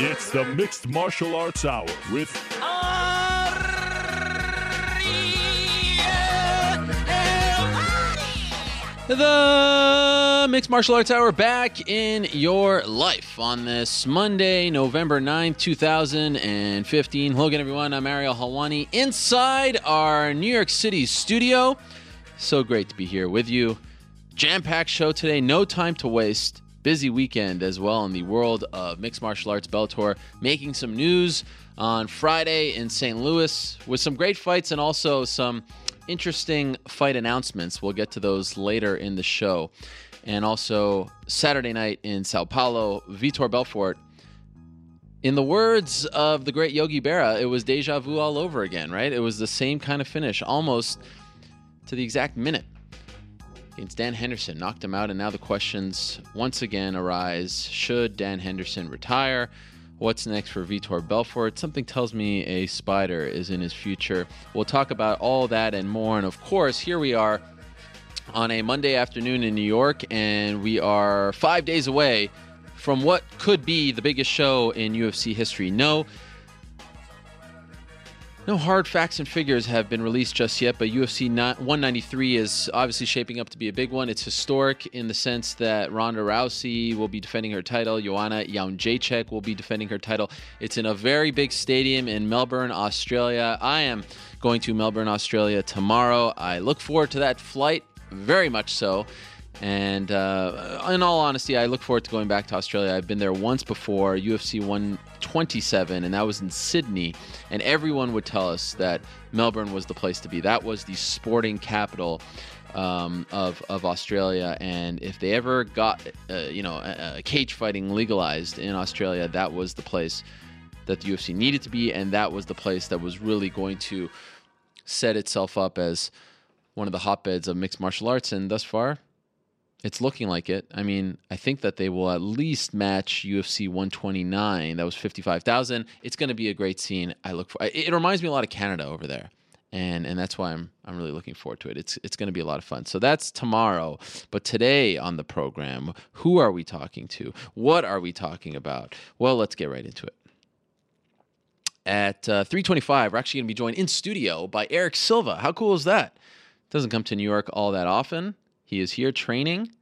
It's the Mixed Martial Arts Hour with The Mixed Martial Arts Hour back in your life on this Monday, November 9th, 2015. Hello again, everyone. I'm Ariel Helwani inside our New York City studio. So great to be here with you. Jam packed show today, no time to waste. Busy weekend as well in the world of mixed martial arts Bellator, making some news on Friday in St. Louis with some great fights and also some interesting fight announcements. We'll get to those later in the show. And also Saturday night in Sao Paulo, Vitor Belfort. In the words of the great Yogi Berra, it was deja vu all over again, right? It was the same kind of finish, almost to the exact minute. Against Dan Henderson, knocked him out, and now the questions once again arise should Dan Henderson retire? What's next for Vitor Belfort? Something tells me a spider is in his future. We'll talk about all that and more. And of course, here we are on a Monday afternoon in New York, and we are five days away from what could be the biggest show in UFC history. No, no hard facts and figures have been released just yet, but UFC 193 is obviously shaping up to be a big one. It's historic in the sense that Ronda Rousey will be defending her title, Joanna Jędrzejczyk will be defending her title. It's in a very big stadium in Melbourne, Australia. I am going to Melbourne, Australia tomorrow. I look forward to that flight very much so. And uh, in all honesty, I look forward to going back to Australia. I've been there once before, UFC 127, and that was in Sydney. And everyone would tell us that Melbourne was the place to be. That was the sporting capital um, of, of Australia. And if they ever got, uh, you know, cage fighting legalized in Australia, that was the place that the UFC needed to be. And that was the place that was really going to set itself up as one of the hotbeds of mixed martial arts. And thus far, it's looking like it. I mean, I think that they will at least match UFC 129. That was 55,000. It's going to be a great scene. I look for. It reminds me a lot of Canada over there, and and that's why I'm I'm really looking forward to it. It's it's going to be a lot of fun. So that's tomorrow. But today on the program, who are we talking to? What are we talking about? Well, let's get right into it. At uh, 3:25, we're actually going to be joined in studio by Erick Silva. How cool is that? Doesn't come to New York all that often. He is here training,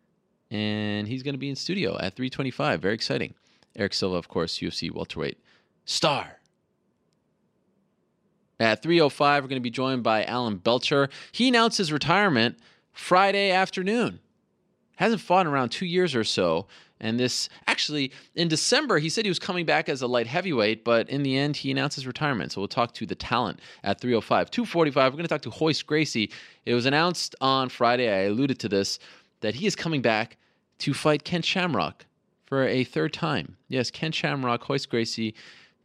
and he's going to be in studio at 325. Very exciting. Erick Silva, of course, UFC welterweight star. At 305, we're going to be joined by Alan Belcher. He announced his retirement Friday afternoon. Hasn't fought in around two years or so. And this actually in December, he said he was coming back as a light heavyweight, but in the end, he announced his retirement. So we'll talk to the talent at 305. 245, we're going to talk to Royce Gracie. It was announced on Friday, I alluded to this, that he is coming back to fight Ken Shamrock for a third time. Yes, Ken Shamrock, Royce Gracie.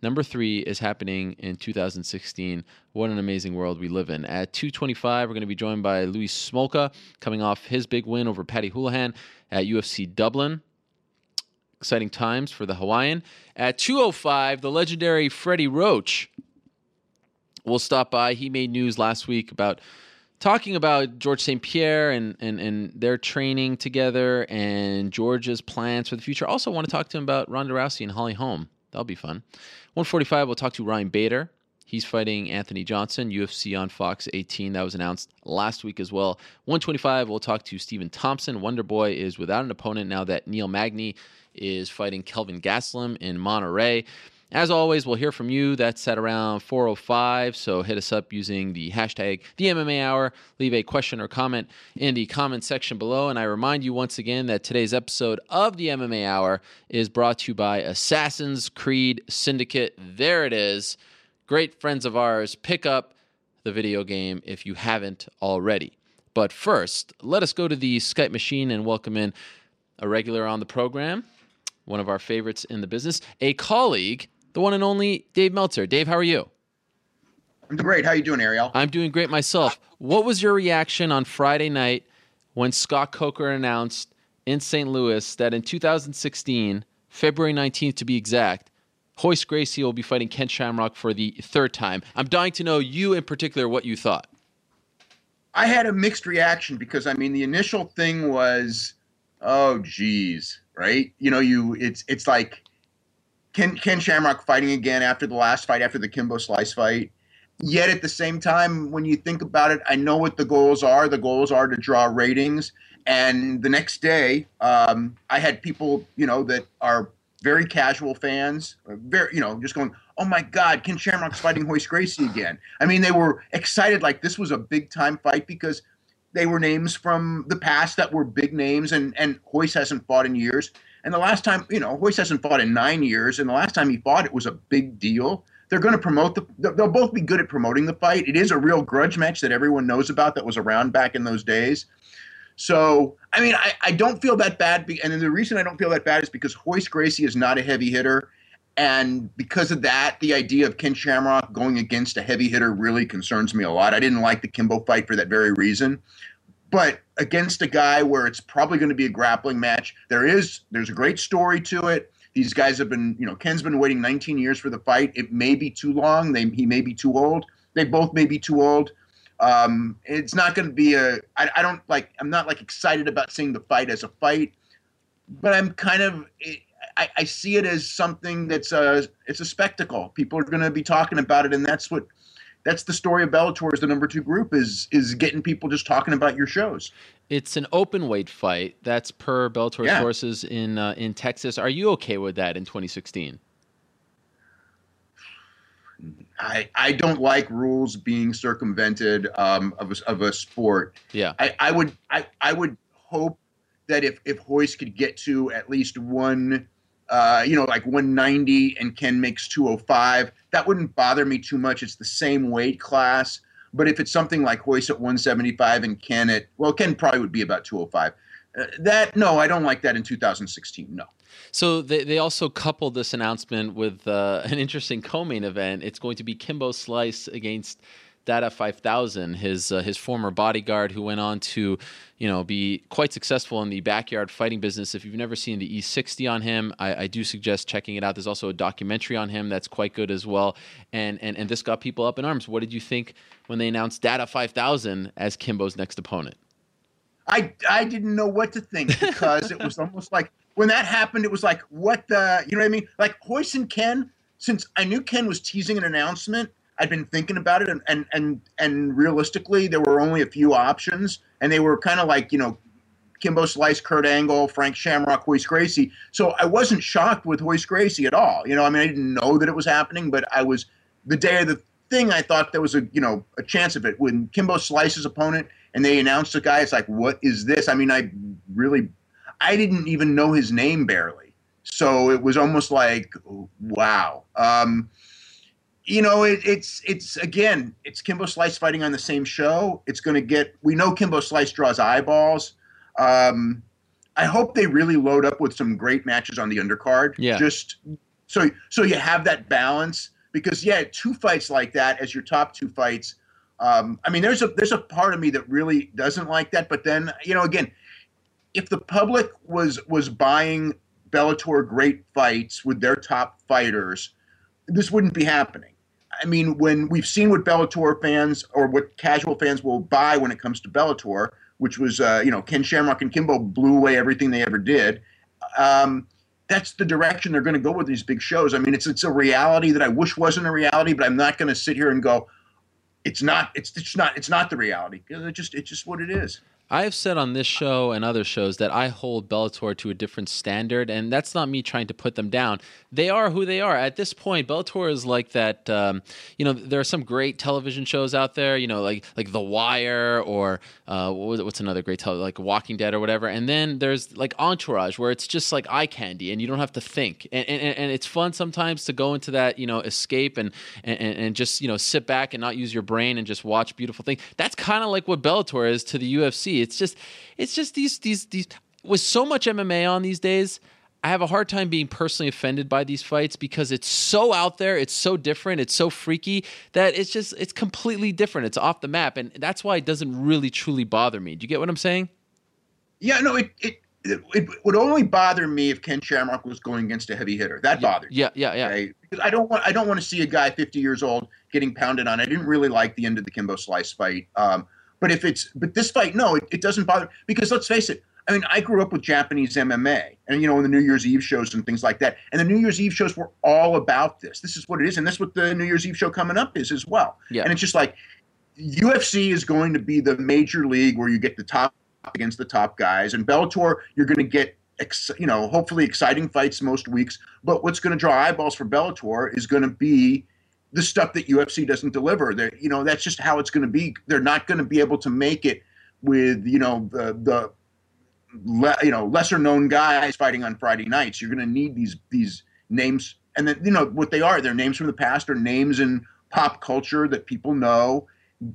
Number three is happening in 2016. What an amazing world we live in. At 225, we're going to be joined by Louis Smolka, coming off his big win over Paddy Holohan at UFC Dublin. Exciting times for the Hawaiian. At 205, the legendary Freddie Roach will stop by. He made news last week about talking about George St. Pierre and, and, and their training together and George's plans for the future. Also, want to talk to him about Ronda Rousey and Holly Holm. That'll be fun. 145, we'll talk to Ryan Bader. He's fighting Anthony Johnson, UFC on Fox 18. That was announced last week as well. 125, we'll talk to Stephen Thompson. Wonder Boy is without an opponent now that Neil Magny is fighting Kelvin Gastelum in Monterrey. As always, we'll hear from you. That's at around 405. So hit us up using the hashtag the MMA Hour. Leave a question or comment in the comment section below. And I remind you once again that today's episode of the MMA Hour is brought to you by Assassin's Creed Syndicate. There it is. Great friends of ours. Pick up the video game if you haven't already. But first, let us go to the Skype machine and welcome in a regular on the program one of our favorites in the business, a colleague, the one and only Dave Meltzer. Dave, how are you? I'm great. How are you doing, Ariel? I'm doing great myself. What was your reaction on Friday night when Scott Coker announced in St. Louis that in 2016, February 19th to be exact, Royce Gracie will be fighting Ken Shamrock for the third time. I'm dying to know you in particular what you thought. I had a mixed reaction because I mean the initial thing was, oh geez, right? You know, you it's it's like Ken Ken Shamrock fighting again after the last fight, after the Kimbo Slice fight. Yet at the same time, when you think about it, I know what the goals are. The goals are to draw ratings. And the next day, um, I had people, you know, that are very casual fans, uh, very, you know, just going, "Oh my God, Ken Shamrock's fighting Royce Gracie again." I mean, they were excited, like this was a big time fight because they were names from the past that were big names, and and Royce hasn't fought in years. And the last time, you know, Royce hasn't fought in nine years, and the last time he fought, it was a big deal. They're going to promote the. They'll both be good at promoting the fight. It is a real grudge match that everyone knows about that was around back in those days. So, I mean, I, I don't feel that bad. Be, and the reason I don't feel that bad is because Royce Gracie is not a heavy hitter. And because of that, the idea of Ken Shamrock going against a heavy hitter really concerns me a lot. I didn't like the Kimbo fight for that very reason but against a guy where it's probably going to be a grappling match, there is there's a great story to it. These guys have been, you know, Ken's been waiting 19 years for the fight. It may be too long. They, he may be too old. They both may be too old. Um, it's not going to be a. I, I don't like. I'm not like excited about seeing the fight as a fight, but I'm kind of. I, I see it as something that's a. It's a spectacle. People are going to be talking about it, and that's what that's the story of Bellator as the number two group is is getting people just talking about your shows. It's an open weight fight. That's per Bellator yeah. sources in uh, in Texas. Are you okay with that in 2016? I, I don't like rules being circumvented um, of, a, of a sport. Yeah. I, I would I, I would hope that if if Royce could get to at least one uh, you know, like 190 and Ken makes 205, that wouldn't bother me too much. It's the same weight class. But if it's something like Royce at 175 and Ken at, well, Ken probably would be about 205. Uh, that, no, I don't like that in 2016. No. So they, they also coupled this announcement with uh, an interesting co-main event. It's going to be Kimbo Slice against Dada 5000, his uh, his former bodyguard who went on to, you know, be quite successful in the backyard fighting business. If you've never seen the E60 on him, I, I, do suggest checking it out. There's also a documentary on him that's quite good as well. And and and this got people up in arms. What did you think when they announced Dada 5000 as Kimbo's next opponent? I I didn't know what to think because it was almost like when that happened, it was like what the you know what I mean? Like Royce and Ken. Since I knew Ken was teasing an announcement, I'd been thinking about it, and and and and realistically, there were only a few options, and they were kind of like you know, Kimbo Slice, Kurt Angle, Frank Shamrock, Royce Gracie. So I wasn't shocked with Royce Gracie at all. You know, I mean, I didn't know that it was happening, but I was the day of the thing. I thought there was a you know a chance of it when Kimbo Slice's opponent, and they announced the guy. It's like, what is this? I mean, I really, I didn't even know his name barely. So it was almost like, wow. Um, you know, it, it's it's again, it's Kimbo Slice fighting on the same show. It's going to get. We know Kimbo Slice draws eyeballs. Um, I hope they really load up with some great matches on the undercard. Yeah. Just so so you have that balance because yeah, two fights like that as your top two fights. Um, I mean, there's a there's a part of me that really doesn't like that. But then you know, again, if the public was was buying Bellator great fights with their top fighters, this wouldn't be happening. I mean, when we've seen what Bellator fans or what casual fans will buy when it comes to Bellator, which was, uh, you know, Ken Shamrock and Kimbo blew away everything they ever did. Um, that's the direction they're going to go with these big shows. I mean, it's it's a reality that I wish wasn't a reality, but I'm not going to sit here and go, it's not, it's it's not, it's not the reality. It's just it's just what it is. I have said on this show and other shows that I hold Bellator to a different standard, and that's not me trying to put them down. They are who they are. At this point, Bellator is like that. Um, you know, there are some great television shows out there. You know, like like The Wire or uh, what what's another great like Walking Dead or whatever. And then there's like Entourage, where it's just like eye candy, and you don't have to think. And and, and it's fun sometimes to go into that you know escape and, and and just you know sit back and not use your brain and just watch beautiful things. That's kind of like what Bellator is to the UFC it's just it's just these these these with so much MMA on these days. I have a hard time being personally offended by these fights because it's so out there, it's so different, it's so freaky that it's just it's completely different. It's off the map, and that's why it doesn't really truly bother me. Do you get what I'm saying? Yeah, no, it it it, it would only bother me if Ken Shamrock was going against a heavy hitter. That yeah, bothered. Yeah, yeah, yeah. Okay? Because I don't want I don't want to see a guy 50 years old getting pounded on. I didn't really like the end of the Kimbo Slice fight. Um, but if it's but this fight, no, it, it doesn't bother because let's face it. I mean, I grew up with Japanese MMA, and you know, in the New Year's Eve shows and things like that. And the New Year's Eve shows were all about this. This is what it is, and that's what the New Year's Eve show coming up is as well. Yeah. And it's just like UFC is going to be the major league where you get the top against the top guys, and Bellator you're going to get ex- you know hopefully exciting fights most weeks. But what's going to draw eyeballs for Bellator is going to be the stuff that UFC doesn't deliver. They're, you know that's just how it's going to be. They're not going to be able to make it with you know the the le, you know lesser known guys fighting on Friday nights. You're going to need these these names, and then you know what they are. They're names from the past or names in pop culture that people know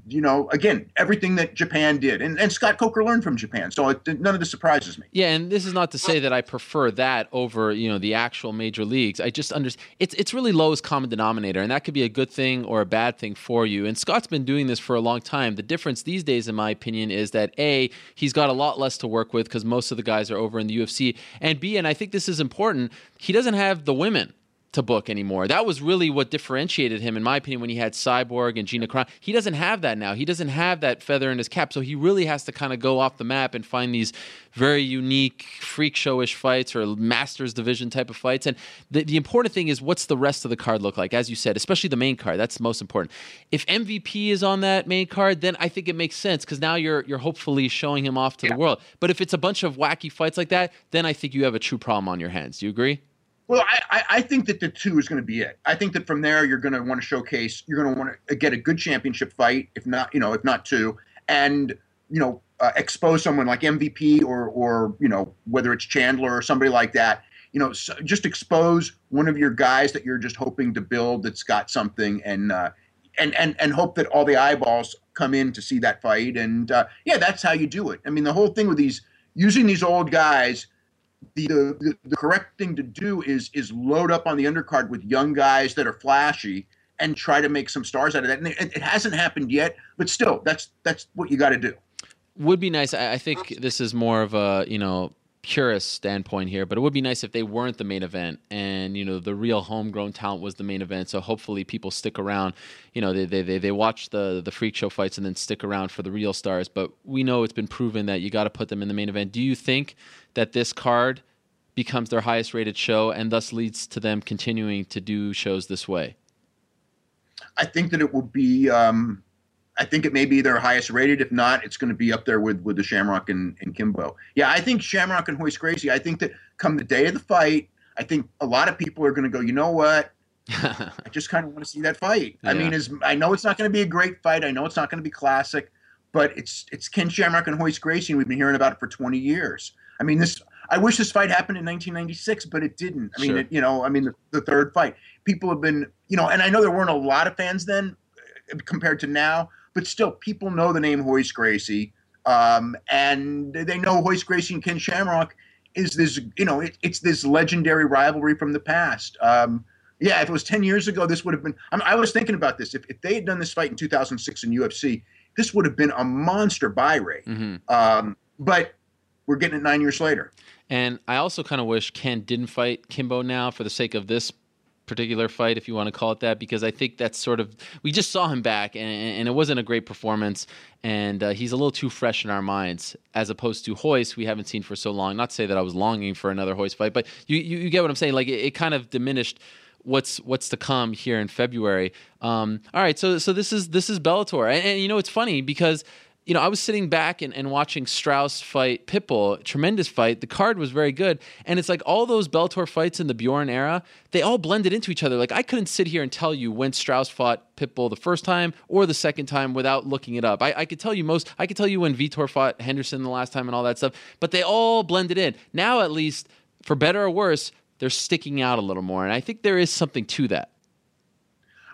you know, again, everything that Japan did, and, and Scott Coker learned from Japan, so it, none of this surprises me. Yeah, and this is not to say that I prefer that over you know the actual major leagues. I just understand it's it's really lowest common denominator, and that could be a good thing or a bad thing for you. And Scott's been doing this for a long time. The difference these days, in my opinion, is that a he's got a lot less to work with because most of the guys are over in the UFC, and b and I think this is important. He doesn't have the women to book anymore. That was really what differentiated him, in my opinion, when he had Cyborg and Gina Carano. He doesn't have that now. He doesn't have that feather in his cap. So he really has to kind of go off the map and find these very unique, freak showish fights or Masters Division type of fights. And the, the important thing is what's the rest of the card look like, as you said, especially the main card. That's most important. If MVP is on that main card, then I think it makes sense because now you're you're hopefully showing him off to yeah. the world. But if it's a bunch of wacky fights like that, then I think you have a true problem on your hands. Do you agree? Well, I, I think that the two is going to be it. I think that from there you're going to want to showcase. You're going to want to get a good championship fight, if not, you know, if not two, and you know, uh, expose someone like MVP or or you know whether it's Chandler or somebody like that. You know, so just expose one of your guys that you're just hoping to build that's got something, and uh, and and and hope that all the eyeballs come in to see that fight. And uh, yeah, that's how you do it. I mean, the whole thing with these using these old guys the, the, the correct thing to do is is load up on the undercard with young guys that are flashy and try to make some stars out of that. And it, it hasn't happened yet, but still, that's that's what you got to do. Would be nice. I, I think this is more of a you know purist standpoint here, but it would be nice if they weren't the main event and you know the real homegrown talent was the main event. So hopefully people stick around. You know they they they, they watch the the freak show fights and then stick around for the real stars. But we know it's been proven that you got to put them in the main event. Do you think that this card becomes their highest rated show and thus leads to them continuing to do shows this way? I think that it will be. Um, I think it may be their highest rated. If not, it's going to be up there with with the Shamrock and, and Kimbo. Yeah, I think Shamrock and Royce Gracie. I think that come the day of the fight, I think a lot of people are going to go. You know what? I just kind of want to see that fight. Yeah. I mean, is I know it's not going to be a great fight. I know it's not going to be classic, but it's it's Ken Shamrock and Royce Gracie. And we've been hearing about it for 20 years. I mean, this I wish this fight happened in 1996, but it didn't. I mean, sure. it, you know, I mean, the, the, third fight. People have been, you know, and I know there weren't a lot of fans then uh, compared to now, but still, people know the name Royce Gracie, um, and they know Royce Gracie and Ken Shamrock is this, you know, it, it's this legendary rivalry from the past. Um, yeah, if it was 10 years ago, this would have been. I, mean, I was thinking about this. If, if they had done this fight in 2006 in UFC, this would have been a monster buy rate. Mm-hmm. Um, but we're getting it nine years later. And I also kind of wish Ken didn't fight Kimbo now for the sake of this particular fight, if you want to call it that, because I think that's sort of we just saw him back, and, and it wasn't a great performance, and uh, he's a little too fresh in our minds as opposed to Royce, we haven't seen for so long. Not to say that I was longing for another Royce fight, but you you, you get what I'm saying. Like it, it, kind of diminished what's what's to come here in February. Um, all right, so so this is this is Bellator, and, and you know it's funny because you know, I was sitting back and, and watching Straus fight Pitbull, tremendous fight. The card was very good. And it's like all those Bellator fights in the Bjorn era, they all blended into each other. Like I couldn't sit here and tell you when Straus fought Pitbull the first time or the second time without looking it up. I, I could tell you most, I could tell you when Vitor fought Henderson the last time and all that stuff, but they all blended in. Now, at least, for better or worse, they're sticking out a little more. And I think there is something to that.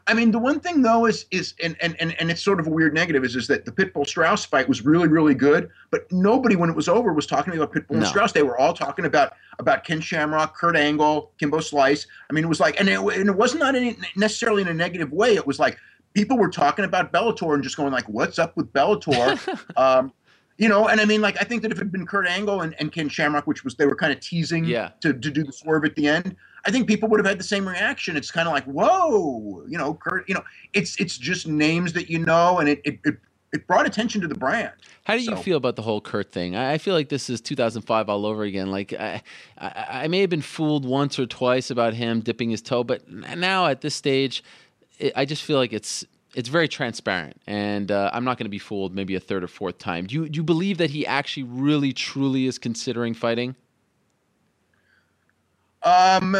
I mean, the one thing though is is and and and, and it's sort of a weird negative is is that the Pitbull Straus fight was really really good, but nobody when it was over was talking about Pitbull no. and Straus. They were all talking about about Ken Shamrock, Kurt Angle, Kimbo Slice. I mean, it was like, and it, and it wasn't not any, necessarily in a negative way. It was like people were talking about Bellator and just going like, "What's up with Bellator?" um, you know, and I mean, like, I think that if it had been Kurt Angle and, and Ken Shamrock, which was they were kind of teasing yeah. to, to do the swerve at the end, I think people would have had the same reaction. It's kind of like, whoa, you know, Kurt, you know, it's it's just names that you know, and it, it, it it brought attention to the brand. How do you feel about the whole Kurt thing? I I feel like this is 2005 all over again. Like I, I, I may have been fooled once or twice about him dipping his toe, but now at this stage, it, I just feel like it's it's very transparent, and uh, I'm not going to be fooled maybe a third or fourth time. Do you do you believe that he actually really truly is considering fighting? Um,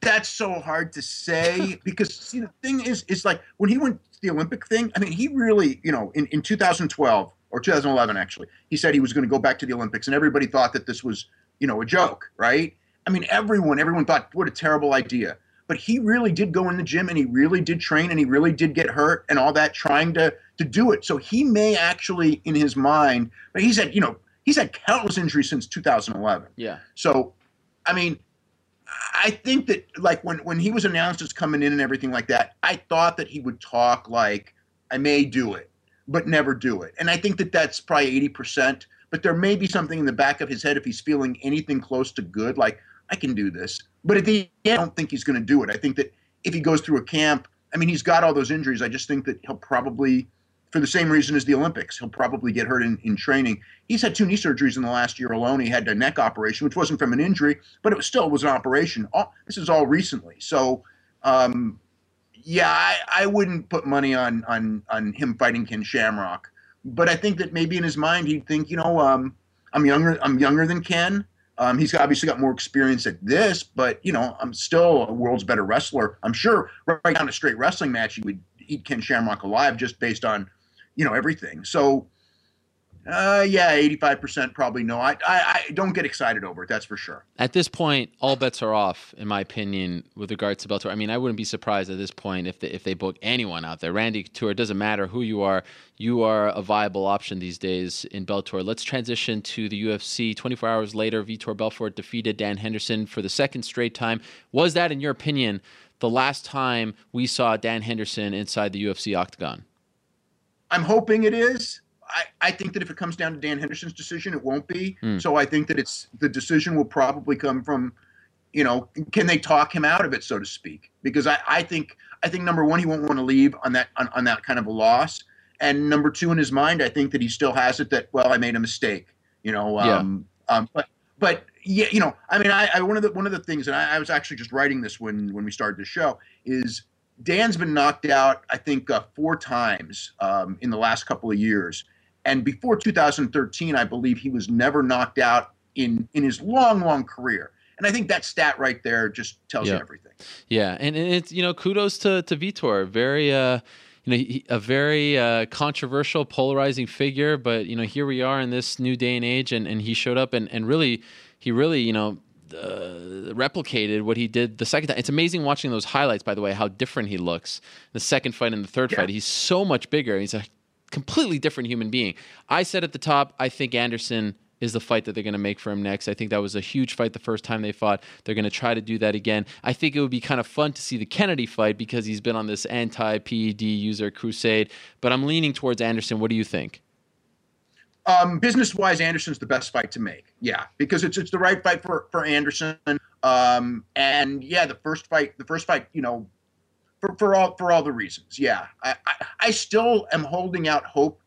that's so hard to say because see the thing is, is like when he went to the Olympic thing. I mean, he really, you know, in in 2012 or 2011 actually, he said he was going to go back to the Olympics, and everybody thought that this was, you know, a joke, right? I mean, everyone, everyone thought what a terrible idea. But he really did go in the gym and he really did train and he really did get hurt and all that trying to to do it. So he may actually, in his mind, but he's had, you know, he's had countless injuries since 2011. Yeah. So, I mean, I think that like when when he was announced as coming in and everything like that, I thought that he would talk like I may do it, but never do it. And I think that that's probably eighty percent. But there may be something in the back of his head if he's feeling anything close to good, like I can do this. But at the end, I don't think he's going to do it. I think that if he goes through a camp, I mean, he's got all those injuries. I just think that he'll probably, for the same reason as the Olympics, he'll probably get hurt in, in training. He's had two knee surgeries in the last year alone. He had a neck operation, which wasn't from an injury, but it was still was an operation. All, this is all recently. So, um, yeah, I, I wouldn't put money on on on him fighting Ken Shamrock. But I think that maybe in his mind he'd think, you know, um, I'm younger. I'm younger than Ken. Um, he's obviously got more experience at this, but you know, I'm still a world's better wrestler. I'm sure right down a straight wrestling match, he would eat Ken Shamrock alive just based on, you know, everything. So, uh, yeah, 85% probably no. I, I, I don't get excited over it. That's for sure. At this point, all bets are off, in my opinion, with regards to Bellator. I mean, I wouldn't be surprised at this point if they, if they book anyone out there. Randy Couture, doesn't matter who you are, you are a viable option these days in Bellator. Let's transition to the UFC. 24 hours later, Vitor Belfort defeated Dan Henderson for the second straight time. Was that, in your opinion, the last time we saw Dan Henderson inside the UFC octagon? I'm hoping it is. I, I think that if it comes down to Dan Henderson's decision, it won't be. Hmm. So I think that it's the decision will probably come from, you know, can they talk him out of it, so to speak? Because I, I think I think number one, he won't want to leave on that on, on that kind of a loss. And number two, in his mind, I think that he still has it that well, I made a mistake. You know, um, um, but but yeah, you know, I mean, I, I one of the one of the things, and I, I was actually just writing this when when we started the show is Dan's been knocked out, I think, uh, four times um, in the last couple of years. And before 2013, I believe he was never knocked out in in his long, long career. And I think that stat right there just tells Yeah. you everything. Yeah, and, and it's you know kudos to to Vitor, very uh, you know he, a very uh, controversial, polarizing figure. But you know here we are in this new day and age, and, and he showed up and, and really he really you know uh, replicated what he did the second time. It's amazing watching those highlights. By the way, how different he looks. The second fight and the third Yeah. fight, he's so much bigger. He's a completely different human being. I said at the top, I think Anderson is the fight that they're going to make for him next. I think that was a huge fight the first time they fought. They're going to try to do that again. I think it would be kind of fun to see the Kennedy fight because he's been on this anti PED user crusade. But I'm leaning towards Anderson. What do you think? Um, business wise, Anderson's the best fight to make. Yeah, because it's it's the right fight for for Anderson. Um, and yeah, the first fight, the first fight, you know, for, for all for all the reasons. Yeah, I, I I still am holding out hope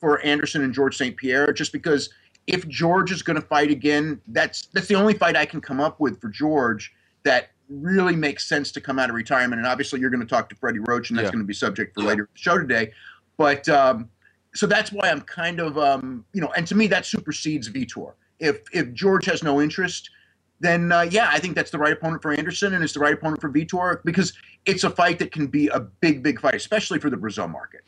for Anderson and George St. Pierre just because if George is going to fight again, that's that's the only fight I can come up with for George that really makes sense to come out of retirement. And obviously, you're going to talk to Freddie Roach, and that's Yeah. going to be subject for later show today. But um, so that's why I'm kind of um, you know, and to me that supersedes Vitor. If if George has no interest, then uh, yeah, I think that's the right opponent for Anderson, and it's the right opponent for Vitor because it's a fight that can be a big, big fight, especially for the Brazil market.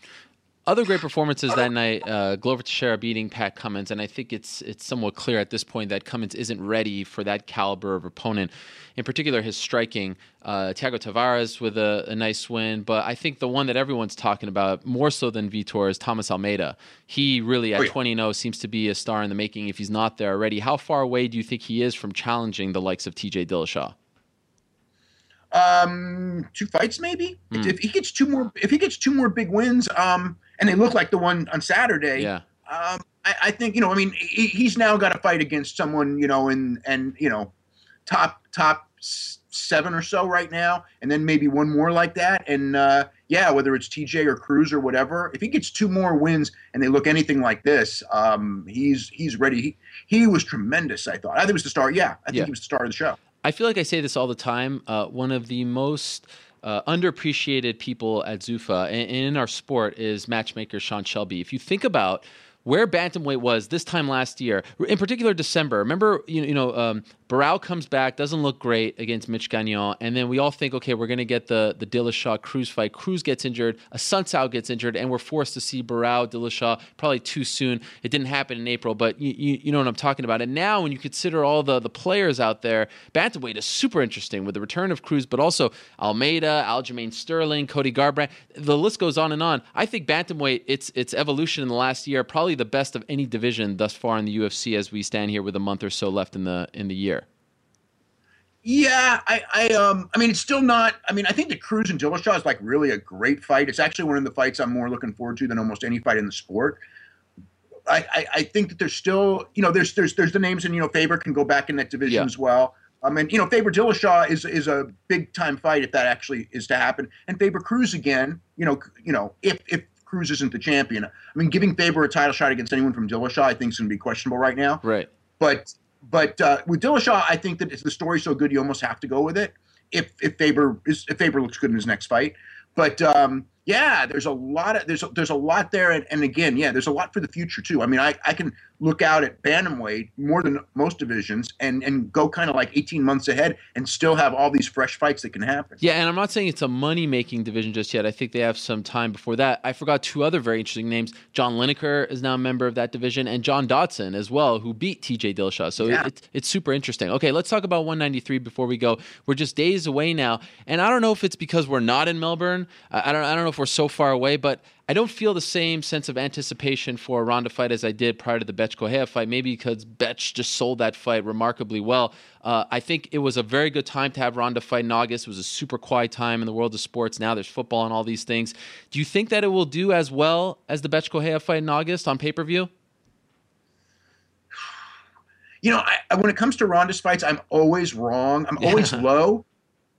Other great performances that night. Uh, Glover Teixeira beating Pat Cummins, and I think it's it's somewhat clear at this point that Cummins isn't ready for that caliber of opponent. In particular, his striking. Uh, Thiago Tavares with a, a nice win, but I think the one that everyone's talking about more so than Vitor is Thomas Almeida. He really at Oh, yeah. 20 0 seems to be a star in the making. If he's not there already, how far away do you think he is from challenging the likes of T.J. Dillashaw? Um, two fights maybe. If- Hmm. If he gets two more, if he gets two more big wins, um, and they look like the one on Saturday, Yeah, um, I, I think you know. I mean, he, he's now got to fight against someone you know, and and you know, top top seven or so right now, and then maybe one more like that. And uh, yeah, whether it's TJ or Cruz or whatever, if he gets two more wins and they look anything like this, um, he's he's ready. He he was tremendous. I thought. I think he was the star. Yeah, I think Yeah. he was the star of the show. I feel like I say this all the time. Uh, one of the most uh, underappreciated people at Zuffa and, and in our sport is matchmaker Sean Shelby. If you think about where bantamweight was this time last year, in particular December. Remember, you, you know, um, Barao comes back, doesn't look great against Mitch Gagnon, and then we all think, okay, we're going to get the the Dillashaw Cruz fight. Cruz gets injured, Assunção gets injured, and we're forced to see Barao Dillashaw probably too soon. It didn't happen in April, but you, you, you know what I'm talking about. And now, when you consider all the the players out there, bantamweight is super interesting with the return of Cruz, but also Almeida, Aljamain Sterling, Cody Garbrandt. The list goes on and on. I think bantamweight, its its evolution in the last year, probably the best of any division thus far in the UFC as we stand here with a month or so left in the in the year. Yeah, I, I, um, I mean, it's still not. I mean, I think the Cruz and Dillashaw is like really a great fight. It's actually one of the fights I'm more looking forward to than almost any fight in the sport. I, I, I think that there's still, you know, there's there's there's the names, and you know, Faber can go back in that division Yeah. as well. I mean, you know, Faber Dillashaw is is a big time fight if that actually is to happen, and Faber Cruz again. You know, you know, if if Cruz isn't the champion, I mean, giving Faber a title shot against anyone from Dillashaw, I think is going to be questionable right now. Right. But but uh, with Dillashaw, I think that the story's so good you almost have to go with it. If if Faber is if Faber looks good in his next fight, but um, yeah, there's a lot of there's a, there's a lot there, and, and again, yeah, there's a lot for the future too. I mean, I, I can look out at bantamweight more than most divisions and and go kind of like 18 months ahead and still have all these fresh fights that can happen. Yeah, and I'm not saying it's a money making division just yet. I think they have some time before that. I forgot two other very interesting names. John Lineker is now a member of that division, and John Dodson as well, who beat TJ Dillashaw. So Yeah. it's it's super interesting. Okay, let's talk about 193 before we go. We're just days away now, and I don't know if it's because we're not in Melbourne. I I don't I don't know if we're so far away, but I don't feel the same sense of anticipation for a Ronda fight as I did prior to the Bethe Correia fight. Maybe because Bethe just sold that fight remarkably well. Uh, I think it was a very good time to have Ronda fight in August. It was a super quiet time in the world of sports. Now there's football and all these things. Do you think that it will do as well as the Bethe Correia fight in August on pay per view? you know, I, I- when it comes to Ronda's fights, I'm always wrong. I'm always Yeah. low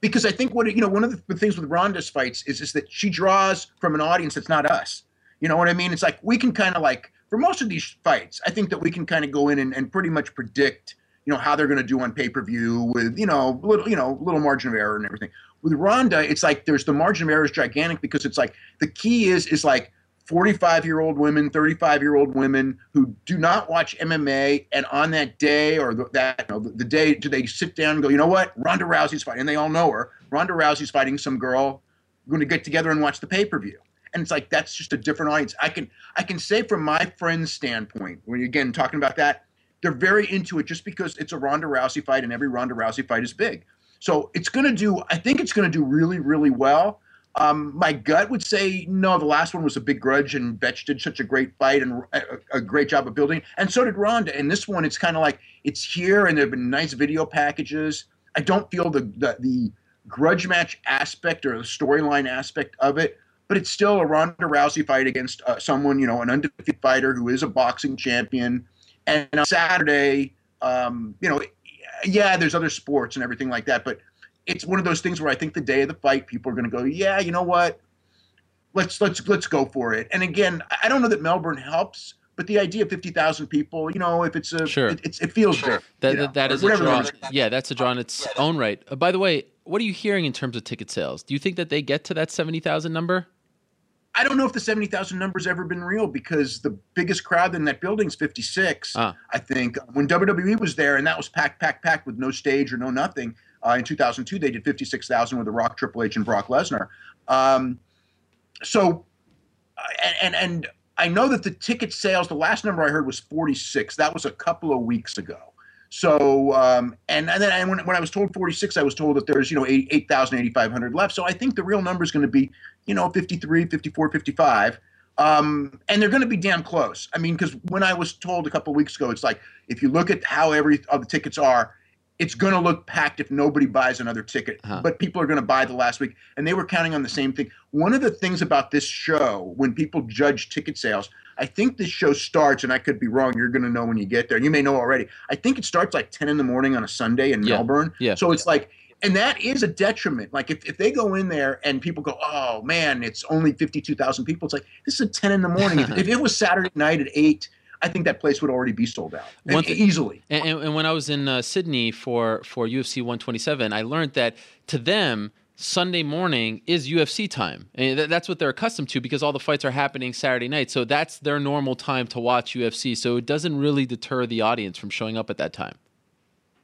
because I think what you know, one of the, things with Ronda's fights is is that she draws from an audience that's not us. You know what I mean? It's like we can kind of like for most of these fights, I think that we can kind of go in and, and pretty much predict, you know, how they're going to do on pay per view with you know little you know little margin of error and everything. With Ronda, it's like there's the margin of error is gigantic because it's like the key is is like 45 year old women, 35 year old women who do not watch MMA, and on that day or the, that you know, the, the day, do they sit down and go, you know what, Ronda Rousey's fighting, and they all know her. Ronda Rousey's fighting some girl. We're going to get together and watch the pay per view. And it's like that's just a different audience. I can I can say from my friend's standpoint, when again talking about that, they're very into it just because it's a Ronda Rousey fight, and every Ronda Rousey fight is big. So it's going to do. I think it's going to do really, really well. Um, my gut would say no. The last one was a big grudge, and Bethe did such a great fight and a, a great job of building, and so did Ronda. And this one, it's kind of like it's here, and there've been nice video packages. I don't feel the the, the grudge match aspect or the storyline aspect of it, but it's still a Ronda Rousey fight against uh, someone, you know, an undefeated fighter who is a boxing champion. And on Saturday, um, you know, yeah, there's other sports and everything like that, but it's one of those things where I think the day of the fight, people are going to go, yeah, you know what? Let's let's let's go for it. And again, I I don't know that Melbourne helps, but the idea of fifty thousand people, you know, if it's a, Sure. it, it's, it feels big. That, you know, that, that or a draw. it is. Yeah, that's a draw in its own right. Uh, by the way, what are you hearing in terms of ticket sales? Do you think that they get to that 70,000 number? I don't know if the seventy thousand number's ever been real because the biggest crowd in that building's fifty six. Ah. I think when WWE was there and that was packed, packed, packed with no stage or no nothing. Uh, in two thousand two, they did fifty six thousand with The Rock, Triple H, and Brock Lesnar. Um, so, and, and and I know that the ticket sales, the last number I heard was forty six. That was a couple of weeks ago. So, um, and, and then when, when I was told 46, I was told that there's, you know, 8 8,000, 8,500 left. So I think the real number is going to be, you know, 53, 54, 55. Um, and they're going to be damn close. I mean, because when I was told a couple of weeks ago, it's like, if you look at how every of the tickets are, it's going to look packed if nobody buys another ticket. Uh-huh. But people are going to buy the last week. And they were counting on the same thing. One of the things about this show, when people judge ticket sales, I think this show starts, and I could be wrong. You're going to know when you get there. You may know already. I think it starts like 10 in the morning on a Sunday in Yeah. Melbourne. Yeah. So it's like and that is a detriment. Like if, if they go in there and people go, oh man, it's only fifty two thousand people. It's like this is at ten in the morning. if, if, it was Saturday night at eight, I think that place would already be sold out One th- easily. And, and, when I was in uh, Sydney for for UFC 127, I learned that to them. Sunday morning is UFC time. And that's what they're accustomed to because all the fights are happening Saturday night. So that's their normal time to watch UFC. So it doesn't really deter the audience from showing up at that time.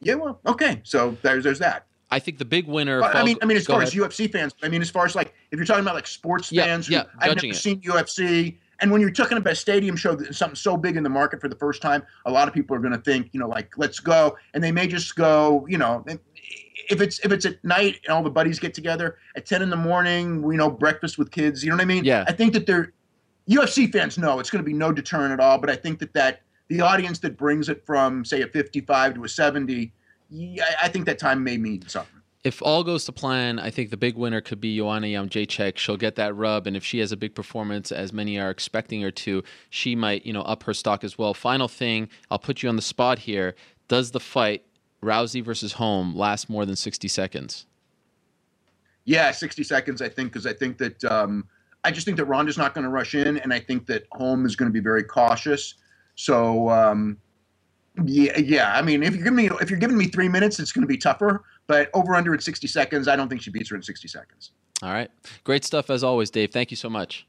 Yeah, well, okay. So there's there's that. I think the big winner. But, I mean, I mean, as far ahead. as UFC fans, I mean, as far as like if you're talking about like sports yeah, fans who yeah, I've never it. seen UFC, and when you're talking about a stadium show, something so big in the market for the first time, a lot of people are going to think, you know, like let's go, and they may just go, you know, if it's if it's at night and all the buddies get together at ten in the morning, we know breakfast with kids. You know what I mean? Yeah. I think that they're UFC fans know it's going to be no deterrent at all, but I think that that the audience that brings it from say a 55 to a 70 yeah, I think that time may mean something. If all goes to plan, I think the big winner could be Joanna Jędrzejczyk. She'll get that rub, and if she has a big performance, as many are expecting her to, she might, you know, up her stock as well. Final thing, I'll put you on the spot here. Does the fight Rousey versus Holm last more than sixty seconds? Yeah, sixty seconds. I think because I think that um, I just think that Ronda's not going to rush in, and I think that Holm is going to be very cautious. So um, yeah, yeah. I mean, if you're giving me if you're giving me three minutes, it's going to be tougher. But over under at 60 seconds, I don't think she beats her in 60 seconds. All right, great stuff as always, Dave. Thank you so much.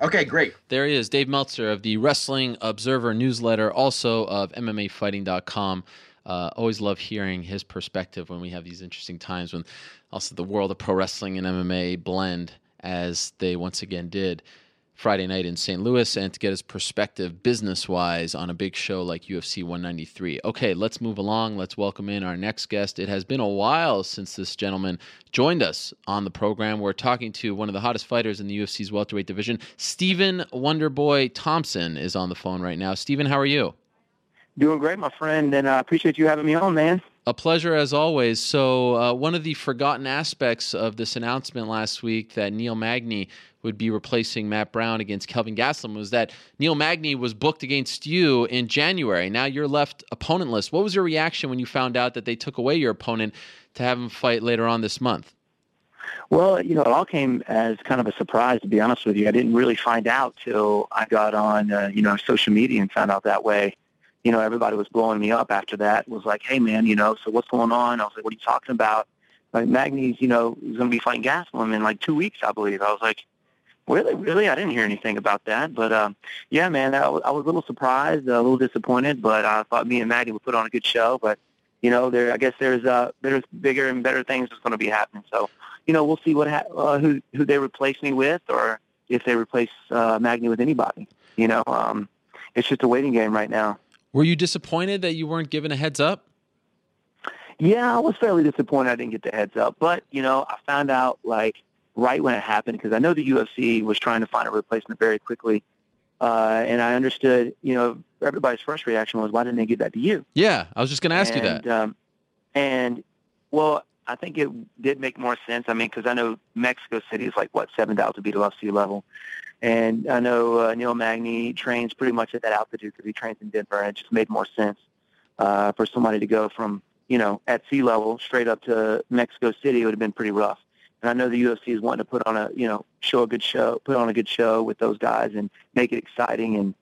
Okay, great. There he is, Dave Meltzer of the Wrestling Observer newsletter, also of MMAfighting.com. Uh, always love hearing his perspective when we have these interesting times when also the world of pro wrestling and MMA blend as they once again did. Friday night in St. Louis and to get his perspective business wise on a big show like UFC 193. Okay, let's move along. Let's welcome in our next guest. It has been a while since this gentleman joined us on the program. We're talking to one of the hottest fighters in the UFC's welterweight division. Stephen Wonderboy Thompson is on the phone right now. Stephen, how are you? Doing great, my friend, and I appreciate you having me on, man. A pleasure as always. So, uh, one of the forgotten aspects of this announcement last week that Neil Magny would be replacing Matt Brown against Kelvin Gastelum was that Neil Magny was booked against you in January. Now you're left opponentless. What was your reaction when you found out that they took away your opponent to have him fight later on this month? Well, you know, it all came as kind of a surprise, to be honest with you. I didn't really find out till I got on, uh, you know, social media and found out that way. You know, everybody was blowing me up after that. Was like, hey, man, you know, so what's going on? I was like, what are you talking about? Like, Magny's, you know, is going to be fighting Gastelum in like two weeks, I believe. I was like, Really, really, I didn't hear anything about that. But um, yeah, man, I was, I was a little surprised, a little disappointed. But I thought me and Maddie would put on a good show. But you know, there, I guess there's uh, there's bigger and better things that's going to be happening. So you know, we'll see what ha- uh, who who they replace me with, or if they replace uh, Magny with anybody. You know, um, it's just a waiting game right now. Were you disappointed that you weren't given a heads up? Yeah, I was fairly disappointed I didn't get the heads up. But you know, I found out like right when it happened because I know the UFC was trying to find a replacement very quickly. Uh, and I understood, you know, everybody's first reaction was, why didn't they give that to you? Yeah, I was just going to ask and, you that. Um, and, well, I think it did make more sense. I mean, because I know Mexico City is like, what, 7,000 feet above sea level. And I know uh, Neil Magny trains pretty much at that altitude because he trains in Denver, and it just made more sense uh, for somebody to go from, you know, at sea level straight up to Mexico City. It would have been pretty rough. And I know the UFC is wanting to put on a, you know, show a good show, put on a good show with those guys and make it exciting. And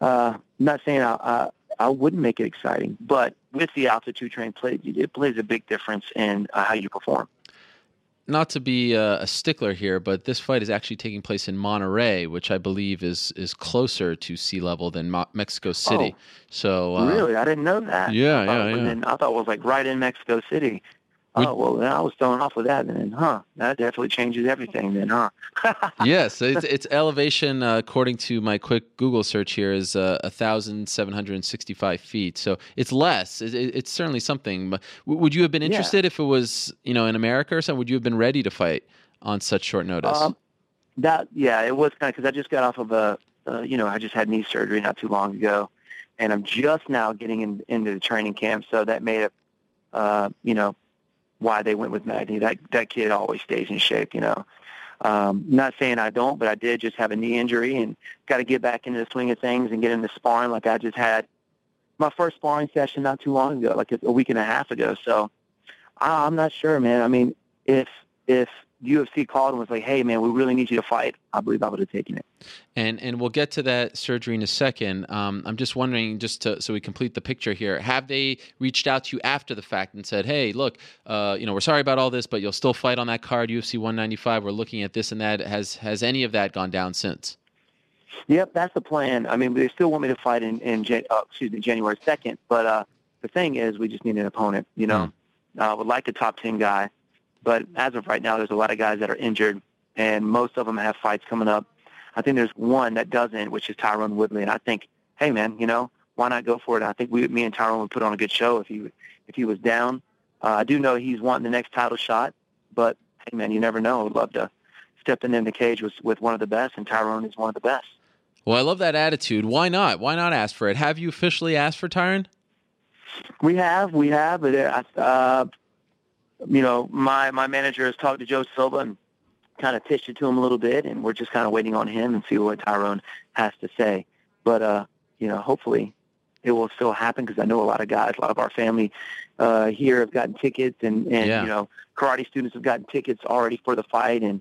uh, I'm not saying I, I, I wouldn't make it exciting, but with the altitude train play, it plays a big difference in uh, how you perform. Not to be a, a, stickler here, but this fight is actually taking place in Monterrey, which I believe is is closer to sea level than Mo- Mexico City. Oh, so uh, really, I didn't know that. Yeah, yeah, yeah. In, I thought it was like right in Mexico City. Oh well, then I was thrown off with that. Then, huh? That definitely changes everything. Then, huh? yes, it's, it's elevation uh, according to my quick Google search here is uh, a thousand seven hundred and sixty-five feet. So it's less. It, it, it's certainly something. But would you have been interested yeah. if it was you know in America or something? Would you have been ready to fight on such short notice? Um, that yeah, it was kind of because I just got off of a uh, you know I just had knee surgery not too long ago, and I'm just now getting in, into the training camp. So that made it uh, you know why they went with Magny. That that kid always stays in shape, you know. Um, not saying I don't, but I did just have a knee injury and got to get back into the swing of things and get into sparring like I just had my first sparring session not too long ago, like a week and a half ago. So I'm not sure, man. I mean, if if UFC called and was like, "Hey, man, we really need you to fight," I believe I would have taken it. And and we'll get to that surgery in a second. Um, I'm just wondering, just to, so we complete the picture here, have they reached out to you after the fact and said, "Hey, look, uh, you know, we're sorry about all this, but you'll still fight on that card, UFC 195. We're looking at this and that." Has has any of that gone down since? Yep, that's the plan. I mean, they still want me to fight in, in uh, excuse me, January 2nd. But uh, the thing is, we just need an opponent. You know, mm. uh, would like a top 10 guy, but as of right now, there's a lot of guys that are injured, and most of them have fights coming up. I think there's one that doesn't, which is Tyron Woodley, and I think, hey man, you know, why not go for it? I think we, me and Tyron would put on a good show if he if he was down. Uh, I do know he's wanting the next title shot, but hey man, you never know. I'd love to step in the cage with with one of the best, and Tyron is one of the best. Well, I love that attitude. Why not? Why not ask for it? Have you officially asked for Tyron? We have, we have, but uh, uh, you know, my my manager has talked to Joe Silva and kind of pitched it to him a little bit, and we're just kind of waiting on him and see what Tyron has to say. But uh, you know, hopefully, it will still happen because I know a lot of guys, a lot of our family uh, here have gotten tickets, and and yeah. you know, karate students have gotten tickets already for the fight, and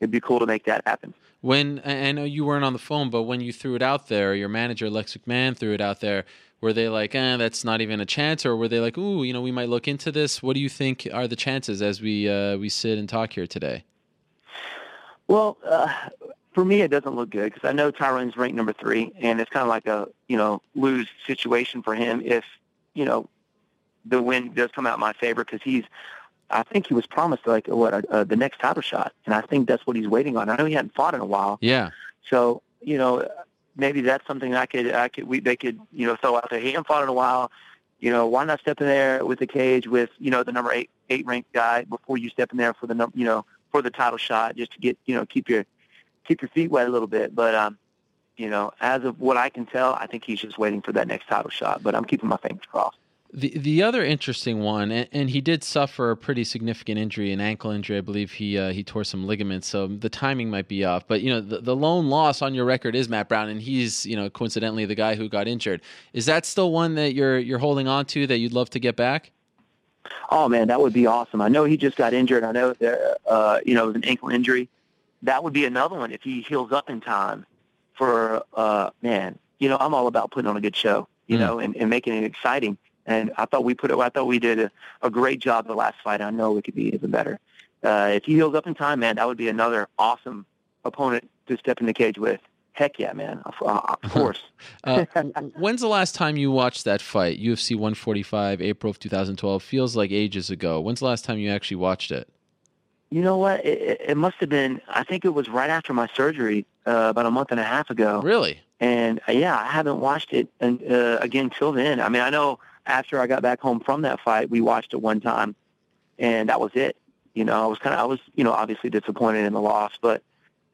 it'd be cool to make that happen. When I know you weren't on the phone, but when you threw it out there, your manager Lex McMahon threw it out there. Were they like, eh, that's not even a chance, or were they like, ooh, you know, we might look into this? What do you think are the chances as we uh, we sit and talk here today? Well, uh, for me, it doesn't look good because I know Tyron's ranked number three, and it's kind of like a you know lose situation for him if you know the win does come out in my favor because he's I think he was promised like what uh, uh, the next title shot, and I think that's what he's waiting on. I know he hadn't fought in a while. Yeah. So you know, maybe that's something I could I could we they could you know throw out there. He hasn't fought in a while. You know, why not step in there with the cage with you know the number eight eight ranked guy before you step in there for the number you know for the title shot just to get you know keep your keep your feet wet a little bit. But um, you know, as of what I can tell, I think he's just waiting for that next title shot. But I'm keeping my fingers crossed. The the other interesting one, and, and, he did suffer a pretty significant injury, an ankle injury. I believe he uh, he tore some ligaments, so the timing might be off. But you know, the, the lone loss on your record is Matt Brown, and he's you know coincidentally the guy who got injured. Is that still one that you're you're holding on to that you'd love to get back? Oh man, that would be awesome. I know he just got injured. I know there, uh, you know, it was an ankle injury. That would be another one if he heals up in time. For uh, man, you know, I'm all about putting on a good show, you mm. know, and, and making it exciting and I thought we put it. I thought we did a, a great job the last fight. I know we could be even better. Uh, if he heals up in time, man, that would be another awesome opponent to step in the cage with. Heck yeah, man! Of, uh, of course. uh, when's the last time you watched that fight? UFC 145, April of 2012. Feels like ages ago. When's the last time you actually watched it? You know what? It, it must have been. I think it was right after my surgery, uh, about a month and a half ago. Really? And uh, yeah, I haven't watched it and, uh, again till then. I mean, I know after I got back home from that fight, we watched it one time, and that was it. You know, I was kind of, I was, you know, obviously disappointed in the loss, but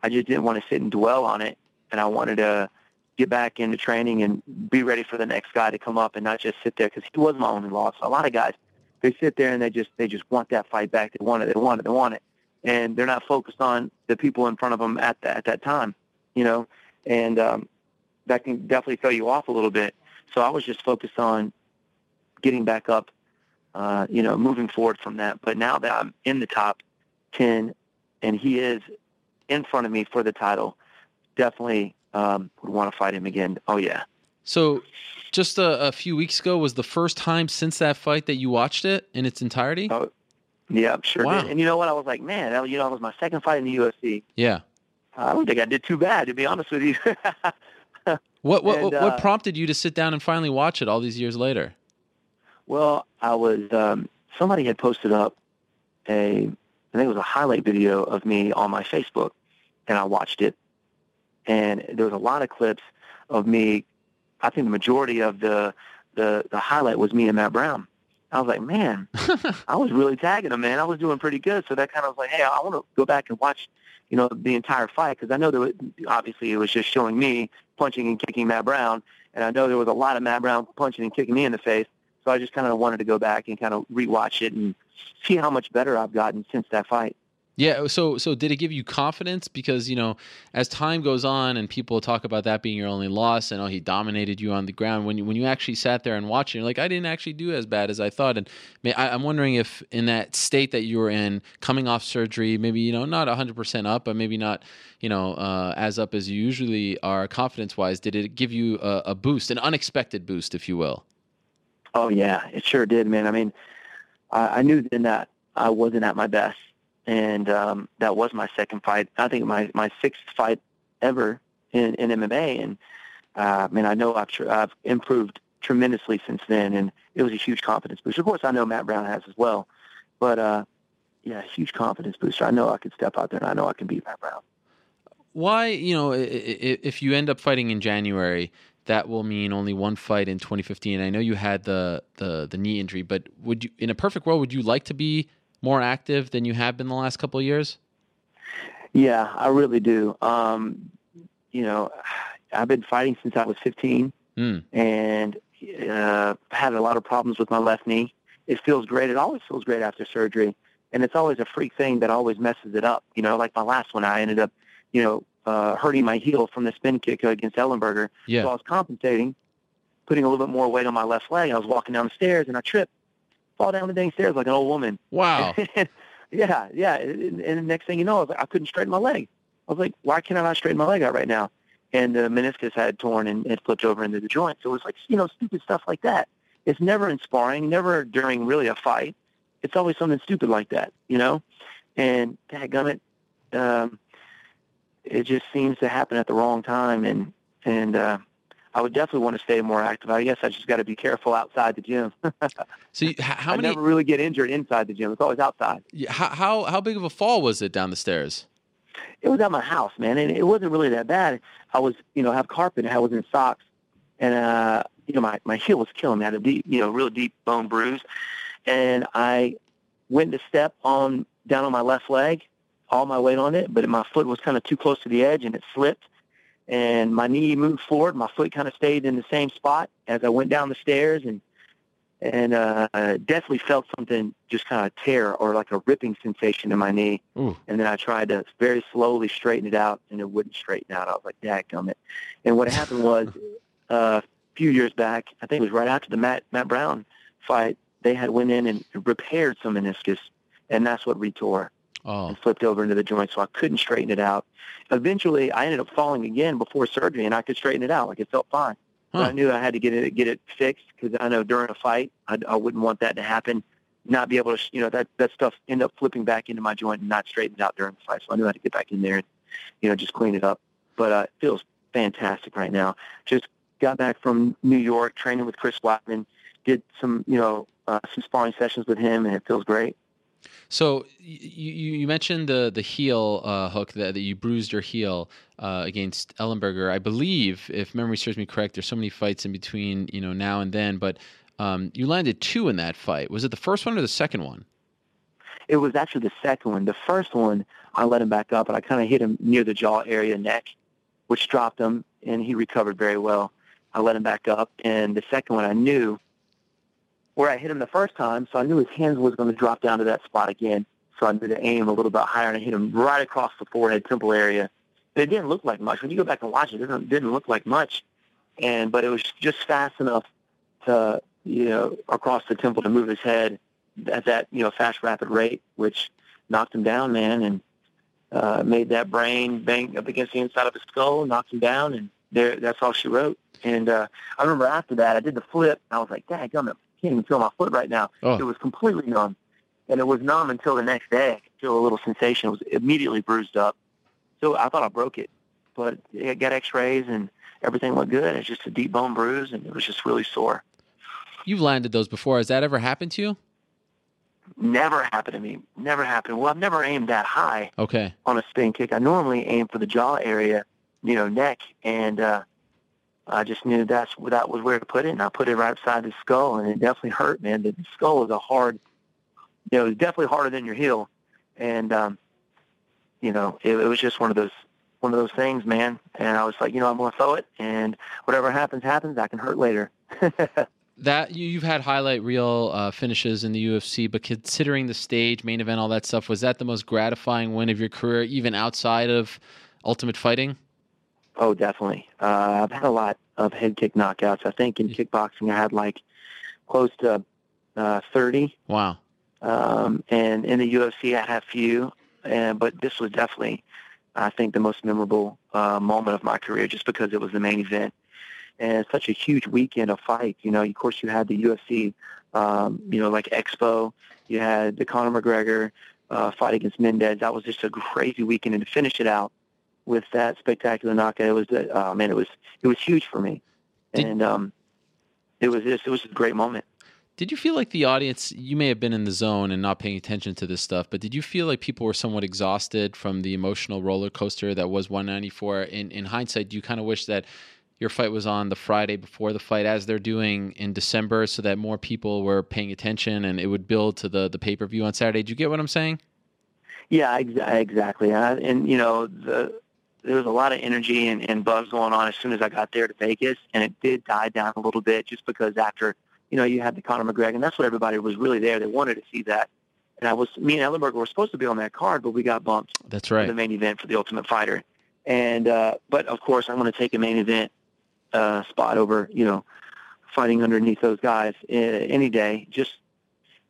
I just didn't want to sit and dwell on it, and I wanted to get back into training and be ready for the next guy to come up and not just sit there because he was my only loss. A lot of guys, they sit there and they just they just want that fight back. They want it. They want it. They want it, and they're not focused on the people in front of them at that at that time. You know, and um, that can definitely throw you off a little bit. So I was just focused on getting back up, uh, you know, moving forward from that. But now that I'm in the top 10 and he is in front of me for the title, definitely um, would want to fight him again. Oh, yeah. So just a, a, few weeks ago was the first time since that fight that you watched it in its entirety? Oh, yeah, sure wow. did. And you know what? I was like, man, that, you know, it was my second fight in the UFC. Yeah. I don't think I did too bad, to be honest with you. what what, and, what, what uh, prompted you to sit down and finally watch it all these years later? Well, I was um, somebody had posted up a I think it was a highlight video of me on my Facebook, and I watched it, and there was a lot of clips of me. I think the majority of the the the highlight was me and Matt Brown. I was like, man, I was really tagging him, man. I was doing pretty good. So that kind of was like, hey, I want to go back and watch, you know, the entire fight because I know that obviously it was just showing me punching and kicking Matt Brown, and I know there was a lot of Matt Brown punching and kicking me in the face. So I just kind of wanted to go back and kind of rewatch it and see how much better I've gotten since that fight. Yeah. So so did it give you confidence? Because you know, as time goes on and people talk about that being your only loss, and oh, he dominated you on the ground. When you when you actually sat there and watched, you're like, I didn't actually do as bad as I thought. And I, I'm wondering if in that state that you were in, coming off surgery, maybe you know not 100 percent up, but maybe not you know uh, as up as you usually are confidence wise. Did it give you a, a boost, an unexpected boost, if you will? Oh yeah, it sure did, man. I mean, I, I knew then that I wasn't at my best and um, that was my second fight. I think my my sixth fight ever in, in MMA, and uh, I mean I know I've tr- I've improved tremendously since then, and it was a huge confidence booster. Of course, I know Matt Brown has as well, but uh, yeah, huge confidence booster. I know I can step out there, and I know I can beat Matt Brown. Why, you know, if you end up fighting in January, that will mean only one fight in 2015. I know you had the the the knee injury, but would you, in a perfect world, would you like to be more active than you have been the last couple of years? Yeah, I really do. Um, you know, I've been fighting since I was 15, mm. and uh, had a lot of problems with my left knee. It feels great. It always feels great after surgery, and it's always a freak thing that always messes it up. You know, like my last one, I ended up, you know, uh, hurting my heel from the spin kick against Ellenberger. Yeah. So I was compensating, putting a little bit more weight on my left leg. I was walking down the stairs, and I tripped fall down the dang stairs like an old woman. Wow. yeah, yeah. And, and the next thing you know, I, was like, I couldn't straighten my leg. I was like, why can't I not straighten my leg out right now? And the meniscus had torn and it flipped over into the joint. So it was like, you know, stupid stuff like that. It's never in sparring, never during really a fight. It's always something stupid like that, you know? And dadgummit, um, it just seems to happen at the wrong time. And, and, uh, I would definitely want to stay more active. I guess I just got to be careful outside the gym. so you, how I never really get injured inside the gym. It's always outside. How, how how big of a fall was it down the stairs? It was at my house, man, and it wasn't really that bad. I was, you know, have carpet and I was in socks, and uh, you know, my my heel was killing me. I had a deep, you know, real deep bone bruise, and I went to step on down on my left leg, all my weight on it, but my foot was kind of too close to the edge, and it slipped and my knee moved forward. My foot kind of stayed in the same spot as I went down the stairs, and and uh, definitely felt something just kind of tear or like a ripping sensation in my knee. Ooh. And then I tried to very slowly straighten it out, and it wouldn't straighten out. I was like, "Dadgummit!" And what happened was, uh, a few years back, I think it was right after the Matt Matt Brown fight, they had went in and repaired some meniscus, and that's what retore oh. and flipped over into the joint, so I couldn't straighten it out. Eventually, I ended up falling again before surgery, and I could straighten it out. Like it felt fine. Huh. But I knew I had to get it get it fixed because I know during a fight, I, I wouldn't want that to happen. Not be able to, you know, that that stuff end up flipping back into my joint and not straightened out during the fight. So I knew I had to get back in there and, you know, just clean it up. But uh, it feels fantastic right now. Just got back from New York, training with Chris Weidman, did some, you know, uh, some sparring sessions with him, and it feels great. So you, you mentioned the the heel uh, hook that, that you bruised your heel uh, against Ellenberger. I believe, if memory serves me correct, there's so many fights in between, you know, now and then. But um, you landed two in that fight. Was it the first one or the second one? It was actually the second one. The first one, I let him back up, and I kind of hit him near the jaw area, neck, which dropped him, and he recovered very well. I let him back up, and the second one, I knew where I hit him the first time, so I knew his hands was going to drop down to that spot again. So I knew to aim a little bit higher, and I hit him right across the forehead temple area. And It didn't look like much. When you go back and watch it, it didn't, look like much, and but it was just fast enough to you know across the temple to move his head at that you know fast rapid rate, which knocked him down, man, and uh, made that brain bang up against the inside of his skull, knocked him down, and there that's all she wrote. And uh, I remember after that, I did the flip. And I was like, "Dang, I'm can't even feel my foot right now. Oh. It was completely numb. And it was numb until the next day. I could feel a little sensation. It was immediately bruised up. So I thought I broke it. But I got x-rays and everything looked good. It's just a deep bone bruise and it was just really sore. You've landed those before. Has that ever happened to you? Never happened to me. Never happened. Well, I've never aimed that high okay. on a spin kick. I normally aim for the jaw area, you know, neck. And uh, I just knew that's that was where to put it, and I put it right beside the skull, and it definitely hurt, man. The skull is a hard, you know, it's definitely harder than your heel, and um, you know, it, it was just one of those one of those things, man. And I was like, you know, I'm gonna throw it, and whatever happens, happens. I can hurt later. that you, you've had highlight reel uh, finishes in the UFC, but considering the stage, main event, all that stuff, was that the most gratifying win of your career, even outside of Ultimate Fighting? Oh, definitely. Uh, I've had a lot of head kick knockouts. I think in kickboxing, I had like close to uh, 30. Wow. Um, and in the UFC, I had a few, and, but this was definitely, I think, the most memorable uh, moment of my career just because it was the main event and such a huge weekend of fight. You know, of course, you had the UFC, um, you know, like Expo. You had the Conor McGregor uh, fight against Mendes. That was just a crazy weekend, and to finish it out with that spectacular knockout, it was, uh, man, it was it was huge for me, Did- and um, it was just, it was a great moment. Did you feel like the audience, you may have been in the zone and not paying attention to this stuff, but did you feel like people were somewhat exhausted from the emotional roller coaster that was 194? In, in hindsight, do you kind of wish that your fight was on the Friday before the fight, as they're doing in December, so that more people were paying attention and it would build to the, the pay per view on Saturday? Do you get what I'm saying? Yeah, ex- exactly. And, and you know, the, there was a lot of energy and, and buzz going on as soon as I got there to Vegas, and it did die down a little bit just because after, you know, you had the Conor McGregor, and that's what everybody was really there. They wanted to see that. And I was, me and Ellenberger were supposed to be on that card, but we got bumped That's right. the main event for the Ultimate Fighter. And uh, but of course, I'm going to take a main event uh, spot over, you know, fighting underneath those guys uh, any day. Just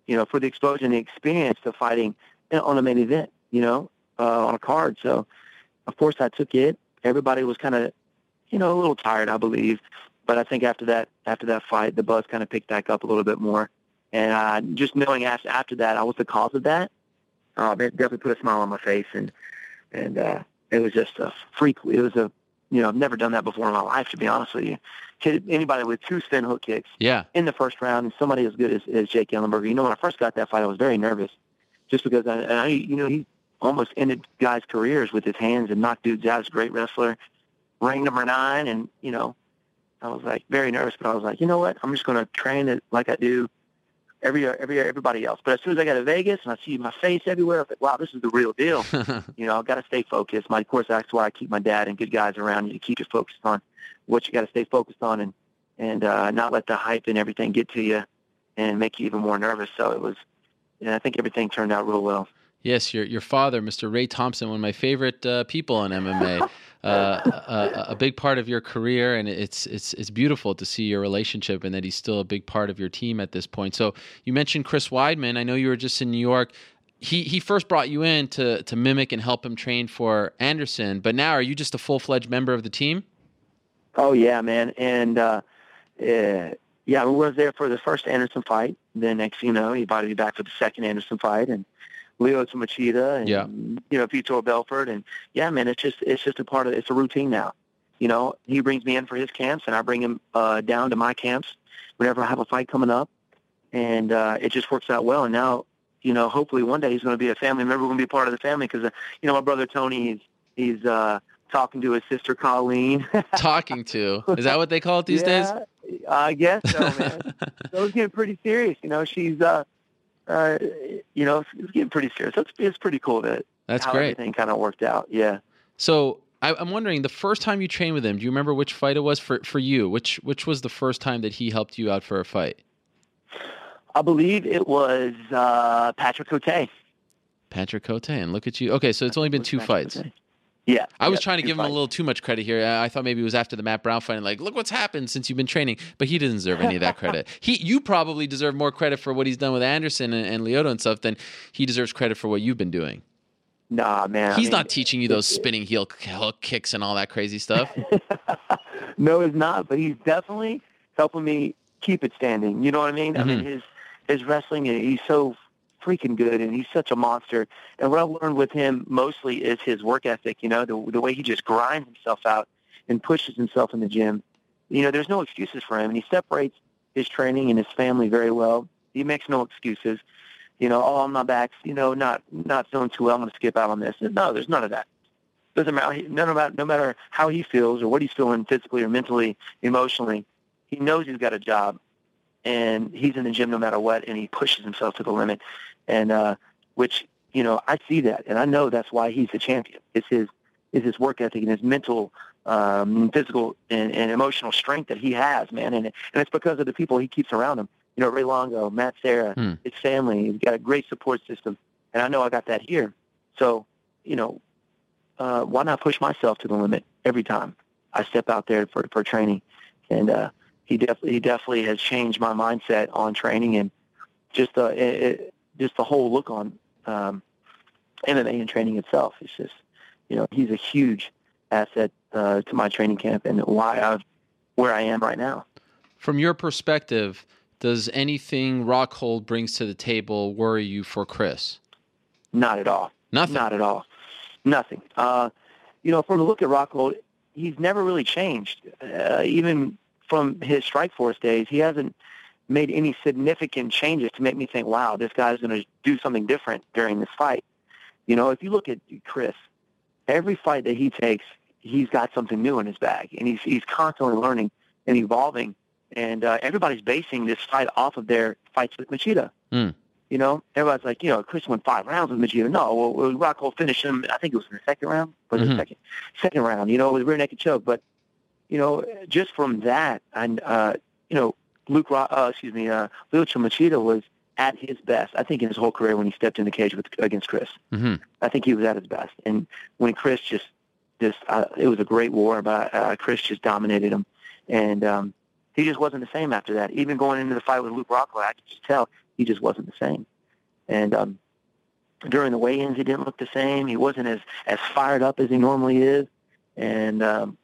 you know, for the exposure and the experience of fighting on a main event, you know, uh, on a card. So, of course, I took it. Everybody was kind of, you know, a little tired, I believe. But I think after that, after that fight, the buzz kind of picked back up a little bit more. And uh, just knowing after, after that, I was the cause of that. Uh, it definitely put a smile on my face, and and uh, it was just a freak. It was a, you know, I've never done that before in my life, to be honest with you. Hit anybody with two spin hook kicks Yeah. in the first round, and somebody as good as, as Jake Ellenberger. You know, when I first got that fight, I was very nervous, just because I, and I you know, he almost ended guys' careers with his hands and knocked dudes out. He's a great wrestler, ring number nine, and you know, I was like very nervous, but I was like, you know what? I'm just going to train it like I do every every everybody else. But as soon as I got to Vegas and I see my face everywhere, I was like, wow, this is the real deal. you know, I've got to stay focused. My, of course, that's why I keep my dad and good guys around you to keep you focused on what you got to stay focused on and and uh, not let the hype and everything get to you and make you even more nervous. So it was, and I think everything turned out real well. Yes, your your father, Mr. Ray Thompson, one of my favorite uh, people in MMA. Uh, a, a big part of your career, and it's it's it's beautiful to see your relationship, and that he's still a big part of your team at this point. So you mentioned Chris Weidman. I know you were just in New York. He he first brought you in to to mimic and help him train for Anderson, but now are you just a full fledged member of the team? Oh yeah, man, and uh, uh, yeah, I was there for the first Anderson fight. Then next, you know, he invited me back for the second Anderson fight, and Leo Machida, and Yeah. you know, Vitor Belfort, and yeah, man, it's just it's just a part of it's a routine now. You know, he brings me in for his camps, and I bring him uh, down to my camps whenever I have a fight coming up, and uh, it just works out well. And now, you know, hopefully one day he's going to be a family member, going to be a part of the family because uh, you know my brother Tony, he's he's uh, talking to his sister Colleen. Talking to is that what they call it these days? I guess so, man. so it's getting pretty serious. You know, she's, uh, uh, you know, it's getting pretty serious. It's, it's pretty cool that That's how great. everything kind of worked out. Yeah. So I, I'm wondering, the first time you trained with him, do you remember which fight it was for for you? Which which was the first time that he helped you out for a fight? I believe it was uh, Patrick Cote. Patrick Cote, and look at you. Okay, so it's only been two fights. Yeah. I was yeah, trying to give him a little too much credit here. I I thought maybe it was after the Matt Brown fight, and like, look what's happened since you've been training. But he didn't deserve any of that credit. He, you probably deserve more credit for what he's done with Anderson and, and Lyoto and stuff than he deserves credit for what you've been doing. Nah, man. I He's mean, not teaching you those spinning heel hook kicks and all that crazy stuff. no, he's not. But he's definitely helping me keep it standing. You know what I mean? I mean, mm-hmm. his his wrestling. He's so freaking good, and he's such a monster. And what I learned with him mostly is his work ethic. You know, the the way he just grinds himself out and pushes himself in the gym. You know, there's no excuses for him, and he separates his training and his family very well. He makes no excuses. You know, oh, my back's, you know, not not feeling too well. I'm going to skip out on this. No, there's none of that. Doesn't matter. None about no matter how he feels or what he's feeling physically or mentally, emotionally. He knows he's got a job, and he's in the gym no matter what, and he pushes himself to the limit. And uh, which you know, I see that, and I know that's why he's the champion. It's his is his work ethic and his mental, um, physical, and, and emotional strength that he has, man. And and it's because of the people he keeps around him. You know, Ray Longo, Matt Serra, Hmm. his family. He's got a great support system, and I know I got that here. So, you know, uh, why not push myself to the limit every time I step out there for for training? And uh, he definitely he definitely has changed my mindset on training and just uh, it, just the whole look on um, MMA and training itself. It's just you know he's a huge asset uh, to my training camp and why I where I am right now. From your perspective, does anything Rockhold brings to the table worry you for Chris? Not at all. Nothing. Not at all. Nothing. Uh, you know, from the look at Rockhold, he's never really changed. Uh, even from his Strikeforce days, he hasn't made any significant changes to make me think, wow, this guy's going to do something different during this fight. You know, if you look at Chris, every fight that he takes, he's got something new in his bag, and he's he's constantly learning and evolving. And uh, everybody's basing this fight off of their fights with Machida. Mm. You know, everybody's like, you know, Chris won five rounds with Machida. No, well, well Rockhold finished him. I think it was in the second round. Was Mhm. it second? Second round. You know, with a rear naked choke. But you know, just from that, and uh, you know, Luke, uh, excuse me, uh, Lyoto Machida was at his best. I think in his whole career when he stepped in the cage with against Chris. hmm I think he was at his best. And when Chris just, just uh, it was a great war, but uh, Chris just dominated him, and um, he just wasn't the same after that. Even going into the fight with Luke Rockhold, I could just tell he just wasn't the same. And um, during the weigh-ins, he didn't look the same. He wasn't as as fired up as he normally is. And um,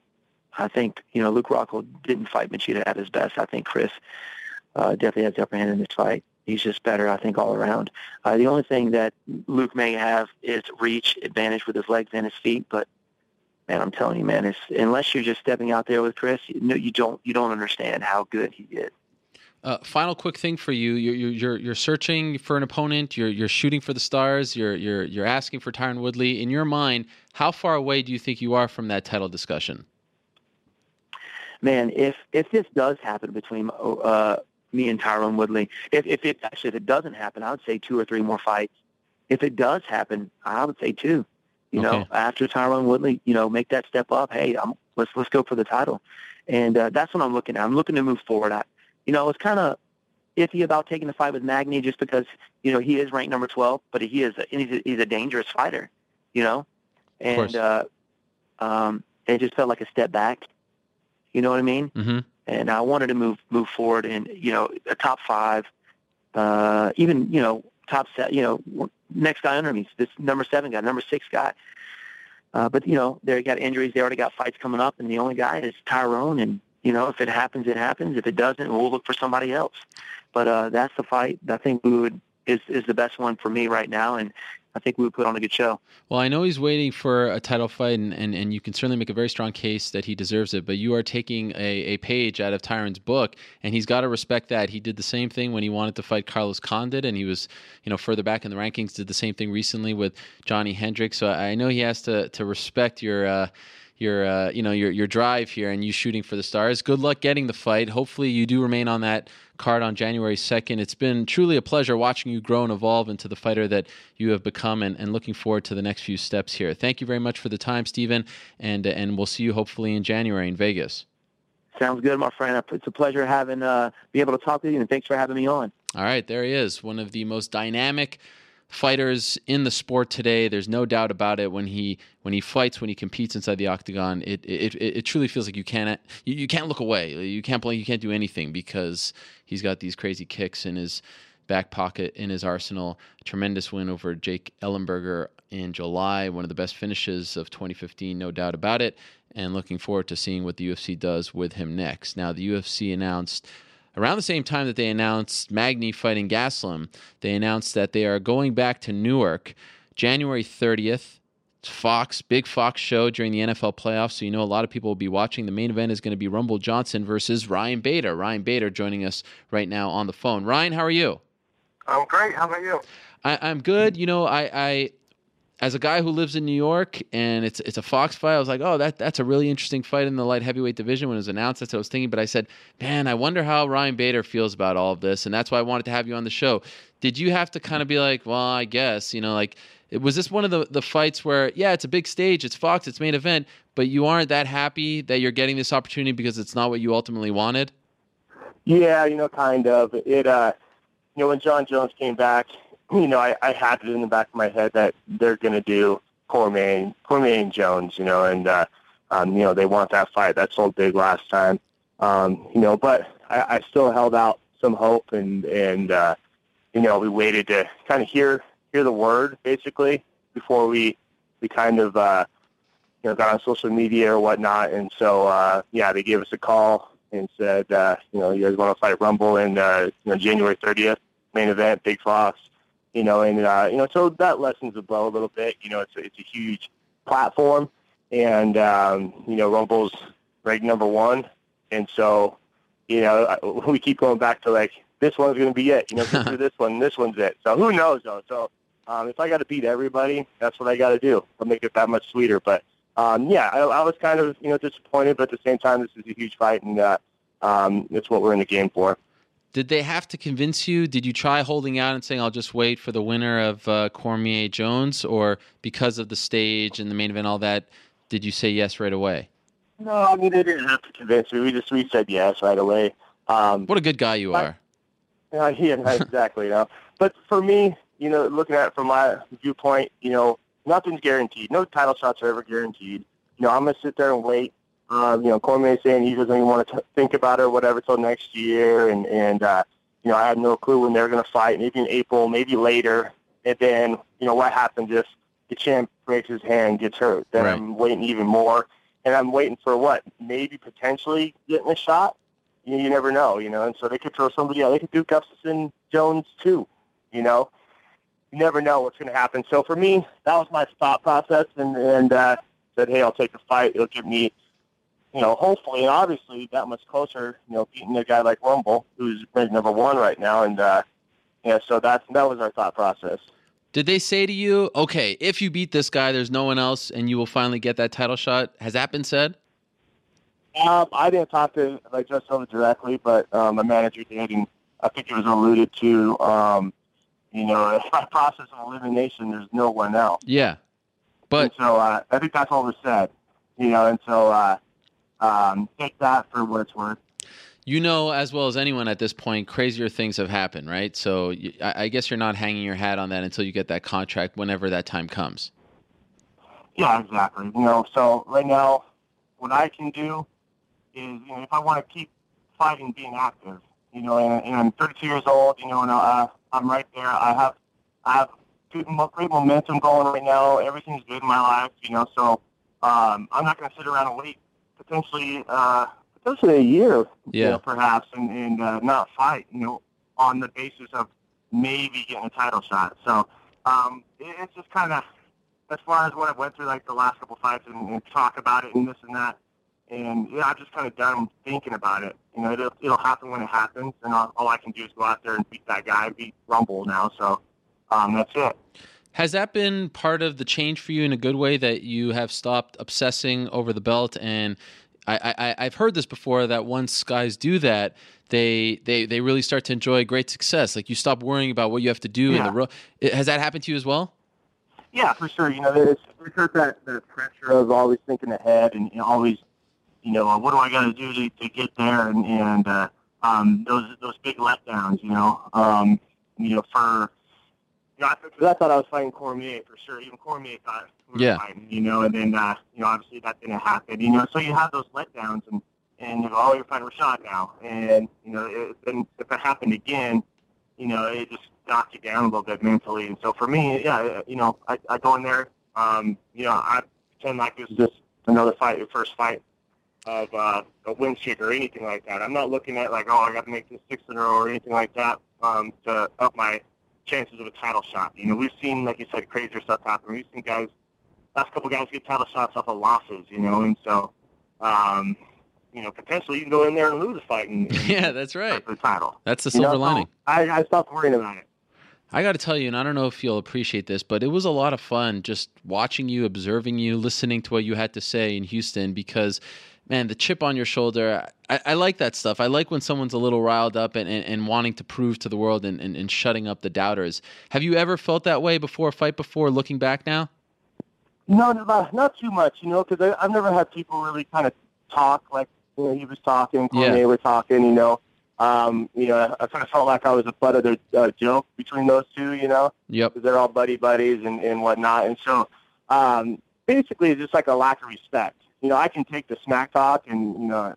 I think you know Luke Rockhold didn't fight Machida at his best. I think Chris uh, definitely has the upper hand in this fight. He's just better, I think, all around. Uh, the only thing that Luke may have is reach advantage with his legs and his feet, but man, I'm telling you, man, it's, unless you're just stepping out there with Chris, you, know, you don't you don't understand how good he is. Uh, final quick thing for you: you're you're you're searching for an opponent. You're you're shooting for the stars. You're you're you're asking for Tyron Woodley. In your mind, how far away do you think you are from that title discussion? Man, if if this does happen between uh, me and Tyron Woodley, if if it actually if it doesn't happen, I would say two or three more fights. If it does happen, I would say two. You know, Okay. after Tyron Woodley, you know, make that step up. Hey, I'm, let's let's go for the title, and uh, that's what I'm looking at. I'm looking to move forward. I, you know, it's kind of iffy about taking the fight with Magny just because you know he is ranked number 12, but he is a, he's a, he's a dangerous fighter. You know, and uh, um, it just felt like a step back. You know what I mean? Mm-hmm. and I wanted to move move forward and you know a top five, uh, even you know top set, you know next guy under me, this number seven guy, number six guy. Uh, but you know they got injuries, they already got fights coming up, and the only guy is Tyron. And you know if it happens, it happens. If it doesn't, we'll look for somebody else. But uh, that's the fight. I think we would is is the best one for me right now, and I think we would put on a good show. Well, I know he's waiting for a title fight, and, and, and you can certainly make a very strong case that he deserves it. But you are taking a, a page out of Tyron's book, and he's got to respect that. He did the same thing when he wanted to fight Carlos Condit, and he was, you know, further back in the rankings. Did the same thing recently with Johnny Hendricks. So I know he has to to respect your. Uh, your uh, you know your your drive here and you shooting for the stars. Good luck getting the fight. Hopefully you do remain on that card on January 2nd. It's been truly a pleasure watching you grow and evolve into the fighter that you have become and, and looking forward to the next few steps here. Thank you very much for the time, Stephen, and and we'll see you hopefully in January in Vegas. Sounds good, my friend. It's a pleasure having uh, be able to talk with you, and thanks for having me on. All right, there he is, one of the most dynamic fighters in the sport today. There's no doubt about it. When he when he fights, when he competes inside the octagon, it it, it, it truly feels like you can't you, you can't look away. You can't play. You can't do anything because he's got these crazy kicks in his back pocket in his arsenal. Tremendous win over Jake Ellenberger in July, one of the best finishes of 2015, no doubt about it. And looking forward to seeing what the UFC does with him next. Now, the UFC announced around the same time that they announced Magny fighting Gastelum, they announced that they are going back to Newark January 30th. Fox, big Fox show during the NFL playoffs. So you know a lot of people will be watching. The main event is going to be Rumble Johnson versus Ryan Bader. Ryan Bader joining us right now on the phone. Ryan, how are you? I'm great. How about you? I, I'm good. You know, I, I as a guy who lives in New York and it's it's a Fox fight, I was like, oh, that that's a really interesting fight in the light heavyweight division when it was announced. That's what I was thinking. But I said, man, I wonder how Ryan Bader feels about all of this, and that's why I wanted to have you on the show. Did you have to kind of be like, well, I guess, you know, like Was this one of the, the fights where, yeah, it's a big stage, it's Fox, it's main event, but you aren't that happy that you're getting this opportunity because it's not what you ultimately wanted? Yeah, you know, kind of. It, uh, you know, when John Jones came back, you know, I, I had it in the back of my head that they're going to do Cormier, Cormier and Jones, you know, and, uh, um, you know, they want that fight. That sold big last time. Um, you know, but I, I still held out some hope and, and, uh, you know, we waited to kind of hear, hear the word basically before we, we kind of, uh, you know, got on social media or whatnot. And so, uh, yeah, they gave us a call and said, uh, you know, you guys want to fight Rumble in, uh, you know, January 30th, main event, Big Fox, you know, and, uh, you know, so that lessens the blow a little bit. You know, it's a, it's a huge platform and, um, you know, Rumble's ranked number one. And so, you know, we keep going back to like, this one's going to be it, you know, do this one, this one's it. So who knows though? So, um, if I got to beat everybody, that's what I got to do. I'll make it that much sweeter. But, um, yeah, I, I was kind of, you know, disappointed, but at the same time, this is a huge fight and, uh, um, it's what we're in the game for. Did they have to convince you? Did you try holding out and saying, I'll just wait for the winner of uh, Cormier Jones? Or because of the stage and the main event, all that, did you say yes right away? No, I mean, they didn't have to convince me. We just, we said yes right away. Um, What a good guy you are. Uh, yeah, exactly. You know, but for me, you know, looking at it from my viewpoint, you know, nothing's guaranteed. No title shots are ever guaranteed. You know, I'm gonna sit there and wait. Um, you know, Cormier saying he doesn't even want to t- think about it or whatever till next year, and and uh, you know, I have no clue when they're gonna fight. Maybe in April, maybe later. And then, you know, what happens if the champ breaks his hand, gets hurt? Then Right. I'm waiting even more, and I'm waiting for what? Maybe potentially getting a shot you, you never know, you know. And so they could throw somebody out. They could do Gustafsson Jones too, you know. You never know what's going to happen. So for me, that was my thought process, and and uh, said, hey, I'll take the fight. It'll give me, you know, hopefully and obviously that much closer, you know, beating a guy like Rumble, who's ranked number one right now, and uh, yeah, so that's that was our thought process. Did they say to you, okay, if you beat this guy, there's no one else, and you will finally get that title shot? Has that been said? Um, I didn't talk to like Joe Silva directly, but um, my manager did, and I think it was alluded to. Um, you know, by process of elimination, there's no one else. Yeah. But and so uh, I think that's all was said. You know, and so uh, um, take that for what it's worth. you know as well as anyone at this point, crazier things have happened, right? So you, I, I guess you're not hanging your hat on that until you get that contract whenever that time comes. Yeah, exactly. You know, so right now, what I can do is, you know, if I want to keep fighting, being active, you know, and, and I'm 32 years old, you know, and uh, I'm right there. I have, I have good, great momentum going right now. Everything's good in my life, you know, so um, I'm not going to sit around and wait potentially, uh, potentially a year, you Yeah. know, perhaps, and, and uh, not fight, you know, on the basis of maybe getting a title shot. So um, it, it's just kind of as far as what I went through, like the last couple fights, and, and talk about it and this and that. And yeah, I've just kind of done thinking about it. You know, it'll, it'll happen when it happens, and all, all I can do is go out there and beat that guy, beat Rumble now. So um, that's it. Has that been part of the change for you in a good way that you have stopped obsessing over the belt? And I, I, I've heard this before that once guys do that, they, they, they really start to enjoy great success. Like you stop worrying about what you have to do in the road. Has that happened to you as well? Yeah, for sure. You know, there's there's hurt that that pressure of always thinking ahead and always, you know, uh, what do I got to do to to get there? And and uh, um, those those big letdowns. You know, um, you know, for you know, I, I thought I was fighting Cormier for sure. Even Cormier thought we were Yeah. fighting. You know, and then uh, you know, obviously that didn't happen. You know, so you have those letdowns and. And you go, oh, you're fighting Rashad now, and you know, it, then if it happened again, you know, it just knocked you down a little bit mentally. And so for me, yeah, you know, I, I go in there, um, you know, I pretend like it's just another fight, your first fight of uh, a win streak or anything like that. I'm not looking at like, oh, I got to make this six in a row or anything like that um, to up my chances of a title shot. You know, we've seen, like you said, crazier stuff happen. We've seen guys, last couple guys get title shots off of losses, you know, and so, um, you know, potentially you can go in there and lose a fight and, and Yeah, that's right. the title. That's the You know, silver lining. I, I stopped worrying about it. I got to tell you, and I don't know if you'll appreciate this, but it was a lot of fun just watching you, observing you, listening to what you had to say in Houston because, man, the chip on your shoulder, I, I like that stuff. I like when someone's a little riled up and, and, and wanting to prove to the world and, and, and shutting up the doubters. Have you ever felt that way before a fight before, looking back now? No, not, not too much, you know, because I've never had people really kind of talk like, you know, he was talking, Cormier Yeah. were talking, you know. Um, you know, I kind of felt like I was a butt of the uh, joke between those two, you know. Yep. because they're all buddy buddies and, and whatnot. And so um, basically, it's just like a lack of respect. You know, I can take the smack talk, and you know,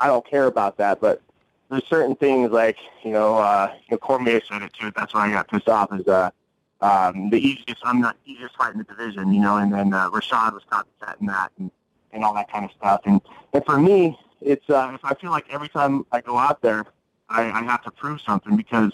I don't care about that. But there's certain things like you know, uh, you know, Cormier said it too. That's why I got pissed off. Is uh, um, the easiest? I'm not easiest fight in the division. You know, and then uh, Rashad was copycatting that and, and all that kind of stuff. And and for me, it's uh, if I feel like every time I go out there, I, I have to prove something because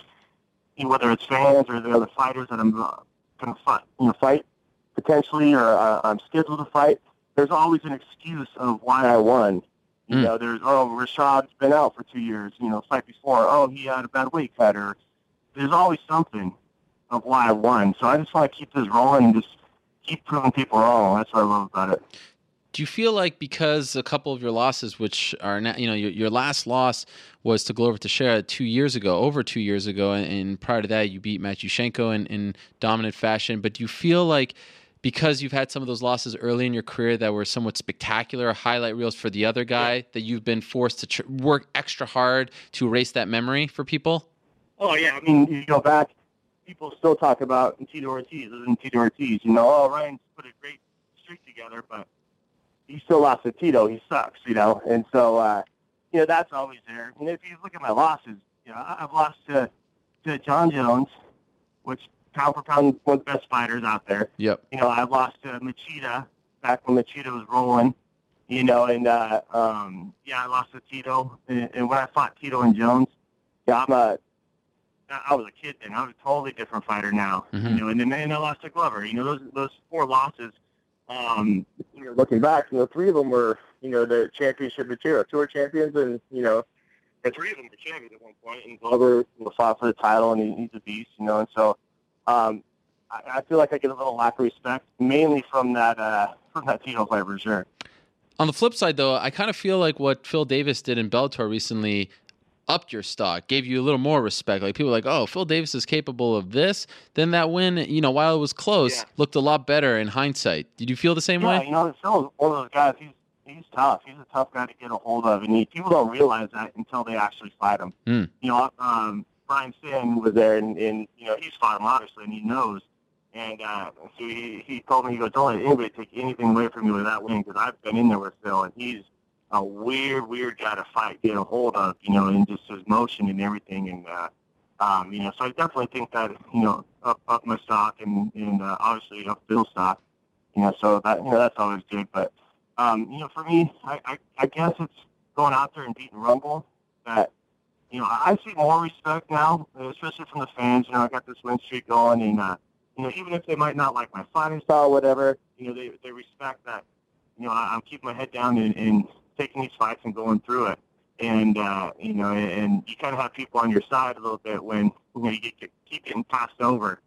you know, whether it's fans or the other fighters that I'm uh, going to fight, you know, fight potentially, or uh, I'm scheduled to fight. There's always an excuse of why I won. You Mm. know, there's oh Rashad's been out for two years. You know, fight before. Oh, he had a bad weight cut, or there's always something of why I won. So I just want to keep this rolling and just keep proving people wrong. That's what I love about it. Do you feel like because a couple of your losses, which are now, you know, your, your last loss was to Glover Teixeira two years ago, over two years ago, and, and prior to that, you beat Matyushenko in, in dominant fashion. But do you feel like because you've had some of those losses early in your career that were somewhat spectacular, highlight reels for the other guy, that you've been forced to tr- work extra hard to erase that memory for people? Oh yeah, I mean, you go back, people still talk about Tito Ortiz and Tito Ortiz. You know, oh Ryan's put a great streak together, but he still lost to Tito. He sucks, you know. And so, uh, you know, that's always there. You know, if you look at my losses, you know, I've lost to to John Jones, which pound for pound one of the best fighters out there. Yep. You know, I lost to Machida back when Machida was rolling. You know, and uh, um, yeah, I lost to Tito. And, and when I fought Tito and Jones, yeah, I'm a I was a kid then. I was a totally different fighter now. Mhm. You know, and then and I lost to Glover. You know, those those four losses. Um, you know, looking back, you know, three of them were you know the championship material, tour champions, and you know, the three of them were champions at one point. And Glover fought for the title, and he, he's a beast. You know, and so um, I, I feel like I get a little lack of respect, mainly from that uh, from that Tito fight for sure. On the flip side, though, I kind of feel like what Phil Davis did in Bellator recently upped your stock, gave you a little more respect. Like people were like, oh, Phil Davis is capable of this. Then that win, you know, while it was close, Yeah. looked a lot better in hindsight. Did you feel the same yeah, way? you know, Phil's one of those guys. He's he's tough. He's a tough guy to get a hold of, and he, people don't realize that until they actually fight him. Hmm. You know, um, Brian Stann was there, and, and you know he's fought him obviously, and he knows. And uh, so he he told me he goes, don't let anybody take anything away from you with that win, because I've been in there with Phil, and he's a weird, weird guy to fight, get a hold of, you know, and just his motion and everything, and. uh um, you know, so I definitely think that, you know, up, up my stock and, and uh, obviously up Phil's stock. You know, so that, you know, that's always good. But, um, you know, for me, I, I, I guess it's going out there and beating Rumble that, you know, I see more respect now, especially from the fans. You know, I got this win streak going and, uh, you know, even if they might not like my fighting style whatever, you know, they, they respect that, you know, I, I'm keeping my head down and, and taking these fights and going through it. And, uh, you know, and you kind of have people on your side a little bit when, you know, you get, get, keep getting passed over,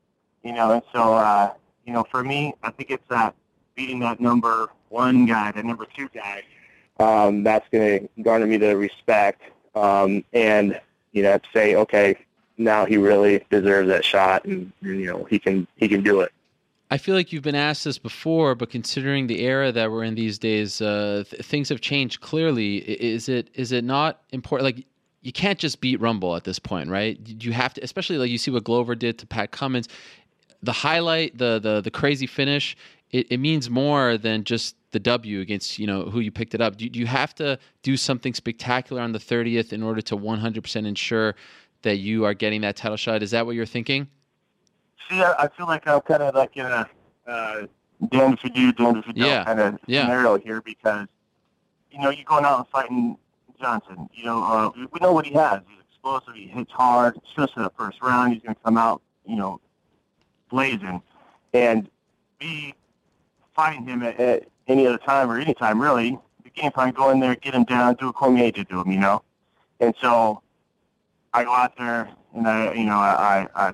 you know, and so, uh, you know, for me, I think it's that beating that number one guy, that number two guy, um, that's going to garner me the respect um, and, you know, say, okay, now he really deserves that shot and, and, you know, he can, he can do it. I feel like you've been asked this before, but considering the era that we're in these days, uh, th- things have changed clearly. Is it is it not important? Like you can't just beat Rumble at this point, right? You have to, especially like you see what Glover did to Pat Cummins. The highlight, the the the crazy finish, it, it means more than just the W against you know who you picked it up. Do, do you have to do something spectacular on the 30th in order to 100% ensure that you are getting that title shot? Is that what you're thinking? See, I, I feel like I'm kind of like in a uh, damned if you do, damned if you don't Yeah, kind of yeah. scenario here because, you know, you're going out and fighting Johnson. You know, uh, we know what he has. He's explosive. He hits hard. Especially the first round, he's going to come out, you know, blazing. And be fighting him at, at any other time or any time, really, the game plan, go in there, get him down, do what Cormier did to him, you know? And so I go out there and I, you know, I, I, I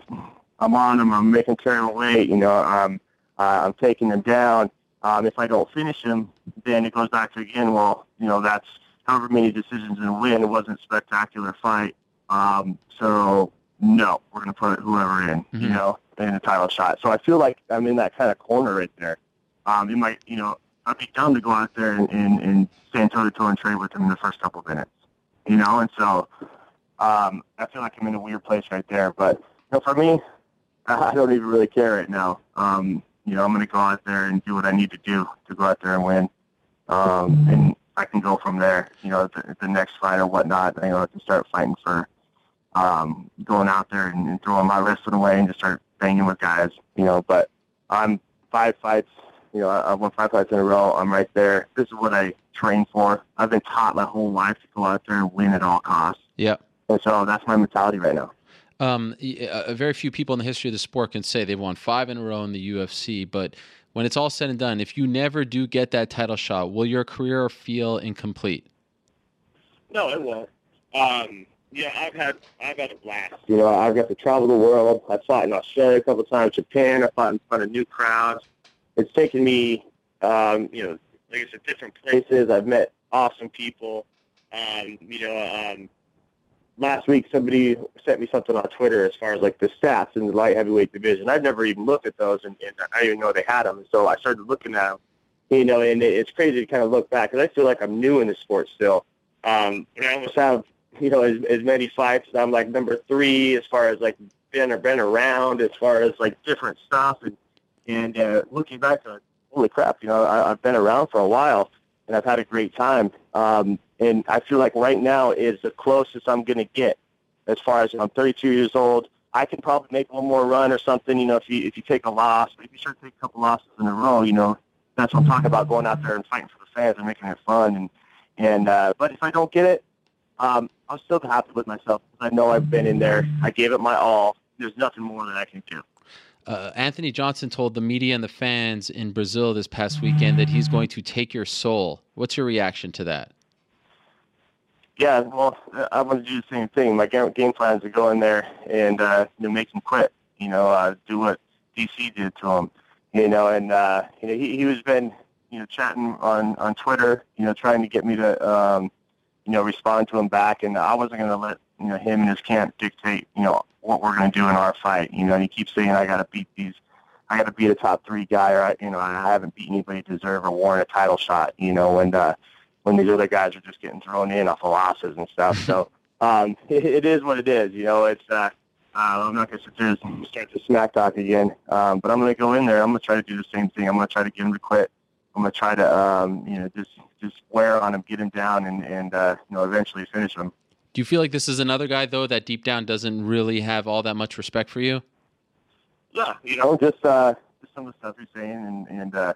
I'm on him. I'm making terrible weight. You know, I'm, uh, I'm taking him down. Um, if I don't finish him, then it goes back to again. Well, you know, that's however many decisions in a win. It wasn't a spectacular fight. Um, so no, we're going to put whoever in, Mhm. you know, in a title shot. So I feel like I'm in that kind of corner right there. Um, it might, you know, I'd be dumb to go out there and, and, and stand toe to toe and trade with him in the first couple of minutes, you know. And so um, I feel like I'm in a weird place right there. But you know, for me, I don't even really care right now. Um, you know, I'm going to go out there and do what I need to do to go out there and win. Um, and I can go from there. You know, the, the next fight or whatnot. You know, I can start fighting for um, going out there and, and throwing my wrestling away and just start banging with guys. You know, but I'm five fights. You know, I- I've won five fights in a row. I'm right there. This is what I train for. I've been taught my whole life to go out there and win at all costs. Yeah. And so that's my mentality right now. Um, y- uh, very few people in the history of the sport can say they've won five in a row in the UFC, but when it's all said and done, if you never do get that title shot, will your career feel incomplete? No, it won't. Um, yeah, I've had I've had a blast. You know, I've got to travel the world. I fought in Australia a couple times, Japan. I fought in front of new crowds. It's taken me, um, you know, like I said, different places. I've met awesome people. Um, you know, um, last week somebody sent me something on Twitter as far as like the stats in the light heavyweight division. I've never even looked at those, and, and I didn't even know they had them. So I started looking at them. You know, and it- it's crazy to kind of look back because I feel like I'm new in the sport still. Um, and I almost have, you know, as, as many fights. I'm like number three as far as like been or been around as far as like different stuff. And and uh, looking back, uh, holy crap, you know, I, I've been around for a while and I've had a great time. Um, and I feel like right now is the closest I'm going to get as far as I'm 32 years old. I can probably make one more run or something, you know, if you if you take a loss, if you start to take a couple losses in a row, you know, that's what I'm talking about, going out there and fighting for the fans and making it fun. And and uh, but if I don't get it, um, I'm still happy with myself I know I've been in there. I gave it my all. There's nothing more that I can do. Uh, Anthony Johnson told the media and the fans in Brazil this past weekend that he's going to take your soul. What's your reaction to that? Yeah, well, I want to do the same thing. My game game plan is to go in there and uh, you know make him quit. You know, uh, do what DC did to him. You know, and uh, you know he he was been you know chatting on on Twitter. You know, trying to get me to um, you know respond to him back, and I wasn't going to let you know him and his camp dictate you know what we're going to do in our fight. You know, and he keeps saying I got to beat these. I got to beat a top three guy, or I, you know, I haven't beat anybody to deserve or warrant a title shot. You know, and uh, when these other guys are just getting thrown in off of losses and stuff. So um, it, it is what it is. You know, it's uh, uh, I'm not going to sit there and start to smack talk again, um, but I'm going to go in there. I'm going to try to do the same thing. I'm going to try to get him to quit. I'm going to try to um, you know just just wear on him, get him down, and and uh, you know eventually finish him. Do you feel like this is another guy though that deep down doesn't really have all that much respect for you? Yeah, you know, just uh, just some of the stuff you're saying, and and uh,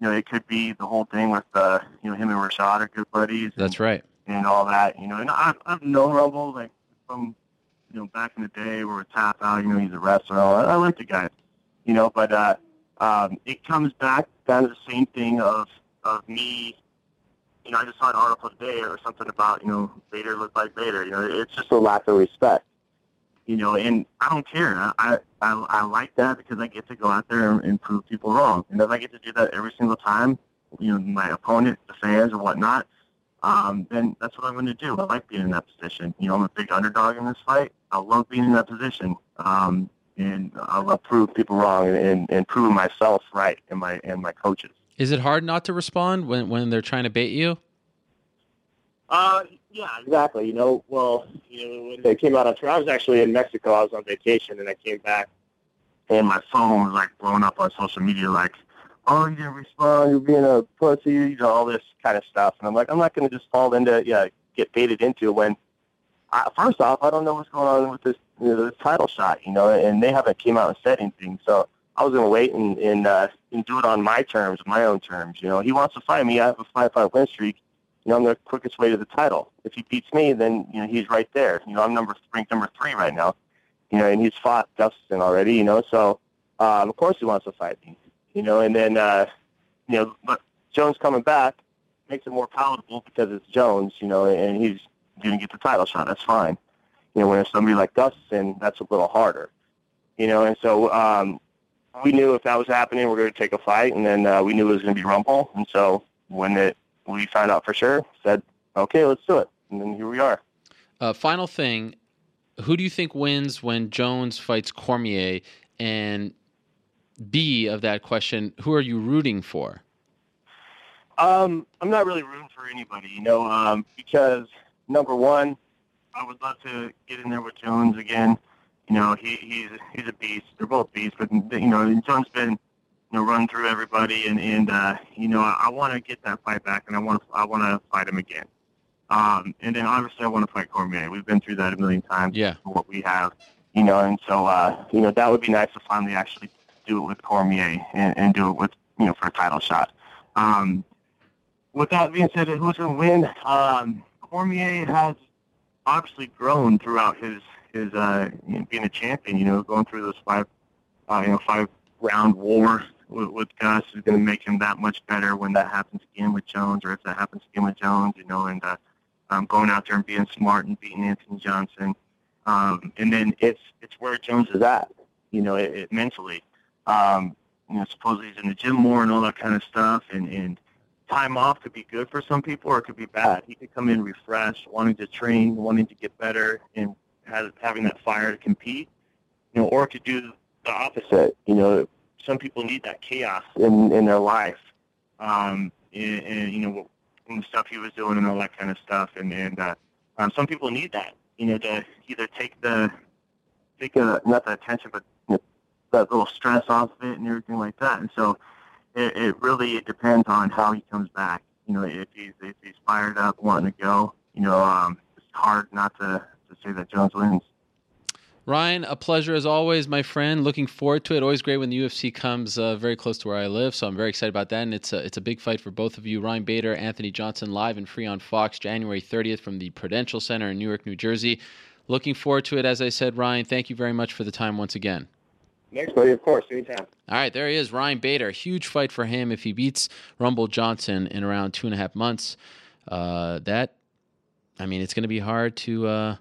you know, it could be the whole thing with uh, you know him and Rashad are good buddies. and- That's right. and all that, you know. And I've, I've known Rumble like from you know back in the day where we tap out, you know, he's a wrestler. and that. I like the guy, you know. But uh, um, it comes back down to the same thing of of me. You know, I just saw an article today or something about you know Vader looked like Vader. You know, it's just a lack of respect. You know, and I don't care. I I, I, like that because I get to go out there and, and prove people wrong. And if I get to do that every single time, you know, my opponent, the fans, or whatnot, um, then that's what I'm going to do. I like being in that position. You know, I'm a big underdog in this fight. I love being in that position, um, and I love prove people wrong and, and, and proving myself right and my and my coaches. Is it hard not to respond when when they're trying to bait you? Uh, yeah, exactly. You know, well, you know, when they came out tour, I was actually in Mexico. I was on vacation, and I came back, and my phone was like blowing up on social media, like, "Oh, you didn't respond. You're being a pussy." You know, all this kind of stuff. And I'm like, I'm not going to just fall into, yeah, get baited into when. I, first off, I don't know what's going on with this, you know, this title shot, you know, and they haven't came out and said anything. So I was going to wait and and, uh, and do it on my terms, my own terms. You know, he wants to fight me. I have a five-fight win streak you know, I'm the quickest way to the title. If he beats me, then you know he's right there. You know, I'm number ranked number three right now. You know, and he's fought Dustin already. You know, so um, of course he wants to fight me. You know, and then uh, you know, but Jones coming back makes it more palatable because it's Jones. You know, and he's going to get the title shot. That's fine. You know, when it's somebody like Gustafsson, that's a little harder. You know, and so um, we knew if that was happening, we are going to take a fight, and then uh, we knew it was going to be Rumble. And so when it we found out for sure, said, okay, let's do it, and then here we are. Uh, final thing, who do you think wins when Jones fights Cormier? And B of that question, who are you rooting for? Um, I'm not really rooting for anybody, you know, um, because number one, I would love to get in there with Jones again. You know, he, he's he's a beast. They're both beasts, but you know, Jones been you know run through everybody, and and uh, you know, I, I want to get that fight back, and I want to I want to fight him again. Um, and then obviously I want to fight Cormier. We've been through that a million times. Yeah. What we have, you know, and so uh, you know that would be nice to finally actually do it with Cormier and, and do it with you know for a title shot. Um, with that being said, who's going to win? Um, Cormier has obviously grown throughout his his uh, being a champion. You know, going through those five uh, you know five round war with, with Gus is going to make him that much better when that happens again with Jones, or if that happens again with Jones. You know, and uh, um, going out there and being smart and beating Anthony Johnson. Um, and then it's it's where Jones is at. You know, it, it mentally. Um, you know, supposedly he's in the gym more and all that kind of stuff, and and time off could be good for some people or it could be bad. He could come in refreshed, wanting to train, wanting to get better, and has, having that fire to compete. You know, or could do the opposite. You know, some people need that chaos in in their life, um, and, and you know, and the stuff he was doing and all that kind of stuff, and and uh, um, some people need that. You know, to either take the take a, not the attention, but you know, that little stress off of it and everything like that. And so it, it really it depends on how he comes back. You know, if he's if he's fired up, wanting to go, you know, um, it's hard not to to say that Jones wins. Ryan, a pleasure as always, my friend. Looking forward to it. Always great when the UFC comes uh, very close to where I live, so I'm very excited about that. And it's a it's a big fight for both of you. Ryan Bader, Anthony Johnson, live and free on Fox, January 30th from the Prudential Center in Newark, New Jersey. Looking forward to it. As I said, Ryan, thank you very much for the time once again. Next, buddy, of course, anytime. All right, there he is, Ryan Bader. Huge fight for him if he beats Rumble Johnson in around two and a half months. Uh, that, I mean, it's going to be hard to uh,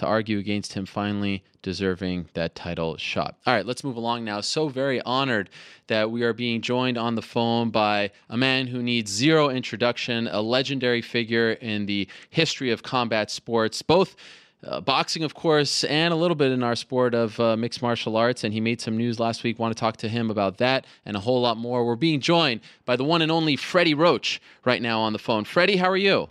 to argue against him finally deserving that title shot. All right, let's move along now. So very honored that we are being joined on the phone by a man who needs zero introduction, a legendary figure in the history of combat sports, both uh, boxing, of course, and a little bit in our sport of uh, mixed martial arts. And he made some news last week. Want to talk to him about that and a whole lot more. We're being joined by the one and only Freddie Roach right now on the phone. Freddie, how are you?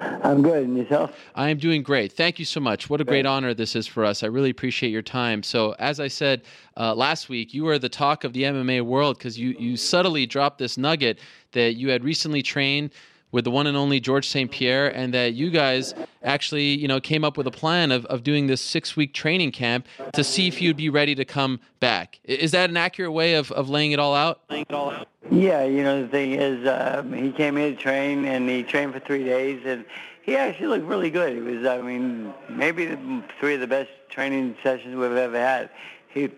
I'm good. And yourself? I am doing great. Thank you so much. What a great honor this is for us. I really appreciate your time. So, as I said uh, last week, you were the talk of the MMA world because you, you subtly dropped this nugget that you had recently trained with the one and only George St. Pierre, and that you guys actually, you know, came up with a plan of, of doing this six week training camp to see if you'd be ready to come back. Is that an accurate way of, of laying it all out? Yeah, you know, the thing is, uh, he came in to train, and he trained for three days, and he actually looked really good. He was, I mean, maybe three of the best training sessions we've ever had. He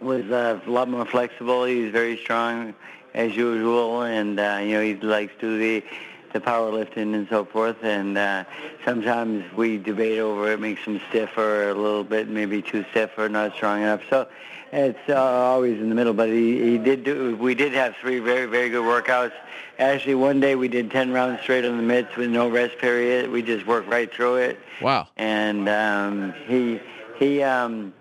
was uh, a lot more flexible. He was very strong as usual, and uh, you know, he likes to do the the powerlifting and so forth. And uh, sometimes we debate over it, makes him stiffer a little bit, maybe too stiff or not strong enough. So it's uh, always in the middle. But he, he did do. We did have three very very good workouts. Actually, one day we did 10 rounds straight on the mitts with no rest period. We just worked right through it. Wow. And um, he he. Um,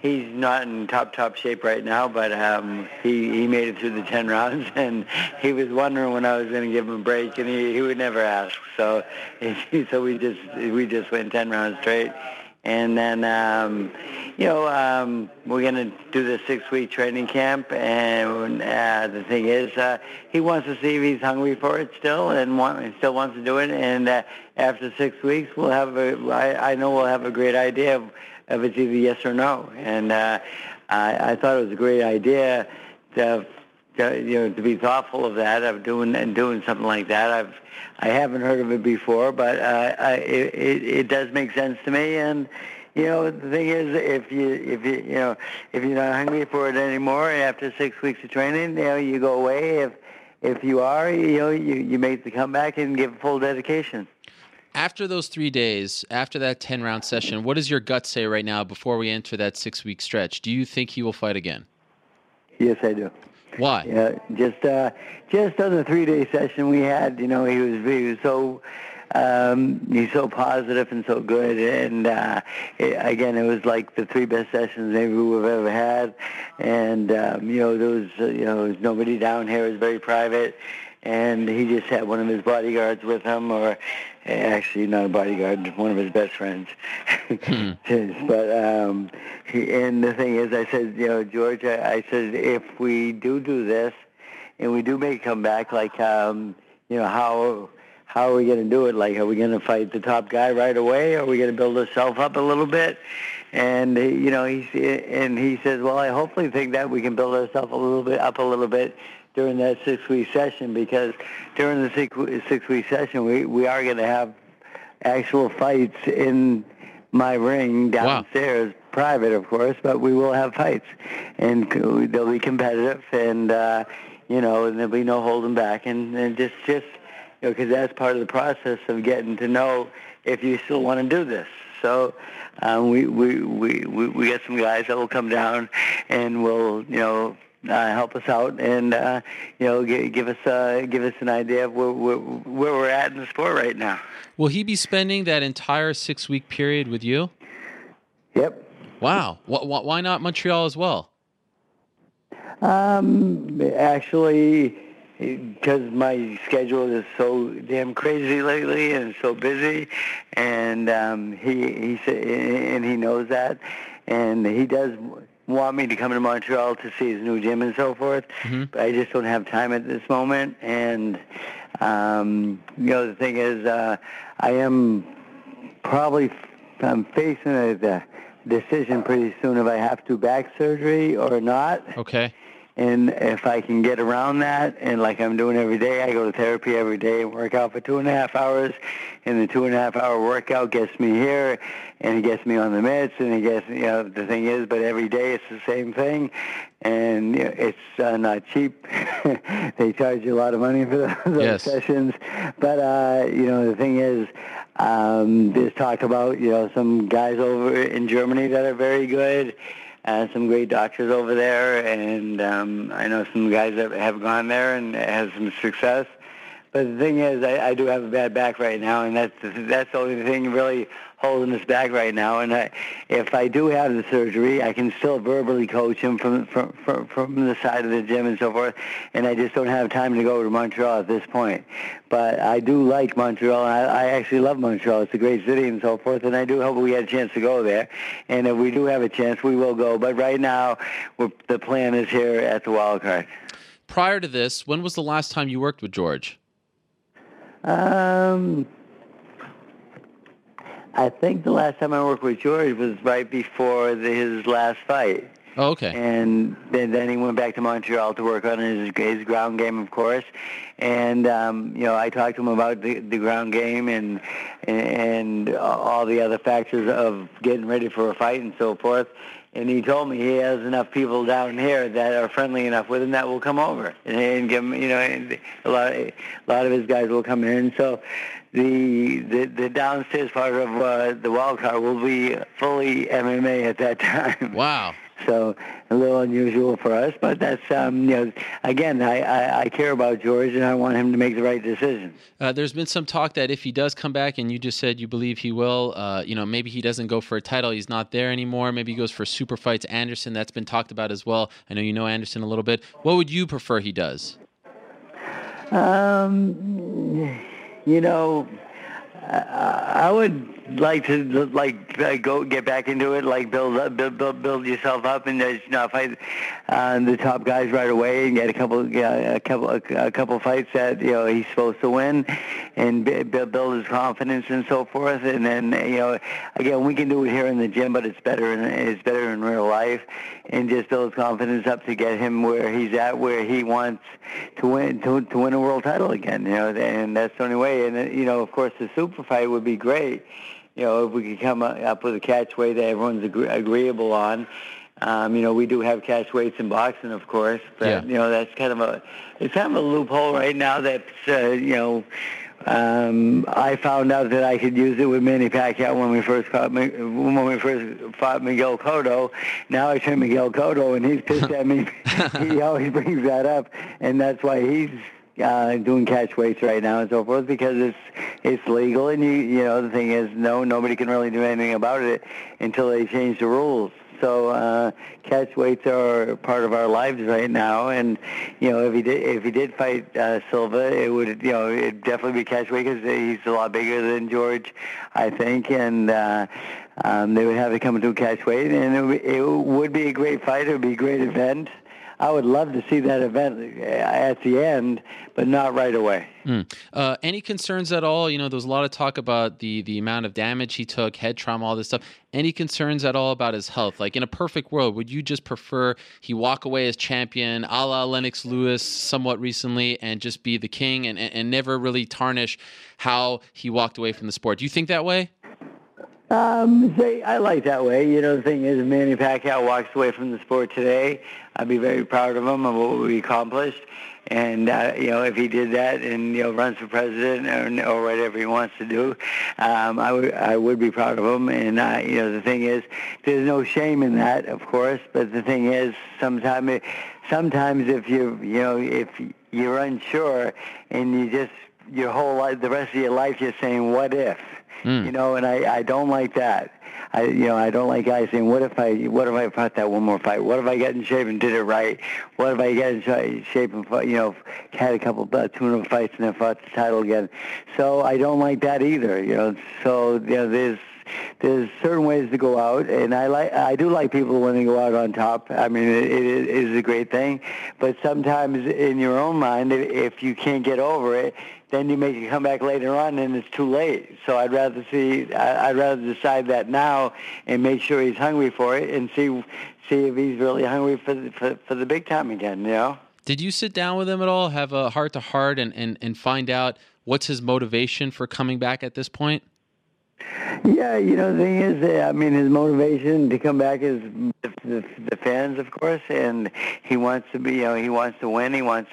he's not in top top shape right now, but um, he he made it through the ten rounds, and he was wondering when I was going to give him a break, and he he would never ask. So so we just we just went ten rounds straight, and then um, you know um, we're going to do the six week training camp, and uh, the thing is uh, he wants to see if he's hungry for it still, and want, still wants to do it, and uh, after six weeks we'll have a I, I know we'll have a great idea of if it's either yes or no. And uh, I, I thought it was a great idea to, to, you know, to be thoughtful of that, of doing and doing something like that. I've I haven't heard of it before, but uh, I, it, it, does make sense to me. And you know, the thing is, if you if you you know if you're not hungry for it anymore after six weeks of training, you know, you go away. If if you are, you know, you you make the comeback and give full dedication. After those three days, after that 10 round session, what does your gut say right now before we enter that six week stretch? Do you think he will fight again? Yes, I do. Why? Yeah, just uh, just on the three day session we had, you know, he was he was so um, he's so positive and so good, and uh, it, again, it was like the three best sessions maybe we've ever had, and um, you know, there was uh, you know, there was nobody down here. It was very private, and he just had one of his bodyguards with him, or actually not a bodyguard, one of his best friends. Hmm. but um, he, and the thing is, I said, you know, George, I, I said, if we do do this, and we do make a comeback, like, um, you know, how how are we going to do it? Like, are we going to fight the top guy right away? Are we going to build ourselves up a little bit? And you know, he and he says, well, I hopefully think that we can build ourselves a little bit up a little bit during that six-week session because during the six, six-week session, we, we are going to have actual fights in my ring downstairs, wow. private, of course, but we will have fights, and they'll be competitive, and uh, you know, and there'll be no holding back, and, and just just you know, because that's part of the process of getting to know if you still want to do this. So um, we, we we we we get some guys that will come down and we'll you know uh, help us out and uh, you know give, give us uh, give us an idea of where, where, where we're at in the sport right now. Will he be spending that entire six week period with you? Yep. Wow. Why not Montreal as well? Um, actually, because my schedule is so damn crazy lately and so busy, and um, he he and he knows that, and he does want me to come to Montreal to see his new gym and so forth, mm-hmm. but I just don't have time at this moment. And um, you know, the thing is, uh, I am probably I'm facing a, a decision pretty soon if I have to back surgery or not. Okay. And if I can get around that, and like I'm doing every day, I go to therapy every day and work out for two and a half hours. And the two and a half hour workout gets me here, and he gets me on the meds, and he gets, you know, the thing is, but every day it's the same thing. And you know, it's uh, not cheap. they charge you a lot of money for those yes. sessions. But, uh, you know, the thing is, um, there's talk about, you know, some guys over in Germany that are very good uh, some great doctors over there, and um, I know some guys that have gone there and had some success. But the thing is, I, I do have a bad back right now, and that's that's the only thing really holding us back right now. And I, if I do have the surgery, I can still verbally coach him from, from from from the side of the gym and so forth. And I just don't have time to go to Montreal at this point. But I do like Montreal. I, I actually love Montreal. It's a great city and so forth. And I do hope we get a chance to go there. And if we do have a chance, we will go. But right now, the plan is here at the wild card. Prior to this, when was the last time you worked with George? Um, I think the last time I worked with George was right before the, his last fight. Oh, okay. And then, then he went back to Montreal to work on his his ground game, of course. And um, you know, I talked to him about the, the ground game and and all the other factors of getting ready for a fight and so forth. And he told me he has enough people down here that are friendly enough with him that will come over and, and give him, you know, a lot, a lot of his guys will come in. So the the, the downstairs part of uh, the wild card will be fully MMA at that time. Wow. So a little unusual for us, but that's um, you know again I, I, I, care about George and I want him to make the right decision. Uh, there's been some talk that if he does come back, and you just said you believe he will, uh, you know maybe he doesn't go for a title, he's not there anymore. Maybe he goes for super fights. Anderson, that's been talked about as well. I know you know Anderson a little bit. What would you prefer he does? Um, you know, I I would like to like go get back into it, like build up, build build, build yourself up, and you know fight uh, the top guys right away, and get a couple yeah, a couple a, couple fights that you know he's supposed to win, and build, build his confidence and so forth. And then you know again we can do it here in the gym, but it's better in it's better in real life, and just build his confidence up to get him where he's at, where he wants to win to to win a world title again. You know, and that's the only way. And you know, of course, the super fight would be great. You know, if we could come up with a catchweight that everyone's agree- agreeable on, Um, you know, we do have catch weights in boxing, of course, but Yeah. you know that's kind of a it's kind of a loophole right now. That's uh, you know. Um, I found out that I could use it with Manny Pacquiao when we first fought, when we first fought Miguel Cotto. Now I turn Miguel Cotto, and he's pissed at me. he always brings that up, and that's why he's uh, doing catch weights right now and so forth because it's it's legal. And you you know the thing is, no, nobody can really do anything about it until they change the rules. So uh, catch weights are part of our lives right now, and you know if he did if he did fight uh, Silva, it would you know it'd definitely be catch weight because he's a lot bigger than George, I think, and uh, um, they would have to come into a catch weight, and it, it would be a great fight. It would be a great event. I would love to see that event uh, at the end, but not right away. Mm. Uh, any concerns at all? You know, there was a lot of talk about the the amount of damage he took, head trauma, all this stuff. Any concerns at all about his health? Like in a perfect world, would you just prefer he walk away as champion, a la Lennox Lewis, somewhat recently, and just be the king and, and, and never really tarnish how he walked away from the sport? Do you think that way? Um, say, I like that way. You know, the thing is, Manny Pacquiao walks away from the sport today. I'd be very proud of him and what we accomplished. And uh, you know, if he did that and you know runs for president or, or whatever he wants to do, um, I would I would be proud of him. And uh, you know, the thing is, there's no shame in that, of course. But the thing is, sometimes sometimes if you you know if you're unsure and you just your whole life, the rest of your life, you're saying, "What if?" Mm. You know, and I, I don't like that. I you know I don't like guys saying, "What if I what if I fought that one more fight? What if I got in shape and did it right? What if I got in shape and fought, you know had a couple uh, tune up fights and then fought the title again?" So I don't like that either. You know, so you know there's there's certain ways to go out, and I like I do like people when they go out on top. I mean, it, it is a great thing, but sometimes in your own mind, if you can't get over it, then you make it come back later on, and it's too late. So I'd rather see I- I'd rather decide that now and make sure he's hungry for it, and see see if he's really hungry for the, for, for the big time again. You know. Did you sit down with him at all, have a heart to heart, and and and find out what's his motivation for coming back at this point? Yeah, you know, the thing is, uh, I mean, his motivation to come back is the, the, the fans, of course, and he wants to be, you know, he wants to win. He wants,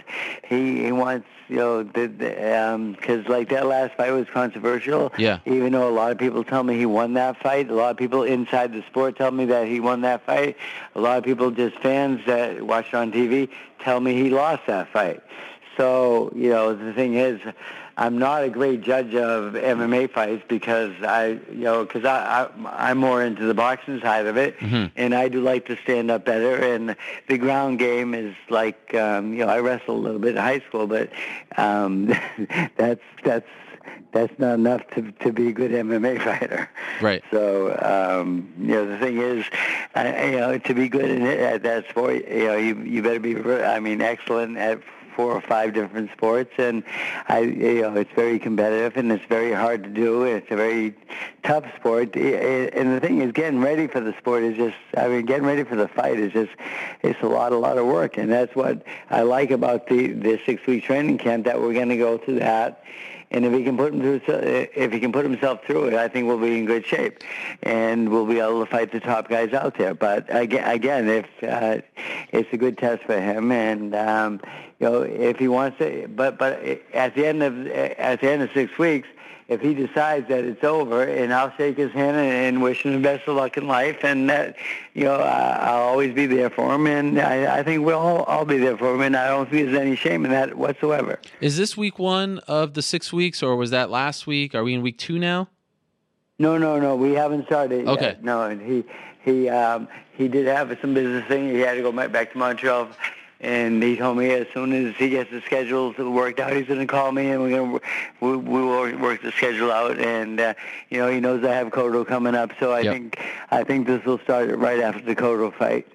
he he wants, you know, the, the um, because like that last fight was controversial. Yeah. Even though a lot of people tell me he won that fight, a lot of people inside the sport tell me that he won that fight. A lot of people, just fans that watch it on TV, tell me he lost that fight. So, you know, the thing is, I'm not a great judge of MMA fights because I, you know, because I, I I'm more into the boxing side of it, Mhm. and I do like to stand up better. And the ground game is like, um, you know, I wrestled a little bit in high school, but um, that's that's that's not enough to to be a good MMA fighter. Right. So um, you know, the thing is, I, you know, to be good in it, at that sport, you know, you you better be, I mean, excellent at four or five different sports, and I, you know, it's very competitive and it's very hard to do. It's a very tough sport, and the thing is, getting ready for the sport is just, I mean, getting ready for the fight is just, it's a lot, a lot of work, and that's what I like about the the six week training camp that we're going to go through that. And if he can put him through, if he can put himself through it, I think we'll be in good shape, and we'll be able to fight the top guys out there. But again, again, if uh, it's a good test for him, and um, you know, if he wants to, but but at the end of at the end of six weeks, if he decides that it's over, and I'll shake his hand and, and wish him the best of luck in life, and that you know I, I'll always be there for him, and I, I think we'll all, all be there for him, and I don't think there's any shame in that whatsoever. Is this week one of the six weeks, or was that last week? Are we in week two now? No, no, no. We haven't started. Okay. Yet. No, and he he um, he did have some business thing. He had to go back back to Montreal, and he told me as soon as he gets the schedule worked out, he's going to call me, and we're going to we, we will work the schedule out. And uh, you know, he knows I have Cotto coming up, so I Yep. think I think this will start right after the Cotto fight.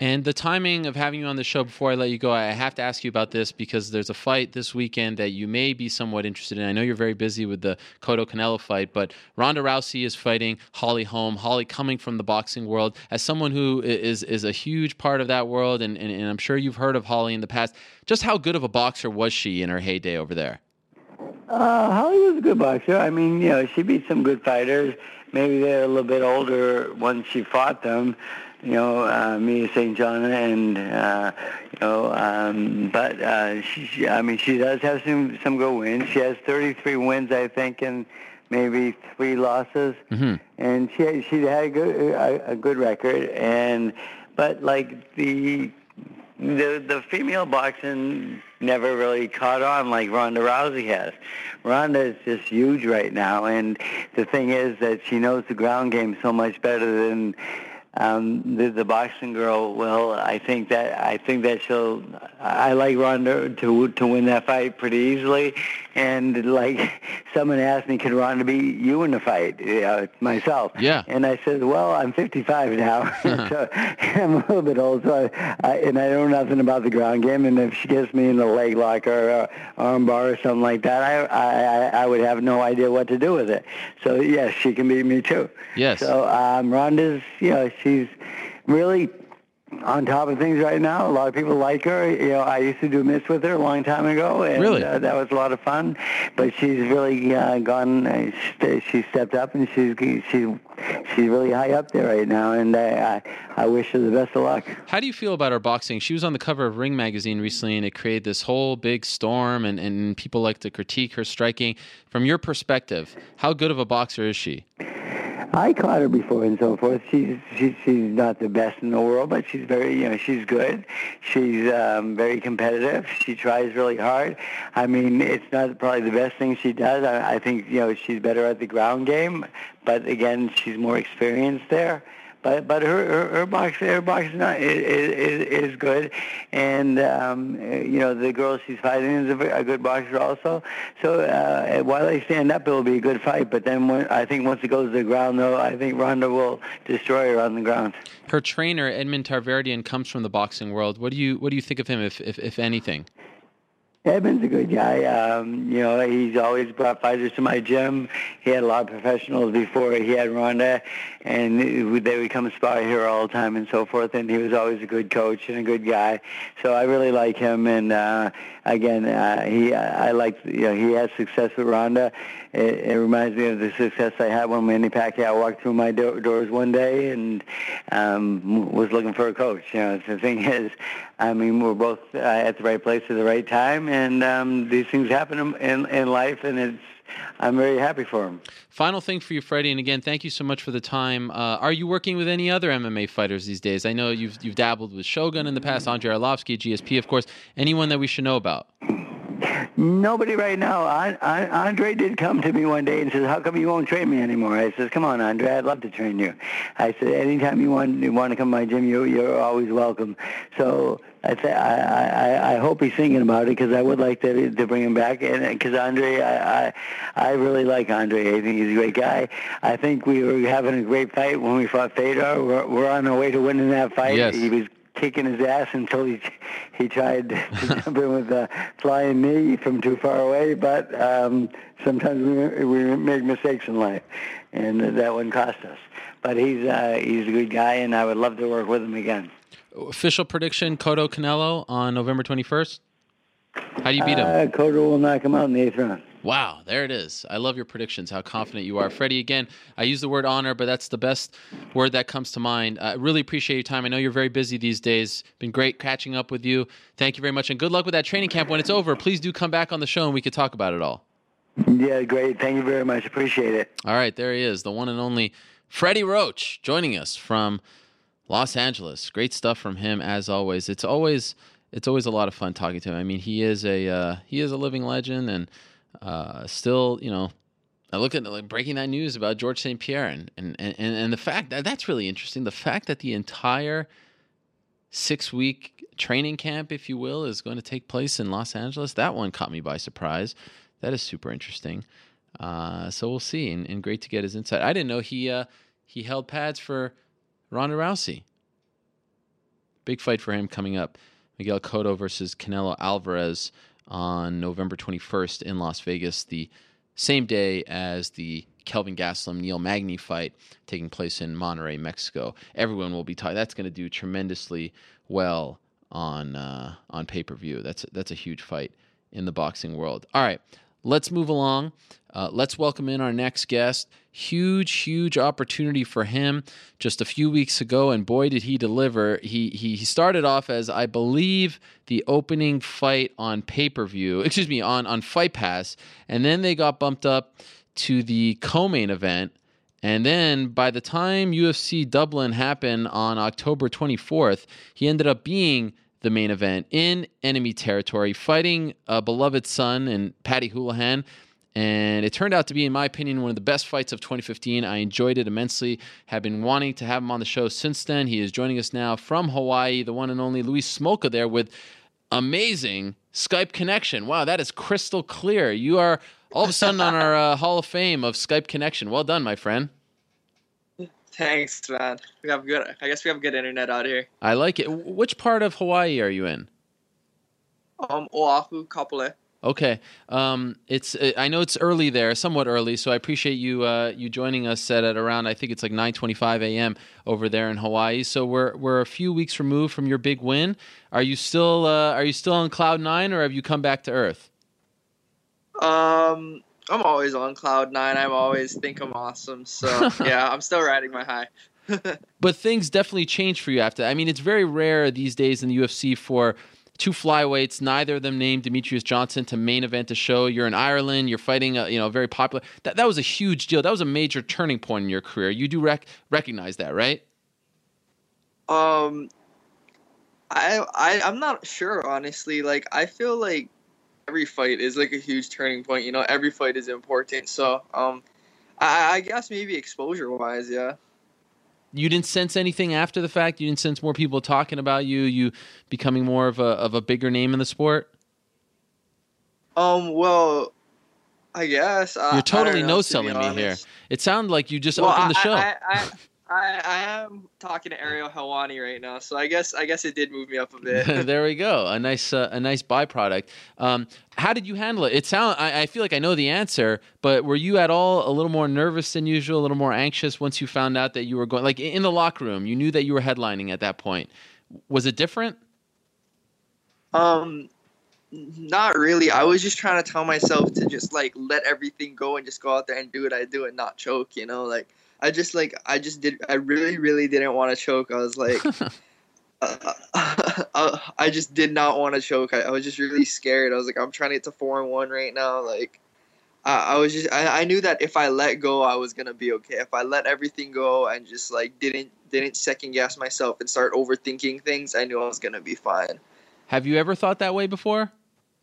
And the timing of having you on the show before I let you go, I have to ask you about this because there's a fight this weekend that you may be somewhat interested in. I know you're very busy with the Cotto Canelo fight, but Ronda Rousey is fighting Holly Holm. Holly coming from the boxing world. As someone who is is is a huge part of that world, and, and, and I'm sure you've heard of Holly in the past, just how good of a boxer was she in her heyday over there? Uh, Holly was a good boxer. I mean, you know, she beat some good fighters. Maybe they're a little bit older once she fought them. you know, uh, Mia St. John, and uh, you know, um, but uh, she, I mean, she does have some some good wins. She has 33 wins, I think, and maybe three losses, hmm and she she had a good a, a good record, and but like the the the female boxing never really caught on like Ronda Rousey has. Ronda is just huge right now, and the thing is that she knows the ground game so much better than um, the, the boxing girl Well, I think that I think that she'll. I like Ronda to to win that fight pretty easily, and like someone asked me, could Ronda beat you in the fight? Uh, myself. Yeah. And I said, well, I'm 55 now, so I'm a little bit old, so I, I and I know nothing about the ground game. And if she gets me in a leg lock or a arm bar or something like that, I I I would have no idea what to do with it. So yes, she can beat me too. Yes. So um, Ronda's, you know, she's really on top of things right now. A lot of people like her. You know, I used to do mitts with her a long time ago, and Really? uh, that was a lot of fun. But she's really uh, gone. Uh, she stepped up, and she's she's she's really high up there right now. And I I, I wish her the best of luck. How do you feel about her boxing? She was on the cover of Ring magazine recently, and it created this whole big storm, and, and people like to critique her striking. From your perspective, how good of a boxer is she? I caught her before and so forth. She's she's she's not the best in the world, but she's very you know she's good. She's um, very competitive. She tries really hard. I mean, it's not probably the best thing she does. I, I think you know she's better at the ground game, but again, she's more experienced there. But but her her, her box her box is, not, is, is is good, and um, you know the girl she's fighting is a, a good boxer also. So uh, while they stand up, it'll be a good fight. But then when, I think once it goes to the ground, though, I think Ronda will destroy her on the ground. Her trainer, Edmond Tarverdyan, comes from the boxing world. What do you what do you think of him, if if, if anything? Edmond's a good guy. Um, you know, he's always brought fighters to my gym. He had a lot of professionals before he had Ronda, and they would come spar here all the time and so forth. And he was always a good coach and a good guy. So I really like him. And uh, again, uh, he I like you know he has success with Ronda. It, it reminds me of the success I had when Manny Pacquiao walked through my do- doors one day and um, was looking for a coach. You know, the thing is, I mean, we're both uh, at the right place at the right time, and um, these things happen in, in, life, and it's I'm very happy for him. Final thing for you, Freddie, and again, thank you so much for the time. Uh, are you working with any other MMA fighters these days? I know you've you've dabbled with Shogun in the past, Andrei Arlovsky, GSP, of course. Anyone that we should know about? Nobody right now. I, I, Andre did come to me one day and says, "How come you won't train me anymore?" I says, "Come on, Andre, I'd love to train you." I said, "Anytime you want you want to come to my gym, you're you're always welcome." So I th- I, I I hope he's thinking about it because I would like to to bring him back. And uh, because Andre, I, I I really like Andre. I think he's a great guy. I think we were having a great fight when we fought Fedor. We're, we're on our way to winning that fight. Yes. He was kicking his ass until he he tried to jump in with a flying knee from too far away. But um, sometimes we we make mistakes in life, and that one cost us. But he's uh, he's a good guy, and I would love to work with him again. Official prediction: Cotto Canelo on November twenty first. How do you beat him? Uh, Cotto will knock him out in the eighth round. Wow, there it is. I love your predictions, how confident you are. Freddie, again, I use the word honor, but that's the best word that comes to mind. I really appreciate your time. I know you're very busy these days. Been great catching up with you. Thank you very much, and good luck with that training camp. When it's over, please do come back on the show and we could talk about it all. Yeah, great. Thank you very much. Appreciate it. All right, there he is, the one and only Freddie Roach, joining us from Los Angeles. Great stuff from him as always. It's always it's always a lot of fun talking to him. I mean, he is a uh, he is a living legend, and uh, still, you know, I look at like breaking that news about George St. Pierre, and and and and the fact that that's really interesting. The fact that the entire six week training camp, if you will, is going to take place in Los Angeles. That one caught me by surprise. That is super interesting. Uh, so we'll see, and, and great to get his insight. I didn't know he uh, he held pads for Ronda Rousey. Big fight for him coming up. Miguel Cotto versus Canelo Alvarez on November 21st in Las Vegas, the same day as the Kelvin Gastelum Neil Magny fight taking place in Monterrey, Mexico. Everyone will be talking. That's going to do tremendously well on uh, on pay per view. That's that's a huge fight in the boxing world. All right, let's move along. Uh, let's welcome in our next guest. Huge, huge opportunity for him just a few weeks ago, and boy, did he deliver. He, he, he started off as, I believe, the opening fight on pay per view, excuse me, on, on Fight Pass, and then they got bumped up to the co main event. And then by the time UFC Dublin happened on October 24th, he ended up being the main event in enemy territory, fighting a beloved son and Paddy Holohan. And it turned out to be, in my opinion, one of the best fights of 2015. I enjoyed it immensely. Have been wanting to have him on the show since then. He is joining us now from Hawaii, the one and only Louis Smolka there with amazing Skype connection. Wow, that is crystal clear. You are all of a sudden on our uh, Hall of Fame of Skype connection. Well done, my friend. Thanks, man. We have good. I guess we have good internet out here. I like it. Which part of Hawaii are you in? Um, Oahu, Kapolei. Okay. Um, it's I know it's early there, somewhat early, so I appreciate you uh, you joining us at, at around I think it's like 9:25 a.m. over there in Hawaii. So we're we're a few weeks removed from your big win. Are you still uh, are you still on cloud nine, or have you come back to earth? Um, I'm always on cloud nine. I'm always think I'm awesome. So yeah, I'm still riding my high. but things definitely change for you after. I mean, it's very rare these days in the UFC for two flyweights, neither of them named Demetrious Johnson to main event a show. You're in Ireland. You're fighting, a, you know, very popular. That that was a huge deal. That was a major turning point in your career. You do rec- recognize that, right? Um, I I I'm not sure honestly. Like I feel like every fight is like a huge turning point. You know, every fight is important. So um, I I guess maybe exposure wise, yeah you didn't sense anything after the fact. You didn't sense more people talking about you. You becoming more of a of a bigger name in the sport. Um. Well, I guess you're totally no selling me here. It sounded like you just well, opened the show. I, I, I, I am talking to Ariel Helwani right now, so I guess I guess it did move me up a bit. there we go, a nice uh, a nice byproduct. Um, how did you handle it? It sound I, I, feel like I know the answer, but were you at all a little more nervous than usual, a little more anxious once you found out that you were going? Like in the locker room, you knew that you were headlining at that point. Was it different? Um, not really. I was just trying to tell myself to just like let everything go and just go out there and do what I do and not choke. You know, like I just like I just did I really really didn't want to choke. I was like uh, uh, I just did not want to choke. I, I, was just really scared. I was like I'm trying to get to 4 and 1 right now like I, I was just I, I knew that if I let go I was going to be okay. If I let everything go and just like didn't didn't second guess myself and start overthinking things, I knew I was going to be fine. Have you ever thought that way before?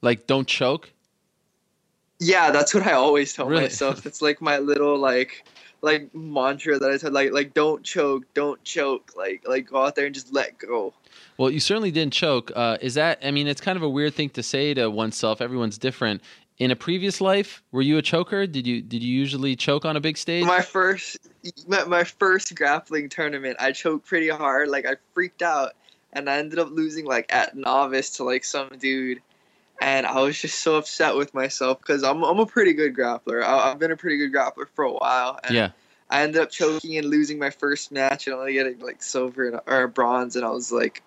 Like don't choke? Yeah, that's what I always tell really? myself. It's like my little like like mantra that I said like like don't choke, don't choke, like like go out there and just let go. Well, you certainly didn't choke. Uh, is that? I mean, it's kind of a weird thing to say to oneself. Everyone's different. In a previous life, were you a choker? Did you did you usually choke on a big stage? My first my, my first grappling tournament, I choked pretty hard. Like I freaked out, and I ended up losing like at novice to like some dude and I was just so upset with myself because I'm I'm a pretty good grappler. I, have been a pretty good grappler for a while. And yeah. I ended up choking and losing my first match and only getting like silver and, or bronze, and I was like,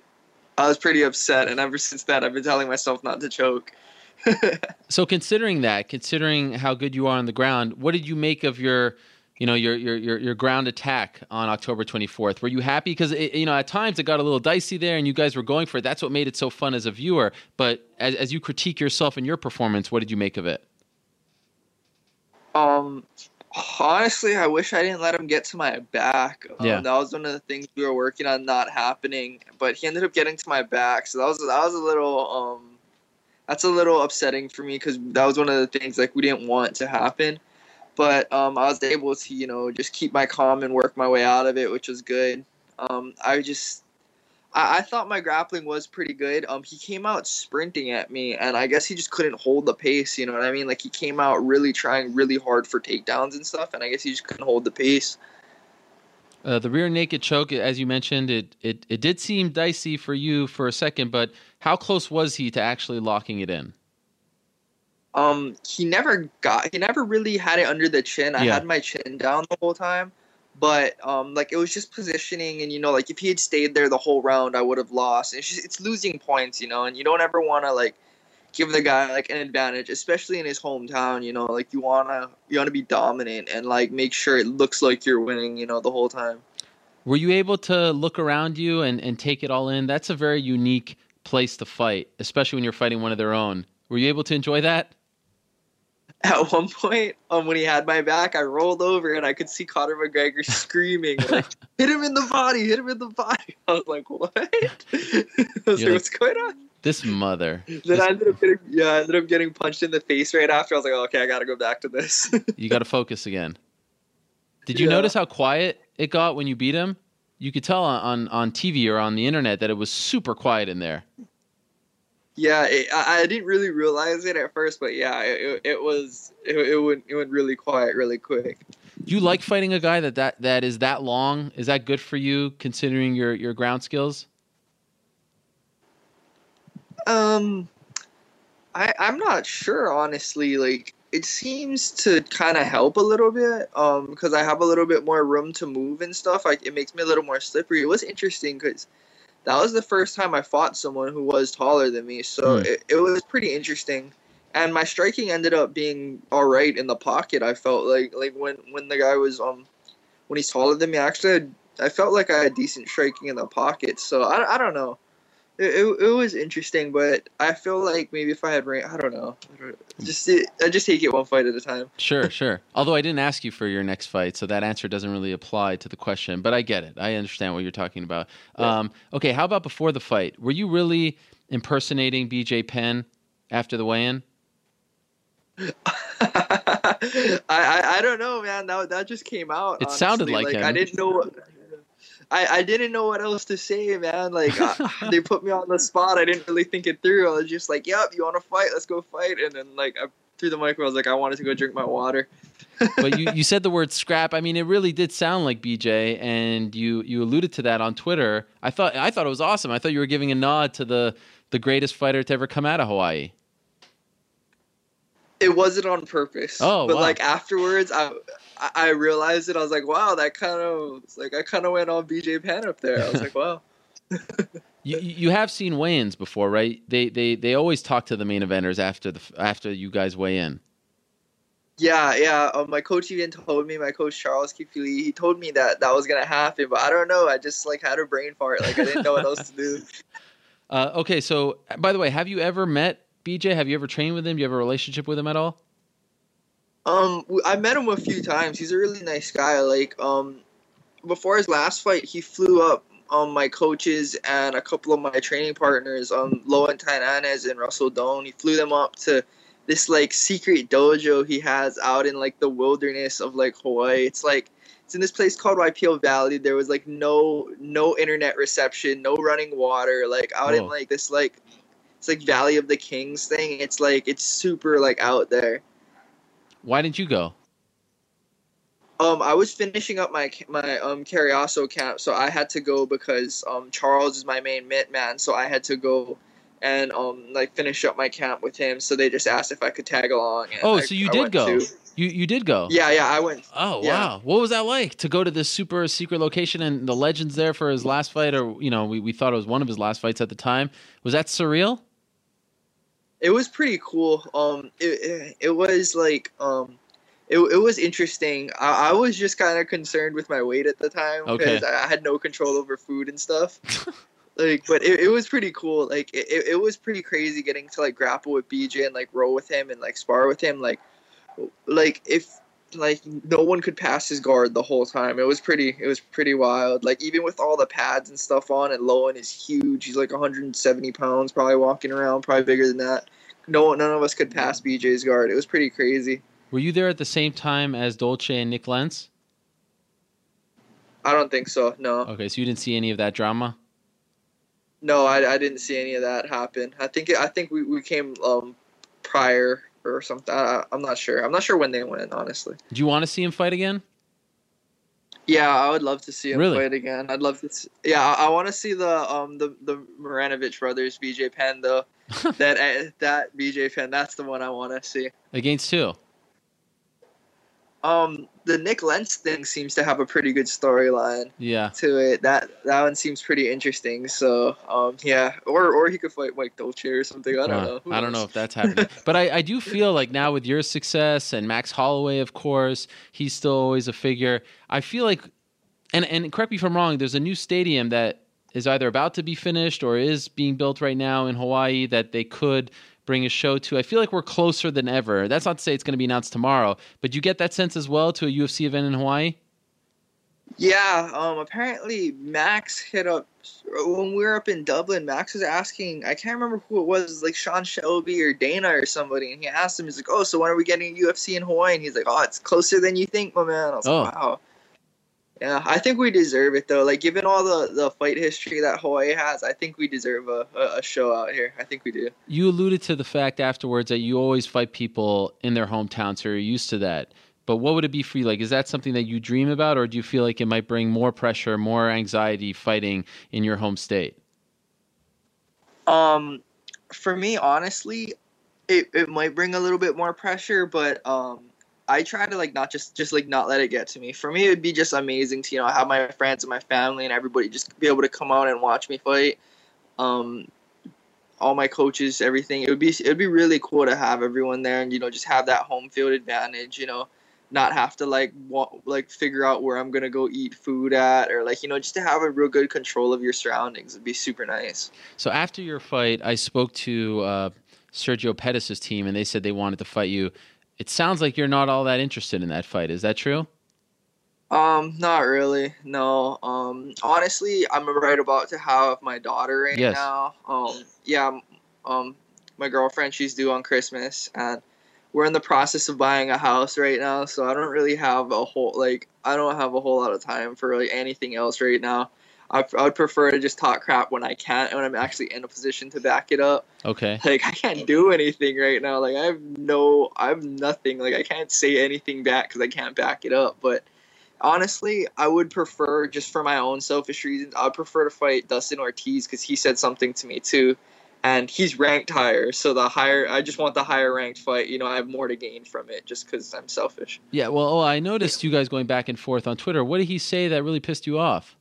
I was pretty upset. And ever since that, I've been telling myself not to choke. so considering that, considering how good you are on the ground, what did you make of your you know your your your, your ground attack on October 24th. Were you happy because you know at times it got a little dicey there, and you guys were going for it. That's what made it so fun as a viewer. But as as you critique yourself and your performance, what did you make of it? Um, honestly, I wish I didn't let him get to my back. Um, yeah. that was one of the things we were working on not happening. But he ended up getting to my back, so that was that was a little um, that's a little upsetting for me because that was one of the things like we didn't want to happen but um, I was able to, you know, just keep my calm and work my way out of it, which was good. Um, I just, I, I, thought my grappling was pretty good. Um, he came out sprinting at me, and I guess he just couldn't hold the pace. You know what I mean? Like he came out really trying really hard for takedowns and stuff, and I guess he just couldn't hold the pace. Uh, the rear naked choke, as you mentioned, it, it it did seem dicey for you for a second, but how close was he to actually locking it in? Um, he never got. He never really had it under the chin. I yeah. had my chin down the whole time, but um, like it was just positioning, and you know, like if he had stayed there the whole round, I would have lost. It's just it's losing points, you know, and you don't ever want to like give the guy like an advantage, especially in his hometown. You know, like you wanna you wanna be dominant and like make sure it looks like you're winning. You know, the whole time. Were you able to look around you and, and take it all in? That's a very unique place to fight, especially when you're fighting one of their own. Were you able to enjoy that? At one point, um, when he had my back, I rolled over and I could see Conor McGregor screaming, like, "Hit him in the body! Hit him in the body!" I was like, "What? I was like, like- What's going on?" This mother. Then I ended up getting, yeah, I ended up getting punched in the face right after. I was like, oh, "Okay, I gotta go back to this." You got to focus again. Did you Yeah. notice how quiet it got when you beat him? You could tell on, on, on TV or on the internet that it was super quiet in there. Yeah, it, I, I didn't really realize it at first, but yeah, it, it was it, it went it went really quiet really quick. Do you like fighting a guy that, that that is that long? Is that good for you considering your, your ground skills? Um, I I'm not sure honestly. Like it seems to kind of help a little bit. Um, because I have a little bit more room to move and stuff. Like it makes me a little more slippery. It was interesting because that was the first time I fought someone who was taller than me. So Hmm. it, it was pretty interesting. And my striking ended up being all right in the pocket. I felt like like when when the guy was um when he's taller than me, I actually had, I felt like I had decent striking in the pocket. So I, I don't know. It, it, was interesting, but I feel like maybe if I had rank, I don't know. I don't, just I just take it one fight at a time. Sure, sure. Although I didn't ask you for your next fight, so that answer doesn't really apply to the question. But I get it. I understand what you're talking about. Yeah. Um, okay, how about before the fight? Were you really impersonating BJ Penn after the weigh-in? I, I I don't know, man. That that just came out. It sounded honestly. like I didn't know. I I didn't know what else to say, man. Like I, they put me on the spot. I didn't really think it through. I was just like, "Yep, you want to fight? Let's go fight." And then like I threw the mic. I was like, "I wanted to go drink my water." but you, you said the word scrap. I mean, it really did sound like BJ, and you you alluded to that on Twitter. I thought I thought it was awesome. I thought you were giving a nod to the the greatest fighter to ever come out of Hawaii. It wasn't on purpose. Oh, but wow. like afterwards, I I- I realized it. I was like, "Wow, that kind of like I kind of went on BJ Penn up there." I was like, "Wow." You you have seen weigh-ins before, right? They they they always talk to the main eventers after the after you guys weigh in. Yeah, yeah. Um, my coach even told me, my coach Charles Kifili, he told me that that was gonna happen, but I don't know. I just like had a brain fart. Like I didn't know what else to do. Uh, okay, so by the way, have you ever met BJ? Have you ever trained with him? Do you have a relationship with him at all? Um, I met him a few times. He's a really nice guy. Like, um, before his last fight, he flew up um my coaches and a couple of my training partners, um, Lowen Tynanes and Russell Doane. He flew them up to this like secret dojo he has out in like the wilderness of like Hawaii. It's like it's in this place called Waipio Valley. There was like no no internet reception, no running water. Like out in like this like it's like Valley of the Kings thing. It's like it's super like out there. Why didn't you go? Um, I was finishing up my my um Cariaso camp, so I had to go because um Charles is my main mitt man, so I had to go and um like finish up my camp with him. So they just asked if I could tag along. Oh, I- so you I did go. too. You you did go. Yeah, yeah, I went. Oh Yeah. wow! What was that like to go to this super secret location and the legends there for his last fight, or you know, we, we thought it was one of his last fights at the time. Was that surreal? It was pretty cool. Um, it it, was like um. It, it was interesting. I, I was just kind of concerned with my weight at the time Okay. because I had no control over food and stuff. like but it, it was pretty cool like it, it, it was pretty crazy getting to like grapple with bj and like roll with him and like spar with him like like if like no one could pass his guard the whole time. It was pretty it was pretty wild. Like even with all the pads and stuff on and lowen is huge. He's like 170 pounds probably walking around probably bigger than that. No one none of us could pass bj's guard. It was pretty crazy. Were you there at the same time as Dolce and Nik Lentz? i don't think so no. Okay, so you didn't see any of that drama. no i, I didn't see any of that happen. I think i think we, we came um prior or something I, i'm not sure i'm not sure when they went honestly Do you want to see him fight again? Yeah, I would love to see him Really? fight again. I'd love to. See, yeah, I, I want to see the um the the Maranovich brothers, BJ Penn though. that uh, that BJ Penn, that's the one I want to see. Against who? Um, the Nik Lentz thing seems to have a pretty good storyline Yeah. to it. That that one seems pretty interesting. So, um, yeah, or or he could fight Mike Dolce or something. I don't Uh, know. Who I don't know if that's happening. but I, I do feel like now with your success and Max Holloway, of course, he's still always a figure. I feel like, and, and correct me if I'm wrong, there's a new stadium that is either about to be finished or is being built right now in Hawaii that they could bring a show to. I feel like we're closer than ever. That's not to say it's going to be announced tomorrow, but you get that sense as well to a UFC event in Hawaii? Yeah, um, apparently Max hit up when we were up in Dublin. Max was asking, I can't remember who it was, like Sean Shelby or Dana or somebody, and he asked him, he's like, "Oh, so when are we getting a UFC in Hawaii?" And he's like, "Oh, it's closer than you think, my man." I was Oh. like, "Wow." Yeah, I think we deserve it though. Like, given all the, the fight history that Hawaii has, I think we deserve a, a, show out here. I think we do. You alluded to the fact afterwards that you always fight people in their hometown, so you're used to that. But what would it be for you? Like, is that something that you dream about, or do you feel like it might bring more pressure, more anxiety fighting in your home state? Um, for me, honestly, it, it might bring a little bit more pressure, but um, I try to like not just just like not let it get to me. For me, it'd be just amazing to you know have my friends and my family and everybody just be able to come out and watch me fight. Um, all my coaches, everything. It would be it'd be really cool to have everyone there and you know just have that home field advantage. You know, not have to like want, like figure out where I'm gonna go eat food at or like you know just to have a real good control of your surroundings. It'd be super nice. So after your fight, I spoke to uh, Sergio Pettis' team, and they said they wanted to fight you. It sounds like you're not all that interested in that fight. Is that true? Um, not really. No. Um, honestly, I'm right about to have my daughter right Yes. now. Um, yeah. Um, my girlfriend, she's due on Christmas, and we're in the process of buying a house right now. So I don't really have a whole like I don't have a whole lot of time for like anything else right now. I, I would prefer to just talk crap when I can't, when I'm actually in a position to back it up. Okay. Like I can't do anything right now. Like I have no, I have nothing. Like I can't say anything back because I can't back it up. But honestly, I would prefer, just for my own selfish reasons, I would prefer to fight Dustin Ortiz because he said something to me too, and he's ranked higher. So the higher, I just want the higher ranked fight. You know, I have more to gain from it just because I'm selfish. Yeah. Well, oh, I noticed you guys going back and forth on Twitter. What did he say that really pissed you off?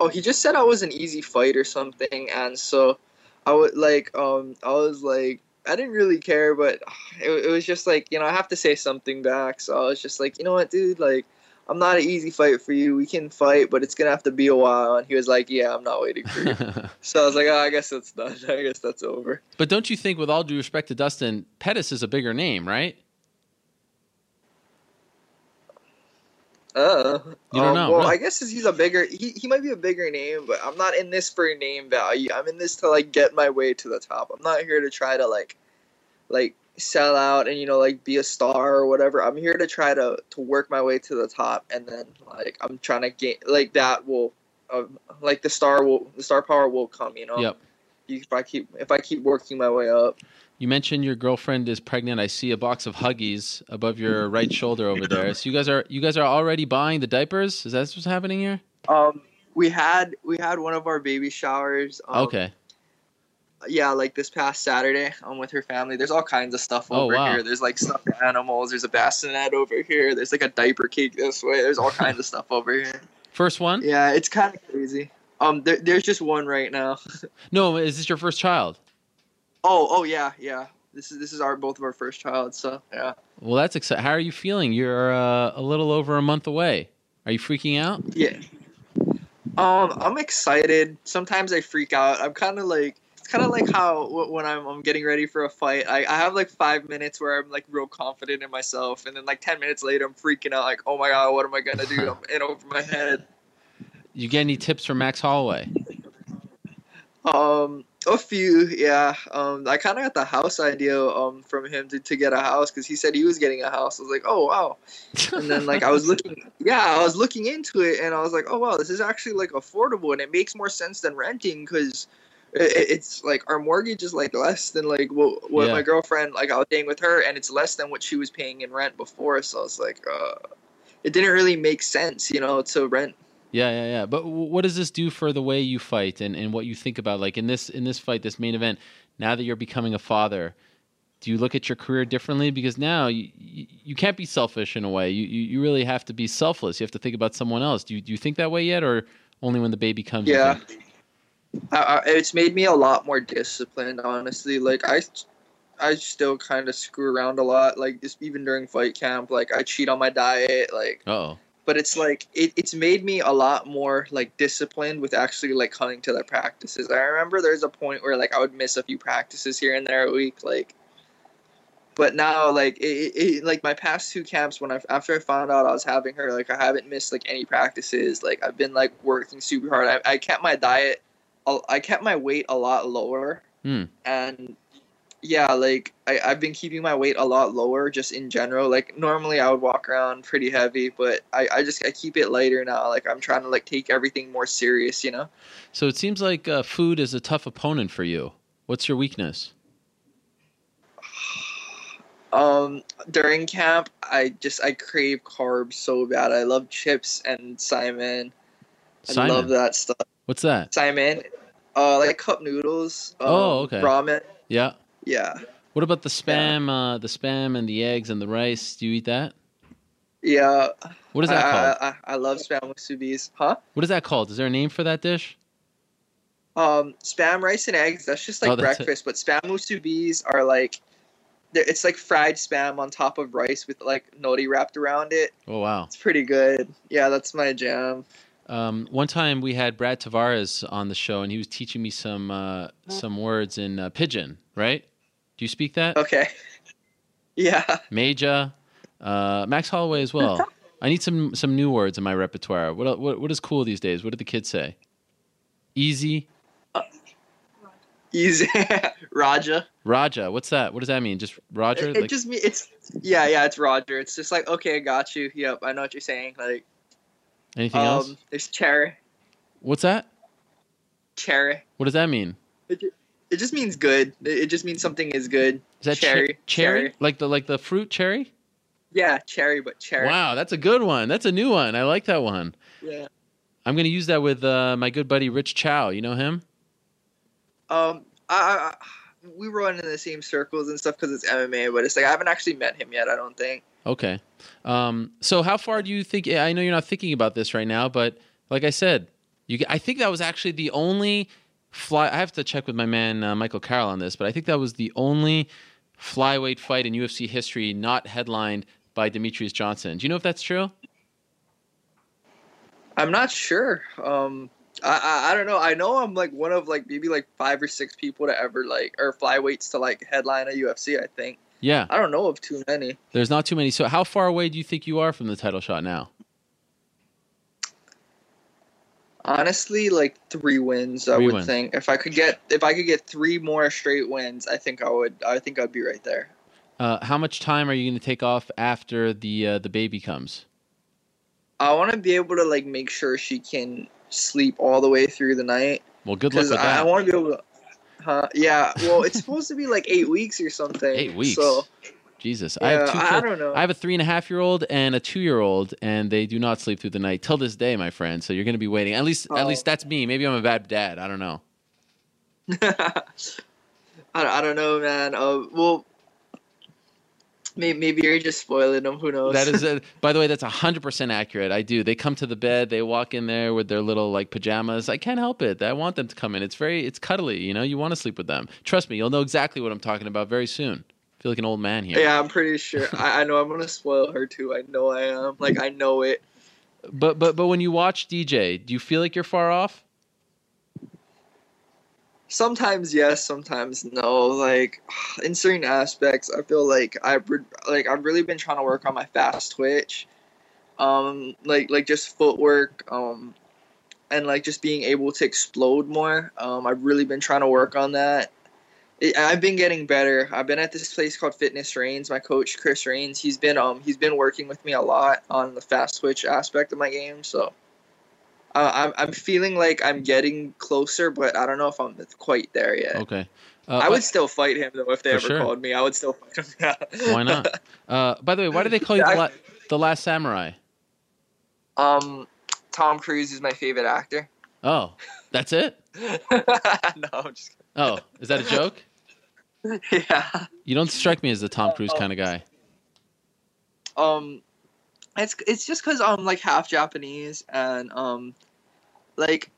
Oh, he just said I was an easy fight or something, and so I would like, um, I was like, I didn't really care, but it, it was just like, you know, I have to say something back. So I was just like, you know what, dude, like, I'm not an easy fight for you. We can fight, but it's gonna have to be a while. And he was like, yeah, I'm not waiting for you. so I was like, oh, I guess that's done. I guess that's over. but don't you think, with all due respect to Dustin, Pettis is a bigger name, right? Uh, You don't um, know, Well, really? I guess he's a bigger, he, he might be a bigger name, but I'm not in this for name value. I'm in this to like get my way to the top. I'm not here to try to like, like sell out and you know like be a star or whatever. I'm here to try to to work my way to the top, and then like I'm trying to gain like that will, uh, like the star will the star power will come. You know. Yep. If I keep if I keep working my way up. You mentioned your girlfriend is pregnant. I see a box of Huggies above your right shoulder over there. So you guys are you guys are already buying the diapers? Is that what's happening here? Um, we had we had one of our baby showers. Um, Okay. yeah, like this past Saturday, I'm with her family. There's all kinds of stuff Oh, over wow. here. There's like stuffed animals. There's a bassinet over here. There's like a diaper cake this way. There's all kinds of stuff over here. First one? Yeah, it's kind of crazy. Um, there, there's just one right now. No, is this your first child? Oh, oh yeah, yeah. This is this is our both of our first child. So yeah, Well, that's exciting. How are you feeling? You're uh, a little over a month away. Are you freaking out? yeah. Um, I'm excited. Sometimes I freak out. I'm kind of like it's kind of like how wh- when I'm, I'm getting ready for a fight, I, I have like five minutes where I'm like real confident in myself, and then like ten minutes later, I'm freaking out. Like, oh my god, what am I gonna do? I'm in over my head. You get any tips from Max Holloway? Um, a few, yeah. Um, I kind of got the house idea um from him to, to get a house because he said he was getting a house. I was like, oh wow. And then like I was looking, yeah, I was looking into it, and I was like, oh wow, this is actually like affordable, and it makes more sense than renting because. It, it's like our mortgage is like less than like what, what Yeah. my girlfriend like I was staying with her and it's less than what she was paying in rent before so I was like uh it didn't really make sense you know to rent Yeah, yeah, yeah. But what does this do for the way you fight and, and what you think about? Like in this in this fight, this main event, now that you're becoming a father, do you look at your career differently? Because now you, you, you can't be selfish in a way. You, you you really have to be selfless. You have to think about someone else. Do you do you think that way yet, or only when the baby comes? Yeah. I, I, it's made me a lot more disciplined, honestly. Like I, I still kind of screw around a lot. Like just even during fight camp, like I cheat on my diet. Like, Oh. But it's like it, it's made me a lot more like disciplined with actually like coming to the practices. I remember there's a point where like I would miss a few practices here and there a week, like. But now, like it, it, like my past two camps, when I after I found out I was having her, like I haven't missed like any practices. Like I've been like working super hard. I, I kept my diet, i kept my weight a lot lower, Hmm. and yeah, like I, I've been keeping my weight a lot lower just in general. Like normally I would walk around pretty heavy, but I, I just I keep it lighter now. Like I'm trying to like take everything more serious, you know. So it seems like uh, food is a tough opponent for you. What's your weakness? Um, during camp, I just I crave carbs so bad. I love chips and Simon. I Simon. love that stuff. What's that? Simon, uh, like cup noodles. Um, Oh, okay. Ramen. Yeah. Yeah, What about the spam? Uh, the spam and the eggs and the rice. Do you eat that? yeah. What is that I, called? I, I, I love spam with musubis. Huh? What is that called? Is there a name for that dish? Um, spam rice and eggs. That's just like Oh, that's it. breakfast. But spam musubis are like, it's like fried spam on top of rice with like nori wrapped around it. Oh wow. It's pretty good. Yeah, that's my jam. Um, one time we had Brad Tavares on the show, and he was teaching me some uh, some words in uh, pidgin. Right? Do you speak that? Okay. Yeah. Major, uh, Max Holloway as well. I need some some new words in my repertoire. What what what is cool these days? What do the kids say? Easy, Easy. Raja. Raja. What's that? What does that mean? Just Roger? It, it Like- just me. It's yeah, yeah. It's Roger. It's just like okay, I got you. Yep, I know what you're saying. Like anything um, else? there's cherry, What's that? cherry. What does that mean? It, it just means good. It, just means something is good. Is that che- cherry? cherry? Like the like the fruit cherry? Yeah, cherry, but cherry. Wow, that's a good one. That's a new one. I like that one. Yeah. I'm gonna use that with uh, my good buddy Rich Chow. You know him? Um, I, I, I we run in the same circles and stuff because it's MMA, but it's like I haven't actually met him yet. I don't think. Okay. Um, so how far do you think? I know you're not thinking about this right now, but like I said, you. I think that was actually the only fly. I have to check with my man uh, Michael Carroll on this, but I think that was the only flyweight fight in UFC history not headlined by Demetrious Johnson. Do you know if that's true? I'm not sure. Um, I, I I don't know. I know I'm like one of like maybe like five or six people to ever like or flyweights to like headline a UFC. I think. Yeah. I don't know of too many. There's not too many. So how far away do you think you are from the title shot now? Honestly, like three wins. I Three would wins. think if I could get if I could get three more straight wins, I think I would. I think I'd be right there. Uh, how much time are you going to take off after the uh, the baby comes? I want to be able to like make sure she can sleep all the way through the night. Well, good luck with I, I want to be able to. Huh? Yeah. Well, it's supposed to be like eight weeks or something. Eight weeks. So Jesus, I have two. I, I don't know. I have a three and a half year old and a two year old, and they do not sleep through the night till this day, my friend. So you're going to be waiting. At least, at Oh. least that's me. Maybe I'm a bad dad. I don't know. I, I don't know, man. Uh, well, maybe, maybe you're just spoiling them. Who knows? That is, a, by the way, that's hundred percent accurate. I do. They come to the bed. They walk in there with their little like pajamas. I can't help it. I want them to come in. It's very, it's cuddly. You know, you want to sleep with them. Trust me, you'll know exactly what I'm talking about very soon. I feel like an old man here. yeah, I'm pretty sure. I, I know I'm gonna spoil her too. I know I am. Like I know it. But but but when you watch DJ, do you feel like you're far off? Sometimes yes, sometimes no. Like in certain aspects, I feel like I've re- like I've really been trying to work on my fast twitch, um, like like just footwork, um, and like just being able to explode more. Um, I've really been trying to work on that. It, I've been getting better. I've been at this place called Fitness Reigns. My coach Chris Reigns, he's been um he's been working with me a lot on the fast twitch aspect of my game. So uh, I'm I'm feeling like I'm getting closer, but I don't know if I'm quite there yet. Okay. Uh, I would still fight him though if they ever sure. called me. I would still fight him. Yeah. Why not? Uh, by the way, why do they call you the, la- the Last Samurai? um, Tom Cruise is my favorite actor. Oh, that's it. no, I'm just kidding. Oh, is that a joke? yeah. You don't strike me as the Tom Cruise kind of guy. Um, it's it's just because I'm like half Japanese and um, like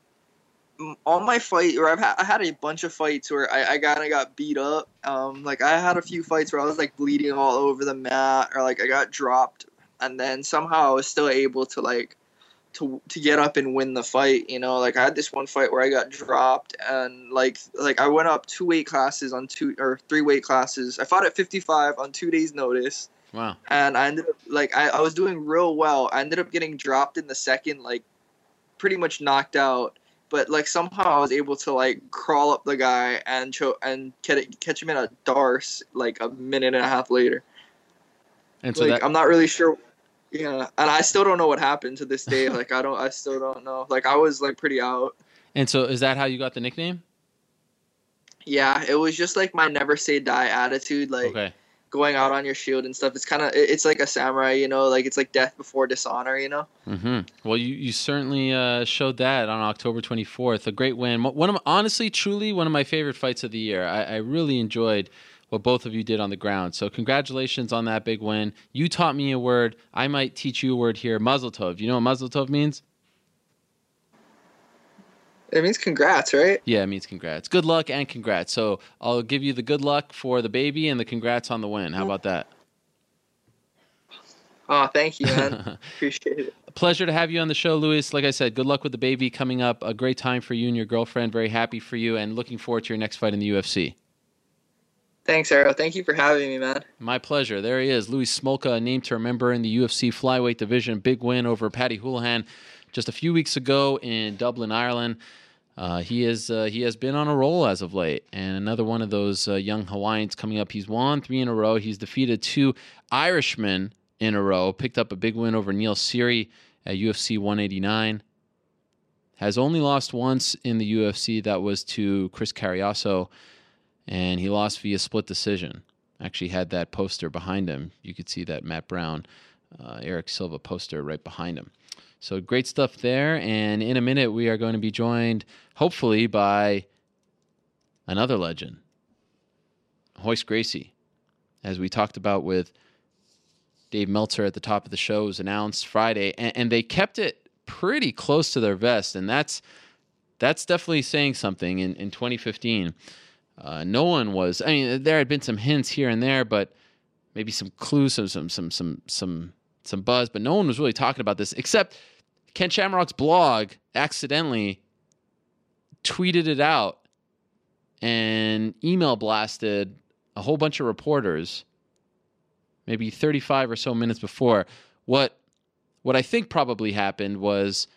all my fight or I've had I had a bunch of fights where I, I kind of got beat up. Um, like I had a few fights where I was like bleeding all over the mat or like I got dropped and then somehow I was still able to like to to get up and win the fight. You know, like I had this one fight where I got dropped and like like I went up two weight classes on two or three weight classes. I fought at 55 on two days' notice Wow. and I ended up like I, I was doing real well. I ended up getting dropped in the second, like pretty much knocked out. But like somehow I was able to like crawl up the guy and cho- and catch catch him in a darce like a minute and a half later. And so like that I'm not really sure. Yeah, and I still don't know what happened to this day. Like I don't, I still don't know. Like I was like pretty out. and so is that how you got the nickname? Yeah, it was just like my never say die attitude. Like Okay. going out on your shield and stuff. It's kind of it's like a samurai, you know, like it's like death before dishonor, you know. hmm Well, you, you certainly uh, showed that on October 24th. A great win. One of honestly, truly one of my favorite fights of the year. I, I really enjoyed what both of you did on the ground. So congratulations on that big win. You taught me a word. I might teach you a word here. Mazel tov. You know what mazel tov means? It means congrats, right? Yeah, it means congrats. Good luck and congrats. So I'll give you the good luck for the baby and the congrats on the win. How about that? Oh, thank you, man. Appreciate it. A pleasure to have you on the show, Louis. Like I said, good luck with the baby coming up. A great time for you and your girlfriend. Very happy for you and looking forward to your next fight in the UFC. Thanks, Arrow. Thank you for having me, man. My pleasure. There he is, Louis Smolka, a name to remember in the UFC flyweight division. Big win over Paddy Holohan just a few weeks ago in Dublin, Ireland. Uh, he is uh, he has been on a roll as of late, and another one of those uh, young Hawaiians coming up. He's won three in a row. He's defeated two Irishmen in a row. Picked up a big win over Neil Seery at UFC 189. Has only lost once in the UFC. That was to Chris Cariaso and he lost via split decision. Actually, had that poster behind him. You could see that Matt Brown, uh, Erick Silva poster right behind him. So great stuff there. And in a minute, we are going to be joined, hopefully, by another legend, Royce Gracie, as we talked about with Dave Meltzer at the top of the show. Was announced Friday, and, and they kept it pretty close to their vest, and that's that's definitely saying something. In in 2015. Uh, no one was. I mean, there had been some hints here and there, but maybe some clues, some some some some some some buzz, but no one was really talking about this except Ken Shamrock's blog accidentally tweeted it out and email blasted a whole bunch of reporters maybe 35 or so minutes before what what I think probably happened was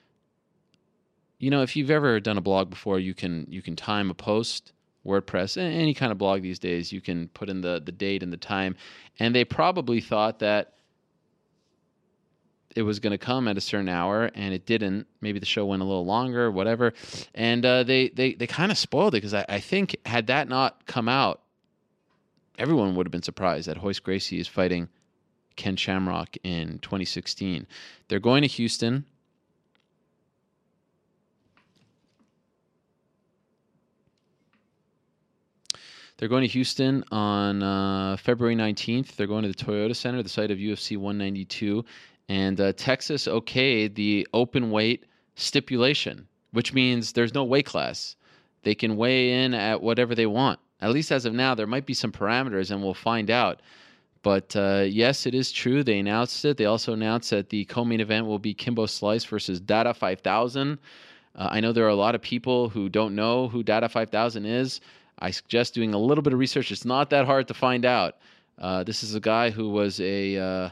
you know if you've ever done a blog before you can you can time a post WordPress, any kind of blog these days, you can put in the the date and the time, and they probably thought that it was going to come at a certain hour, and it didn't. Maybe the show went a little longer, whatever, and uh, they they they kind of spoiled it because I, I think had that not come out, everyone would have been surprised that Royce Gracie is fighting Ken Shamrock in 2016. They're going to Houston. They're going to Houston on uh, February 19th. They're going to the Toyota Center, the site of UFC 192. And uh, Texas okayed the open weight stipulation, which means there's no weight class. They can weigh in at whatever they want. At least as of now, there might be some parameters, and we'll find out. But uh, yes, it is true. They announced it. They also announced that the co-main event will be Kimbo Slice versus Dada 5000. Uh, I know there are a lot of people who don't know who Dada 5000 is. I suggest doing a little bit of research. It's not that hard to find out. Uh, this is a guy who was a, uh,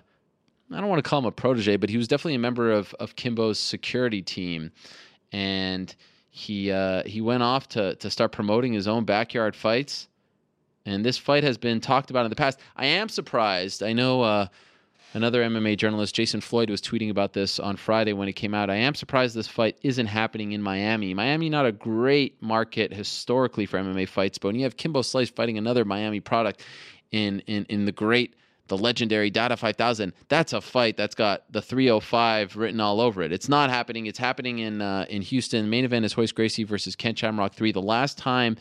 I don't want to call him a protege, but he was definitely a member of, of Kimbo's security team. And he, uh, he went off to, to start promoting his own backyard fights. And this fight has been talked about in the past. I am surprised. I know uh, another MMA journalist, Jason Floyd, was tweeting about this on Friday when it came out. I am surprised this fight isn't happening in Miami. Miami, not a great market historically for MMA fights, but when you have Kimbo Slice fighting another Miami product in in in the great, the legendary Dada 5000, that's a fight that's got the 305 written all over it. It's not happening. It's happening in uh, in Houston. Main event is Royce Gracie versus Ken Shamrock three. The last time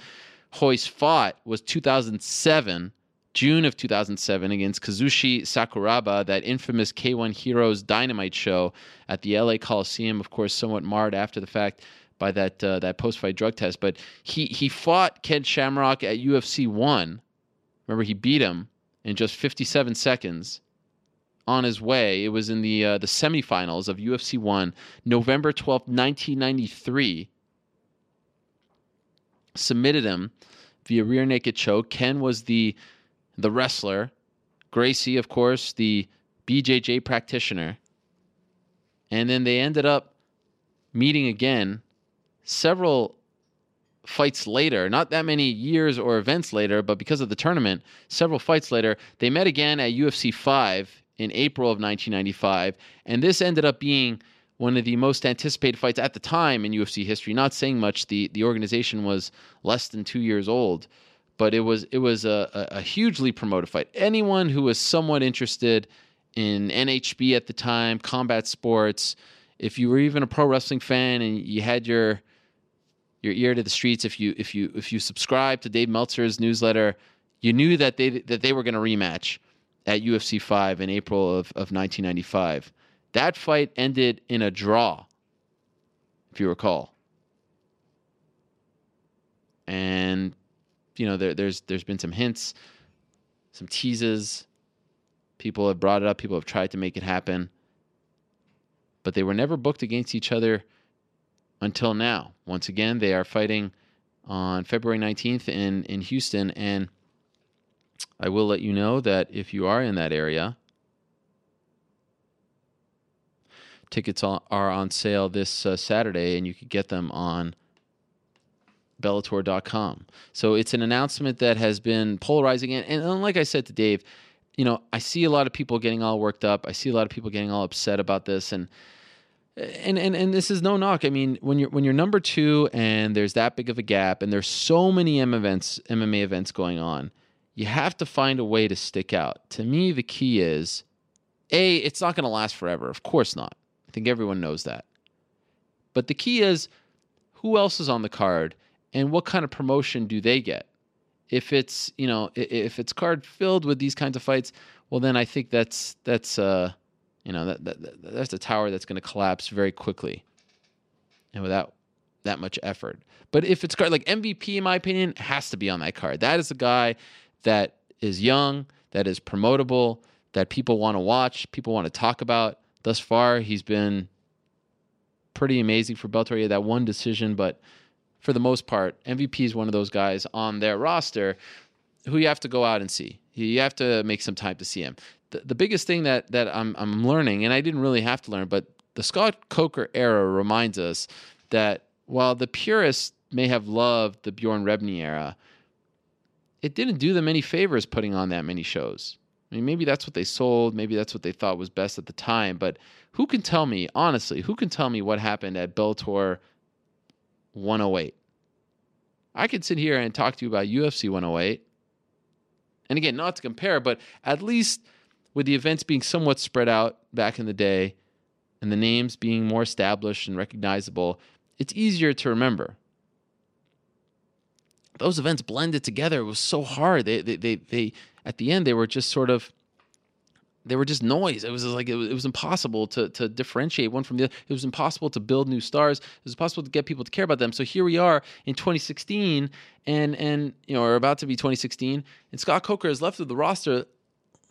Royce fought was 2007, June of 2007, against Kazushi Sakuraba, that infamous K1 Heroes Dynamite show at the LA Coliseum. Of course, somewhat marred after the fact by that uh, that post fight drug test. But he he fought Ken Shamrock at UFC one. Remember, he beat him in just 57 seconds on his way. It was in the uh, the semifinals of UFC one, November 12th, 1993 submitted him via rear naked choke. Ken was the the wrestler. Gracie, of course, the BJJ practitioner. And then they ended up meeting again several fights later, not that many years or events later, but because of the tournament, several fights later, they met again at UFC 5 in April of 1995. And this ended up being one of the most anticipated fights at the time in UFC history. Not saying much. The the organization was less than two years old, but it was it was a, a, hugely promoted fight. Anyone who was somewhat interested in NHB at the time, combat sports, if you were even a pro wrestling fan and you had your your ear to the streets, if you if you if you subscribed to Dave Meltzer's newsletter, you knew that they that they were going to rematch at UFC five in April of, of 1995. That fight ended in a draw, if you recall. And you know, there, there's there's been some hints, some teases. People have brought it up. People have tried to make it happen, but they were never booked against each other until now. Once again, they are fighting on February 19th in in Houston, and I will let you know that if you are in that area, tickets are on sale this uh, Saturday, and you could get them on Bellator.com. So it's an announcement that has been polarizing, and, and like I said to Dave, you know, I see a lot of people getting all worked up. I see a lot of people getting all upset about this, and and and and this is no knock. I mean, when you're when you're number two and there's that big of a gap, and there's so many M events, MMA events going on, you have to find a way to stick out. To me, the key is, a, it's not going to last forever. Of course not. I think everyone knows that. But the key is, who else is on the card, and what kind of promotion do they get? If it's you know if it's card filled with these kinds of fights, well then I think that's that's uh you know that, that that's a tower that's going to collapse very quickly, and without that much effort. But if it's card like MVP, in my opinion, has to be on that card. That is a guy that is young, that is promotable, that people want to watch, people want to talk about. Thus far, he's been pretty amazing for had that one decision, but for the most part, MVP is one of those guys on their roster who you have to go out and see. You have to make some time to see him. The, the biggest thing that that I'm I'm learning, and I didn't really have to learn, but the Scott Coker era reminds us that while the purists may have loved the Bjorn Rebney era, it didn't do them any favors putting on that many shows. I mean, maybe that's what they sold. Maybe that's what they thought was best at the time. But who can tell me, honestly, who can tell me what happened at Bellator 108? I could sit here and talk to you about UFC 108. And again, not to compare, but at least with the events being somewhat spread out back in the day and the names being more established and recognizable, it's easier to remember. Those events blended together. It was so hard. They, they, they, they at the end, they were just sort of they were just noise. It was like it was, it was, impossible to to differentiate one from the other. It was impossible to build new stars. It was impossible to get people to care about them. So here we are in 2016, and and you know, we're about to be 2016, and Scott Coker is left with the roster.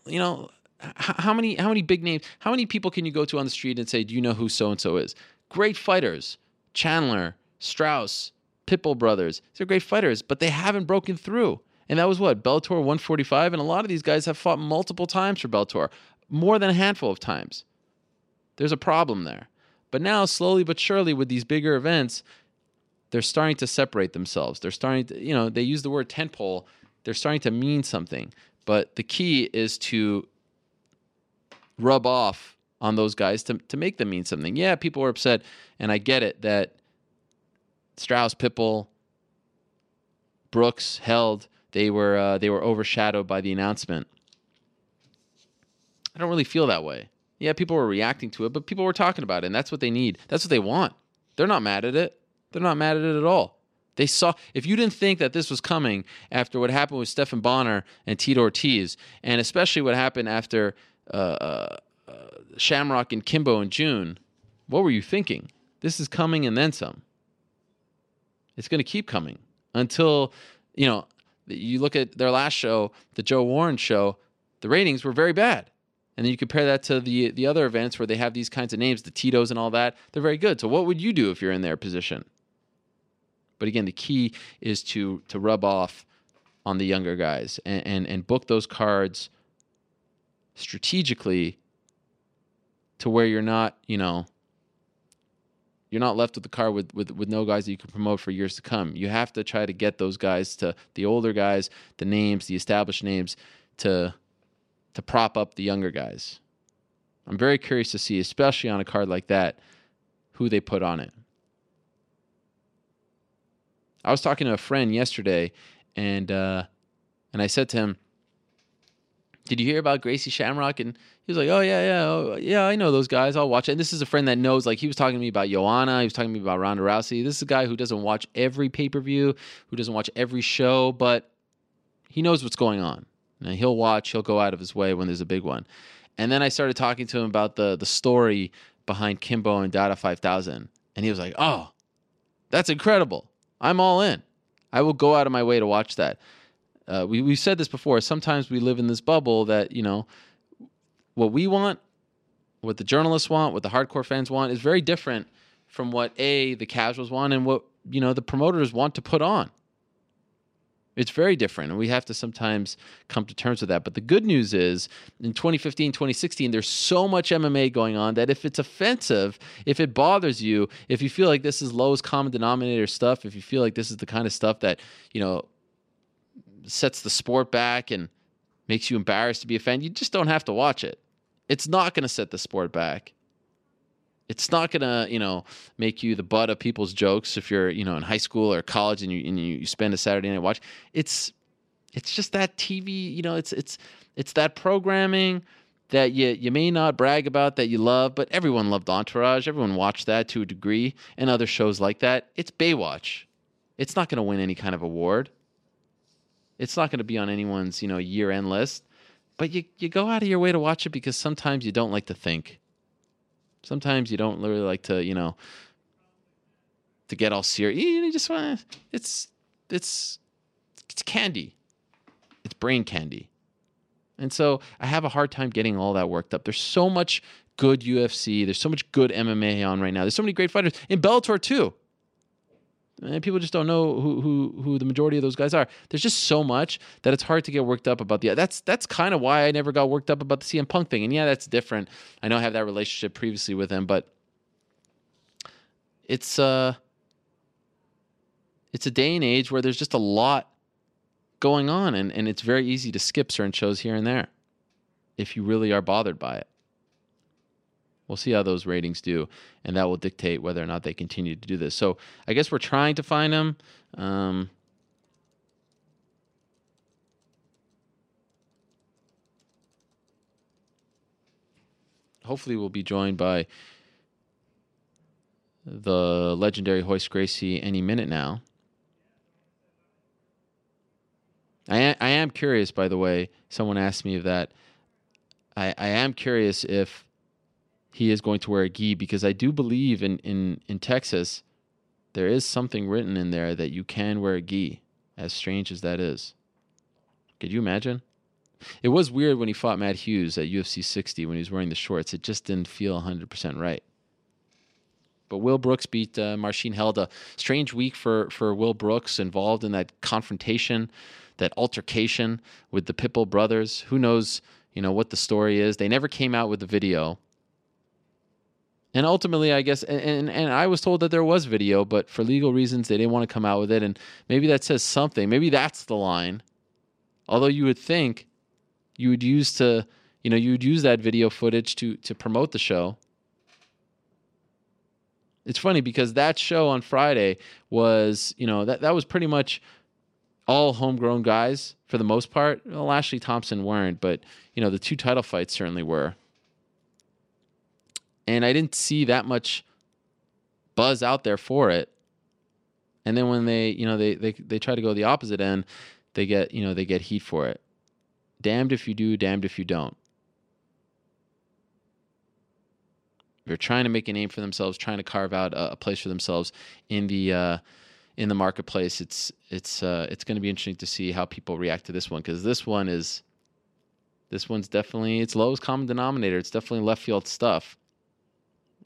You know, how many how many big names? How many people can you go to on the street and say, "Do you know who so and so is?" Great fighters, Chandler, Straus, Pitbull brothers. They're great fighters, but they haven't broken through. And that was what? Bellator 145. And a lot of these guys have fought multiple times for Bellator, more than a handful of times. There's a problem there. But now, slowly but surely, with these bigger events, they're starting to separate themselves. They're starting to, you know, they use the word tentpole. They're starting to mean something. But the key is to rub off on those guys to, to make them mean something. Yeah, people were upset, and I get it that Straus, Pitbull, Brooks, Held, they were uh, they were overshadowed by the announcement. I don't really feel that way. Yeah, people were reacting to it, but people were talking about it, and that's what they need. That's what they want. They're not mad at it. They're not mad at it at all. They saw if you didn't think that this was coming after what happened with Stephan Bonnar and Tito Ortiz, and especially what happened after uh, uh, uh, Shamrock and Kimbo in June, what were you thinking? This is coming and then some. It's going to keep coming until you know. You look at their last show, the Joe Warren show. The ratings were very bad, and then you compare that to the the other events where they have these kinds of names, the Tito's and all that. They're very good. So, what would you do if you're in their position? But again, the key is to to rub off on the younger guys and, and, and book those cards strategically to where you're not, you know, you're not left with the car with, with, with no guys that you can promote for years to come. You have to try to get those guys to the older guys, the names, the established names to to prop up the younger guys. I'm very curious to see, especially on a card like that, who they put on it. I was talking to a friend yesterday, and uh, and I said to him, "Did you hear about Gracie Shamrock?" And he was like, "Oh yeah, yeah, oh, yeah, I know those guys. I'll watch it." And this is a friend that knows. Like he was talking to me about Joanna. He was talking to me about Ronda Rousey. This is a guy who doesn't watch every pay per view, who doesn't watch every show, but he knows what's going on. And he'll watch. He'll go out of his way when there's a big one. And then I started talking to him about the the story behind Kimbo and Dada 5000, and he was like, "Oh, that's incredible." I'm all in. I will go out of my way to watch that. Uh, we we've said this before. Sometimes we live in this bubble that you know what we want, what the journalists want, what the hardcore fans want is very different from what a the casuals want and what you know the promoters want to put on. It's very different, and we have to sometimes come to terms with that. But the good news is, in 2015, 2016, there's so much MMA going on that if it's offensive, if it bothers you, if you feel like this is lowest common denominator stuff, if you feel like this is the kind of stuff that, you know, sets the sport back and makes you embarrassed to be a fan, you just don't have to watch it. It's not going to set the sport back it's not gonna you know make you the butt of people's jokes if you're you know in high school or college and you and you spend a Saturday night watch. It's it's just that TV. You know, it's it's it's that programming that you you may not brag about that you love, but everyone loved Entourage. Everyone watched that to a degree, and other shows like that. It's Baywatch. It's not going to win any kind of award. It's not going to be on anyone's you know year end list, but you you go out of your way to watch it because sometimes you don't like to think Sometimes you don't really like to, you know, to get all serious. You just want it's, it's, it's candy. It's brain candy. And so I have a hard time getting all that worked up. There's so much good UFC. There's so much good MMA on right now. There's so many great fighters in Bellator too. And people just don't know who, who who the majority of those guys are. There's just so much that it's hard to get worked up about the. That's that's kind of why I never got worked up about the CM Punk thing. And yeah, that's different. I know I have that relationship previously with him, but it's uh it's a day and age where there's just a lot going on, and and it's very easy to skip certain shows here and there if you really are bothered by it. We'll see how those ratings do, and that will dictate whether or not they continue to do this. So I guess we're trying to find them. Um, hopefully, we'll be joined by the legendary Royce Gracie any minute now. I am, I am curious, by the way. Someone asked me that. I, I am curious if he is going to wear a gi because I do believe in, in, in Texas there is something written in there that you can wear a gi, as strange as that is. Could you imagine? It was weird when he fought Matt Hughes at UFC 60 when he was wearing the shorts. It just didn't feel 100% right. But Will Brooks beat uh, Marcin Held. Strange week for, for Will Brooks involved in that confrontation, that altercation with the Pitbull brothers. Who knows, you know, what the story is. They never came out with the video. And ultimately, I guess, and, and I was told that there was video, but for legal reasons, they didn't want to come out with it. And maybe that says something. Maybe that's the line. Although you would think you would use to, you know, you would use that video footage to to promote the show. It's funny because that show on Friday was, you know, that that was pretty much all homegrown guys for the most part. Well, Ashley Thompson weren't, but you know, the two title fights certainly were and I didn't see that much buzz out there for it. and then when they you know they they they try to go the opposite end, they get you know they get heat for it. Damned if you do, damned if you don't. They're trying to make a name for themselves, trying to carve out a, a place for themselves in the uh, in the marketplace. It's it's uh, it's going to be interesting to see how people react to this one because this one is this one's definitely it's lowest common denominator. It's definitely left field stuff.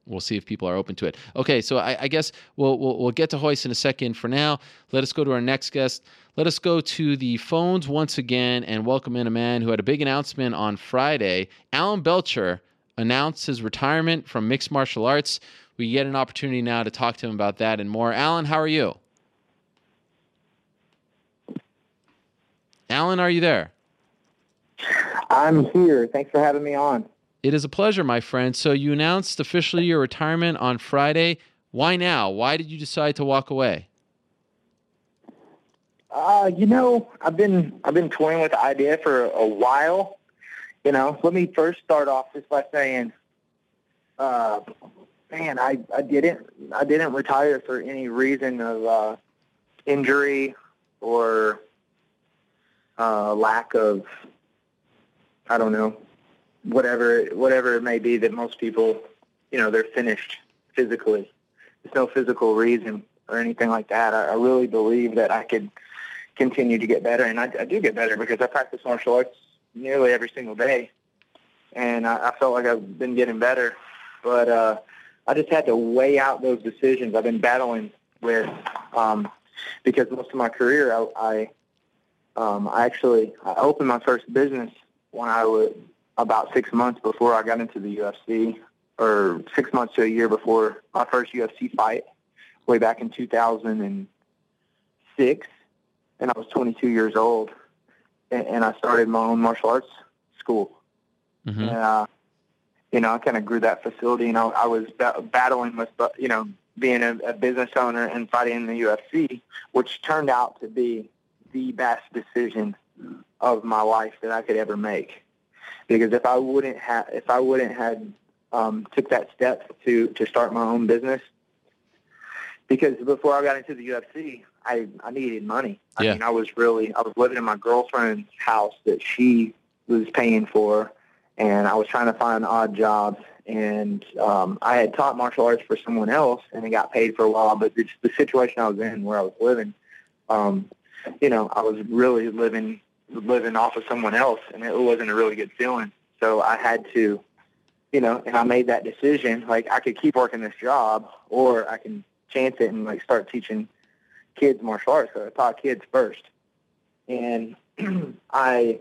We'll see if people are open to it. Okay, so I, I guess we'll, we'll we'll get to Royce in a second. For now, let us go to our next guest. Let us go to the phones once again and welcome in a man who had a big announcement on Friday. Alan Belcher announced his retirement from mixed martial arts. We get an opportunity now to talk to him about that and more. Alan, how are you? Alan, are you there? I'm here. Thanks for having me on. It is a pleasure, my friend. So you announced officially your retirement on Friday. Why now? Why did you decide to walk away? Uh, you know, I've been I've been toying with the idea for a while. You know, let me first start off just by saying, uh, man, I, I didn't I didn't retire for any reason of uh, injury or uh, lack of I don't know whatever whatever it may be that most people you know they're finished physically. There's no physical reason or anything like that. I, I really believe that I could continue to get better, and I, I do get better because I practice martial arts nearly every single day, and I, I felt like I've been getting better. But uh, I just had to weigh out those decisions. I've been battling with um, because most of my career I, I um, I actually I opened my first business when I was about six months before I got into the UFC, or six months to a year before my first UFC fight, way back in 2006, and I was 22 years old, and, and I started my own martial arts school. Mm-hmm. And, uh, you know, I kind of grew that facility, and I, I was ba- battling with, uh, you know, being a, a business owner and fighting in the UFC, which turned out to be the best decision of my life that I could ever make. Because if I wouldn't have, if I wouldn't had um, took that step to to start my own business, because before I got into the UFC, I I needed money. I Yeah. mean, I was really I was living in my girlfriend's house that she was paying for, and I was trying to find odd jobs. And um, I had taught martial arts for someone else, and I got paid for a while. But it's the situation I was in, where I was living, um, you know, I was really living living off of someone else, and it wasn't a really good feeling. So I had to, you know, and I made that decision. Like I could keep working this job, or I can chance it and like start teaching kids martial arts. So I taught kids first, and I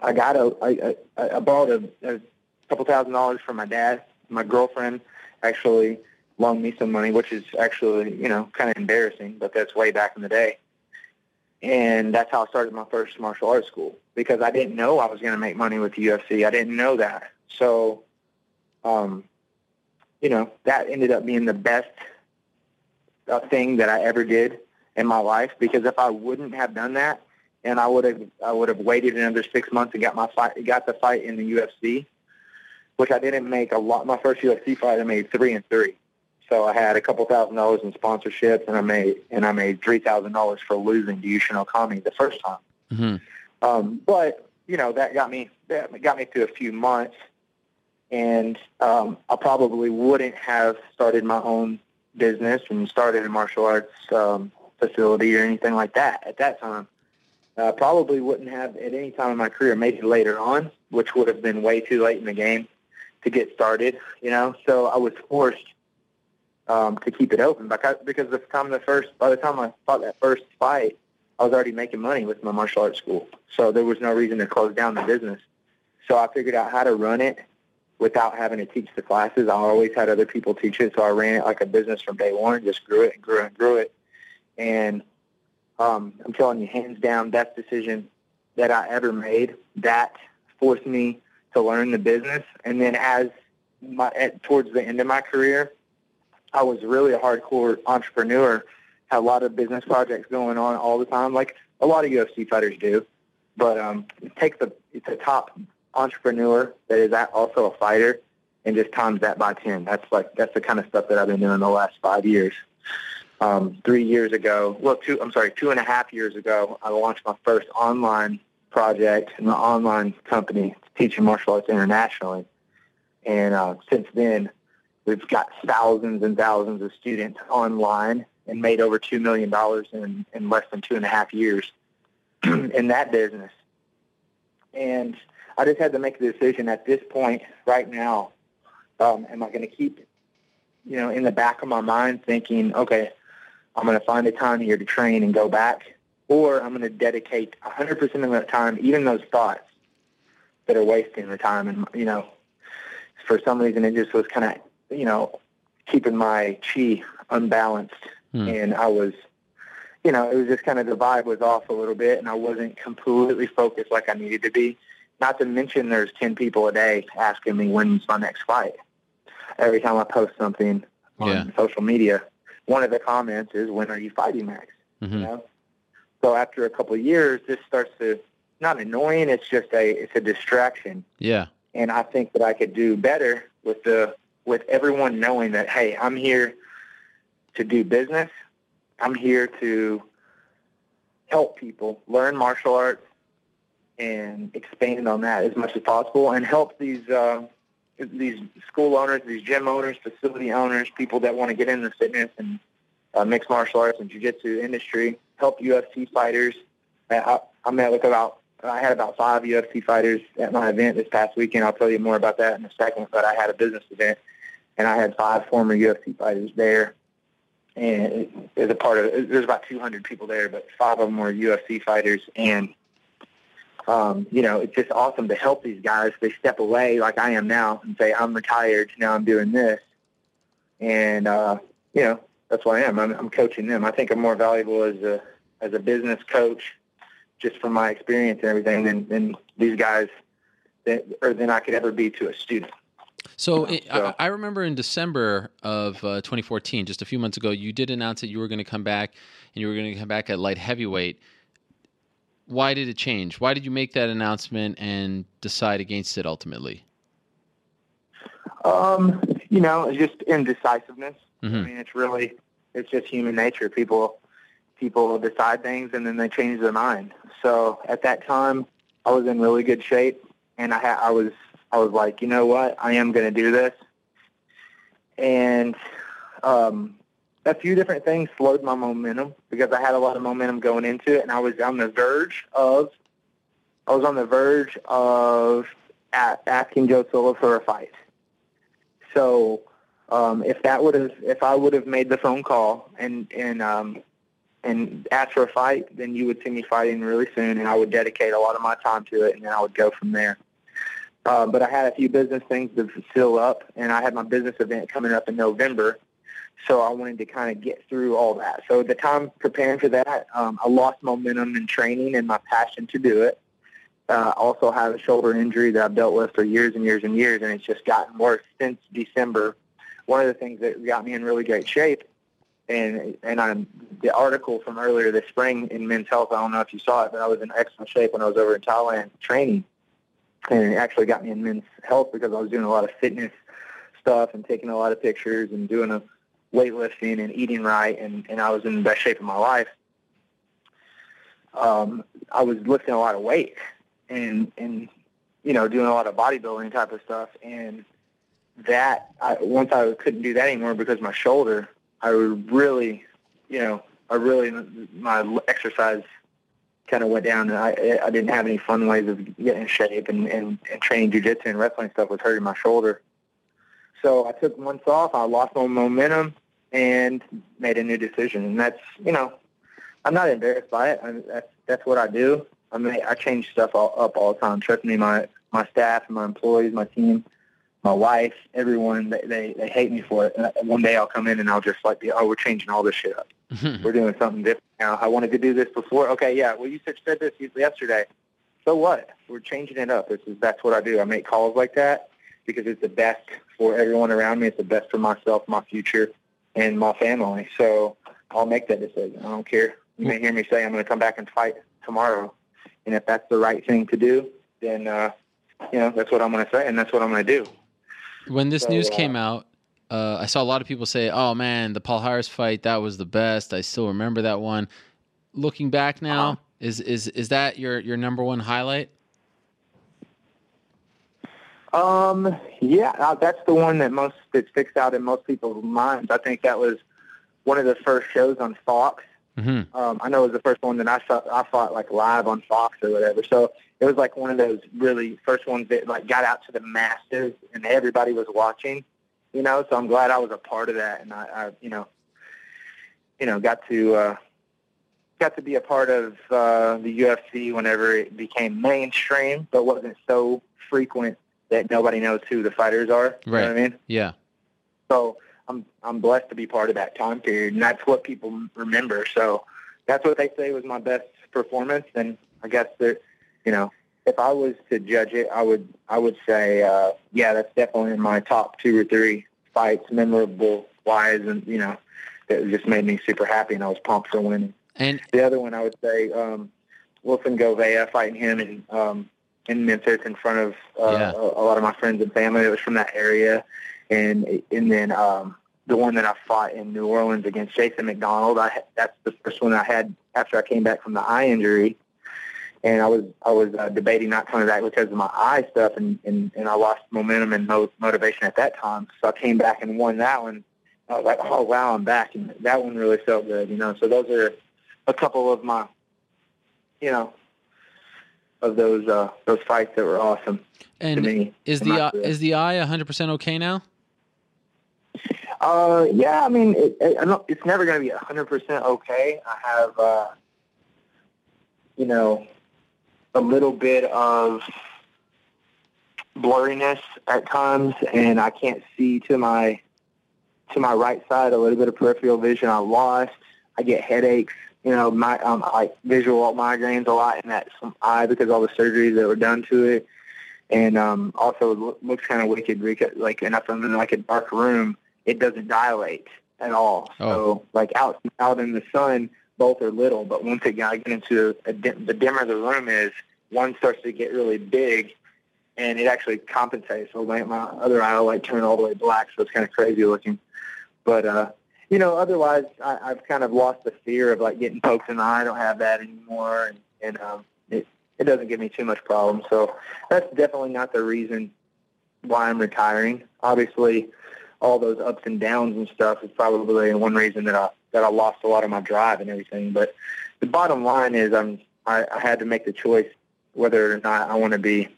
I got a I, I, I borrowed a, a couple thousand dollars from my dad. My girlfriend actually loaned me some money, which is actually you know kind of embarrassing, but that's way back in the day. And that's how I started my first martial arts school because I didn't know I was going to make money with the UFC. I didn't know that. So, um, you know, that ended up being the best uh, thing that I ever did in my life because if I wouldn't have done that and I would have I would have waited another six months and got my fight got the fight in the UFC, which I didn't make a lot. My first UFC fight I made three and three. So I had a couple thousand dollars in sponsorships, and I made and I made three thousand dollars for losing to Yushin Okami the first time. Mm-hmm. Um, but you know that got me that got me through a few months, and um, I probably wouldn't have started my own business and started a martial arts um, facility or anything like that at that time. Uh, probably wouldn't have at any time in my career. Maybe later on, which would have been way too late in the game to get started. You know, so I was forced um, to keep it open because because the time the first by the time I fought that first fight, I was already making money with my martial arts school, so there was no reason to close down the business. So I figured out how to run it without having to teach the classes. I always had other people teach it, so I ran it like a business from day one. Just grew it and grew it and grew it, and um, I'm telling you, hands down, best decision that I ever made. That forced me to learn the business, and then as my at, towards the end of my career, I was really a hardcore entrepreneur. Had a lot of business projects going on all the time, like a lot of UFC fighters do. But um, take the a top entrepreneur that is also a fighter, and just times that by ten. That's like that's the kind of stuff that I've been doing the last five years. um, three years ago. Well, two. I'm sorry, two and a half years ago, I launched my first online project and my online company teaching martial arts internationally. And uh, since then, we've got thousands and thousands of students online and made over two million dollars in in less than two and a half years in that business. And I just had to make the decision at this point, right now, um, am I going to keep, you know, in the back of my mind thinking, okay, I'm going to find a time here to train and go back, or I'm going to dedicate 100% of that time, even those thoughts that are wasting the time. And, you know, for some reason, it just was kind of, you know, keeping my chi unbalanced. Hmm. And I was, you know, it was just kind of the vibe was off a little bit, and I wasn't completely focused like I needed to be. Not to mention, there's 10 people a day asking me when's my next fight. Every time I post something on Yeah. social media, one of the comments is, "When are you fighting Max?" Mhm. You know. So after a couple of years, this starts to not annoying. It's just a it's a distraction, Yeah. and I think that I could do better with the with everyone knowing that hey, I'm here to do business. I'm here to help people learn martial arts and expand on that as much as possible, and help these uh, these school owners, these gym owners, facility owners, people that want to get into the fitness and uh, mixed martial arts and jiu-jitsu industry, help UFC fighters. I, I, met with about, I had about five UFC fighters at my event this past weekend. I'll tell you more about that in a second, but I had a business event and I had five former UFC fighters there. And as a part of, there's about 200 people there, but five of them were UFC fighters. And, um, you know, it's just awesome to help these guys. They step away like I am now and say, I'm retired. Now I'm doing this. And, uh, you know, that's what I am. I'm, I'm coaching them. I think I'm more valuable as a as a business coach, just from my experience and everything, than, than these guys, that, or than I could ever be to a student. So, Yeah, it, so- I, I remember in December of uh, 2014, just a few months ago, you did announce that you were going to come back and you were going to come back at light heavyweight. Why did it change? Why did you make that announcement and decide against it ultimately? Um, you know, just indecisiveness. I Mhm. mean, it's really, it's just human nature. People, people decide things and then they change their mind. So at that time, I was in really good shape, and I had, I was, I was like, you know what, I am going to do this. And um, a few different things slowed my momentum because I had a lot of momentum going into it, and I was on the verge of, I was on the verge of a asking Joe Silva for a fight. So um, if that would have, if I would have made the phone call and and um, and asked for a fight, then you would see me fighting really soon, and I would dedicate a lot of my time to it, and then I would go from there. Uh, but I had a few business things to fill up, and I had my business event coming up in November, so I wanted to kind of get through all that. So the time preparing for that, um, I lost momentum in training and my passion to do it. Uh, also have a shoulder injury that I've dealt with for years and years and years, and it's just gotten worse since December. One of the things that got me in really great shape, and and I'm the article from earlier this spring in Men's Health. I don't know if you saw it, but I was in excellent shape when I was over in Thailand training, and it actually got me in Men's Health because I was doing a lot of fitness stuff and taking a lot of pictures and doing a weightlifting and eating right, and and I was in the best shape of my life. Um, I was lifting a lot of weight and and you know doing a lot of bodybuilding type of stuff and that I, once I couldn't do that anymore because my shoulder I really you know I really my exercise kind of went down and I I didn't have any fun ways of getting in shape and and, and training jujitsu and wrestling stuff was hurting my shoulder so I took months off I lost my momentum and made a new decision and that's you know I'm not embarrassed by it I, that's that's what I do I mean, I change stuff all, up all the time. Trust me, my my staff, and my employees, my team, my wife, everyone, they they, they hate me for it. And one day I'll come in and I'll just like be, oh, we're changing all this shit up. Mm-hmm. We're doing something different now. I wanted to do this before. Okay, yeah. Well, you said said this yesterday. So what? We're changing it up. This is that's what I do. I make calls like that because it's the best for everyone around me. It's the best for myself, my future, and my family. So I'll make that decision. I don't care. You may hear me say I'm going to come back and fight tomorrow. And if that's the right thing to do, then uh, you know that's what I'm going to say, and that's what I'm going to do. When this So, news uh, came out, uh, I saw a lot of people say, "Oh man, the Palhares fight that was the best." I still remember that one. Looking back now, Uh-huh. is is is that your your number one highlight? Um, yeah, uh, that's the one that most that sticks out in most people's minds. I think that was one of the first shows on Fox. Mm-hmm. Um, I know it was the first one that I saw. I fought like live on Fox or whatever. So it was like one of those really first ones that like got out to the masses and everybody was watching. You know, so I'm glad I was a part of that, and I, I you know, you know, got to uh, got to be a part of uh, the UFC whenever it became mainstream, but wasn't so frequent that nobody knows who the fighters are. You know what I mean? Yeah. So I'm I'm blessed to be part of that time period, and that's what people remember. So that's what they say was my best performance, and I guess that you know if I was to judge it, I would I would say uh, yeah, that's definitely in my top two or three fights, memorable wise, and you know it just made me super happy, and I was pumped for winning. And The other one I would say um, Wilson Gouveia fighting him in um, in Memphis in front of uh, Yeah. a, a lot of my friends and family that was from that area, and and then um, the one that I fought in New Orleans against Jason MacDonald. I that's the first one I had after I came back from the eye injury, and I was I was uh, debating not coming back because of my eye stuff, and and, and I lost momentum and mo- motivation at that time. So I came back and won that one. I was like, oh wow, I'm back, and that one really felt good, you know. So those are a couple of my, you know, of those uh, those fights that were awesome to and me. is the is the eye 100% okay now? Uh, yeah, I mean, it, it, it's never going to be 100% okay. I have, uh, you know, a little bit of blurriness at times, and I can't see to my to my right side. A little bit of peripheral vision I lost. I get headaches. You know, my um, I visual migraines a lot in that eye because all the surgeries that were done to it, and um, also it looks kind of wicked. because, Like, and if I'm in like a dark room, it doesn't dilate at all. Oh. So, like out out in the sun, both are little, but once it got get into dim, the dimmer the room is, one starts to get really big, and it actually compensates. So my, my other eye will like turn all the way black, so it's kind of crazy looking. But uh, you know, otherwise, I, I've kind of lost the fear of like getting poked in the eye. I don't have that anymore, and, and um, it it doesn't give me too much problem. So that's definitely not the reason why I'm retiring. Obviously, all those ups and downs and stuff is probably one reason that I that I lost a lot of my drive and everything. But the bottom line is, I'm I, I had to make the choice whether or not I want to be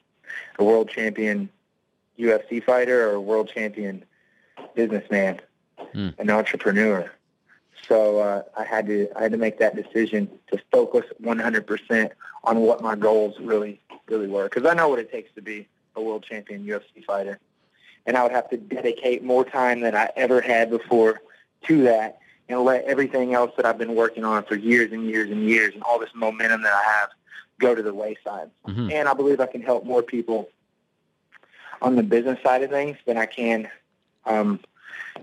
a world champion UFC fighter or a world champion businessman, Hmm. an entrepreneur. So uh, I had to I had to make that decision to focus 100% on what my goals really really were because I know what it takes to be a world champion UFC fighter, and I would have to dedicate more time than I ever had before to that, and let everything else that I've been working on for years and years and years, and all this momentum that I have, go to the wayside. Mhm. And I believe I can help more people on the business side of things than I can, um,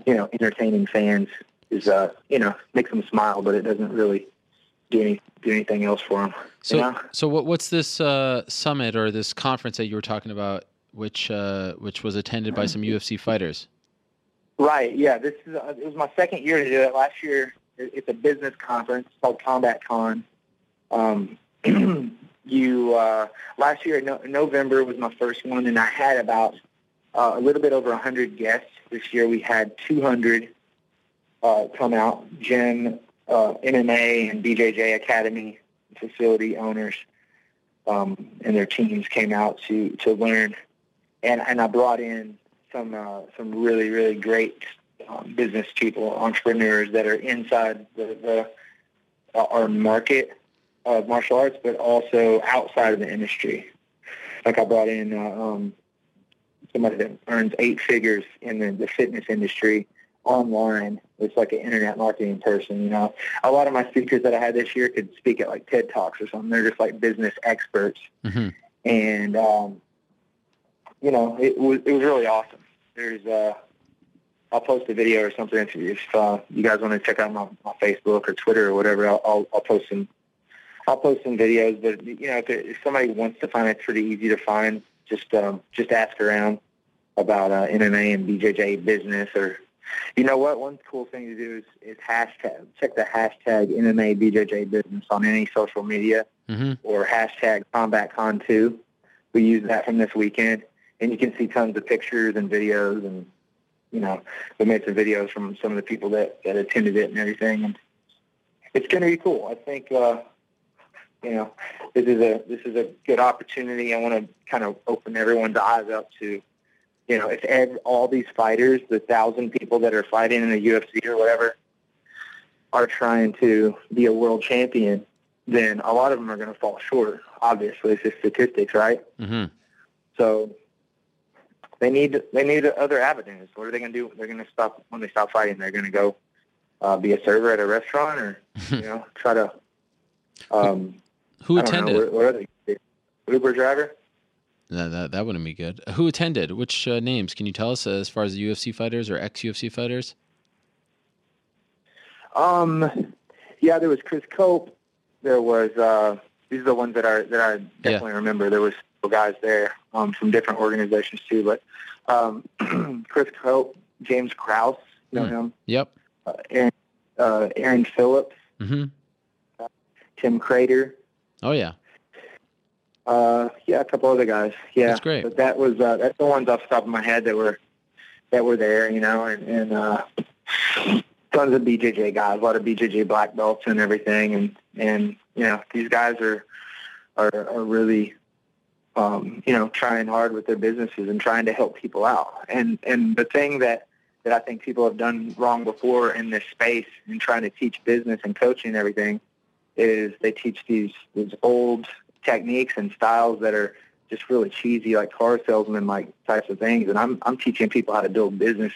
you know, entertaining fans is, uh, you know, makes them smile, but it doesn't really do any do anything else for them. So, you know? so what, what's this uh, summit or this conference that you were talking about, which uh, which was attended by some UFC fighters? Right. Yeah. This is uh, it was my second year to do it. Last year, it's a business conference called Combat Con. Um, you uh, last year in no- November was my first one, and I had about uh, a little bit over hundred guests. This year we had two hundred uh, come out. Gym, uh, MMA, and BJJ Academy facility owners um, and their teams came out to to learn, and and I brought in some uh, some really really great um, business people, entrepreneurs that are inside the, the uh, our market of martial arts, but also outside of the industry. Like I brought in uh, um, somebody that earns eight figures in the, the fitness industry online. It's like an internet marketing person. You know, a lot of my speakers that I had this year could speak at like TED talks or something. They're just like business experts hmm and um, you know it was it was really awesome. There's uh, I'll post a video or something if, if uh, you guys want to check out my, my Facebook or Twitter or whatever. I'll, I'll I'll post some I'll post some videos. But you know if, it, if somebody wants to find it, it's pretty easy to find. Just um, just ask around about uh, MMA and BJJ business or You know what? One cool thing to do is, is hashtag. Check the hashtag MMA BJJ business on any social media hmm or hashtag CombatCon2. We use that from this weekend, and you can see tons of pictures and videos, and you know, we made some videos from some of the people that, that attended it and everything, and it's going to be cool. I think, uh, you know, this is a this is a good opportunity. I want to kind of open everyone's eyes up to, you know, if ev- all these fighters, the thousand people that are fighting in the UFC or whatever, are trying to be a world champion, then a lot of them are going to fall short. Obviously, it's just statistics, right? hmm So they need they need other avenues. What are they going to do? They're going to stop when they stop fighting. They're going to go uh, be a server at a restaurant, or you know, try to. Um, Who don't attended? Know, what, what are they? Uber driver. That, that, that wouldn't be good. Who attended? Which uh, names can you tell us uh, as far as the UFC fighters or ex UFC fighters? Um, yeah, there was Chris Cope. There was uh, these are the ones that are that I definitely remember. There was guys there um, from different organizations too, but um, Chris Cope, James Krause, you know Hmm. him, Yep. uh, Aaron, uh, Aaron Phillips, hmm Tim Credeur. Oh yeah. Uh, yeah, a couple other guys. Yeah, That's great. But that was uh, that's the ones off the top of my head that were that were there, you know, and, and uh, tons of BJJ guys, a lot of BJJ black belts and everything, and and you know these guys are are are really um, you know trying hard with their businesses and trying to help people out. And and the thing that that I think people have done wrong before in this space in trying to teach business and coaching and everything is they teach these these old techniques and styles that are just really cheesy, like car salesman like types of things. And I'm I'm teaching people how to build business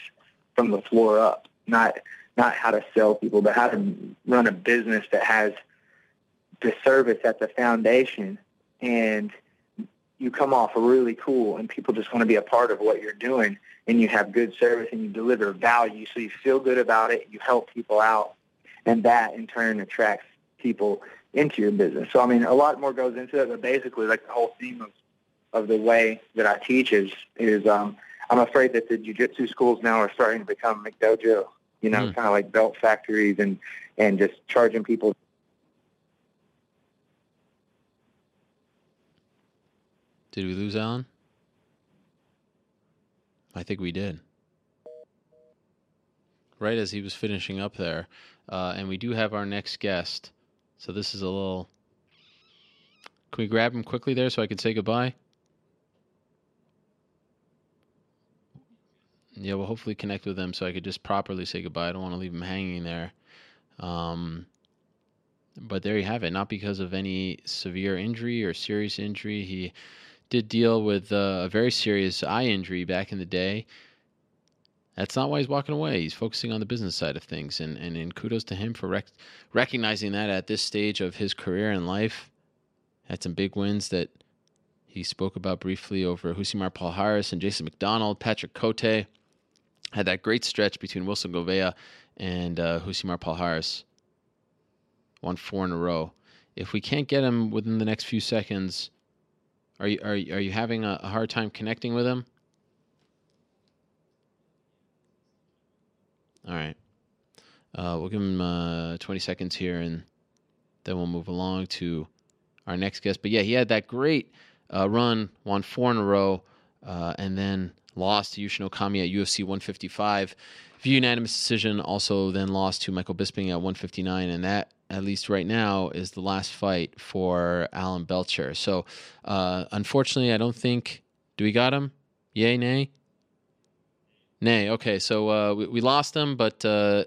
from the floor up, not not how to sell people, but how to run a business that has the service at the foundation and you come off really cool and people just want to be a part of what you're doing and you have good service and you deliver value so you feel good about it, you help people out and that in turn attracts people into your business. So I mean a lot more goes into it, but basically like the whole theme of, of the way that I teach is is um I'm afraid that the jujitsu schools now are starting to become McDojo, you know, Hmm. kind of like belt factories and and just charging people Did we lose Alan? I think we did. Right as he was finishing up there. Uh, and we do have our next guest. So this is a little. Can we grab him quickly there so I can say goodbye? Yeah, we'll hopefully connect with him so I could just properly say goodbye. I don't want to leave him hanging there. Um, but there you have it. Not because of any severe injury or serious injury. He did deal with uh, a very serious eye injury back in the day. That's not why he's walking away. He's focusing on the business side of things, and and, and kudos to him for rec- recognizing that at this stage of his career and life. Had some big wins that he spoke about briefly over Rousimar Palhares and Jason MacDonald, Patrick Cote. Had that great stretch between Wilson Gouveia and uh, Rousimar Palhares. Won four in a row. If we can't get him within the next few seconds, are you are are you having a, a hard time connecting with him? All right. Uh, we'll give him uh, 20 seconds here, and then we'll move along to our next guest. But yeah, he had that great uh, run, won four in a row, uh, and then lost to Yushin Okami at UFC 155 via unanimous decision. Also, then lost to Michael Bisping at 159, and that, at least right now, is the last fight for Alan Belcher. So, uh, unfortunately, I don't think. Do we got him? Yay, nay? Nay. Okay, so uh, we, we lost him, but uh,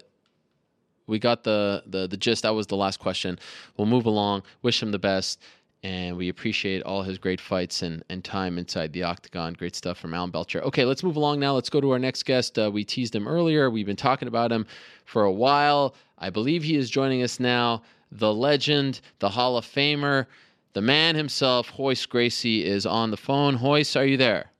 we got the, the the gist. That was the last question. We'll move along. Wish him the best, and we appreciate all his great fights and, and time inside the octagon. Great stuff from Alan Belcher. Okay, let's move along now. Let's go to our next guest. Uh, we teased him earlier. We've been talking about him for a while. I believe he is joining us now. The legend, the Hall of Famer, the man himself, Royce Gracie, is on the phone. Royce, are you there?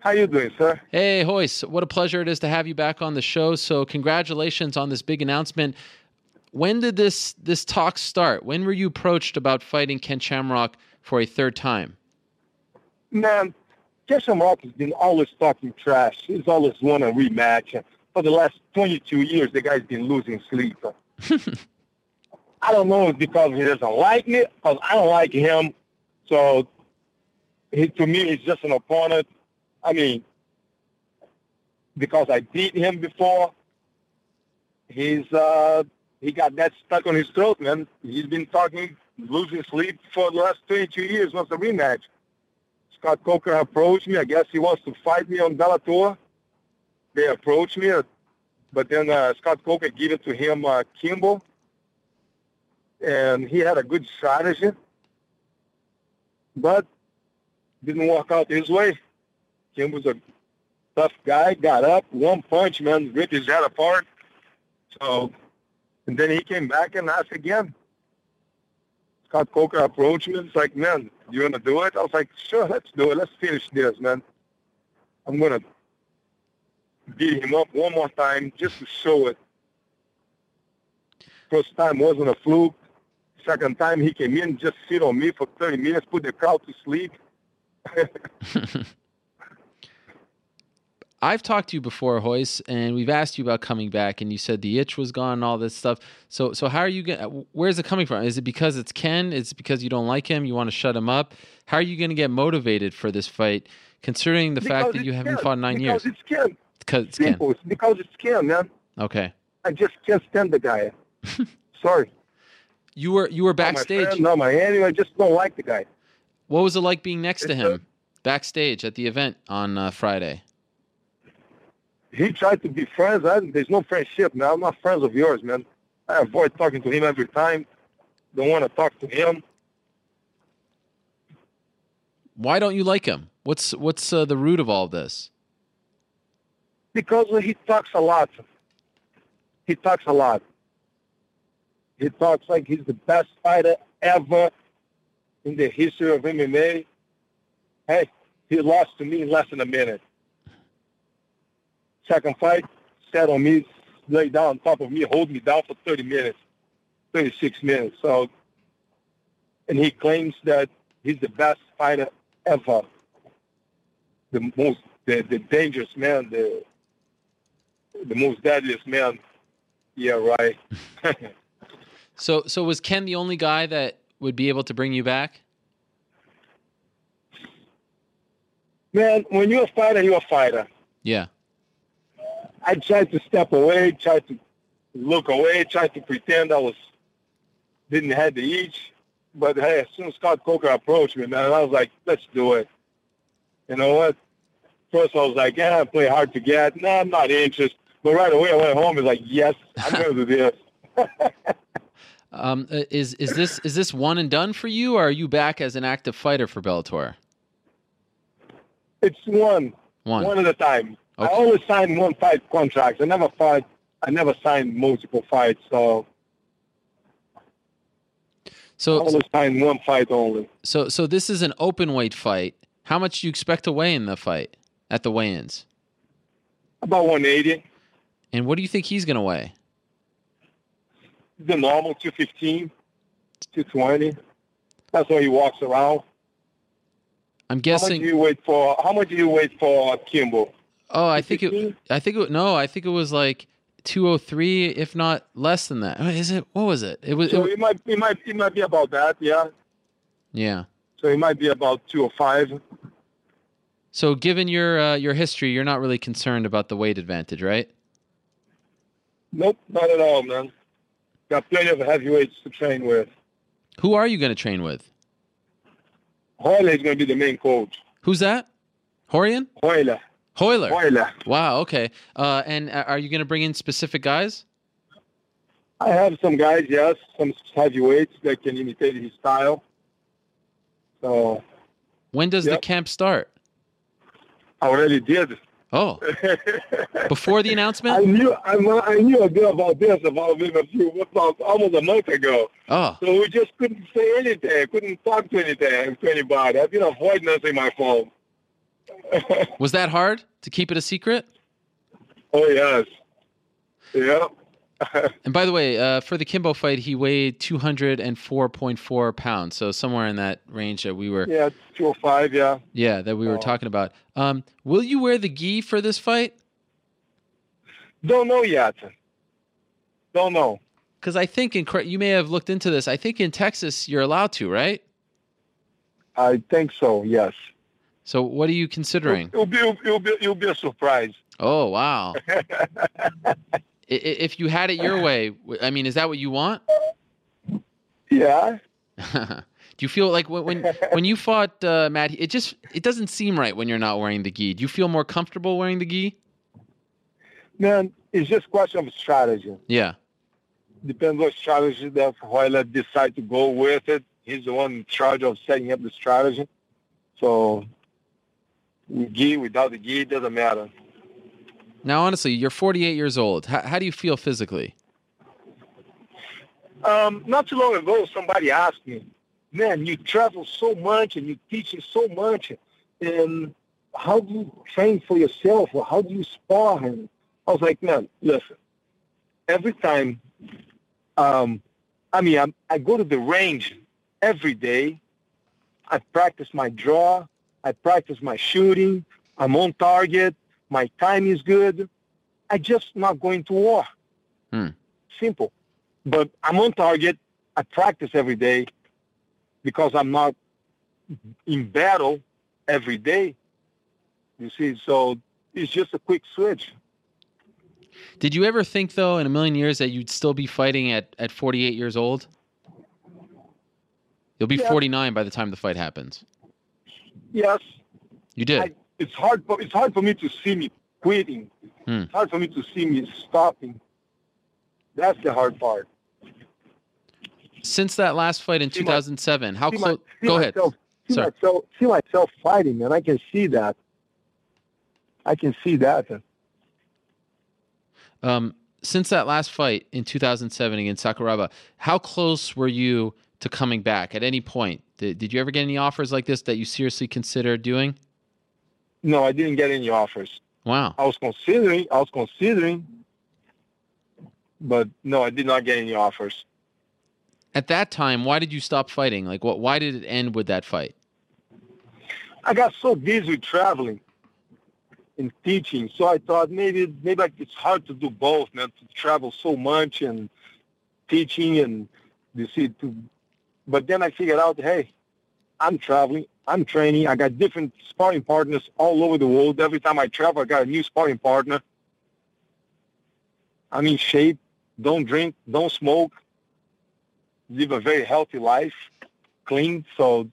How you doing, sir? Hey, Royce, what a pleasure it is to have you back on the show. So, congratulations on this big announcement. When did this this talk start? When were you approached about fighting Ken Shamrock for a third time? Man, Jason Rock has been always talking trash. He's always want a rematch. For the last 22 years, the guy's been losing sleep. I don't know if because he doesn't like me, because I don't like him. So he, to me, he's just an opponent. I mean, because I beat him before, he's uh, he got that stuck on his throat, man. He's been talking losing sleep for the last 22 years. Wants a rematch. Scott Coker approached me. I guess he wants to fight me on Bellator. They approached me, but then uh, Scott Coker gave it to him, uh, Kimbo, and he had a good strategy, but didn't work out his way. Kimbo's a tough guy. Got up, one punch, man, ripped his head apart. So, and then he came back and asked again. Scott Coker approached me. It's like, man, you want to do it? I was like, sure, let's do it. Let's finish this, man. I'm going to beat him up one more time just to show it. First time wasn't a fluke. Second time he came in, just sit on me for 30 minutes, put the crowd to sleep. I've talked to you before, Royce, and we've asked you about coming back, and you said the itch was gone, and all this stuff. So, so how are you going? Where's it coming from? Is it because it's Ken? Is it because you don't like him? You want to shut him up? How are you going to get motivated for this fight, considering the because fact that you haven't Ken. fought in nine because years? It's Ken. Because it's Ken. Simple. It's because it's Ken, man. Okay. I just can't stand the guy. Sorry. You were you were Not my backstage. friend, not my enemy. I just don't like the guy. What was it like being next to him backstage at the event on uh, Friday? He tried to be friends. I, there's no friendship, man. I'm not friends of yours, man. I avoid talking to him every time. Don't want to talk to him. Why don't you like him? What's what's uh, the root of all this? Because he talks a lot. He talks a lot. He talks like he's the best fighter ever in the history of MMA. Hey, he lost to me in less than a minute. Second fight, sat on me, lay down on top of me, hold me down for 30 minutes, 36 minutes. So, and he claims that he's the best fighter ever. The most, the, the dangerous man, the the most deadliest man. Yeah, right. So so was Ken the only guy that would be able to bring you back? man, when you're a fighter, you're a fighter. Yeah. I tried to step away, tried to look away, tried to pretend I was didn't have the itch. But hey, as soon as Scott Coker approached me, man, I was like, let's do it. You know what? First, I was like, yeah, I play hard to get. No, I'm not interested. But right away, I went home and was like, yes, I'm going to do this. Um, uh, is is this is this one and done for you, or are you back as an active fighter for Bellator? It's one, One. one at a time. I always sign one fight contracts. I never fight. I never signed multiple fights. So I always sign one fight only. so so this is an open weight fight. How much do you expect to weigh in the fight at the weigh-ins? About 180. And what do you think he's going to weigh? The normal 215, 220. That's where he walks around. I'm guessing. How much do you wait for? How much do you wait for Kimbo? oh, I think it. I think it. No, I think it was like 203, if not less than that. Oh, it? What was it? It was. So It, it might, it might, it might be about that. Yeah. yeah. So it might be about 205. So given your uh, your history, you're not really concerned about the weight advantage, right? Nope, not at all, man. Got plenty of heavyweights to train with. Who are you going to train with? Hoyle is going to be the main coach. Who's that? Rorion? Hoyle. Hoyler. Hoyle. Wow. Okay. Uh, and uh, are you going to bring in specific guys? I have some guys, yes, some heavyweights that can imitate his style. So When does the camp start? I already did. Oh, before the announcement? I knew I, I knew a bit about this about maybe a few about almost a month ago. Oh, So we just couldn't say anything, couldn't talk to anything to anybody. I've been avoiding answering my phone. was that hard to keep it a secret? oh yes, yeah. And by the way, uh, for the Kimbo fight, he weighed 204.4 pounds, so somewhere in that range that we were, yeah, 205, yeah. yeah, that we were Oh. talking about. Um, will you wear the gi for this fight? Don't know yet. Don't know. Because I think in you may have looked into this. I think in Texas you're allowed to, right? I think so. Yes. So what are you considering? It'll be it'll be it'll be a surprise. Oh wow! If you had it your way, I mean, is that what you want? Yeah. Do you feel like when when, when you fought uh, Matt, it just it doesn't seem right when you're not wearing the gi. Do you feel more comfortable wearing the gi? Man, it's just question of strategy. Yeah. Depends what strategy that Hoyle decide to go with it. He's the one in charge of setting up the strategy. So with gi, without the gi, it doesn't matter. Now, honestly, you're 48 years old. How, how do you feel physically? Um, not too long ago, somebody asked me, "Man, you travel so much and you teach so much, and how do you train for yourself, or how do you spar?" And I was like, "Man, listen. Every time, um, I mean, I'm, I go to the range every day. I practice my draw. I practice my shooting. I'm on target. My time is good. I just not going to war. Hmm. Simple but I'm on target. I practice every day because I'm not in battle every day. You see, so it's just a quick switch. Did you ever think, though, in a million years, that you'd still be fighting at, at 48 years old? You'll be Yeah. 49 by the time the fight happens. Yes, You did. I, it's hard. For, it's hard for me to see me quitting. Hmm. It's hard for me to see me stopping. That's the hard part. Since that last fight in See my- 2007, how close? Go ahead. myself, See Sorry. myself, see myself fighting, and I can see that. I can see that. Um, since that last fight in 2007 against Sakuraba, how close were you to coming back at any point? Did, did you ever get any offers like this that you seriously considered doing? No, I didn't get any offers. Wow. I was considering. I was considering, but no, I did not get any offers. At that time, why did you stop fighting? Like, what? Why did it end with that fight? I got so busy with traveling and teaching, so I thought maybe maybe like it's hard to do both, man. To travel so much and teaching and you see to. But then I figured out, hey, I'm traveling, I'm training, I got different sparring partners all over the world. Every time I travel, I got a new sparring partner. I'm in shape, don't drink, don't smoke, live a very healthy life, clean, so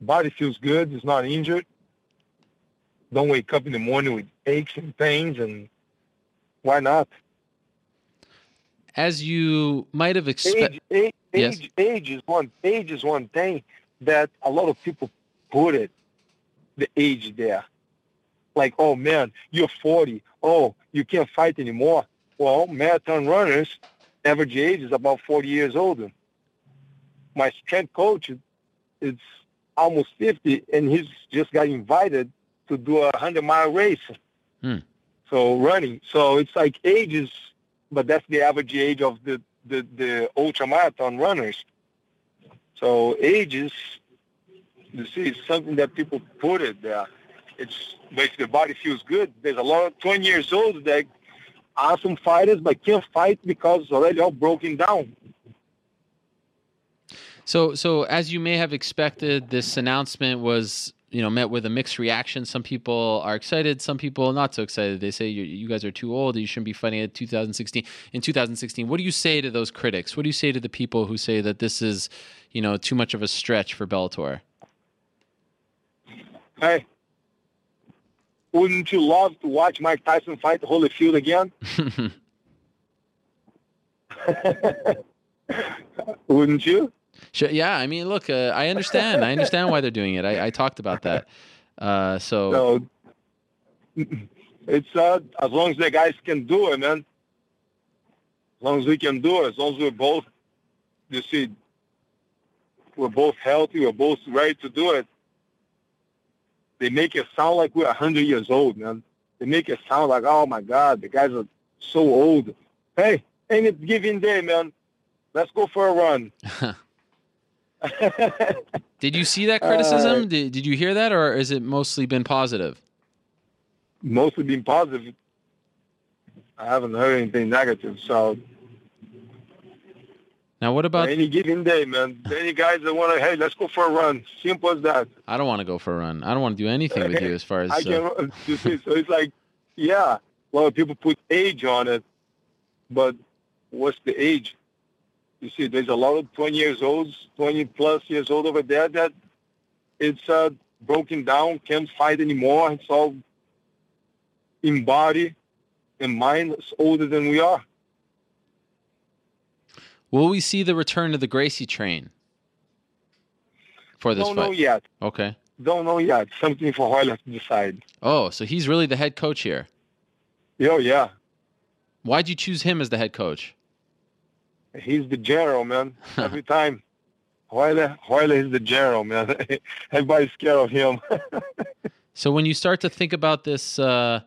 body feels good, it's not injured. Don't wake up in the morning with aches and pains, and why not? As you might have expected. Age, age, Yes. age, age is one. Age is one thing that a lot of people put it, the age there. Like, oh man, you're 40. Oh, you can't fight anymore. Well, marathon runners, average age is about 40 years older. My strength coach, is almost 50, and he's just got invited to do a 100 mile race. Hmm. So running. So it's like ages, but that's the average age of the the, the ultra marathon runners. So you see, it's something that people put it there. It's makes the body feels good. There's a lot of 20 years old that are some fighters, but can't fight because it's already all broken down. So, so as you may have expected, this announcement was, you know, met with a mixed reaction. Some people are excited, some people not so excited. They say you, you guys are too old. You shouldn't be fighting at 2016. In 2016, what do you say to those critics? What do you say to the people who say that this is, you know, too much of a stretch for Bellator? Hey, wouldn't you love to watch Mike Tyson fight Holyfield again? wouldn't you? Sure, yeah, I mean, look, uh, I understand. I understand why they're doing it. I, I talked about that. Uh, so, So it's uh, as long as the guys can do it, man. As long as we can do it, as long as we're both, you see, we're both healthy, we're both ready to do it. They make it sound like we're 100 years old, man. They make it sound like, oh my God, the guys are so old. Hey, ain't it giving day, man? Let's go for a run. did you see that criticism? Uh, did, did you hear that, or has it mostly been positive? Mostly been positive. I haven't heard anything negative. So Now, what about? any given day, man, any guys that want to, hey, let's go for a run. Simple as that. I don't want to go for a run. I don't want to do anything with you as far as. I uh, can. You see, so it's like, yeah, a lot of people put age on it, but what's the age? You see, there's a lot of 20 years olds, 20 plus years old over there that it's uh, broken down, can't fight anymore. It's all in body and mind it's older than we are. Will we see the return of the Gracie train for this Don't fight? know yet. Okay. Don't know yet. Something for Hoyle to decide. Oh, so he's really the head coach here. Yo, yeah. Why'd you choose him as the head coach? He's the general, man. Every time. Hoyle, Hoyle is the general, man. Everybody's scared of him. So when you start to think about this uh,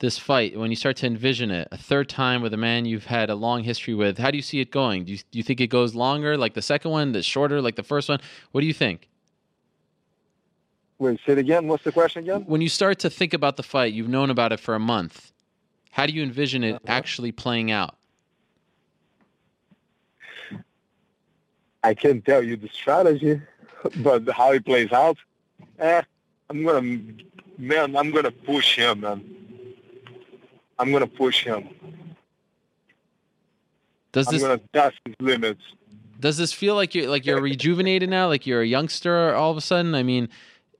this fight, when you start to envision it, a third time with a man you've had a long history with, how do you see it going? Do you, do you think it goes longer, like the second one, the shorter, like the first one? What do you think? Wait, say it again. What's the question again? When you start to think about the fight, you've known about it for a month. How do you envision it actually playing out? I can't tell you the strategy, but how it plays out, eh, I'm gonna, man, I'm gonna push him, man. I'm gonna push him. Does I'm this gonna test his limits. does this feel like you're like you're rejuvenated now, like you're a youngster all of a sudden? I mean,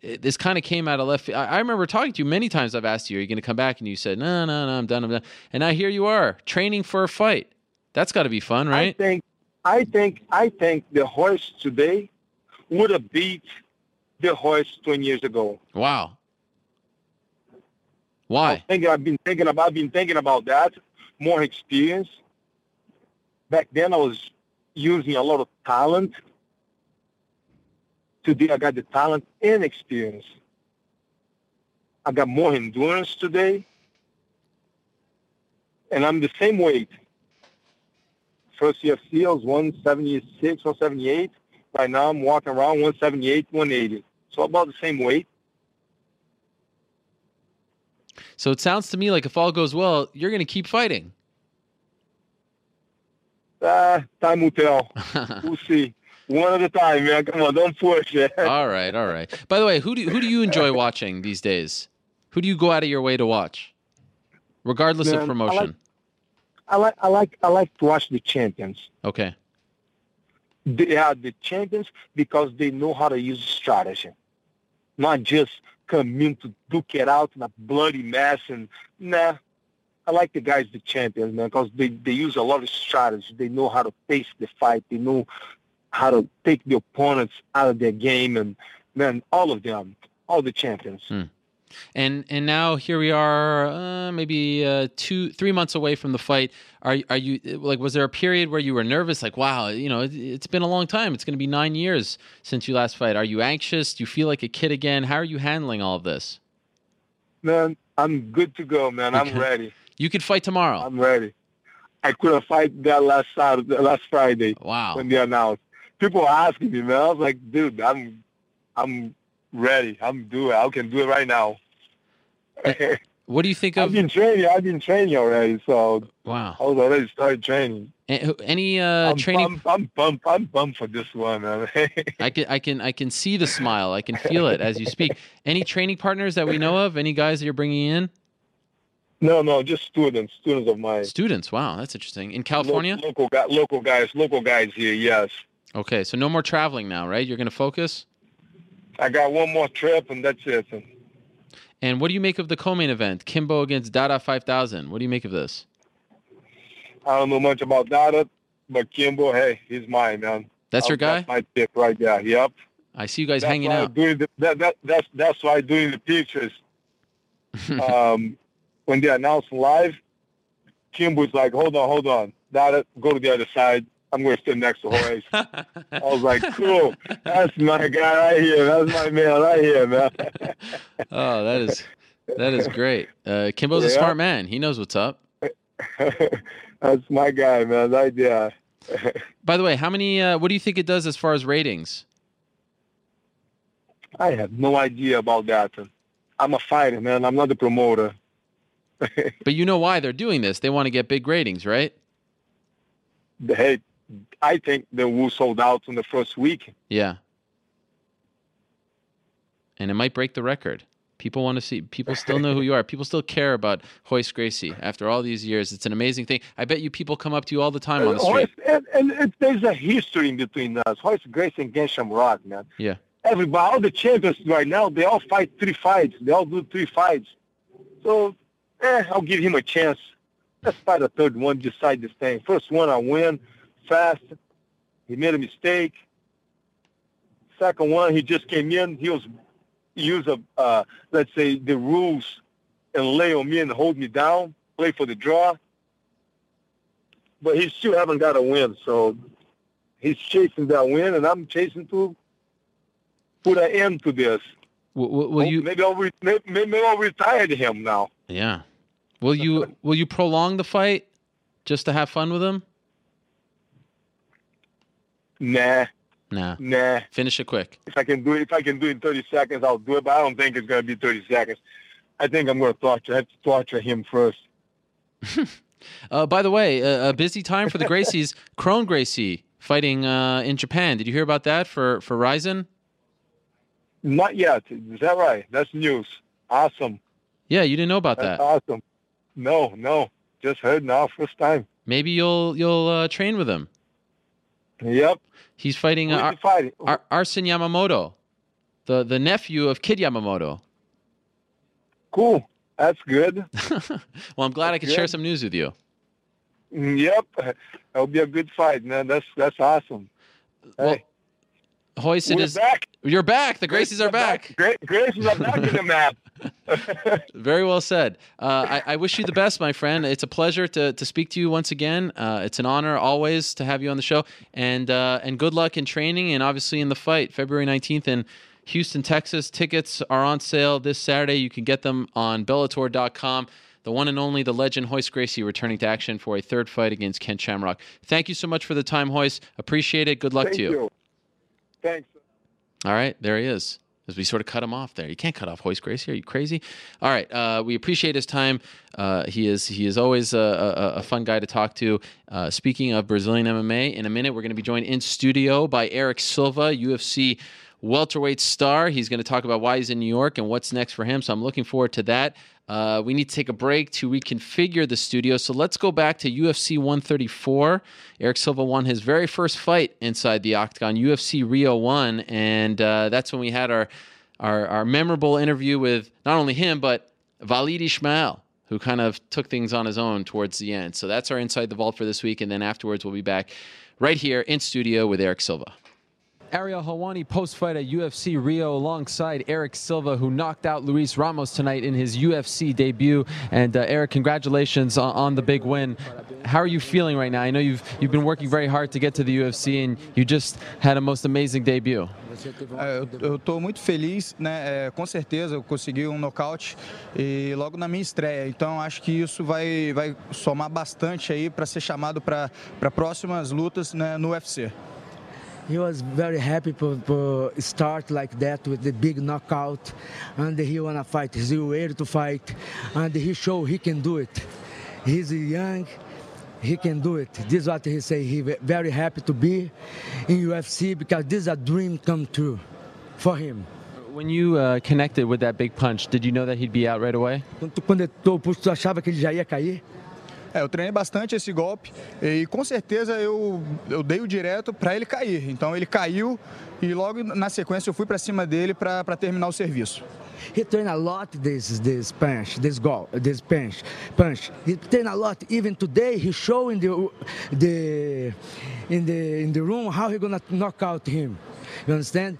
it, this kind of came out of left. I, I remember talking to you many times. I've asked you, "Are you going to come back?" And you said, "No, no, no, I'm done. I'm done." And now here you are, training for a fight. That's got to be fun, right? I think, I think, I think the horse today would have beat the horse 20 years ago. Wow. Why? Thinking, I've been thinking about, I've been thinking about that. More experience. Back then, I was using a lot of talent. Today, I got the talent and experience. I got more endurance today, and I'm the same weight. First UFC, I was 176, 178. Right now, I'm walking around 178, 180. So about the same weight. So it sounds to me like if all goes well, you're going to keep fighting. Ah, time will tell. We'll see. One at a time, man. Come on, don't push it. all right, all right. By the way, who do who do you enjoy watching these days? Who do you go out of your way to watch, regardless Man, I of like- promotion? I like, I like, I like to watch the champions. Okay. They are the champions because they know how to use strategy, not just come in to duke it out in a bloody mess. And nah, I like the guys, the champions, man, because they they use a lot of strategy. They know how to face the fight. They know how to take the opponents out of their game, and man, all of them, all the champions. Hmm. And and now here we are, uh, maybe uh, two, three months away from the fight. Are are you like? Was there a period where you were nervous? Like, wow, you know, it, it's been a long time. It's going to be nine years since you last fight. Are you anxious? Do you feel like a kid again? How are you handling all of this? Man, I'm good to go, man. I'm ready. You could fight tomorrow. I'm ready. I couldn't fight that last Saturday, last Friday Wow. when they announced. People were asking me, man. I was like, dude, I'm, I'm ready. I'm doing. It. I can do it right now. What do you think of? I've been training. I've been training already, so Wow. I was already started training. Any uh, I'm, training? I'm, I'm bummed. I'm bummed for this one. I can I can I can see the smile. I can feel it as you speak. Any training partners that we know of? Any guys that you're bringing in? no, no, just students, students of mine. Students. Wow, that's interesting. In California? local, guy, local guys, local guys here. Yes, Okay, so no more traveling now, right? You're going to focus. I got one more trip, and that's it. And what do you make of the co-main event, Kimbo against Dada 5000? What do you make of this? I don't know much about Dada, but Kimbo, hey, he's mine, man. That's your guy. That's my tip right there. Yep. I see you guys That's hanging out. Doing the, that, that, that's that's why doing the pictures. um, when they announced live, Kimbo's like, "Hold on, hold on, Dada, go to the other side. I'm going to sit next to Royce." I was like, "Cool, that's my guy right here. That's my man right here, man." oh, that is that is great. Uh, Kimbo's a smart man. He knows what's up. that's my guy, man. Right there. By the way, how many? Uh, what do you think it does as far as ratings? I have no idea about that. I'm a fighter, man. I'm not the promoter. But you know why they're doing this? They want to get big ratings, right? Hey, I think the Wu sold out in the first week. Yeah. And it might break the record. People want to see. People still know who you are. People still care about Royce Gracie after all these years. It's an amazing thing. I bet you people come up to you all the time on the street. And, and there's a history in between us. Royce Gracie and Ken Shamrock, man. Yeah. Everybody, all the champions right now, they all fight three fights. They all do three fights. So, eh, I'll give him a chance. Let's fight a third one, decide this thing. First one, I win fast. He made a mistake. Second one, he just came in. He was use a uh, let's say the rules and lay on me and hold me down, play for the draw. But he still haven't got a win, so he's chasing that win, and I'm chasing to put an end to this. Will, will, will you? Maybe I'll re- maybe I'll retire him now. Yeah. Will you? Will you prolong the fight just to have fun with him? Nah, Nah. nah. Finish it quick. If I can do it, if I can do it in 30 seconds, I'll do it. But I don't think it's going to be 30 seconds. I think I'm going to torture. I have to torture him first. Uh, by the way, a, a busy time for the Gracies. Kron Gracie fighting uh, in Japan. Did you hear about that for for Rizin? Not yet. Is that right? That's news. Awesome. Yeah, you didn't know about That's that. awesome. No, no. Just heard now, first time. Maybe you'll you'll uh, train with him. Yep. He's fighting uh, Ar- he fighting? Ar- Asen Yamamoto, the the nephew of Kid Yamamoto. Cool. That's good. well, I'm glad I could share some news with you. Mm, Yep. That'll be a good fight, man. That's that's awesome. Well, Hey, Royce, is. back. You're back. The Gracies are back. Great, Gracies are back in the map. Very well said. Uh, I, I wish you the best, my friend. It's a pleasure to, to speak to you once again. Uh, it's an honor always to have you on the show, and uh, and good luck in training and obviously in the fight, February nineteenth in Houston, Texas. Tickets are on sale this Saturday. You can get them on Bellator.com. The one and only, the legend Royce Gracie, returning to action for a third fight against Ken Shamrock. Thank you so much for the time, Royce. Appreciate it. Good luck Thank to you. you. Thanks. All right, there he is. We sort of cut him off there, you can't cut off Royce Gracie. Are you crazy? All right, uh, we appreciate his time. Uh, he is he is always a, a, a fun guy to talk to. Uh, speaking of Brazilian MMA, in a minute we're going to be joined in studio by Erick Silva, UFC welterweight star. He's going to talk about why he's in New York and what's next for him. So I'm looking forward to that. Uh, we need to take a break to reconfigure the studio. So let's go back to UFC 134. Erick Silva won his very first fight inside the octagon, UFC Rio 1. And uh, that's when we had our, our, our memorable interview with not only him, but Walid Ismail, who kind of took things on his own towards the end. So that's our Inside the Vault for this week. And then afterwards, we'll be back right here in studio with Erick Silva. Ariel Hawani post fight at UFC Rio alongside Eric Silva, who knocked out Luis Ramos tonight in his UFC debut. And uh, Eric, congratulations on, on the big win. How are you feeling right now? I know you've you've been working very hard to get to the UFC, and you just had a most amazing debut. É, eu estou muito feliz, né? É, com certeza eu consegui um nocaute e logo na minha estreia. Então acho que isso vai, vai somar bastante aí para ser chamado para próximas lutas né, no UFC. He was very happy to, start like that with the big knockout, and he wanna fight. He's ready to fight, and he show he can do it. He's young, he can do it. This is what he say. He very happy to be in UFC because this is a dream come true for him. When you uh, connected with that big punch, did you know that he'd be out right away? Quando tu- Quando ele tomou o pulso, tu achava que ele já ia cair? É, eu treinei bastante esse golpe e com certeza eu, eu dei o direto para ele cair. Então ele caiu e logo na sequência eu fui para cima dele para terminar o serviço. He train a lot this this punch, this goal, this punch, punch. He train a lot. Even today, he show in the the in the in the room how he gonna knock out him. You understand?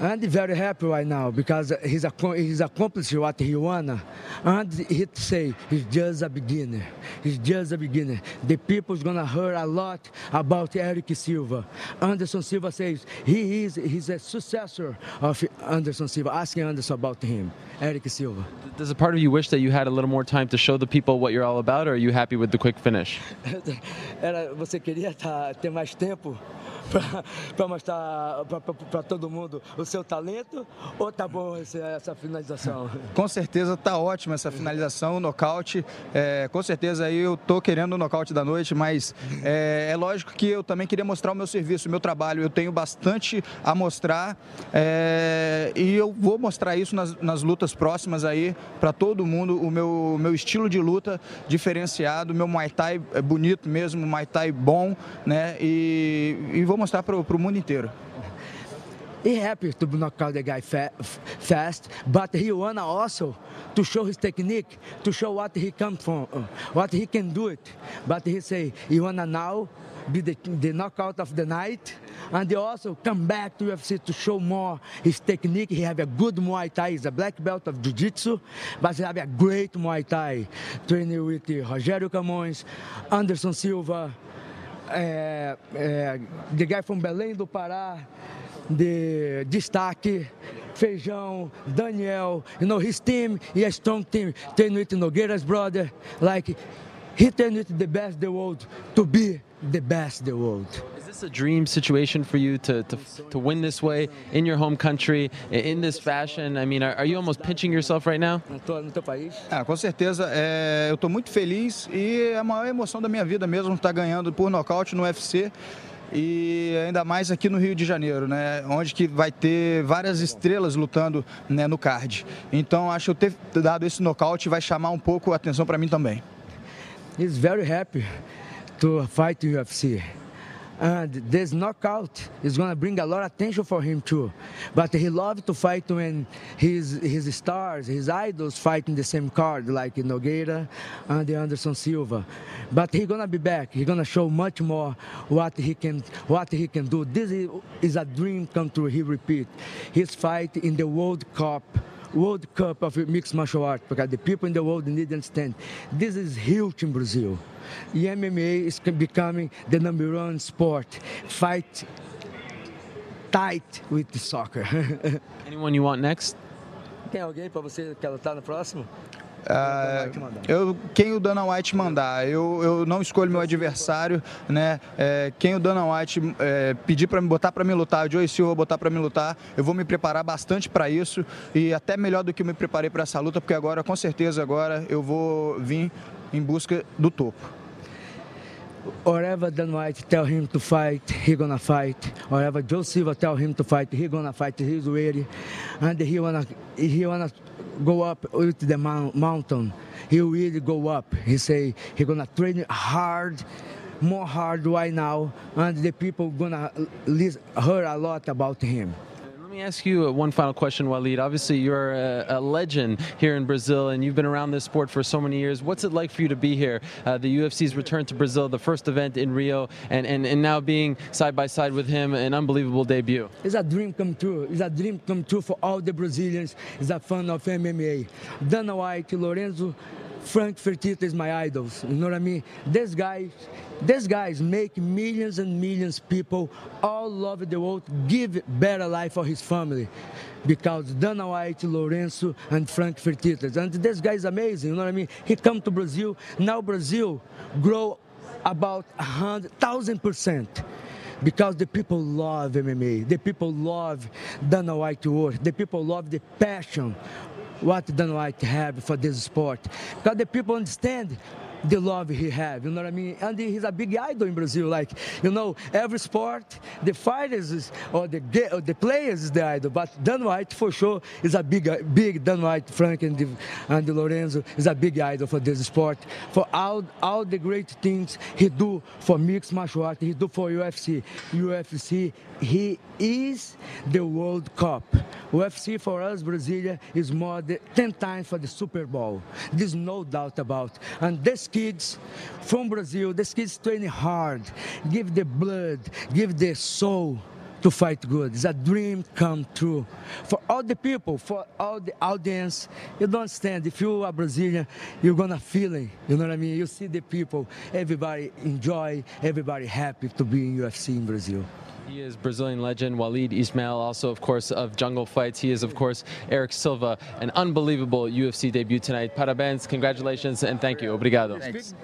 And very happy right now because he's he's accomplished what he wanna. And he say he's just a beginner. He's just a beginner. The people's gonna hear a lot about Erick Silva. Anderson Silva says he is he's a successor of Anderson Silva. Asking Anderson about him, Erick Silva. Does a part of you wish that you had a little more time to show the people what you're all about, or are you happy with the quick finish? Era, você queria ter mais tempo para mostrar para todo mundo o seu talento? Ou tá bom essa finalização? Com certeza tá ótima essa finalização, o nocaute. É, com certeza aí eu tô querendo o nocaute da noite, mas é, é, lógico que eu também queria mostrar o meu serviço, o meu trabalho. Eu tenho bastante a mostrar é, e eu vou mostrar isso nas, nas lutas próximas aí para todo mundo, o meu, meu estilo de luta diferenciado, meu Muay Thai é bonito mesmo, Muay Thai bom, né? E, e mostrar para o mundo inteiro. He happy to knock out the guy fa fast, but he wanna also to show his technique, to show what he come from, uh, what he can do it. But he say he wanna now be the, the knockout of the night, and he also come back to UFC to show more his technique. He have a good Muay Thai. He's a black belt of Jiu-Jitsu, but he have a great Muay Thai. Training with Rogério Camões, Anderson Silva, é, é, the guy from Belém do Pará, de destaque, Feijão, Daniel, you know, his team, he a strong team, train Nogueira's brother, like, he train with the best the world to be the best in the world. Is this a dream situation for you to, to, to win this way in your home country, in this fashion? I mean, are, are you almost pinching yourself right now? Ah, com certeza, é, eu estou muito feliz e é a maior emoção da minha vida mesmo estar ganhando por nocaute no UFC e ainda mais aqui no Rio de Janeiro, né, onde que vai ter várias estrelas lutando né, no card. Então acho que eu ter dado esse nocaute vai chamar um pouco a atenção para mim também. He's very happy to fight UFC. And uh, this knockout is going to bring a lot of attention for him too. But he loves to fight when his his stars, his idols fight in the same card, like Nogueira and Anderson Silva. But he's gonna be back. He's gonna show much more what he can what he can do. This is, is a dream come true. He repeat his fight in the World Cup. World Cup of mixed martial arts because the people in the world need to understand this is huge in Brazil. E MMA is becoming the number one sport. Fight tight with the soccer. Anyone you want next? Tem alguém para você que quer lutar no próximo? Ah, eu, quem o Dana White mandar, eu, eu não escolho meu adversário, né? É, quem o Dana White é, pedir para me botar para me lutar, o Joe Silva botar para me lutar, eu vou me preparar bastante para isso e até melhor do que eu me preparei para essa luta, porque agora, com certeza, agora eu vou vir em busca do topo. Whatever Dan White tell him to fight, he gonna fight. Whatever Joe Silva tell him to fight, he gonna fight. He's ready, and he wanna he wanna go up with the mountain. He will go up. He say he gonna train hard, more hard right now, and the people gonna hear a lot about him. Let me ask you one final question, Walid. Obviously, you're a, a, legend here in Brazil, and you've been around this sport for so many years. What's it like for you to be here? Uh, the UFC's return to Brazil, the first event in Rio, and, and, and now being side by side with him, an unbelievable debut. It's a dream come true. It's a dream come true for all the Brazilians. It's a fan of MMA. Dana White, Lorenzo, Frank Fertitta is my idols. You know what I mean? These guys, these guys make millions and millions people all over the world give better life for his family. Because Dana White, Lorenzo, and Frank Fertitta. And this guy is amazing, you know what I mean? He come to Brazil. Now Brazil grow about a hundred thousand percent because the people love MMA. The people love Dana White work. The people love the passion what Dana White have for this sport. Because the people understand the love he have, you know what I mean? And he's a big idol in Brazil. Like, you know, every sport, the fighters is, or the or the players is the idol. But Dan White, for sure, is a big, big Dan White, Frank and, the, and the Lorenzo is a big idol for this sport. For all, all the great things he do for mixed martial arts, he do for UFC. UFC, he is the World Cup. UFC for us, Brasilia, is more than 10 times for the Super Bowl. There's no doubt about. And these kids from Brazil, these kids training hard, give the blood, give their soul to fight good. It's a dream come true. For all the people, for all the audience, you don't understand. If you are Brazilian, you're gonna feel it. You know what I mean? You see the people, everybody enjoy, everybody happy to be in UFC in Brazil. He is Brazilian legend Walid Ismail, also, of course, of Jungle Fights. He is, of course, Erick Silva. An unbelievable UFC debut tonight. Parabéns, congratulations, and thank you. Obrigado. Thanks.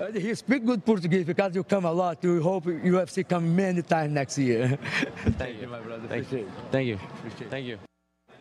Uh, he speak good Portuguese because you come a lot. We hope UFC come many times next year. Thank you, my brother. Thank Appreciate you. it. Thank you. Thank you.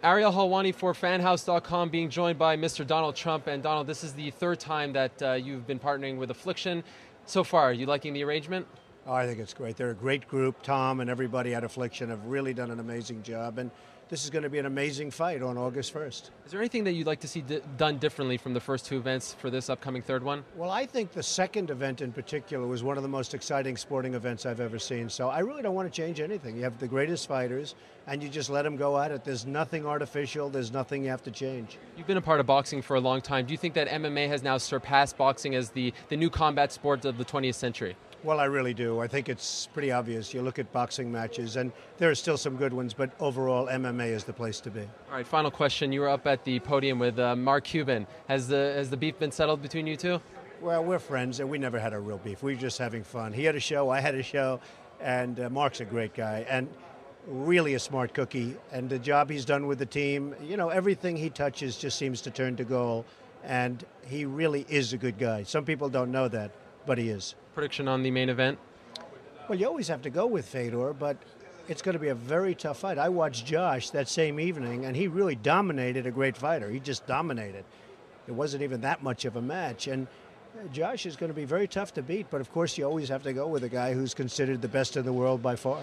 Ariel Helwani for FanHouse.com being joined by Mr. Donald Trump. And Donald, this is the third time that uh, you've been partnering with Affliction. So far, are you liking the arrangement? Oh, I think it's great. They're a great group. Tom and everybody at Affliction have really done an amazing job. And this is going to be an amazing fight on August 1st. Is there anything that you'd like to see done differently from the first two events for this upcoming third one? Well, I think the second event in particular was one of the most exciting sporting events I've ever seen. So I really don't want to change anything. You have the greatest fighters, and you just let them go at it. There's nothing artificial, there's nothing you have to change. You've been a part of boxing for a long time. Do you think that MMA has now surpassed boxing as the, the new combat sport of the 20th century? Well, I really do. I think it's pretty obvious. You look at boxing matches, and there are still some good ones, but overall, MMA is the place to be. All right, final question. You were up at the podium with uh, Mark Cuban. Has the, has the beef been settled between you two? Well, we're friends, and we never had a real beef. We were just having fun. He had a show, I had a show, and uh, Mark's a great guy and really a smart cookie. And the job he's done with the team, you know, everything he touches just seems to turn to gold. And he really is a good guy. Some people don't know that, but he is. Prediction on the main event? Well, you always have to go with Fedor, but it's going to be a very tough fight. I watched Josh that same evening, and he really dominated a great fighter. He just dominated. It wasn't even that much of a match. And uh, Josh is going to be very tough to beat, but of course, you always have to go with a guy who's considered the best in the world by far.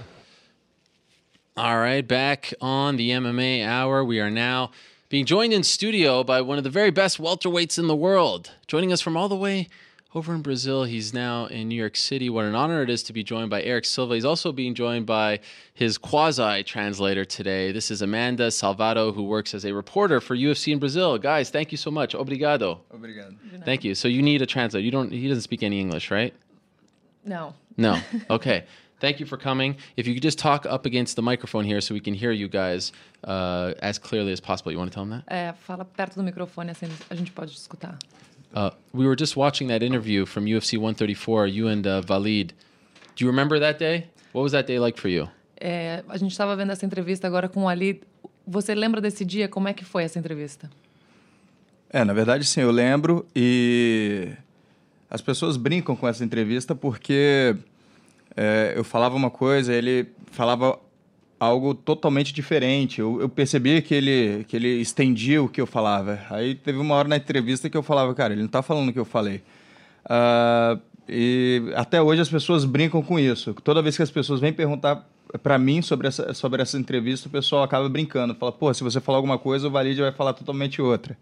All right, back on the MMA Hour. We are now being joined in studio by one of the very best welterweights in the world. Joining us from all the way over in Brazil. He's now in New York City. What an honor it is to be joined by Erick Silva. He's also being joined by his quasi translator today. This is Amanda Salvado, who works as a reporter for UFC in Brazil. Guys, thank you so much. Obrigado. Obrigado. Thank you. So you need a translator. You don't. He doesn't speak any English, right? No. No. Okay. Thank you for coming. If you could just talk up against the microphone here so we can hear you guys uh, as clearly as possible. You want to tell them that? É, fala perto do microfone, assim a gente pode escutar. Uh, we were just watching that interview from UFC 134, you and uh, Valid. Do you remember that day? What was that day like for you? É, a gente estava vendo essa entrevista agora com o Ali. Você lembra desse dia? Como é que foi essa entrevista? É, na verdade, sim, eu lembro e as pessoas brincam com essa entrevista porque é, eu falava uma coisa, ele falava algo totalmente diferente. Eu, eu percebi que ele, que ele estendia o que eu falava. Aí teve uma hora na entrevista que eu falava, cara, ele não está falando o que eu falei. Uh, e até hoje as pessoas brincam com isso. Toda vez que as pessoas vêm perguntar para mim sobre essa, sobre essa entrevista, o pessoal acaba brincando. Fala, pô, se você falar alguma coisa, o Valide vai falar totalmente outra.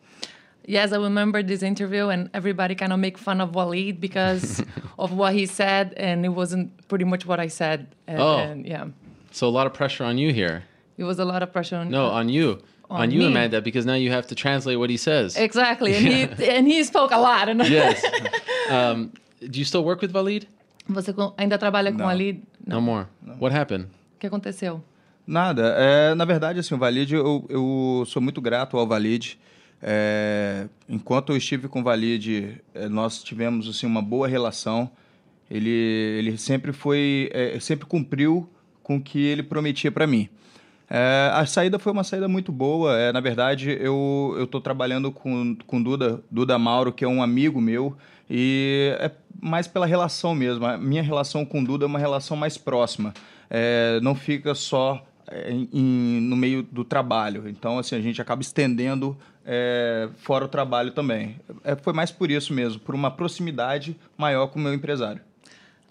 Yes, I remember this interview, and everybody kind of make fun of Walid because of what he said, and it wasn't pretty much what I said. And, Oh. and, yeah, So a lot of pressure on you here. it was a lot of pressure on. No, on you. On On, you, me. Amanda, because now you have to translate what he says. Exactly, and he and he spoke a lot. And yes. Um, do you still work with Valid? Você ainda trabalha com Não. Ali? No more. What happened? O que aconteceu? Nada. É, na verdade, assim, o Valide, eu, eu sou muito grato ao Valide. É, enquanto eu estive com o Valide, é, nós tivemos assim, uma boa relação. Ele, ele sempre foi, é, sempre cumpriu com o que ele prometia para mim. É, a saída foi uma saída muito boa. É, na verdade, eu estou trabalhando com, com Duda, Duda Mauro, que é um amigo meu, e é mais pela relação mesmo. A minha relação com Duda é uma relação mais próxima. É, não fica só é, em- em- no meio do trabalho. Então, assim, a gente acaba estendendo é, fora o trabalho também. É, foi mais por isso mesmo, por uma proximidade maior com o meu empresário.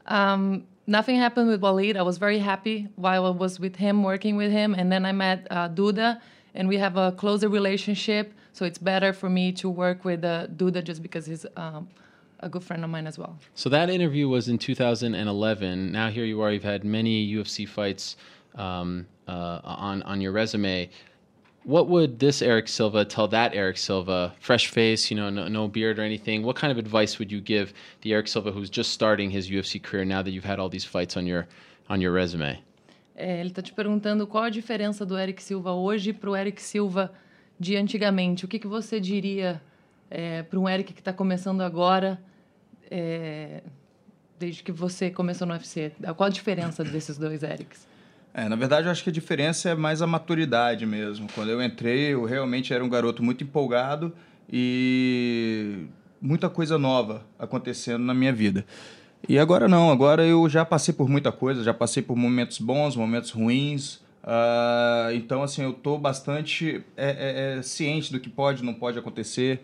Um, nothing happened with Walid. I was very happy while I was with him, working with him, and then I met uh, Duda, and we have a closer relationship. So it's better for me to work with uh, Duda just because he's um, a good friend of mine as well. So that interview was in 2011. Now here you are. You've had many UFC fights um, uh, on on your resume. What would this Eric Silva tell that Eric Silva, fresh face, you know, no, no beard or anything? What kind of advice would you give the Eric Silva who's just starting his UFC career now that you've had all these fights on your on your resume? É, ele está te perguntando qual a diferença do Eric Silva hoje para o Eric Silva de antigamente. O que, que você diria para um Eric que está começando agora, é, desde que você começou no UFC? Qual a diferença desses dois Erics? É, na verdade, eu acho que a diferença é mais a maturidade mesmo. Quando eu entrei, eu realmente era um garoto muito empolgado e muita coisa nova acontecendo na minha vida. E agora não, agora eu já passei por muita coisa, já passei por momentos bons, momentos ruins. Uh, então, assim, eu estou bastante é, é, é, ciente do que pode não pode acontecer,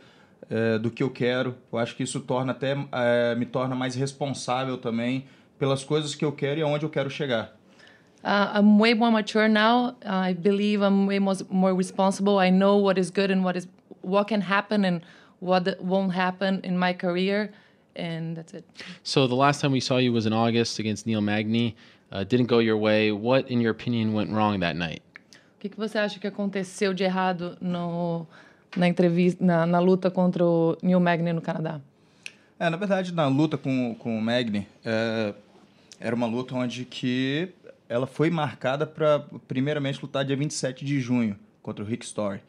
é, do que eu quero. Eu acho que isso torna até é, me torna mais responsável também pelas coisas que eu quero e aonde eu quero chegar. Uh, I'm way more mature now. I believe I'm way more, more responsible. I know what is good and what is what can happen and what won't happen in my career, and that's it. So the last time we saw you was in August against Neil Magny. Uh, didn't go your way. What, in your opinion, went wrong that night? O que, que você acha que aconteceu de errado no, na entrevista, na, na luta contra o Neil Magny no Canadá? É, na verdade, na luta com, com o Magny, é, era uma luta onde que ela foi marcada para, primeiramente, lutar dia 27 de junho contra o Rick Story.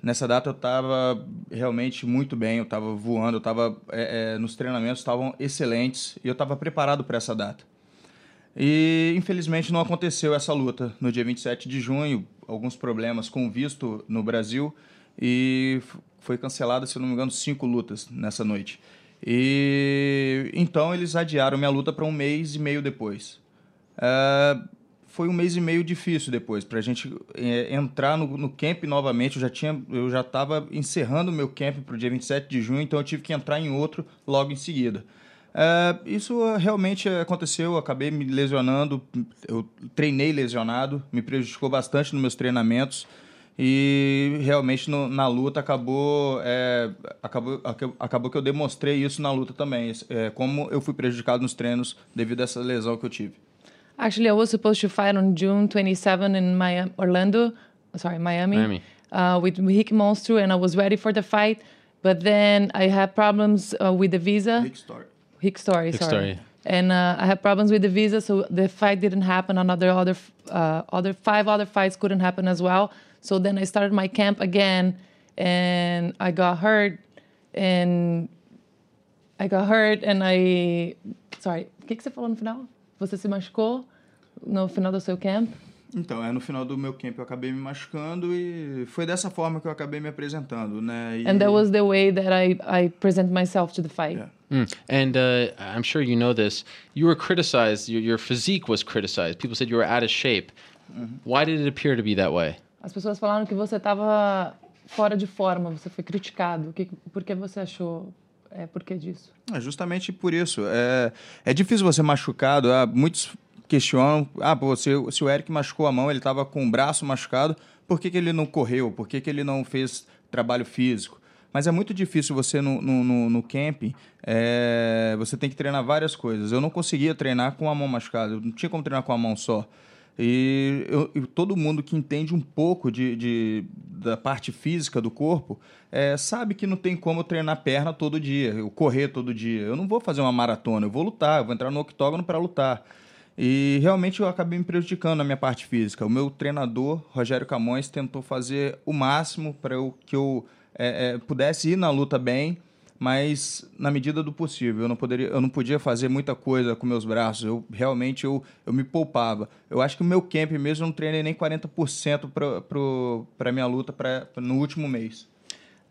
Nessa data eu estava realmente muito bem, eu estava voando, eu estava é, é, nos treinamentos estavam excelentes e eu estava preparado para essa data. E infelizmente não aconteceu essa luta no dia 27 de junho, alguns problemas com visto no Brasil e foi cancelada, se não me engano, cinco lutas nessa noite. E então eles adiaram minha luta para um mês e meio depois. Uh, foi um mês e meio difícil depois para a gente é, entrar no, no, camp novamente. Eu já tinha, eu já estava encerrando o meu camp para o dia 27 de junho, então eu tive que entrar em outro logo em seguida. Uh, isso realmente aconteceu, eu acabei me lesionando, eu treinei lesionado, me prejudicou bastante nos meus treinamentos e realmente no, na luta acabou, é, acabou, acabou que eu demonstrei isso na luta também, é, como eu fui prejudicado nos treinos devido a essa lesão que eu tive. Actually, I was supposed to fight on June 27 in Miami, Orlando, sorry, Miami, Miami. Uh, with Rick Monstro, and I was ready for the fight. But then I had problems uh, with the visa. Rick Story. Rick Story, Rick sorry. Story. And uh, I had problems with the visa, so the fight didn't happen. Another other uh, other five other fights couldn't happen as well. So then I started my camp again, and I got hurt, and I got hurt, and I sorry. O que, que você falou no final? Você se machucou no final do seu camp? Então, é no final do meu camp eu acabei me machucando e foi dessa forma que eu acabei me apresentando, né? E... And that was the way that I I present myself to the fight. Yeah. Mm. And uh, I'm sure you know this. You were criticized. Your, your, physique was criticized. People said you were out of shape. Mm-hmm. Why did it appear to be that way? As pessoas falaram que você estava fora de forma. Você foi criticado. Que, por que você achou é, por que disso? É justamente por isso. É, é difícil você machucado. Ah, muitos questionam, ah, pô, se, se o Eric machucou a mão, ele estava com o braço machucado, por que, que ele não correu? Por que, que ele não fez trabalho físico? Mas é muito difícil você no, no, no, no camping, é, você tem que treinar várias coisas. Eu não conseguia treinar com a mão machucada, eu não tinha como treinar com a mão só. E, eu, e todo mundo que entende um pouco de, de da parte física do corpo é, sabe que não tem como treinar perna todo dia, eu correr todo dia. Eu não vou fazer uma maratona, eu vou lutar, eu vou entrar no octógono para lutar. E realmente eu acabei me prejudicando na minha parte física. O meu treinador, Rogério Camões, tentou fazer o máximo para que eu é, é, pudesse ir na luta bem, mas na medida do possível. Eu não, poderia, eu não podia fazer muita coisa com meus braços. Eu realmente eu, eu me poupava. Eu acho que o meu camp mesmo eu não treinei nem 40% para a minha luta pra, no último mês.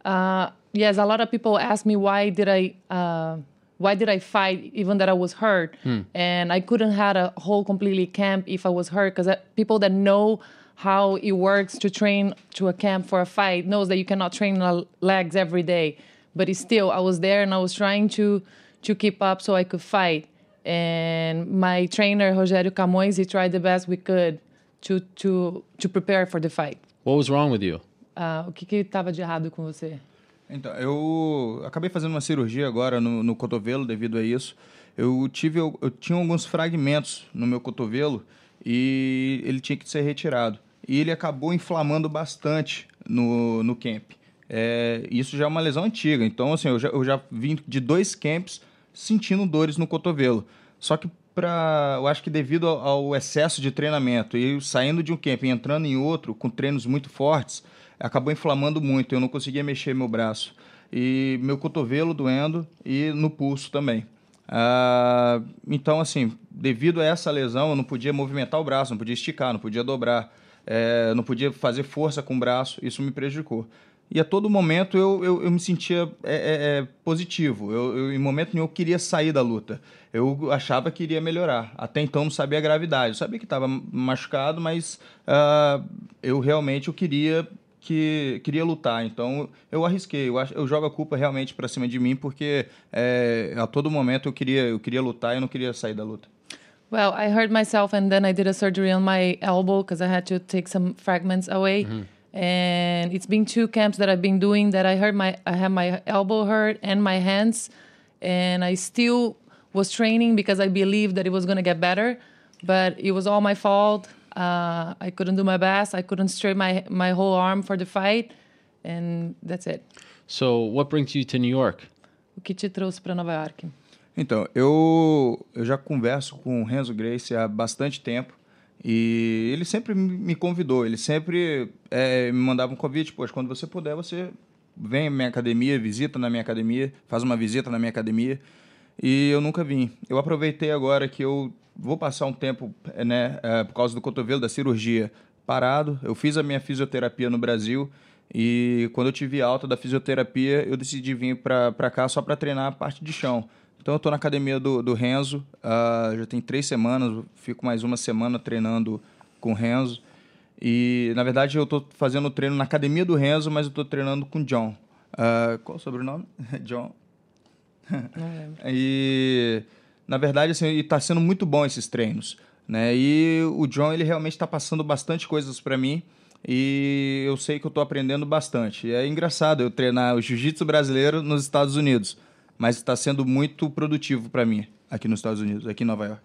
Uh, yes, a lot of people ask me why did I uh, why did I fight even that I was hurt, hmm. and I couldn't have a whole completely camp if I was hurt because uh, people that know how it works to train to a camp for a fight knows that you cannot train legs every day. But still i was there and i was trying to to keep up so i could fight. And my trainer Rogério Camões he tried the best we could to to to prepare for the fight. What was wrong with you? Uh, o que que estava de errado com você então eu acabei fazendo uma cirurgia agora no, no cotovelo devido a isso eu tive eu, eu tinha alguns fragmentos no meu cotovelo e ele tinha que ser retirado e ele acabou inflamando bastante no, no camp. É, isso já é uma lesão antiga, então assim, eu já, eu já vim de dois camps sentindo dores no cotovelo. Só que para, eu acho que devido ao, ao, excesso de treinamento e saindo de um camp e entrando em outro com treinos muito fortes, acabou inflamando muito. Eu não conseguia mexer meu braço e meu cotovelo doendo e no pulso também. Ah, então, assim, devido a essa lesão, eu não podia movimentar o braço, não podia esticar, não podia dobrar é, não podia fazer força com o braço, isso me prejudicou. E a todo momento eu, eu, eu me sentia é, é, é, positivo. Eu, eu, em momento nenhum, eu queria sair da luta. Eu achava que iria melhorar. Até então, não sabia a gravidade. Eu sabia que estava machucado, mas uh, eu realmente eu queria que queria lutar. Então, eu arrisquei. Eu, eu jogo a culpa realmente para cima de mim, porque é, a todo momento eu queria, eu queria lutar e eu não queria sair da luta. Well, I hurt myself and then I did a surgery on my elbow because I had to take some fragments away. Mm -hmm. and it's been two camps that I've been doing that I hurt my I have my elbow hurt and my hands, and I still was training because I believed that it was going to get better, but it was all my fault. Uh, I couldn't do my best. I couldn't straighten my my whole arm for the fight, and that's it. So, what brings you to New York? O que te trouxe para Nova York? Então, eu eu já converso com o Renzo Grace há bastante tempo. E ele sempre me convidou, ele sempre é, me mandava um convite, pois quando você puder, você vem à minha academia, visita na minha academia, faz uma visita na minha academia. E eu nunca vim. Eu aproveitei agora que eu vou passar um tempo, né, é, por causa do cotovelo, da cirurgia, parado. Eu fiz a minha fisioterapia no Brasil e quando eu tive alta da fisioterapia, eu decidi vir para cá só para treinar a parte de chão. Então eu estou na academia do, do Renzo, uh, já tem três semanas, fico mais uma semana treinando com o Renzo. E na verdade eu estou fazendo treino na academia do Renzo, mas eu estou treinando com o John. Uh, qual o sobrenome? John. Não lembro. e na verdade assim, está sendo muito bom esses treinos, né? E o John ele realmente está passando bastante coisas para mim e eu sei que eu estou aprendendo bastante. E é engraçado eu treinar o jiu-jitsu brasileiro nos Estados Unidos mas está sendo muito produtivo para mim aqui nos Estados Unidos, aqui em Nova York.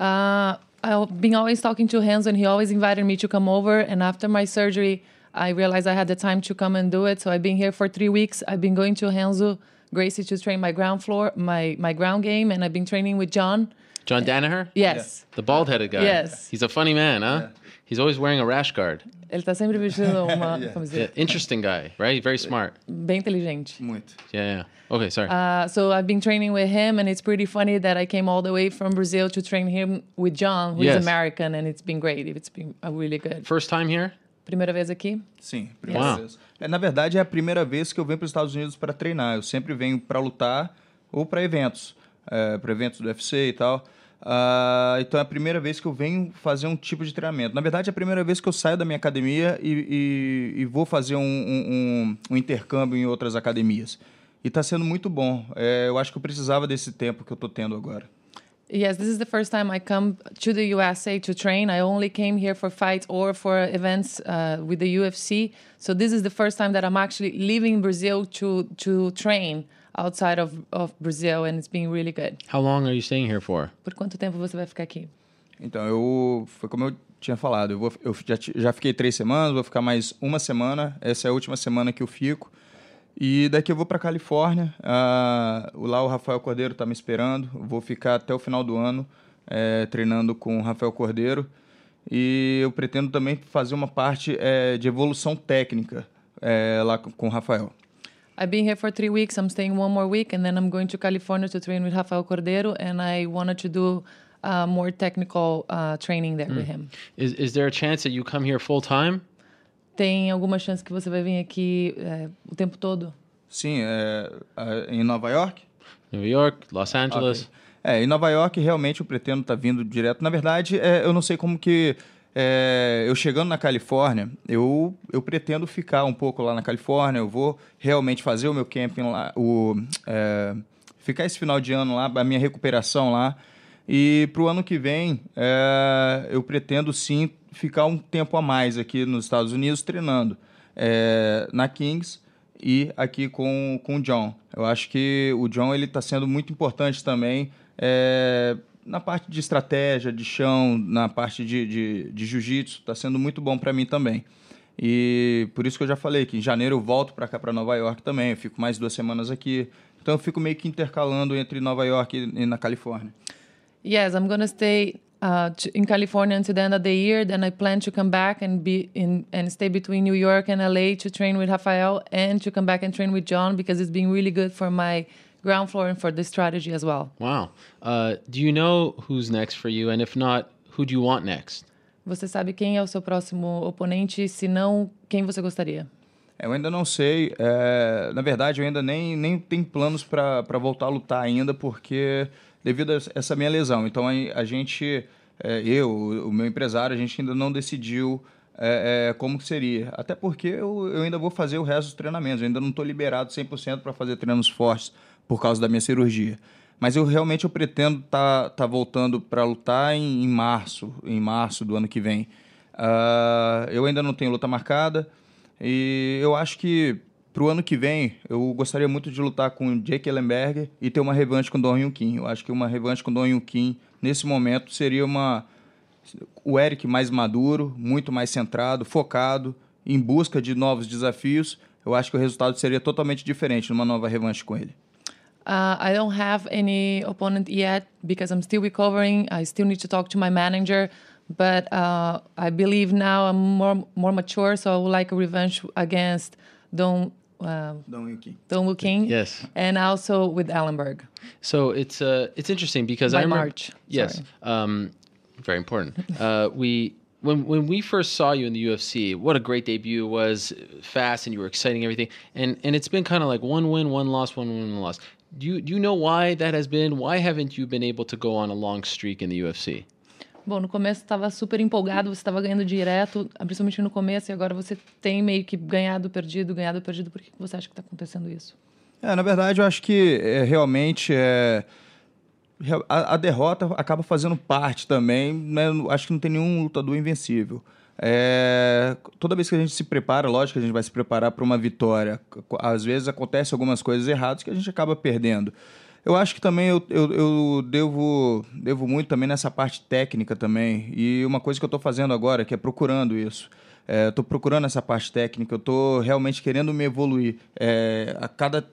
Uh, I've been always talking to Hans, and he always invited me to come over. And after my surgery, I realized I had the time to come and do it. So I've been here for three weeks. I've been going to Hanzo Gracie to train my ground floor, my my ground game, and I've been training with John. John Danaher? Yes. The bald-headed guy. Yes. He's a funny man, huh? Yeah. He's always wearing a rash guard. Ele está sempre vestindo uma yeah. camiseta. Yeah. Interesting guy, right? Very smart. Bem inteligente. Muito. Yeah, yeah. Okay, sorry. Uh, so I've been training with him, and it's pretty funny that I came all the way from Brazil to train him with John, who's yes. American, and it's been great. It's been really good. First time here? Primeira vez aqui? Sim, primeira yes. vez. É, na verdade, é a primeira vez que eu venho para os Estados Unidos para treinar. Eu sempre venho para lutar ou para eventos, é, para eventos do UFC e tal. Uh, então é a primeira vez que eu venho fazer um tipo de treinamento. Na verdade, é a primeira vez que eu saio da minha academia e, e, e vou fazer um, um, um, intercâmbio em outras academias. E está sendo muito bom. É, eu acho que eu precisava desse tempo que eu estou tendo agora. Yes, this is the first time I come to the USA to train. I only came here for fights or for events uh, with the UFC. So this is the first time that I'm actually leaving Brazil to to train outside of, of Brazil and it's been really good. How long are you staying here for? Por quanto tempo você vai ficar aqui? Então, eu foi como eu tinha falado, eu, vou, eu já, já fiquei três semanas, vou ficar mais uma semana. Essa é a última semana que eu fico. E daqui eu vou para Califórnia. Uh, lá o Rafael Cordeiro está me esperando. vou ficar até o final do ano é, treinando com o Rafael Cordeiro. E eu pretendo também fazer uma parte é, de evolução técnica é, lá com o Rafael. I've been here for three weeks. I'm staying one more week, and then I'm going to California to train with Rafael Cordeiro. And I wanted to do uh, more technical uh, training there mm. with him. Is is there a chance that you come here full time? Tem alguma chance que você vai vir aqui é, o tempo todo? Sim, é, é, em Nova York. New York, Los Angeles. Okay. É, em Nova York realmente eu pretendo estar tá vindo direto. Na verdade, é, eu não sei como que é, eu chegando na Califórnia, eu, eu pretendo ficar um pouco lá na Califórnia, eu vou realmente fazer o meu camping lá, o, é, ficar esse final de ano lá, a minha recuperação lá. E para o ano que vem, é, eu pretendo sim ficar um tempo a mais aqui nos Estados Unidos treinando é, na Kings e aqui com, com o John. Eu acho que o John ele está sendo muito importante também é, na parte de estratégia, de chão, na parte de, de, de jiu-jitsu, está sendo muito bom para mim também. E por isso que eu já falei que em janeiro eu volto para cá, para Nova York também, eu fico mais duas semanas aqui. Então eu fico meio que intercalando entre Nova York e, e na Califórnia. Yes, I'm gonna stay uh, in California until the end of the year. Then I plan to come back and be in and stay between New York and LA to train with Rafael and to come back and train with John because it's been really good for my ground floor and for this strategy as well. Wow. Uh, do you know who's next for you? And if not, who do you want next? Você sabe quem é o seu próximo oponente? Se não, quem você gostaria? Eu ainda não sei. É, na verdade, eu ainda nem, nem tenho planos para voltar a lutar ainda, porque devido a essa minha lesão. Então, a, gente, é, eu, o meu empresário, a gente ainda não decidiu é, é, como que seria. Até porque eu, eu ainda vou fazer o resto dos treinamentos. Eu ainda não estou liberado 100% para fazer treinos fortes por causa da minha cirurgia. Mas eu realmente eu pretendo estar tá, tá voltando para lutar em, em, março, em março do ano que vem. Uh, eu ainda não tenho luta marcada e eu acho que para o ano que vem eu gostaria muito de lutar com Jake Ellenberger e ter uma revanche com Don Hyun Kim. Eu acho que uma revanche com Don Hyun Kim nesse momento seria uma o Eric mais maduro, muito mais centrado, focado, em busca de novos desafios. Eu acho que o resultado seria totalmente diferente numa nova revanche com ele. Uh, I don't have any opponent yet because I'm still recovering. I still need to talk to my manager, but uh, I believe now I'm more more mature, so I would like a revenge against Don. Uh, Don Luking. Don Luking. Yes. And also with Ellenberg. So it's uh it's interesting because By I remember, March. Yes. Um, very important. uh, we when when we first saw you in the UFC, what a great debut it was, fast and you were exciting everything, and and it's been kind of like one win, one loss, one win, one loss. Do you do you know why that has been? Why haven't you been able to go on a long streak in the UFC? Bom, no começo estava super empolgado, você estava ganhando direto, principalmente no começo, e agora você tem meio que ganhado, perdido, ganhado, perdido. Por que você acha que está acontecendo isso? É, na verdade, eu acho que é, realmente é, a, a, derrota acaba fazendo parte também. Né? Acho que não tem nenhum lutador invencível. É, toda vez que a gente se prepara, lógico que a gente vai se preparar para uma vitória. Às vezes acontecem algumas coisas erradas que a gente acaba perdendo. Eu acho que também eu, eu, eu devo, devo muito também nessa parte técnica também. E uma coisa que eu estou fazendo agora, que é procurando isso. Estou é, procurando essa parte técnica, eu estou realmente querendo me evoluir. É, a cada,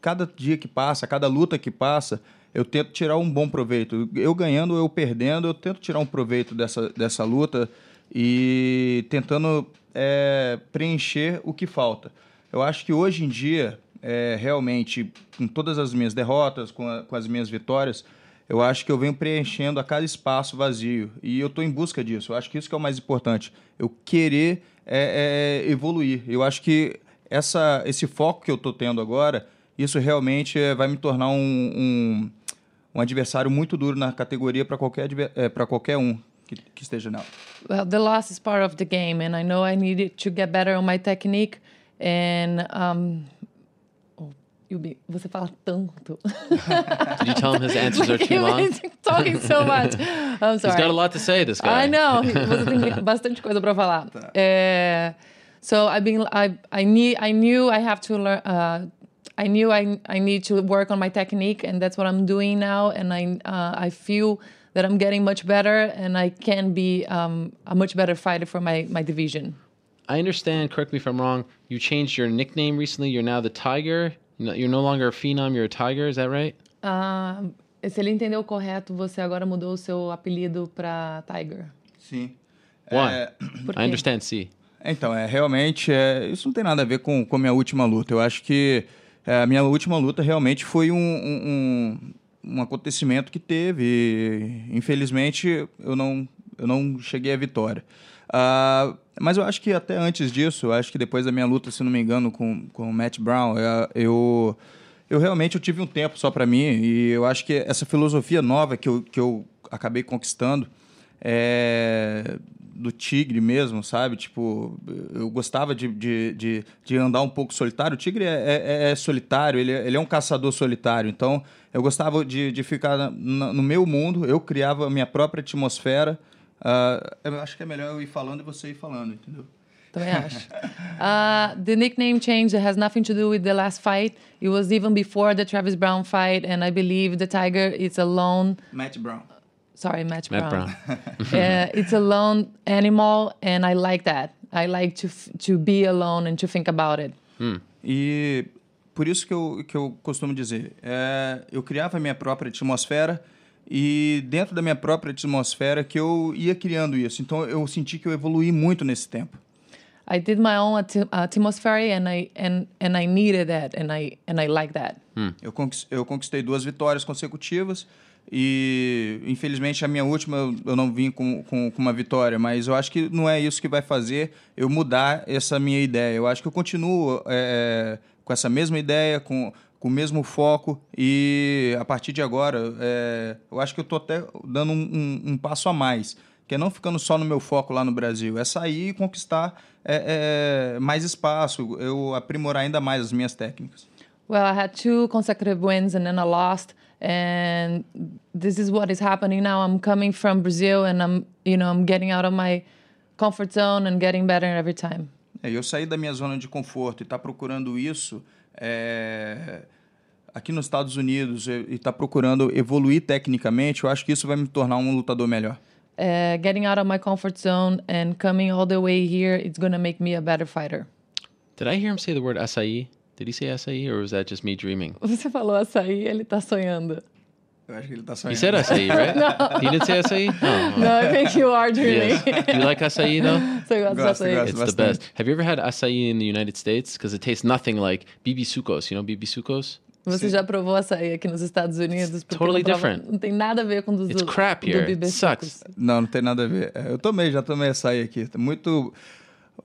cada dia que passa, a cada luta que passa, eu tento tirar um bom proveito. Eu ganhando eu perdendo, eu tento tirar um proveito dessa, dessa luta e tentando é, preencher o que falta. Eu acho que hoje em dia, é, realmente, com todas as minhas derrotas, com, a, com, as minhas vitórias, eu acho que eu venho preenchendo a cada espaço vazio. E eu estou em busca disso. Eu acho que isso que é o mais importante. Eu querer é, é evoluir. Eu acho que essa, esse foco que eu estou tendo agora, isso realmente é, vai me tornar um, um, um, adversário muito duro na categoria para qualquer, é, qualquer um que, que esteja nela. Well, the loss is part of the game, and I know I needed to get better on my technique. And um, you be, você fala tanto. Did you tell him his answers are too long? He's talking so much. I'm sorry. He's got a lot to say. This guy. I know. Você tem bastante coisa para falar. É, so I've been. I I need. I knew I have to learn. Uh, I knew I I need to work on my technique, and that's what I'm doing now. And I uh, I feel that I'm getting much better and I can be um, a much better fighter for my, my division. I understand, correct me if I'm wrong, you changed your nickname recently. You're now the Tiger. You're no longer a Phenom, you're a Tiger, is that right? Uh, se ele entendeu correto, você agora mudou o seu apelido para Tiger. Sim. Why? É... I understand, sim. Então, é, realmente, é, isso não tem nada a ver com, com a minha última luta. Eu acho que é, a minha última luta realmente foi um, um, um acontecimento que teve. E, infelizmente, eu não, eu não cheguei à vitória. Uh, mas eu acho que até antes disso, acho que depois da minha luta, se não me engano, com, com o Matt Brown, eu, eu realmente eu tive um tempo só para mim. E eu acho que essa filosofia nova que eu, que eu acabei conquistando é, do tigre mesmo, sabe? Tipo, eu gostava de, de, de, de andar um pouco solitário. O tigre é, é, é solitário, ele, é, ele é um caçador solitário. Então, eu gostava de, de ficar na, no meu mundo, eu criava a minha própria atmosfera. Uh, eu acho que é melhor eu ir falando e você ir falando, entendeu? Também acho. Uh, the nickname change has nothing to do with the last fight. It was even before the Travis Brown fight, and I believe the Tiger is a lone. Matt Brown. Sorry, Matt, Matt Brown. uh, it's a lone animal, and I like that. I like to to be alone and to think about it. Hmm. E por isso que eu, que eu costumo dizer, é, eu criava a minha própria atmosfera e dentro da minha própria atmosfera que eu ia criando isso. Então eu senti que eu evoluí muito nesse tempo. I did my own atmosphere and I and and I needed that and I and I like that. Eu, conquis- eu conquistei duas vitórias consecutivas e, infelizmente, a minha última eu- eu não vim com, com, com uma vitória, mas eu acho que não é isso que vai fazer eu mudar essa minha ideia. Eu acho que eu continuo é, com essa mesma ideia, com, com o mesmo foco e, a partir de agora, é, eu acho que eu estou até dando um, um- um passo a mais, que é não ficando só no meu foco lá no Brasil, é sair e conquistar é, é, mais espaço, eu aprimorar ainda mais as minhas técnicas. Well, I had two consecutive wins and then I lost. And this is what is happening now. I'm coming from Brazil and I'm, you know, I'm getting out of my comfort zone and getting better every time. É, eu saí da minha zona de conforto e estar procurando isso é, aqui nos Estados Unidos e estar procurando evoluir tecnicamente, eu acho que isso vai me tornar um lutador melhor. Uh, getting out of my comfort zone and coming all the way here, it's going to make me a better fighter. Did I hear him say the word acai? Did he say acai, or was that just me dreaming? Você falou açaí, ele tá sonhando. Eu acho que ele He sonhando. said acai, right? No. He didn't say acai? Oh. No, I think you are dreaming. Yes. Do you like acai though? Você gosta de Gosto, açaí? gosto. It's the bastante. best. Have you ever had acai in the United States? Because it tastes nothing like bibi sucos. You know bibi sucos? Você já provou açaí aqui nos Estados Unidos? Totally não prova- different. Não tem nada a ver com dos It's do, crap do here. Bibi It sucks. Não, não tem nada a ver. É, Eu tomei, já tomei açaí aqui. Muito.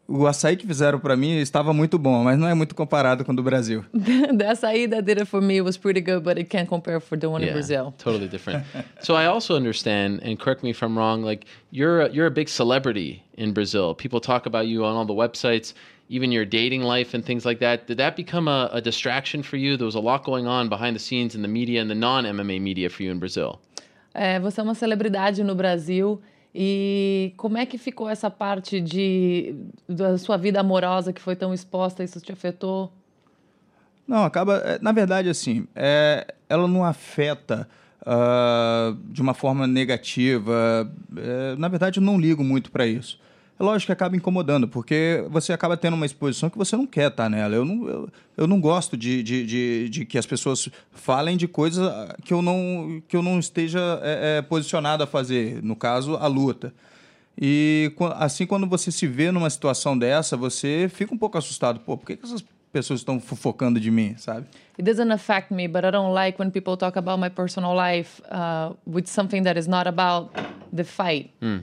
O açaí que fizeram para mim estava muito bom, mas não é muito comparado com o do Brasil. the açaí that did it for me was pretty good, but it can't compare for the one in Brazil. totally different. so I also understand, and correct me if I'm wrong. Like you're a, you're a big celebrity in Brazil. People talk about you on all the websites, even your dating life and things like that. Did that become a, a distraction for you? There was a lot going on behind the scenes in the media and the non MMA media for you in Brazil. É, você é uma celebridade no Brasil e como é que ficou essa parte de da sua vida amorosa que foi tão exposta? Isso te afetou? Não, acaba. é, Na verdade, assim, é, ela não afeta ah, de uma forma negativa. É, na verdade, eu não ligo muito para isso. É lógico que acaba incomodando, porque você acaba tendo uma exposição que você não quer estar nela. Eu não, eu, eu não gosto de, de, de, de que as pessoas falem de coisas que eu não, que eu não esteja é, é, posicionado a fazer, no caso, a luta. E assim, quando você se vê numa situação dessa, você fica um pouco assustado. Pô, por que, que essas pessoas estão fofocando de mim, sabe? It doesn't affect me, but I don't like when people talk about my personal life uh, with something that is not about the fight. Hmm.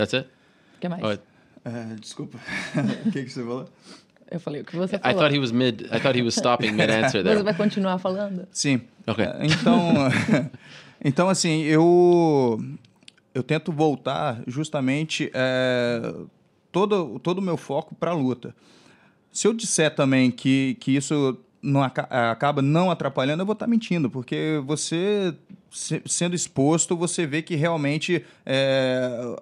That's it. O que mais? Oh, É, desculpa. O que, que você falou? Eu falei o que você I falou. thought he was mid. I thought he was stopping mid answer Você there. vai continuar falando? Sim. Ok. É, Então, então assim, eu eu tento voltar justamente é, todo todo o meu foco para a luta. Se eu disser também que, que isso não aca- acaba não atrapalhando, eu vou estar mentindo, porque você se- sendo exposto, você vê que realmente é,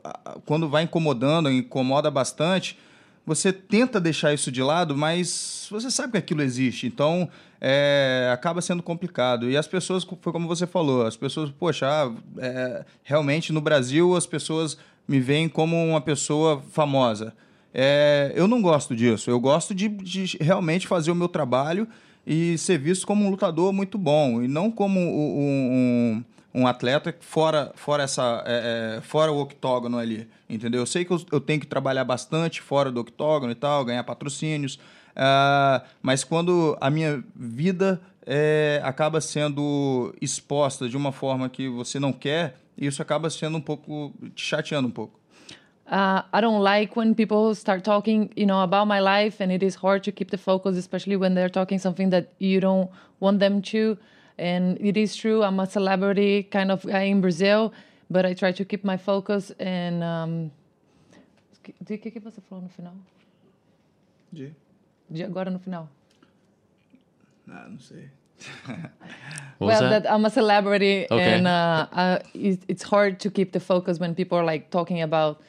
quando vai incomodando, incomoda bastante, você tenta deixar isso de lado, mas você sabe que aquilo existe, então é, acaba sendo complicado. E as pessoas, foi como você falou, as pessoas, poxa, é, realmente no Brasil as pessoas me veem como uma pessoa famosa. Eu não gosto disso, eu gosto de, de realmente fazer o meu trabalho e ser visto como um lutador muito bom, e não como um, um- um atleta fora, fora, essa, é, é, fora o octógono ali, entendeu? Eu sei que eu, eu tenho que trabalhar bastante fora do octógono e tal, ganhar patrocínios, ah, mas quando a minha vida é, acaba sendo exposta de uma forma que você não quer, isso acaba sendo um pouco, te chateando um pouco. Uh, I don't like when people start talking, you know, about my life, and it is hard to keep the focus, especially when they're talking something that you don't want them to. And it is true, I'm a celebrity kind of guy in Brazil, but I try to keep my focus. And um, de que que você falou no final? De? De agora no final. Ah, não sei. What was well, that? I'm a celebrity, Okay. and uh, uh, it, it's hard to keep the focus when people are like talking about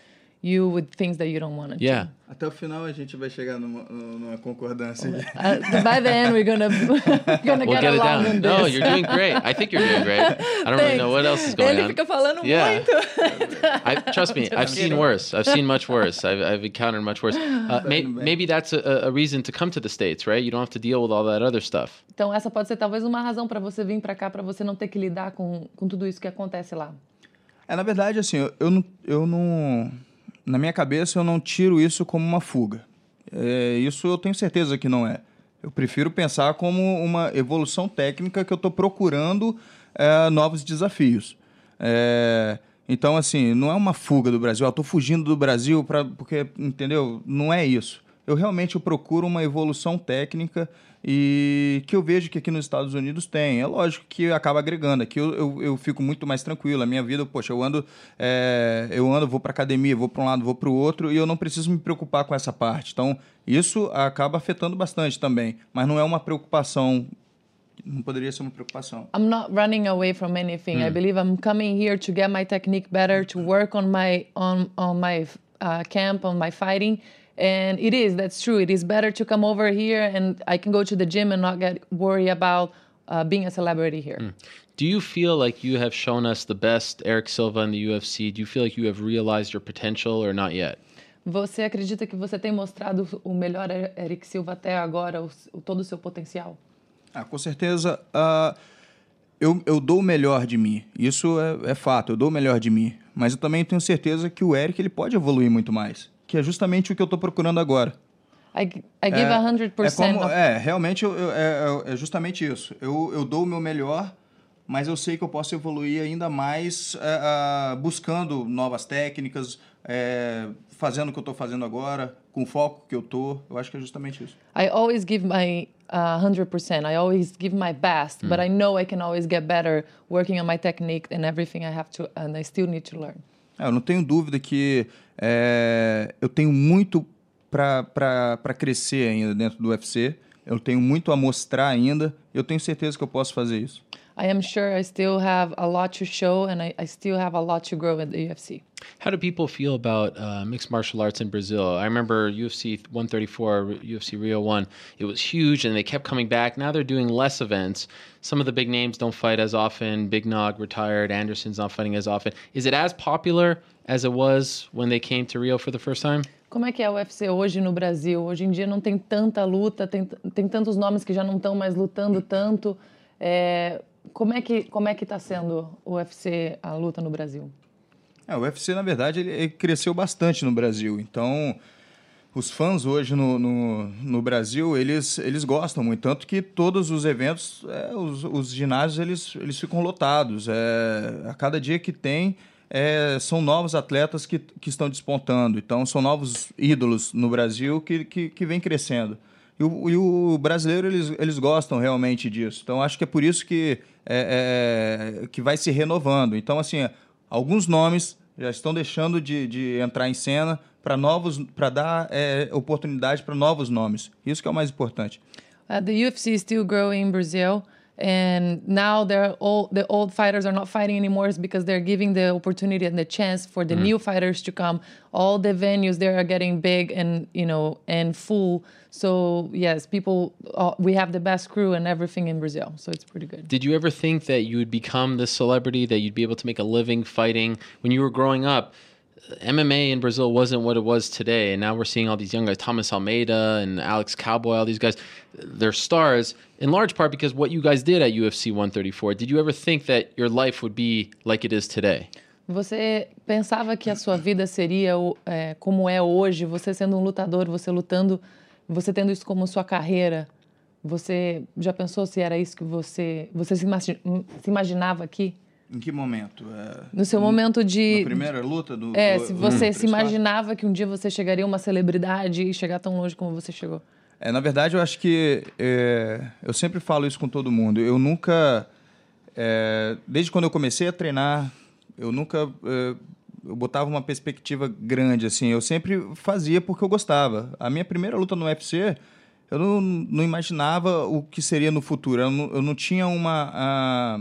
you with things that you don't want to. Yeah. Até o final a gente vai chegar numa, numa concordância. Uh, by the end, we're gonna gonna We'll get, get it along down. No, you're doing great. I think you're doing great. I don't really know what else is going Ele on. fica falando Yeah. muito. I, trust me, I've seen worse. I've seen much worse. I've, I've encountered much worse. Uh, may, maybe that's a, a reason to come to the States, right? You don't have to deal with all that other stuff. Então essa pode ser talvez uma razão para você vir para cá, para você não ter que lidar com, com tudo isso que acontece lá. É, na verdade, assim, eu, eu não, eu não, na minha cabeça, eu não tiro isso como uma fuga. É, isso eu tenho certeza que não é. Eu prefiro pensar como uma evolução técnica que eu estou procurando é, novos desafios. É, então, assim, não é uma fuga do Brasil. Estou fugindo do Brasil pra, porque, entendeu? Não é isso. Eu realmente eu procuro uma evolução técnica e que eu vejo que aqui nos Estados Unidos tem. É lógico que acaba agregando. Aqui eu, eu, eu fico muito mais tranquilo. A minha vida, poxa, eu ando, é, eu ando, vou para academia, vou para um lado, vou para o outro e eu não preciso me preocupar com essa parte. Então, isso acaba afetando bastante também. Mas não é uma preocupação não poderia ser uma preocupação. I'm not running away from anything. Hmm. I believe I'm coming here to get my technique better, to work on my on on my uh, camp, on my fighting. And it is, that's true. It is better to come over here and I can go to the gym and not get worry about uh, being a celebrity here. Hmm. Do you feel like you have shown us the best Eric Silva in the UFC? Do you feel like you have realized your potential or not yet? Você acredita que você tem mostrado o melhor Eric Silva até agora, o, o todo o seu potencial? Ah, com certeza. ah, eu, eu dou o melhor de mim. Isso é, é fato, eu dou o melhor de mim. Mas eu também tenho certeza que o Eric ele pode evoluir muito mais. Que é justamente o que eu estou procurando agora. I, I give é, 100% é, como, of é, realmente eu, eu- é, é justamente isso. Eu, eu dou o meu melhor, mas eu sei que eu posso evoluir ainda mais é, buscando novas técnicas, é, fazendo o que eu estou fazendo agora, com o foco que eu estou. Eu acho que é justamente isso. I always give my uh, 100%. I always give my best, but Mm. I know I can always get better working on my technique and everything I have to, and I still need to learn. É, eu não tenho dúvida que é, eu tenho muito para crescer ainda dentro do UFC. Eu tenho muito a mostrar ainda. Eu tenho certeza que eu posso fazer isso. I am sure I still have a lot to show and I, I still have a lot to grow at the UFC. How do people feel about uh, mixed martial arts in Brazil? I remember UFC 134, UFC Rio 1. It was huge and they kept coming back. Now they're doing less events. Some of the big names don't fight as often. Big Nog retired. Anderson's not fighting as often. Is it as popular as it was when they came to Rio for the first time? Como é que é o UFC hoje no Brasil? Hoje em dia não tem tanta luta, tem, tem tantos nomes que já não estão mais lutando tanto. É, como é que como é que está sendo o UFC a luta no Brasil? É, o UFC, na verdade, ele, cresceu bastante no Brasil. Então, os fãs hoje no, no, no Brasil, eles, eles gostam muito. Tanto que todos os eventos, é, os, os ginásios, eles, eles ficam lotados. É, a cada dia que tem, é, são novos atletas que, que estão despontando. Então, são novos ídolos no Brasil que, que, que vem crescendo. E o, e o brasileiro, eles, eles gostam realmente disso. Então, acho que é por isso que, é, é, que vai se renovando. Então, assim, alguns nomes já estão deixando de, de entrar em cena para novos, para dar é, oportunidade para novos nomes. Isso que é o mais importante. Uh, the UFC is still growing in Brazil, and now they're all the old fighters are not fighting anymore is because they're giving the opportunity and the chance for the Mm. new fighters to come. All the venues there are getting big and you know and full. So yes, people, uh, we have the best crew and everything in Brazil, so it's pretty good. Did you ever think that you would become this celebrity, that you'd be able to make a living fighting? When you were growing up, MMA in Brazil wasn't what it was today, and now we're seeing all these young guys, Thomas Almeida and Alex Cowboy, all these guys, they're stars in large part because what you guys did at UFC 134. Did you ever think that your life would be like it is today? Você pensava que a sua vida seria é, como é hoje, você sendo um lutador, você lutando, você tendo isso como sua carreira? Você já pensou se era isso que você você se, imagi- se imaginava aqui? Em que momento? É, No seu momento de Na primeira luta do. É, do- se você três se imaginava que um dia você chegaria a uma celebridade e chegar tão longe como você chegou. É, na verdade, eu acho que é, eu sempre falo isso com todo mundo. Eu nunca, é, desde quando eu comecei a treinar, eu nunca é, eu botava uma perspectiva grande assim. Eu sempre fazia porque eu gostava. A minha primeira luta no UFC, eu não, não imaginava o que seria no futuro. Eu não, eu não tinha uma ah,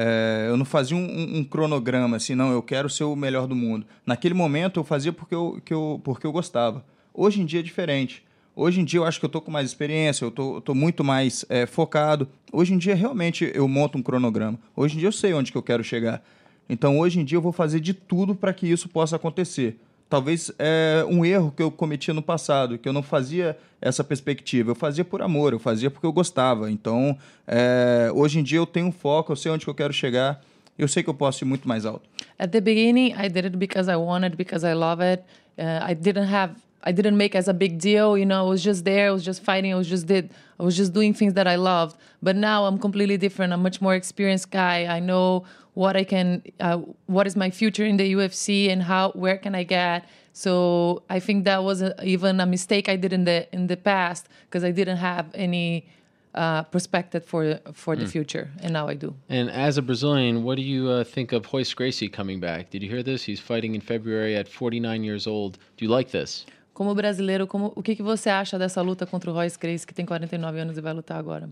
é, eu não fazia um, um- um cronograma assim, não, eu quero ser o melhor do mundo. Naquele momento eu fazia porque eu, que eu, porque eu gostava. Hoje em dia é diferente. Hoje em dia eu acho que eu tô com mais experiência, eu tô muito mais é, focado. Hoje em dia realmente eu monto um cronograma. Hoje em dia eu sei onde que eu quero chegar. Então hoje em dia eu vou fazer de tudo para que isso possa acontecer. Talvez é um erro que eu cometi no passado, que eu não fazia essa perspectiva. Eu fazia por amor, eu fazia porque eu gostava. Então, é, hoje em dia eu tenho um foco, eu sei onde que eu quero chegar Eu sei que eu posso ir muito mais alto. At the beginning, I did it because I wanted, because I love it. Uh, I didn't have, I didn't make as a big deal. You know, I was just there. I was just fighting. I was just did. I was just doing things that I loved. But now I'm completely different. I'm much more experienced guy. I know what I can, uh, what is my future in the UFC, and how where can I get. So I think that was a, even a mistake I did in the in the past because I didn't have any uh, perspective for for the Mm. future, and now I do. And as a Brazilian, what do you uh, think of Royce Gracie coming back? Did you hear this? He's fighting in February at 49 years old. Do you like this? Como brasileiro, como, o que, que você acha dessa luta contra o Royce Gracie, que tem 49 anos e vai lutar agora?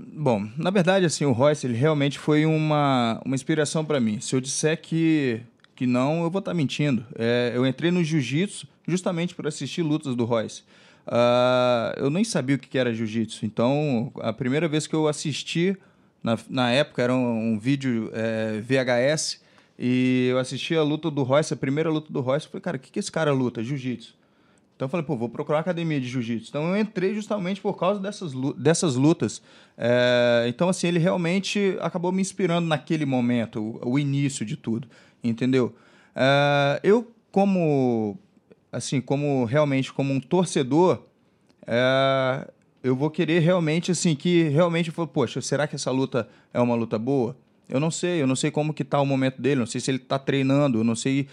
Bom, na verdade, assim, o Royce ele realmente foi uma, uma inspiração para mim. Se eu disser que, que não, eu vou estar mentindo. É, eu entrei no jiu-jitsu justamente para assistir lutas do Royce. Ah, eu nem sabia o que que era jiu-jitsu. Então, a primeira vez que eu assisti, na, na época, era um, um vídeo é, VHS, e eu assisti a luta do Royce, a primeira luta do Royce. Eu falei, cara, o que, que esse cara luta? Jiu-jitsu. Então eu falei, pô, vou procurar academia de jiu-jitsu. Então eu entrei justamente por causa dessas, dessas lutas. É, então, assim, ele realmente acabou me inspirando naquele momento, o, o início de tudo, entendeu? É, eu, como, assim, como realmente como um torcedor, é, eu vou querer realmente, assim, que realmente, eu poxa, será que essa luta é uma luta boa? Eu não sei, eu não sei como que tá o momento dele, não sei se ele tá treinando, eu não sei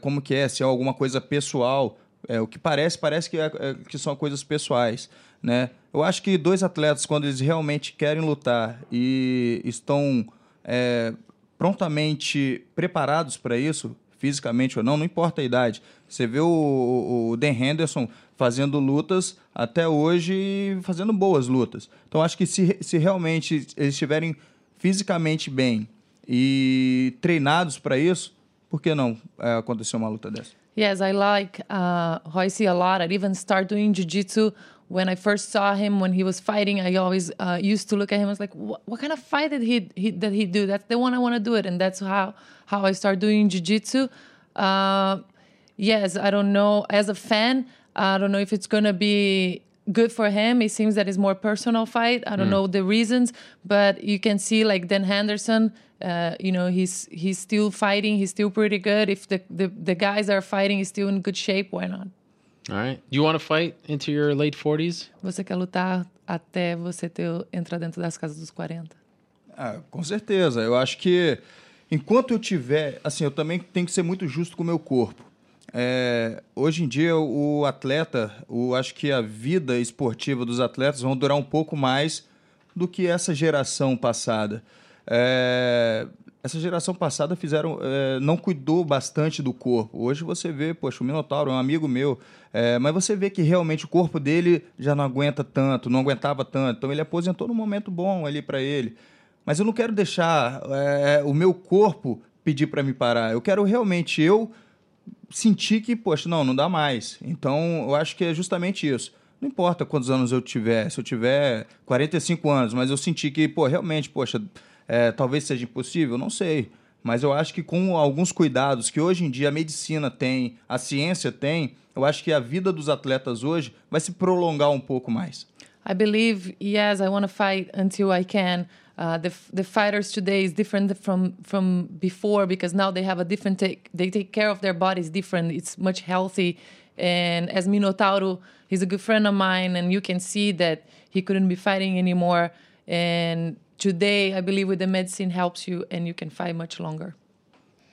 como que é, se é alguma coisa pessoal. É, o que parece, parece que, é- é- que são coisas pessoais, né? Eu acho que dois atletas, quando eles realmente querem lutar e estão é, prontamente preparados para isso, fisicamente ou não, não importa a idade. Você vê o, o- Dan Henderson fazendo lutas até hoje e fazendo boas lutas. Então, acho que se, se realmente eles estiverem fisicamente bem e treinados para isso, por que não é, acontecer uma luta dessa? Yes, I like uh, Royce a lot. I even started doing jiu-jitsu when I first saw him when he was fighting. I always uh, used to look at him. I was like, what, kind of fight did he, he that he do? That's the one I want to do it, and that's how how I started doing jiu-jitsu. Uh, yes, I don't know. As a fan, I don't know if it's gonna be good for him. It seems that it's more personal fight. I don't Mm. know the reasons, but you can see like Dan Henderson. Uh, you know he's he's still fighting. He's still pretty good. If the, the the guys are fighting, he's still in good shape. Why not? All right. Do you want to fight into your late 40s? Você quer lutar até você ter entrar dentro das casas dos 40? Ah, com certeza. Eu acho que enquanto eu tiver, assim, eu também tenho que ser muito justo com o meu corpo. É, hoje em dia, o atleta, o, acho que a vida esportiva dos atletas vão durar um pouco mais do que essa geração passada. É, essa geração passada fizeram, é, não cuidou bastante do corpo. Hoje você vê, poxa, o Minotauro é um amigo meu, é, mas você vê que realmente o corpo dele já não aguenta tanto, não aguentava tanto. Então ele aposentou num momento bom ali para ele. Mas eu não quero deixar é, o meu corpo pedir para me parar. Eu quero realmente eu sentir que, poxa, não, não dá mais. Então, eu acho que é justamente isso. Não importa quantos anos eu tiver, se eu tiver 45 anos, mas eu senti que, pô, realmente, poxa, é, talvez seja impossível, não sei. Mas eu acho que com alguns cuidados que hoje em dia a medicina tem, a ciência tem, eu acho que a vida dos atletas hoje vai se prolongar um pouco mais. I believe yes, I want to fight until I can. Uh, the the fighters today is different from from before because now they have a different take. They take care of their bodies different. It's much healthy. And as Minotauro, he's a good friend of mine, and you can see that he couldn't be fighting anymore. And today, I believe with the medicine helps you, and you can fight much longer.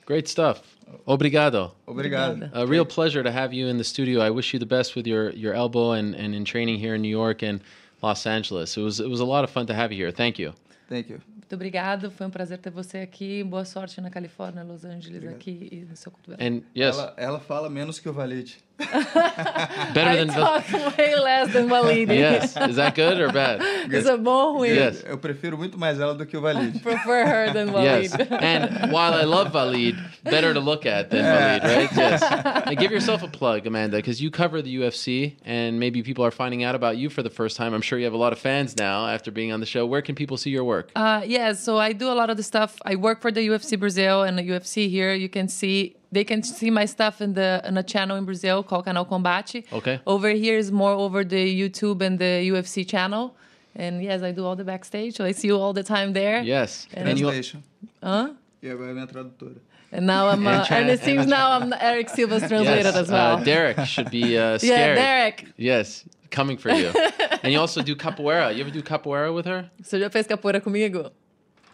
Great stuff. Obrigado. Obrigado. A real pleasure to have you in the studio. I wish you the best with your, your elbow and, and in training here in New York and Los Angeles. It was it was a lot of fun to have you here. Thank you. Thank you. Muito obrigado. Foi um prazer ter você aqui. Boa sorte na Califórnia, Los Angeles, aqui e no seu cotovelo. And yes, Ela, ela fala menos que o Walid. better I than talk way less than Walid. Yes. Is that good or bad? Isso é bom ou ruim? Yes. Eu prefiro muito mais ela do que o Walid. Prefer her than Walid. Yes. And while I love Walid, better to look at than Walid, right? Yes. And give yourself a plug, Amanda, because you cover the UFC and maybe people are finding out about you for the first time. I'm sure you have a lot of fans now after being on the show. Where can people see your work? Uh, yes, so I do a lot of the stuff. I work for the UFC Brazil and the UFC here. You can see they can see my stuff in the in a channel in Brazil called Canal Combate. Okay. Over here is more over the YouTube and the UFC channel. And yes, I do all the backstage, so I see you all the time there. Yes. And, And you- Translation. huh? E agora é minha tradutora. And now I'm, uh, and it seems now I'm Erick Silva's translator Yes, as well. Uh, Derek should be uh, Yeah, scared. Derek. Yes, coming for you. and you also do capoeira. You ever do capoeira with her? Você já fez capoeira comigo?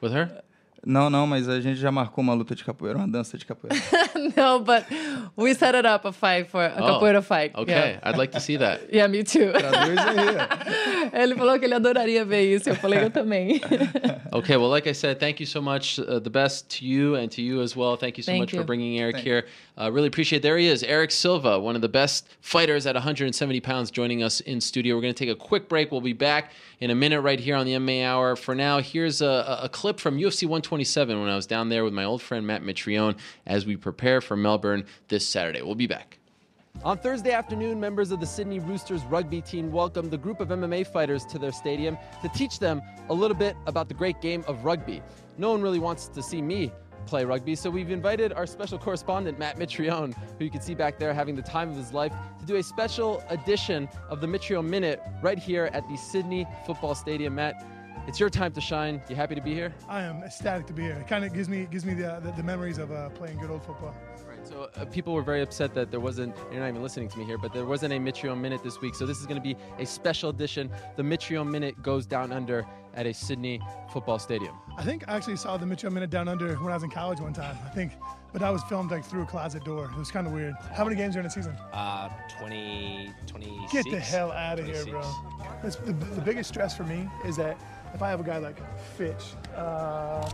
With her? Não, não, mas a gente já marcou uma luta de capoeira, uma dança de capoeira. no, but we set it up a fight for a Oh, capoeira fight. Okay, Yeah. I'd like to see that. Yeah, me too. Ele falou que ele adoraria ver isso. Eu falei, eu também. Okay, well, like I said, thank you so much. Uh, the best to you and to you as well. Thank you so Thank much you. for bringing Eric Thank here. Uh, really appreciate. There he is, Erick Silva, one of the best fighters at 170 pounds, joining us in studio. We're going to take a quick break. We'll be back in a minute right here on the MMA Hour. For now, here's a, a- clip from UFC 127 when I was down there with my old friend Matt Mitrione as we prepare for Melbourne this Saturday. We'll be back. On Thursday afternoon, members of the Sydney Roosters rugby team welcomed a group of MMA fighters to their stadium to teach them a little bit about the great game of rugby. No one really wants to see me play rugby, so we've invited our special correspondent, Matt Mitrione, who you can see back there having the time of his life, to do a special edition of the Mitrione Minute right here at the Sydney Football Stadium. Matt, it's your time to shine. You happy to be here? I am ecstatic to be here. It kind of gives me gives me the, the, the memories of uh, playing good old football. Right. So uh, people were very upset that there wasn't. You're not even listening to me here, but there wasn't a Mitrione minute this week. So this is going to be a special edition. The Mitrione minute goes down under at a Sydney football stadium. I think I actually saw the Mitrione Minute Down Under when I was in college one time. I think, but that was filmed like through a closet door. It was kind of weird. How many games are in a season? Uh, 20, 26. Get the hell out of here, bro. It's, the, the biggest stress for me is that if I have a guy like Fitch, uh,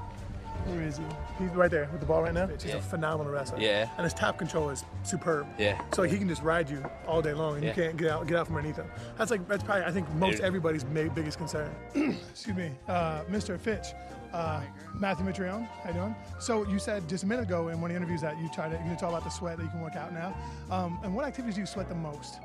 where is he? He's right there with the ball right now. He's Yeah. a phenomenal wrestler. Yeah. And his top control is superb. Yeah. So he can just ride you all day long, and Yeah. you can't get out get out from underneath him. That's like that's probably I think most Dude. everybody's biggest concern. Excuse me, uh, Mr. Fitch. Uh, Matthew Mitrione, how you doing? So you said just a minute ago in one of the interviews that you try to you're gonna talk about the sweat that you can work out now. Um, and what activities do you sweat the most?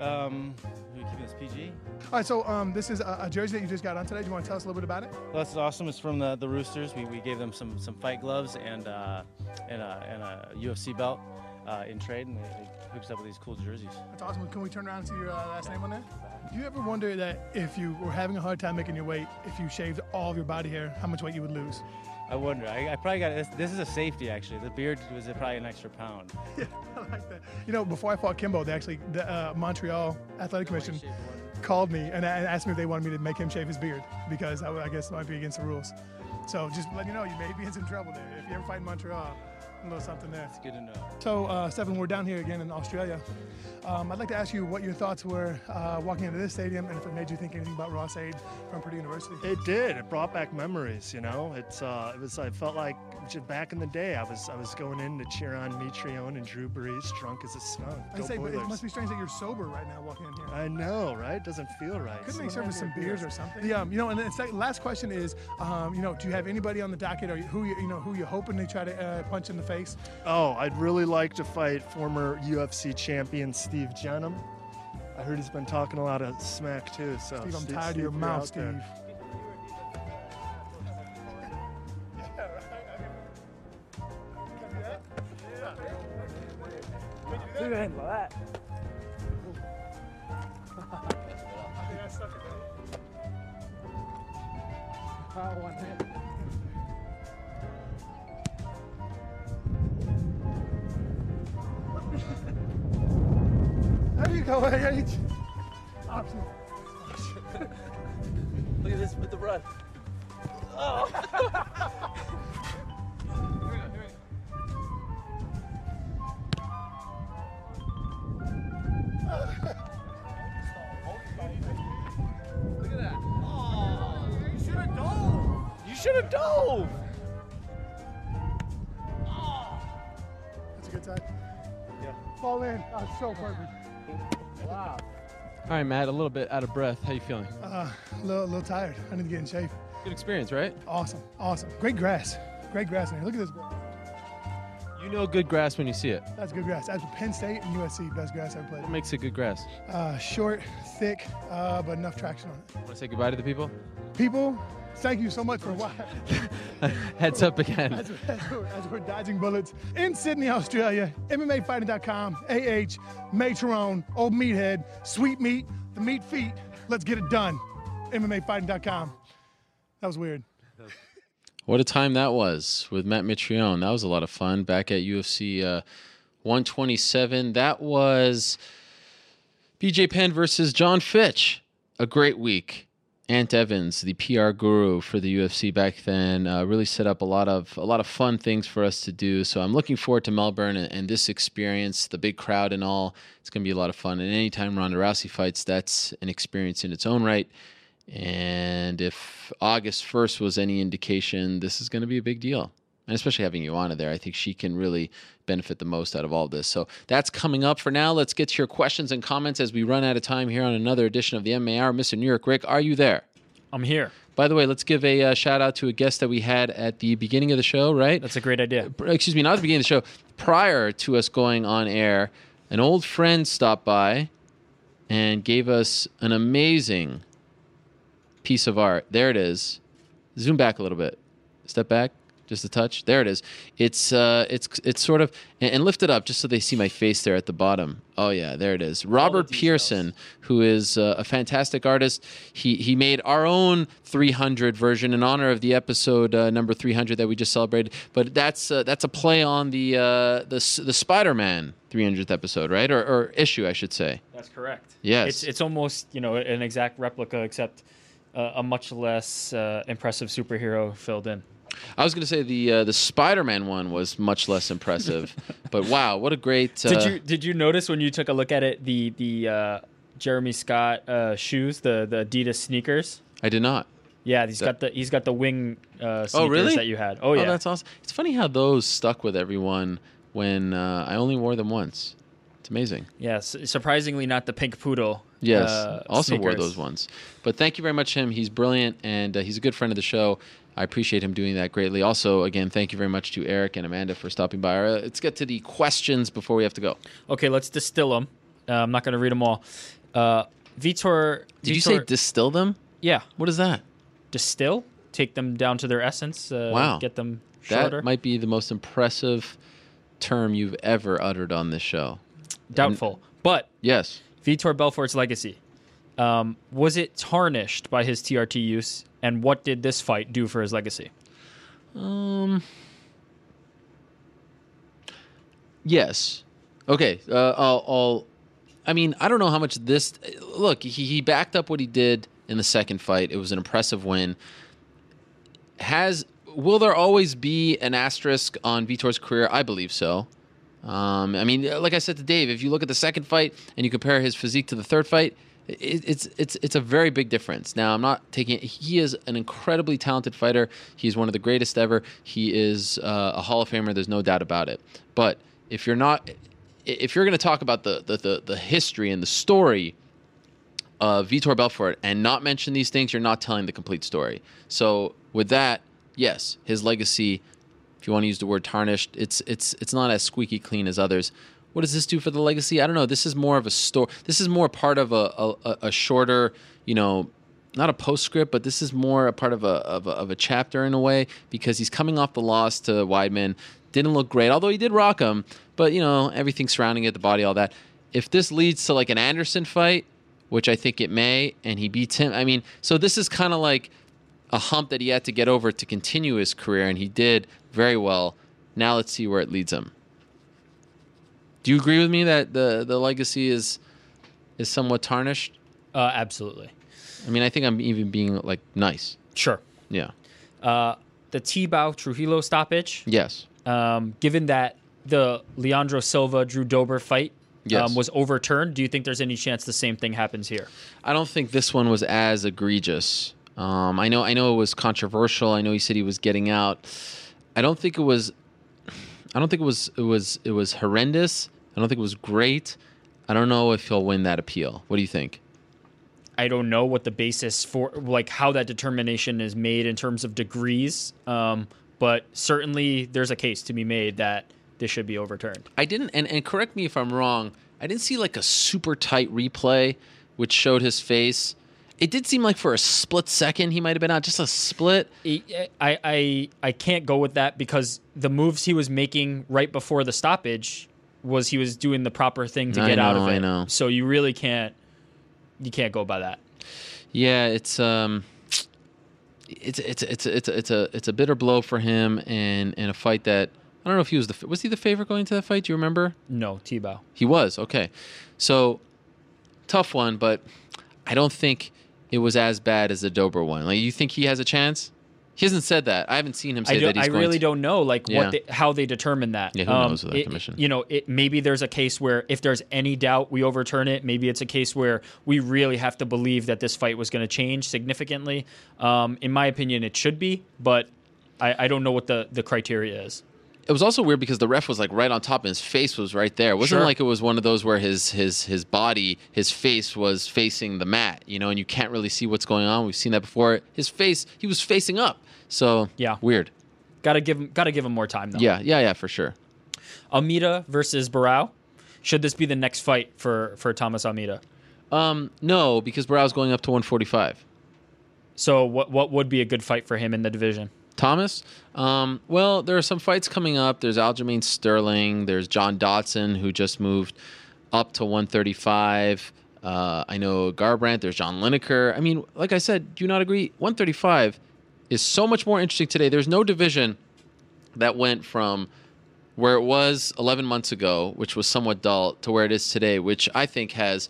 Um, we keeping this PG? All right, so um, this is a, a jersey that you just got on today. Do you want to tell us a little bit about it? Well, that's awesome. It's from the, the Roosters. We, we gave them some, some fight gloves and uh, and, a, and a UFC belt uh, in trade, and they, they hooked us up with these cool jerseys. That's awesome. Can we turn around and see your uh, last name on there? Do you ever wonder that if you were having a hard time making your weight, if you shaved all of your body hair, how much weight you would lose? I wonder. I, I probably got this. This is a safety actually. The beard was probably an extra pound. Yeah, I like that. You know, before I fought Kimbo, they actually, the uh, Montreal Athletic Commission called me and asked me if they wanted me to make him shave his beard because I, I guess it might be against the rules. So just let you know, you may be in some trouble there. If you ever fight in Montreal, a little something there. It's good to know. So, uh, Stephen, we're down here again in Australia. Um, I'd like to ask you what your thoughts were uh, walking into this stadium and if it made you think anything about Ross-Ade from Purdue University. It did. It brought back memories. You know, it's uh, it was. I felt like just back in the day, I was I was going in to cheer on Mitrione and Drew Brees, drunk as a skunk. I say, but it must be strange that you're sober right now walking in here. I know, right? It Doesn't feel right. Couldn't they Someone serve us some beers or something? Yeah, um, you know, and the last question is, um, you know, do you have anybody on the docket, or who you, you know, who you're hoping they try to uh, punch in the face? Oh, I'd really like to fight former UFC champion Steve Jenham. I heard he's been talking a lot of smack too. So Steve, I'm Steve- tired of your mouth, Steve. there. Look at him like that. There you go, AH. Option. Look at this with the run. Oh. Look at that. Oh, you should have dove. You should have dove. That's a good time. Yeah. Fall in. Oh, so perfect. Wow. All right, Matt. A little bit out of breath. How you feeling? Uh, a little, a little tired. I need to get in shape. Good experience, right? Awesome, awesome. Great grass. Great grass in here. Look at this. grass. You know good grass when you see it. That's good grass. That's Penn State and USC, best grass I've played. What makes it good grass? Uh, short, thick, uh, but enough traction on it. Want to say goodbye to the people? People, thank you so much for watching. Heads up again. As, as, we're, as we're dodging bullets in Sydney, Australia, MMAfighting.com, AH, Matron, Old Meathead, Sweet Meat, the Meat Feet. Let's get it done. MMAfighting.com. That was weird. What a time that was with Matt Mitrione. That was a lot of fun back at UFC uh, 127. That was BJ Penn versus John Fitch. A great week. Ant Evans, the PR guru for the UFC back then, uh, really set up a lot of a lot of fun things for us to do. So I'm looking forward to Melbourne and, and this experience, the big crowd and all. It's going to be a lot of fun. And anytime Ronda Rousey fights, that's an experience in its own right. And if August 1st was any indication, this is going to be a big deal. And especially having Joanna there, I think she can really benefit the most out of all this. So that's coming up for now. Let's get to your questions and comments as we run out of time here on another edition of the MAR. Mr. New York Rick, are you there? I'm here. By the way, let's give a uh, shout out to a guest that we had at the beginning of the show, right? That's a great idea. Excuse me, not at the beginning of the show. Prior to us going on air, an old friend stopped by and gave us an amazing piece of art. There it is. Zoom back a little bit. Step back, just a touch. There it is. It's uh, it's it's sort of and, lift it up just so they see my face there at the bottom. Oh yeah, there it is. Robert Pearson, who is uh, a fantastic artist. He he made our own 300 version in honor of the episode uh, number 300 that we just celebrated. But that's uh, that's a play on the uh, the the Spider-Man 300th episode, right? Or, or issue, I should say. That's correct. Yes. It's it's almost you know an exact replica, except uh, a much less uh, impressive superhero filled in. I was going to say the uh, the Spider-Man one was much less impressive, but wow, what a great! Uh, Did you did you notice when you took a look at it the the uh, Jeremy Scott uh, shoes, the the Adidas sneakers? I did not. Yeah, he's got the he's got the wing uh, sneakers Oh really? that you had. Oh yeah, that's awesome. It's funny how those stuck with everyone when uh, I only wore them once. It's amazing. yeah. su- surprisingly, not the pink poodle. Yes, uh, also wore those ones. But thank you very much, him. He's brilliant and uh, he's a good friend of the show. I appreciate him doing that greatly. Also, again, thank you very much to Erick and Amanda for stopping by. Uh, let's get to the questions before we have to go. Okay, let's distill them. Uh, I'm not going to read them all. Uh, Vitor. Did you say distill them? Yeah. What is that? Distill. Take them down to their essence. Uh, Wow. Get them shorter. That might be the most impressive term you've ever uttered on this show. Doubtful. But yes, Vitor Belfort's legacy. Um, was it tarnished by his TRT use, and what did this fight do for his legacy? Um. Yes. Okay. Uh, I'll, I'll. I mean, I don't know how much this. Look, he, he backed up what he did in the second fight. It was an impressive win. Has will there always be an asterisk on Vitor's career? I believe so. Um, I mean, like I said to Dave, if you look at the second fight and you compare his physique to the third fight, it, it's it's it's a very big difference. Now, I'm not taking. He is an incredibly talented fighter. He's one of the greatest ever. He is uh, a Hall of Famer. There's no doubt about it. But if you're not, if you're going to talk about the, the the the history and the story of Vitor Belfort and not mention these things, you're not telling the complete story. So with that, yes, his legacy, if you want to use the word tarnished, it's it's it's not as squeaky clean as others. What does this do for the legacy? I don't know. This is more of a story. This is more part of a, a, a shorter, you know, not a postscript, but this is more a part of a, of a of a chapter in a way because he's coming off the loss to Weidman. Didn't look great, although he did rock him. But you know, everything surrounding it, the body, all that. If this leads to like an Anderson fight, which I think it may, and he beats him. I mean, so this is kind of like a hump that he had to get over to continue his career, and he did very well. Now let's see where it leads him. Do you agree with me that the the legacy is is somewhat tarnished? Uh, absolutely. I mean, I think I'm even being like nice. Sure. Yeah. Uh, the Tibau Trujillo stoppage. Yes. Um, given that the Leandro Silva Drew Dober fight Yes. um, was overturned, do you think there's any chance the same thing happens here? I don't think this one was as egregious. Um, I know, I know it was controversial. I know he said he was getting out. I don't think it was. I don't think it was. It was. It was horrendous. I don't think it was great. I don't know if he'll win that appeal. What do you think? I don't know what the basis for, like, how that determination is made in terms of degrees. Um, but certainly, there's a case to be made that this should be overturned. I didn't, and, and correct me if I'm wrong. I didn't see like a super tight replay which showed his face. It did seem like for a split second he might have been out, just a split. I, I I can't go with that because the moves he was making right before the stoppage was he was doing the proper thing to I get out of it. I know. So you really can't you can't go by that. Yeah, it's um, it's it's it's it's it's a it's a bitter blow for him, and and a fight that I don't know if he was the was he the favorite going to that fight. Do you remember? No, Tibau. He was okay. So tough one, but I don't think it was as bad as the Dober one. Like you think he has a chance? He hasn't said that. I haven't seen him say I, that he's I really to. don't know like Yeah. what they, how they determine that. Um, Yeah, who knows with that it- commission? You know, it, maybe there's a case where if there's any doubt, we overturn it. Maybe it's a case where we really have to believe that this fight was going to change significantly. Um, in my opinion, it should be, but I, I don't know what the, the criteria is. It was also weird because the ref was like right on top and his face was right there. It wasn't Sure. like it was one of those where his his his body, his face was facing the mat, you know, and you can't really see what's going on. We've seen that before. His face, he was facing up. So Yeah. weird. Got to give him got to give him more time though. Yeah, yeah, yeah, for sure. Almeida versus Barao. Should this be the next fight for for Thomas Almeida? Um, no, because Barao's going up to 145. So what what would be a good fight for him in the division? Thomas, um, well, there are some fights coming up. There's Aljamain Sterling. There's John Dodson, who just moved up to 135. Uh, I know Garbrandt. There's John Lineker. I mean, like I said, do you not agree? 135 is so much more interesting today. There's no division that went from where it was 11 months ago, which was somewhat dull, to where it is today, which I think has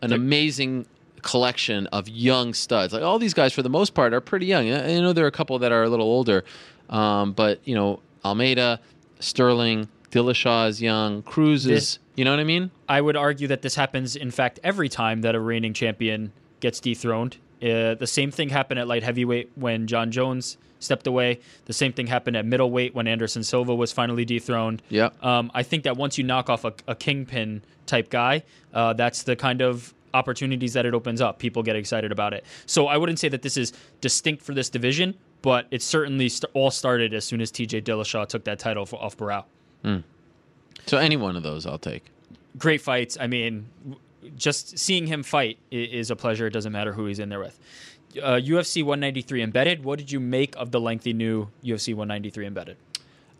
an amazing collection of young studs. Like all these guys, for the most part, are pretty young. I know there are a couple that are a little older, um, but you know Almeida, Sterling, Dillashaw is young. Cruz is, you know what I mean? I would argue that this happens, in fact, every time that a reigning champion gets dethroned. Uh, the same thing happened at light heavyweight when Jon Jones stepped away. The same thing happened at middleweight when Anderson Silva was finally dethroned. Yeah. Um, I think that once you knock off a, a kingpin type guy, uh, that's the kind of opportunities that it opens up. People get excited about it. So I wouldn't say that this is distinct for this division, but it certainly st- all started as soon as TJ Dillashaw took that title for, off Barao. Hmm. So any one of those, I'll take. great fights. I mean, just seeing him fight is a pleasure. It doesn't matter who he's in there with. Uh, UFC 193 embedded. What did you make of the lengthy new UFC 193 embedded?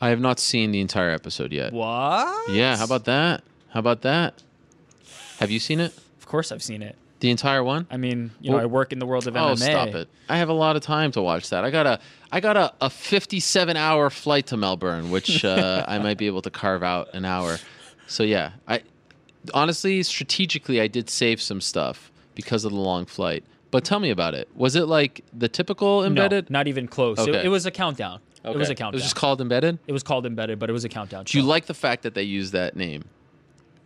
I have not seen the entire episode yet. What? Yeah, how about that? How about that? Have you seen it? Of course, I've seen it. The entire one? I mean, you know, I work in the world of oh, MMA. stop it! I have a lot of time to watch that. I got a I got a, a 57 hour flight to Melbourne, which uh, I might be able to carve out an hour. So yeah, I honestly strategically I did save some stuff because of the long flight. But tell me about it. Was it like the typical embedded? No, not even close. It, Okay. it was a countdown. It was Okay. a It countdown. was just called embedded. It was called embedded, but it was a countdown. Do you like the fact that they use that name?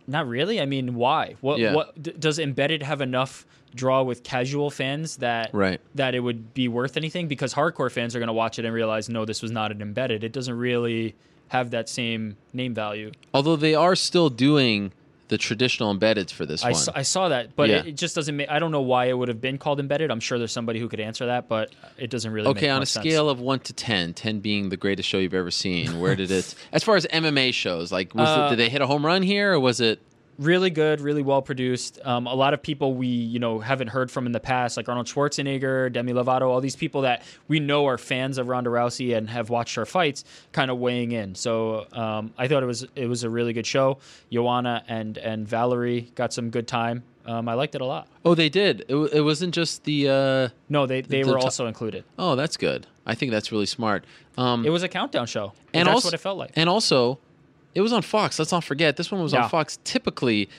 Not really. I mean, why? What? Yeah. What d- does embedded have enough draw with casual fans that Right. that it would be worth anything? Because hardcore fans are going to watch it and realize, no, this was not an embedded. It doesn't really have that same name value. Although they are still doing the traditional embeddeds for this I one. saw, I saw that, but Yeah. it, it just doesn't make. I don't know why it would have been called embedded. I'm sure there's somebody who could answer that, but it doesn't really. okay, make on a sense. scale of one to 10, 10 being the greatest show you've ever seen, where did it? as far as MMA shows, like, was Uh, it, did they hit a home run here, or was it? Really good, really well produced. Um, a lot of people we you know haven't heard from in the past, like Arnold Schwarzenegger, Demi Lovato, all these people that we know are fans of Ronda Rousey and have watched her fights, kind of weighing in. So um, I thought it was it was a really good show. Joanna and and Valerie got some good time. Um, I liked it a lot. Oh, they did. It, it wasn't just the. Uh, no, they they the were to- also included. Oh, that's good. I think that's really smart. Um, It was a countdown show, and that's also, what it felt like. And also, it was on Fox. Let's not forget this one was Yeah. on Fox. Typically,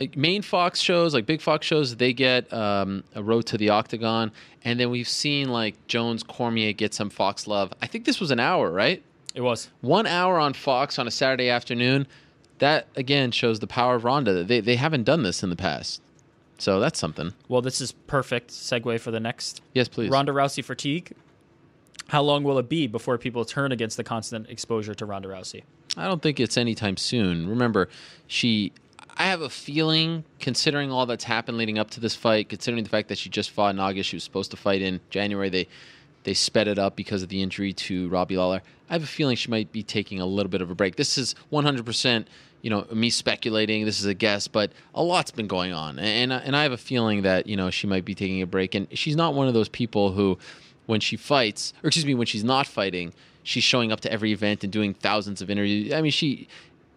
like, main Fox shows, like big Fox shows, they get um, a road to the octagon, and then we've seen like Jones Cormier get some Fox love. I think this was an hour, right? It was one hour on Fox on a Saturday afternoon. That again shows the power of Ronda. They they haven't done this in the past, so that's something. Well, this is perfect segue for the next. Yes, please. Ronda Rousey fatigue. How long will it be before people turn against the constant exposure to Ronda Rousey? I don't think it's anytime soon. Remember, she. I have a feeling, considering all that's happened leading up to this fight, considering the fact that she just fought in August, she was supposed to fight in January. They they sped it up because of the injury to Robbie Lawler. I have a feeling she might be taking a little bit of a break. This is 100%, you know, me speculating. This is a guess, but a lot's been going on, and and I have a feeling that you know she might be taking a break. And she's not one of those people who, when she fights, or excuse me, when she's not fighting, she's showing up to every event and doing thousands of interviews. I mean, she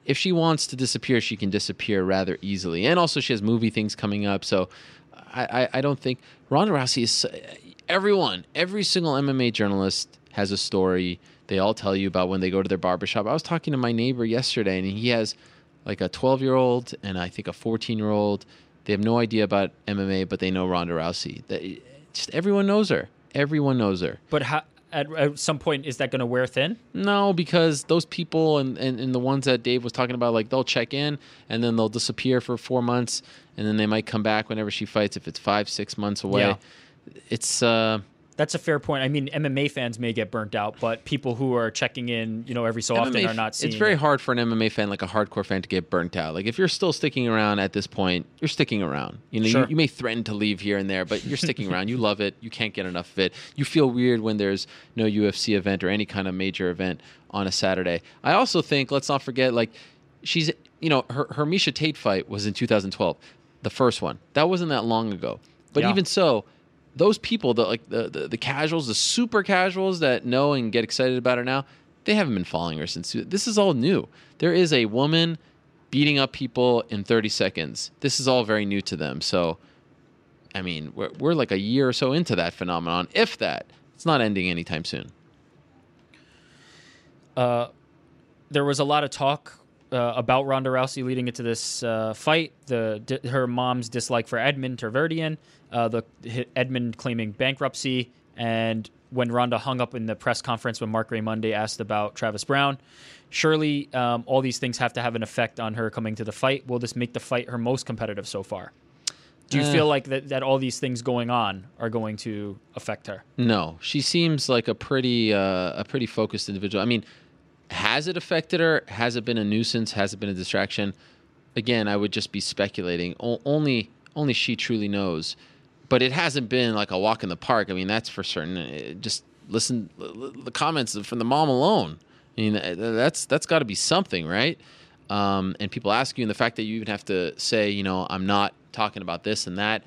if she wants to disappear, she can disappear rather easily. And also, she has movie things coming up, so I, I, I don't think Ronda Rousey is everyone, every single MMA journalist has a story. They all tell you about when they go to their barbershop. I was talking to my neighbor yesterday, and he has like a 12 year old and I think a 14 year old. They have no idea about MMA, but they know Ronda Rousey. They, just everyone knows her. Everyone knows her. But how, at, at some point, is that going to wear thin? No, because those people and, and, and the ones that Dave was talking about, like they'll check in and then they'll disappear for four months and then they might come back whenever she fights if it's five, six months away. Yeah. It's uh That's a fair point. I mean, MMA fans may get burnt out, but people who are checking in, you know, every so often are not seeing. It's very it. hard for an MMA fan, like a hardcore fan, to get burnt out. Like if you're still sticking around at this point, you're sticking around. You know, Sure. you, you may threaten to leave here and there, but you're sticking around. You love it. You can't get enough of it. You feel weird when there's no UFC event or any kind of major event on a Saturday. I also think let's not forget, like she's, you know, her her Miesha Tate fight was in 2012, the first one. That wasn't that long ago. But Yeah. even so, those people, the like the, the the casuals, the super casuals that know and get excited about her now, they haven't been following her since. This is all new. There is a woman beating up people in 30 seconds. This is all very new to them. So, I mean, we're we're like a year or so into that phenomenon, if that. It's not ending anytime soon. Uh, there was a lot of talk uh, about Ronda Rousey leading into this uh, fight. The her mom's dislike for Edmond Tarverdyan, uh, the Edmond claiming bankruptcy, and when Ronda hung up in the press conference when Mark Raimondi asked about Travis Browne. Surely, um, all these things have to have an effect on her coming to the fight. Will this make the fight her most competitive so far? Do you Uh. feel like that, that all these things going on are going to affect her? No, she seems like a pretty uh, a pretty focused individual. I mean, has it affected her? Has it been a nuisance? Has it been a distraction? Again, I would just be speculating. O- only only she truly knows. But it hasn't been like a walk in the park. I mean, that's for certain. It- just listen the comments from the mom alone. I mean, that's that's got to be something, right? Um, and people ask you, and the fact that you even have to say, you know, I'm not talking about this and that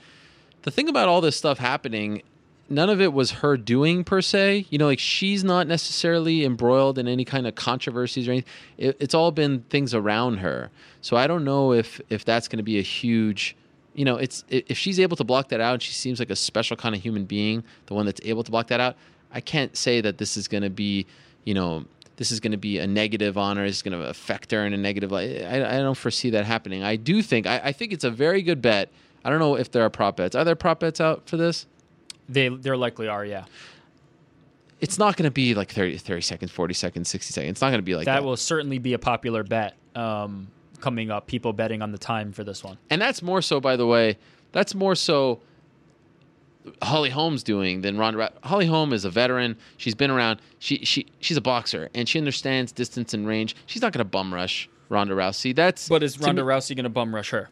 the thing about all this stuff happening none of it was her doing per se you know like she's not necessarily embroiled in any kind of controversies or anything it, it's all been things around her so i don't know if if that's going to be a huge you know it's if she's able to block that out and she seems like a special kind of human being the one that's able to block that out i can't say that this is going to be you know this is going to be a negative on her. It's going to affect her in a negative light. I, I don't foresee that happening. I do think I, I think it's a very good bet. I don't know if there are prop bets. Are there prop bets out for this? They there likely are, yeah. It's not going to be like 30, 30 seconds, 40 seconds, 60 seconds. It's not going to be like that, that. will certainly be a popular bet um, coming up. People betting on the time for this one. And that's more so, by the way, that's more so Holly Holmes doing than Ronda. Holly Holm is a veteran. She's been around. She she she's a boxer and she understands distance and range. She's not going to bum rush Ronda Rousey. That's But is Ronda me- Rousey going to bum rush her?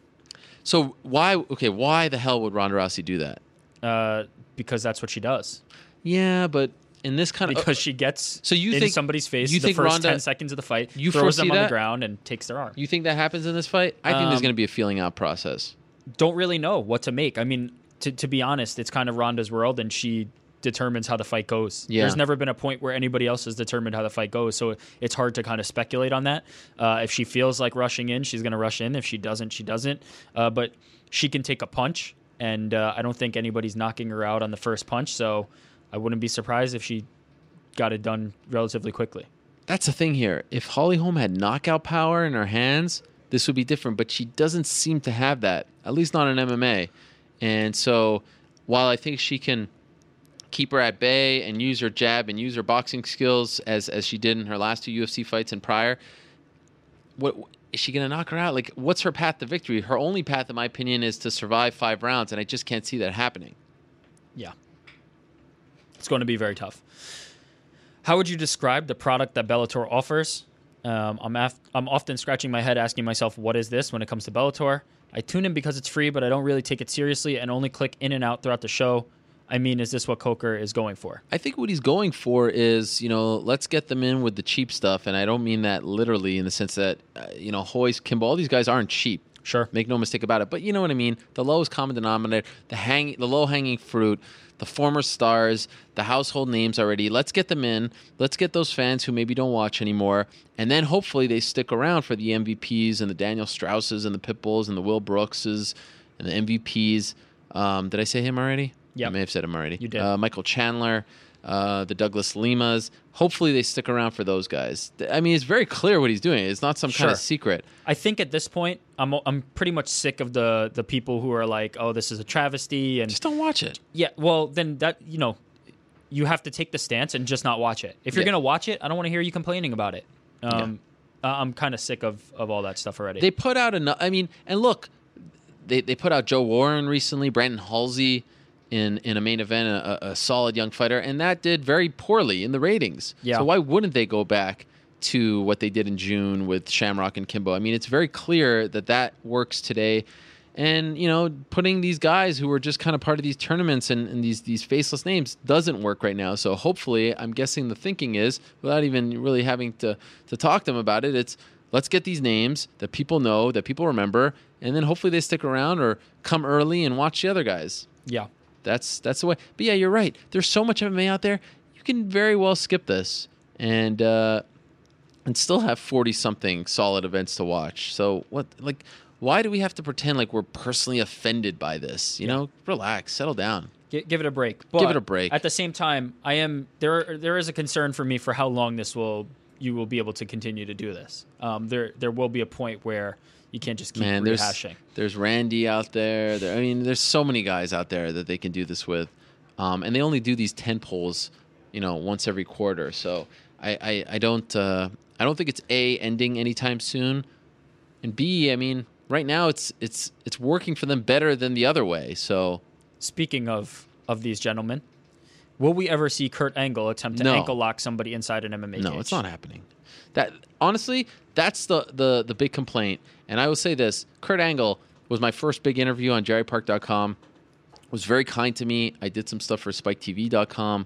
So why? Okay, why the hell would Ronda Rousey do that? Uh, because that's what she does. Yeah, but in this kind of because she gets so you in think somebody's face You the think first Ronda? ten seconds of the fight, You throws them on that? the ground and takes their arm. You think that happens in this fight? I think there's Um, going to be a feeling out process. Don't really know what to make. I mean, to to be honest, it's kind of Ronda's world, and she determines how the fight goes. Yeah. There's never been a point where anybody else has determined how the fight goes, so it's hard to kind of speculate on that. Uh, if she feels like rushing in, she's going to rush in. If she doesn't, she doesn't. Uh, but she can take a punch, and uh, I don't think anybody's knocking her out on the first punch. So I wouldn't be surprised if she got it done relatively quickly. That's the thing here. If Holly Holm had knockout power in her hands, this would be different. But she doesn't seem to have that, at least not in MMA. And so, while I think she can keep her at bay and use her jab and use her boxing skills as as she did in her last two UFC fights and prior, what is she going to knock her out? Like, what's her path to victory? Her only path, in my opinion, is to survive five rounds, and I just can't see that happening. Yeah. It's going to be very tough. How would you describe the product that Bellator offers? Um, I'm, af- I'm often scratching my head asking myself, what is this when it comes to Bellator? I tune in because it's free, but I don't really take it seriously and only click in and out throughout the show. I mean, is this what Coker is going for? I think what he's going for is, you know, let's get them in with the cheap stuff, and I don't mean that literally in the sense that, uh, you know, Royce, Kimbo, all these guys aren't cheap. Sure, make no mistake about it. But you know what I mean. The lowest common denominator, the hang, the low hanging fruit, the former stars, the household names already. Let's get them in. Let's get those fans who maybe don't watch anymore, and then hopefully they stick around for the MVPs and the Daniel Strauses and the Pitbulls and the Will Brookses and the MVPs. Um, did I say him already? Yep. I may have said him already. You did. Uh, Michael Chandler, uh, the Douglas Limas. Hopefully they stick around for those guys. I mean, it's very clear what he's doing. It's not some kind of secret. I think at this point, I'm I'm pretty much sick of the the people who are like, "Oh, this is a travesty," and just don't watch it. Yeah, well, then that you know, you have to take the stance and just not watch it. If you're Yeah. gonna watch it, I don't want to hear you complaining about it. Um, I- I'm kind of sick of of all that stuff already. They put out enough. I mean, and look, they they put out Joe Warren recently, Brandon Halsey in in a main event, a, a solid young fighter, and that did very poorly in the ratings. Yeah. So why wouldn't they go back to what they did in June with Shamrock and Kimbo? I mean, it's very clear that that works today. And you know, putting these guys who are just kind of part of these tournaments and, and these these faceless names doesn't work right now. So hopefully, I'm guessing the thinking is, without even really having to to talk to them about it, it's let's get these names that people know, that people remember, and then hopefully they stick around or come early and watch the other guys. Yeah. That's that's the way. But yeah, you're right. There's so much MMA out there. You can very well skip this and uh, and still have 40 something solid events to watch. So what like why do we have to pretend like we're personally offended by this? You know, relax, settle down. Gi- give it a break. Give it a break. At the same time, I am there. There is a concern for me for how long this will you will be able to continue to do this. Um, there there will be a point where you can't just keep Man, there's rehashing. there's Randy out there. there. I mean, there's so many guys out there that they can do this with, um, and they only do these tentpoles, you know, once every quarter. So I I, I don't uh, I don't think it's a ending anytime soon, and b I mean right now it's it's it's working for them better than the other way. So Speaking of of these gentlemen, will we ever see Kurt Angle attempt to No. ankle lock somebody inside an MMA No, cage? it's not happening. That honestly, that's the the the big complaint. And I will say this: Kurt Angle was my first big interview on JerryPark.com. Was very kind to me. I did some stuff for SpikeTV.com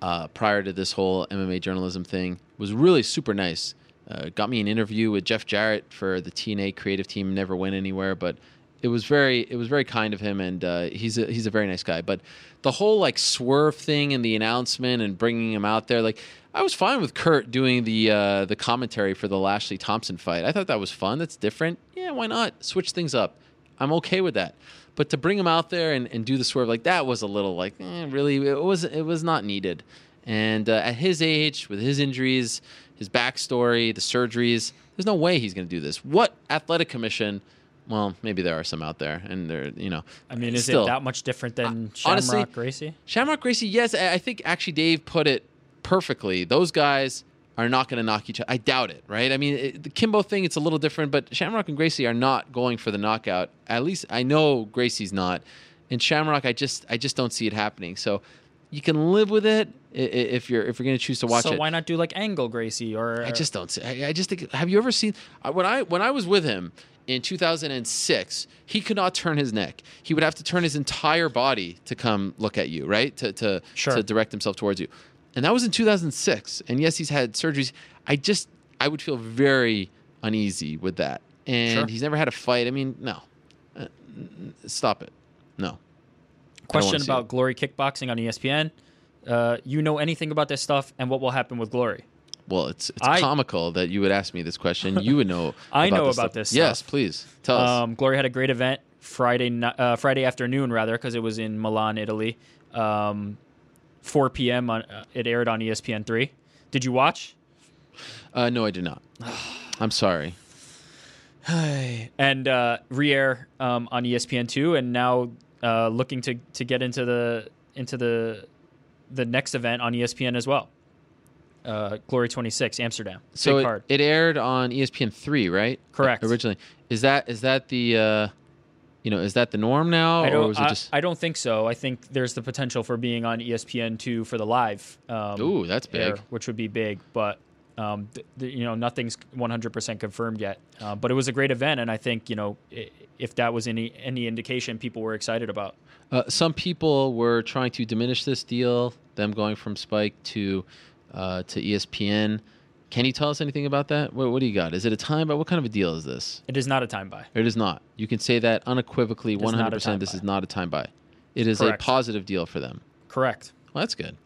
uh, prior to this whole MMA journalism thing. Was really super nice. Uh, got me an interview with Jeff Jarrett for the TNA creative team. Never went anywhere, but it was very it was very kind of him, and uh, he's a he's a very nice guy. But the whole like swerve thing and the announcement and bringing him out there, like I was fine with Kurt doing the uh, the commentary for the Lashley Thompson fight. I thought that was fun. That's different. Yeah, why not switch things up? I'm okay with that. But to bring him out there and, and do the swerve like that was a little like eh, really it was it was not needed. And uh, at his age, with his injuries, his backstory, the surgeries, there's no way he's going to do this. What athletic commission? Well, maybe there are some out there, and they're you know. I mean, is still, it that much different than Shamrock honestly, Gracie? Shamrock Gracie, yes, I think actually Dave put it perfectly. Those guys are not going to knock each other. I doubt it, right? I mean, it, the Kimbo thing, it's a little different, but Shamrock and Gracie are not going for the knockout. At least I know Gracie's not, and Shamrock, I just I just don't see it happening. So you can live with it if you're if you're going to choose to watch so it. So why not do like Angle Gracie or? I just don't see. I, I just think. Have you ever seen uh, when I when I was with him in 2006? He could not turn his neck. He would have to turn his entire body to come look at you, right? To to Sure. to direct himself towards you. And that was in 2006. And yes, he's had surgeries. I just I would feel very uneasy with that. And Sure. he's never had a fight. I mean, no. Uh, n- n- stop it. No. Question about it. Glory Kickboxing on ESPN. Uh, you know anything about this stuff and what will happen with Glory? Well, it's it's I- comical that you would ask me this question. You would know. I know this about stuff. this Yes, stuff. please tell us. Um, Glory had a great event Friday uh, Friday afternoon rather because it was in Milan, Italy. Um, 4 p.m. on uh, it aired on ESPN three. Did you watch? Uh, no, I did not. I'm sorry. and uh, re-air um, on ESPN two, and now uh, looking to to get into the into the the next event on ESPN as well. Uh, Glory 26 Amsterdam. So it, card. it aired on ESPN three, right? Correct. Originally, is that is that the uh, you know is that the norm now, I don't. was it I, just? I don't think so. I think there's the potential for being on ESPN two for the live. Um, Ooh, that's big. air, which would be big, but. Um, th- th- you know, nothing's 100% confirmed yet, uh, but it was a great event, and I think you know, if that was any any indication, people were excited about. Uh, some people were trying to diminish this deal, them going from Spike to uh, to ESPN. Can you tell us anything about that? What, what do you got? Is it a time buy? What kind of a deal is this? It is not a time buy. It is not. You can say that unequivocally, is a 100. percent This buy. is not a time buy. It is Correct. a positive deal for them. Correct. Well, that's good.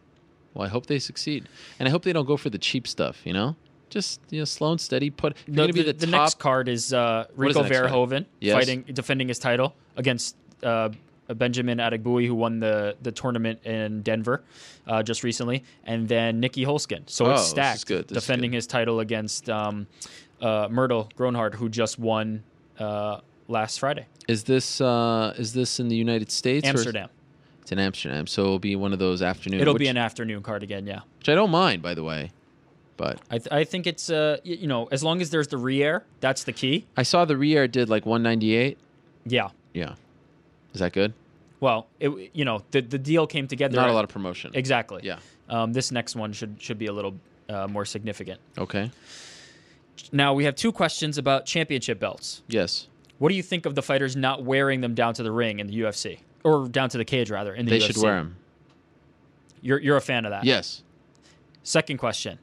Well, I hope they succeed, and I hope they don't go for the cheap stuff. You know, just you know, slow and steady. Put you're The, the- the, next card is uh, Rico fight? Verhoeven Yes. fighting, defending his title against uh, Benjamin Adegbuyi, who won the the tournament in Denver uh, just recently, and then Nieky Holzken. So Oh, it's stacked, good. This is defending his title against um, uh, Murthel Groenhart, who just won uh, last Friday. Is this uh, is this in the United States? or Amsterdam. it's in Amsterdam, so it'll be one of those afternoon. It'll which, be an afternoon card again, yeah. which I don't mind, by the way. But I, th- I think it's uh you know as long as there's the re-air, that's the key. I saw the re-air did like 198. Yeah. Yeah. Is that good? Well, it you know the the deal came together. Not a lot of promotion. Exactly. Yeah. Um, this next one should should be a little uh, more significant. Okay. Now we have two questions about championship belts. Yes. What do you think of the fighters not wearing them down to the ring in the UFC or down to the cage rather in the They UFC? They should wear them. You're you're a fan of that. Yes. Second question: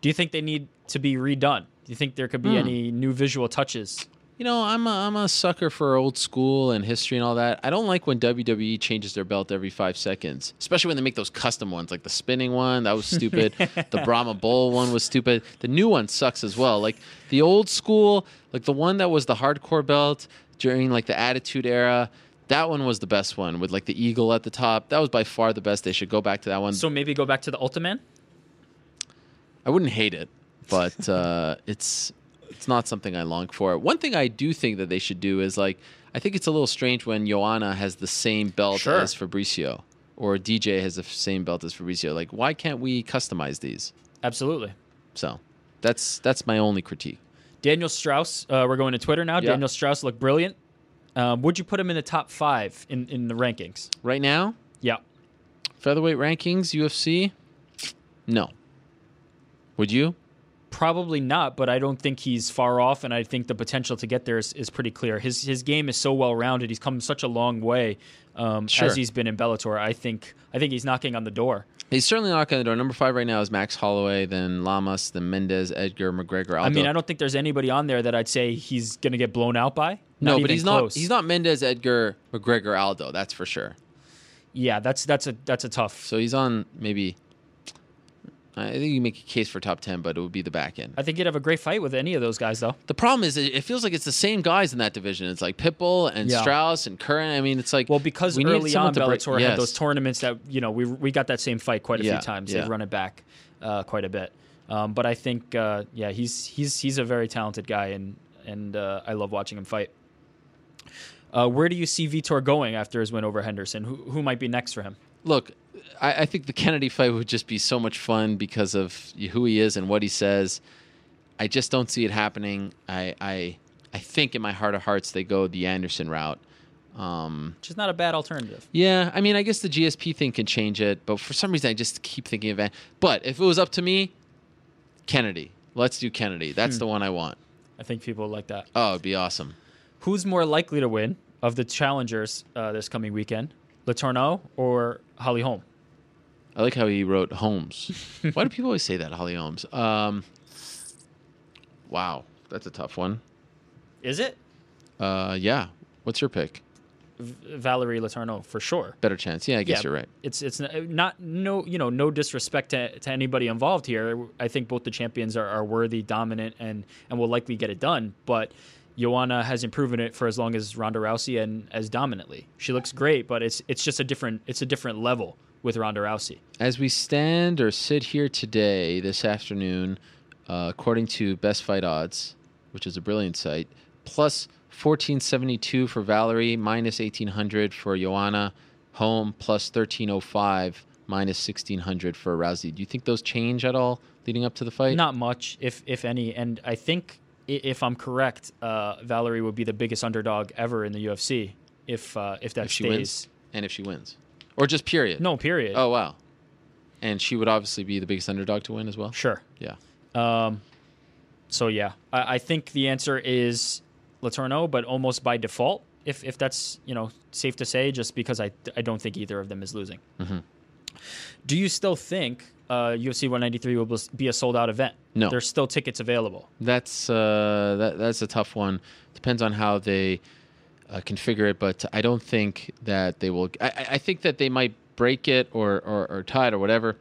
Do you think they need to be redone? Do you think there could be Hmm. any new visual touches? You know, I'm a, I'm a sucker for old school and history and all that. I don't like when WWE changes their belt every five seconds, especially when they make those custom ones, like the spinning one. That was stupid. the Brahma Bull one was stupid. The new one sucks as well. Like the old school, like the one that was the hardcore belt during like the Attitude Era. That one was the best one with like the eagle at the top. That was by far the best. They should go back to that one. So maybe go back to the Ultiman. I wouldn't hate it, but uh, it's it's not something I long for. One thing I do think that they should do is like I think it's a little strange when Joanna has the same belt Sure. as Fabricio or DJ has the same belt as Fabricio. Like why can't we customize these? Absolutely. So that's that's my only critique. Daniel Straus. Uh, we're going to Twitter now. Yeah. Daniel Straus looked brilliant. Um, would you put him in the top five in, in the rankings right now? Yeah. Featherweight rankings, UFC? No. Would you? Probably not, but I don't think he's far off, and I think the potential to get there is, is pretty clear. His his game is so well rounded. He's come such a long way um, Sure. as he's been in Bellator. I think I think he's knocking on the door. He's certainly knocking on the door. Number five right now is Max Holloway, then Lamas, then Mendes, Edgar, McGregor, Aldo. I mean, I don't think there's anybody on there that I'd say he's going to get blown out by. no, but he's close. not. He's not Mendes, Edgar, McGregor, Aldo. That's for sure. Yeah, that's that's a that's a tough. So he's on maybe. I think you make a case for top ten, but it would be the back end. I think you'd have a great fight with any of those guys, though. The problem is, it feels like it's the same guys in that division. It's like Pitbull and Yeah. Straus and Curran. I mean, it's like Well, because we early on Bellator yes. had those tournaments that you know we we got that same fight quite a Yeah, few times. yeah. They've run it back uh, quite a bit. Um, but I think uh, yeah, he's he's he's a very talented guy, and and uh, I love watching him fight. Uh, where do you see Vitor going after his win over Henderson? Who who might be next for him? Look, I, I think the Kennedy fight would just be so much fun because of who he is and what he says. I just don't see it happening. I I, I think in my heart of hearts they go the Anderson route. Um, Which is not a bad alternative. yeah, I mean, I guess the GSP thing can change it, but for some reason, I just keep thinking of it. But if it was up to me, Kennedy. Let's do Kennedy. That's Hmm. the one I want. I think people would like that. Oh, it'd be awesome. Who's more likely to win of the challengers uh, this coming weekend, Letourneau or Holly Holm? I like how he wrote Holmes. Why do people always say that, Holly Holmes? Um, wow, that's a tough one. Is it Uh, yeah. What's your pick? V- Valerie Letourneau for sure? Better chance. Yeah, I guess Yeah, you're right. It's it's not no you know no disrespect to, to anybody involved here. I think both the champions are, are worthy, dominant, and and will likely get it done. But Joanna hasn't proven it for as long as Ronda Rousey and as dominantly. She looks great, but it's it's just a different it's a different level with Ronda Rousey. As we stand or sit here today, this afternoon, uh, according to Best Fight Odds, which is a brilliant site, plus 1472 for Valerie, minus 1800 for Joanna, Holm plus 1305, minus 1600 for Rousey. Do you think those change at all leading up to the fight? Not much, if if any. And I think if I'm correct, uh, Valerie would be the biggest underdog ever in the UFC if uh, if that if she stays. wins, and if she wins, or just period. No, period. Oh wow, and she would obviously be the biggest underdog to win as well. Sure. Yeah. Um, so yeah, I, I think the answer is Letourneau, but almost by default, if if that's you know safe to say, just because I I don't think either of them is losing. Mhm. Do you still think uh, UFC 193 will be a sold out event? No. there's still tickets available. That's uh, that, that's a tough one. Depends on how they uh, configure it, but I don't think that they will. I, I- think that they might break it or, or, or tie it or whatever,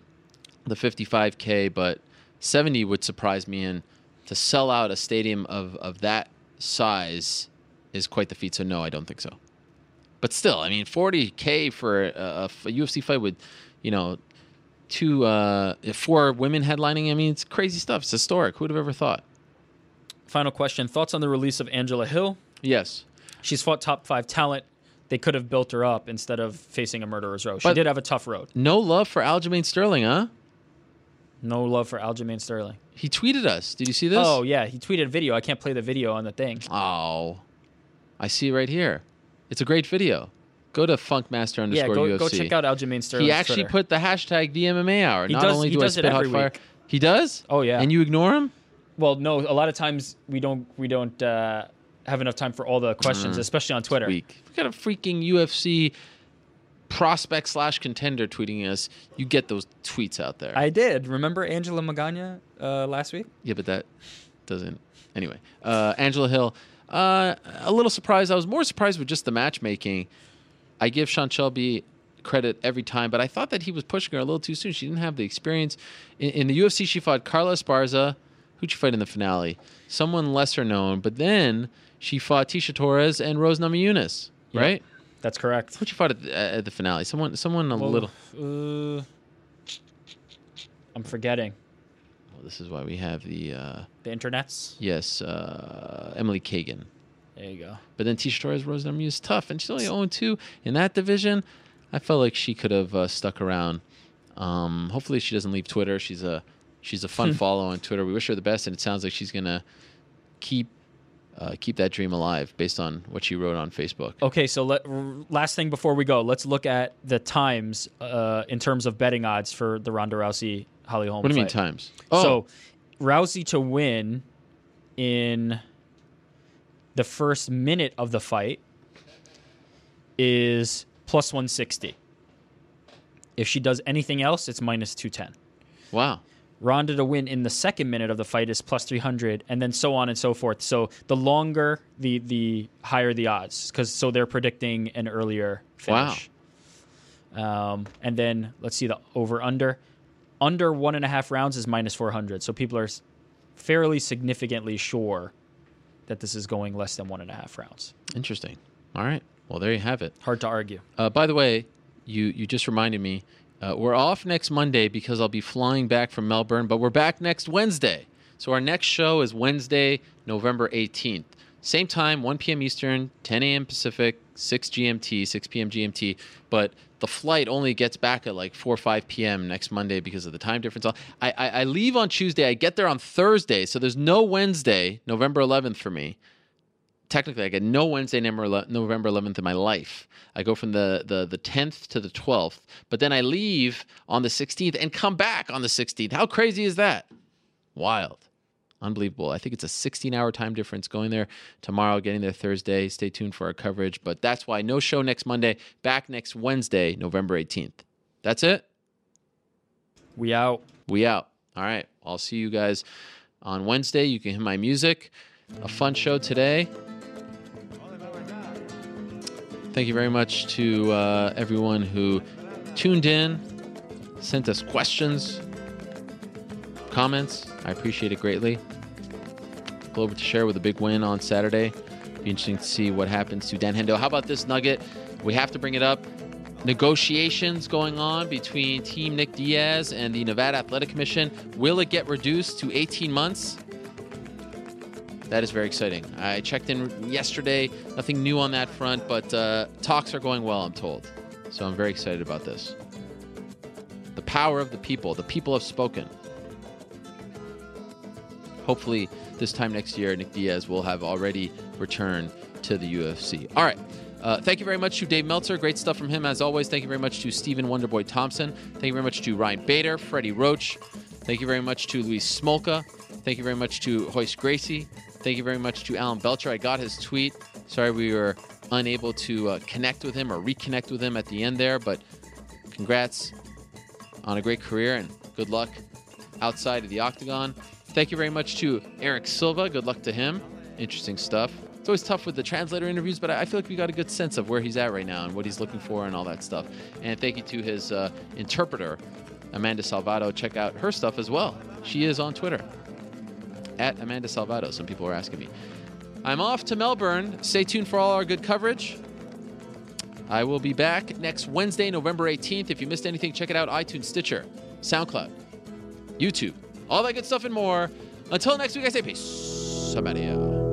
the 55k, but 70 would surprise me. And to sell out a stadium of, of that size is quite the feat. So no, I don't think so. But still, I mean, 40k for a UFC fight with, you know, two uh, four women headlining. I mean, it's crazy stuff. It's historic. Who'd have ever thought? Final question: Thoughts on the release of Angela Hill? Yes, she's fought top five talent. They could have built her up instead of facing a murderer's row. She But- did have a tough road. No love for Aljamain Sterling, huh? No love for Aljamain Sterling. He tweeted us. Did you see this? Oh yeah, he tweeted a video. I can't play the video on the thing. Oh, I see right here. It's a great video. Go to Funkmaster Yeah, underscore go, UFC. go check out Aljamain Sterling's He actually Twitter. put the hashtag VMMA hour. He Not does- only he do does I it spit hot every fire. week. He does? Oh yeah. And you ignore him? Well, no. A lot of times we don't we don't uh, have enough time for all the questions, Mm. especially on Twitter. Weak. We got a freaking UFC prospect slash contender tweeting us. You get those tweets out there. I did. Remember Angela Magana uh, last week? Yeah, but that doesn't. Anyway, uh, Angela Hill. Uh, a little surprised. I was more surprised with just the matchmaking. I give Sean Shelby credit every time, but I thought that he was pushing her a little too soon. She didn't have the experience. In, in the UFC, she fought Carla Esparza. Who'd she fight in the finale? Someone lesser known. But then she fought Tecia Torres and Rose Namajunas, Yeah, right? That's correct. Who'd she fought at the, at the finale? Someone, someone a Well, little. Uh, I'm forgetting Well, this is why we have the. Uh, the internets. yes, uh, Emily Kagan. There you go. But then Tecia Torres Rose Namajunas is tough, and she's only 0 2 in that division. I felt like she could have uh, stuck around. Um, hopefully, she doesn't leave Twitter. She's a she's a fun follow on Twitter. We wish her the best, and it sounds like she's gonna keep uh, keep that dream alive based on what she wrote on Facebook. Okay, so let, r- last thing before we go, let's look at the times uh, in terms of betting odds for the Ronda Rousey Holly Holm. What do you mean times? Oh. So Rousey to win in the first minute of the fight is plus 160. If she does anything else, it's minus 210. Wow. Ronda to win in the second minute of the fight is plus 300 and then so on and so forth. So the longer the the higher the odds cuz so they're predicting an earlier finish. Wow. Um, and then let's see the over under under one and a half rounds is minus 400. So people are fairly significantly sure that this is going less than one and a half rounds. Interesting. All right. Well, there you have it. Hard to argue. Uh, by the way, you you just reminded me. Uh, we're off next Monday because I'll be flying back from Melbourne, but we're back next Wednesday. So our next show is Wednesday, November 18th. Same time, 1 p.m. Eastern, 10 a.m. Pacific, 6 GMT, 6 p.m. GMT. But the flight only gets back at like 4 or 5 p.m. next Monday because of the time difference. I, I, I leave on Tuesday. I get there on Thursday. So there's no Wednesday, November 11th for me technically I get no Wednesday, November November 11th in my life. I go from the, the, the 10th to the 12th, but then I leave on the 16th and come back on the 16th. How crazy is that? Wild. Unbelievable. I think it's a 16 hour time difference going there tomorrow, getting there Thursday. Stay tuned for our coverage. But that's why no show next Monday, back next Wednesday, November 18th. That's it? We out. We out. All right. I'll see you guys on Wednesday. You can hear my music. A fun show today. Thank you very much to uh, everyone who tuned in, sent us questions, comments. I appreciate it greatly. Glover Teixeira a big win on Saturday. Be interesting to see what happens to Dan Hendo. How about this nugget? We have to bring it up. Negotiations going on between Team Nick Diaz and the Nevada Athletic Commission. Will it get reduced to 18 months? That is very exciting. I checked in yesterday. Nothing new on that front, but uh, talks are going well, I'm told. So I'm very excited about this. The power of the people. The people have spoken. Hopefully, this time next year, Nick Diaz will have already returned to the UFC. All right. Uh, thank you very much to Dave Meltzer. Great stuff from him as always. Thank you very much to Stephen Wonderboy Thompson. Thank you very much to Ryan Bader, Freddie Roach. Thank you very much to Louis Smolka. Thank you very much to Royce Gracie. Thank you very much to Alan Belcher. I got his tweet. Sorry we were unable to uh, connect with him or reconnect with him at the end there, but congrats on a great career and good luck outside of the octagon. Thank you very much to Erick Silva. Good luck to him. Interesting stuff. It's always tough with the translator interviews, but I feel like we got a good sense of where he's at right now and what he's looking for and all that stuff. And thank you to his uh, interpreter, Amanda Salvato. Check out her stuff as well. She is on Twitter at Amanda Salvato. Some people are asking me. I'm off to Melbourne. Stay tuned for all our good coverage. I will be back next Wednesday, November 18th. If you missed anything, check it out iTunes, Stitcher, SoundCloud, YouTube, all that good stuff and more. Until next week, I say peace. I'm out.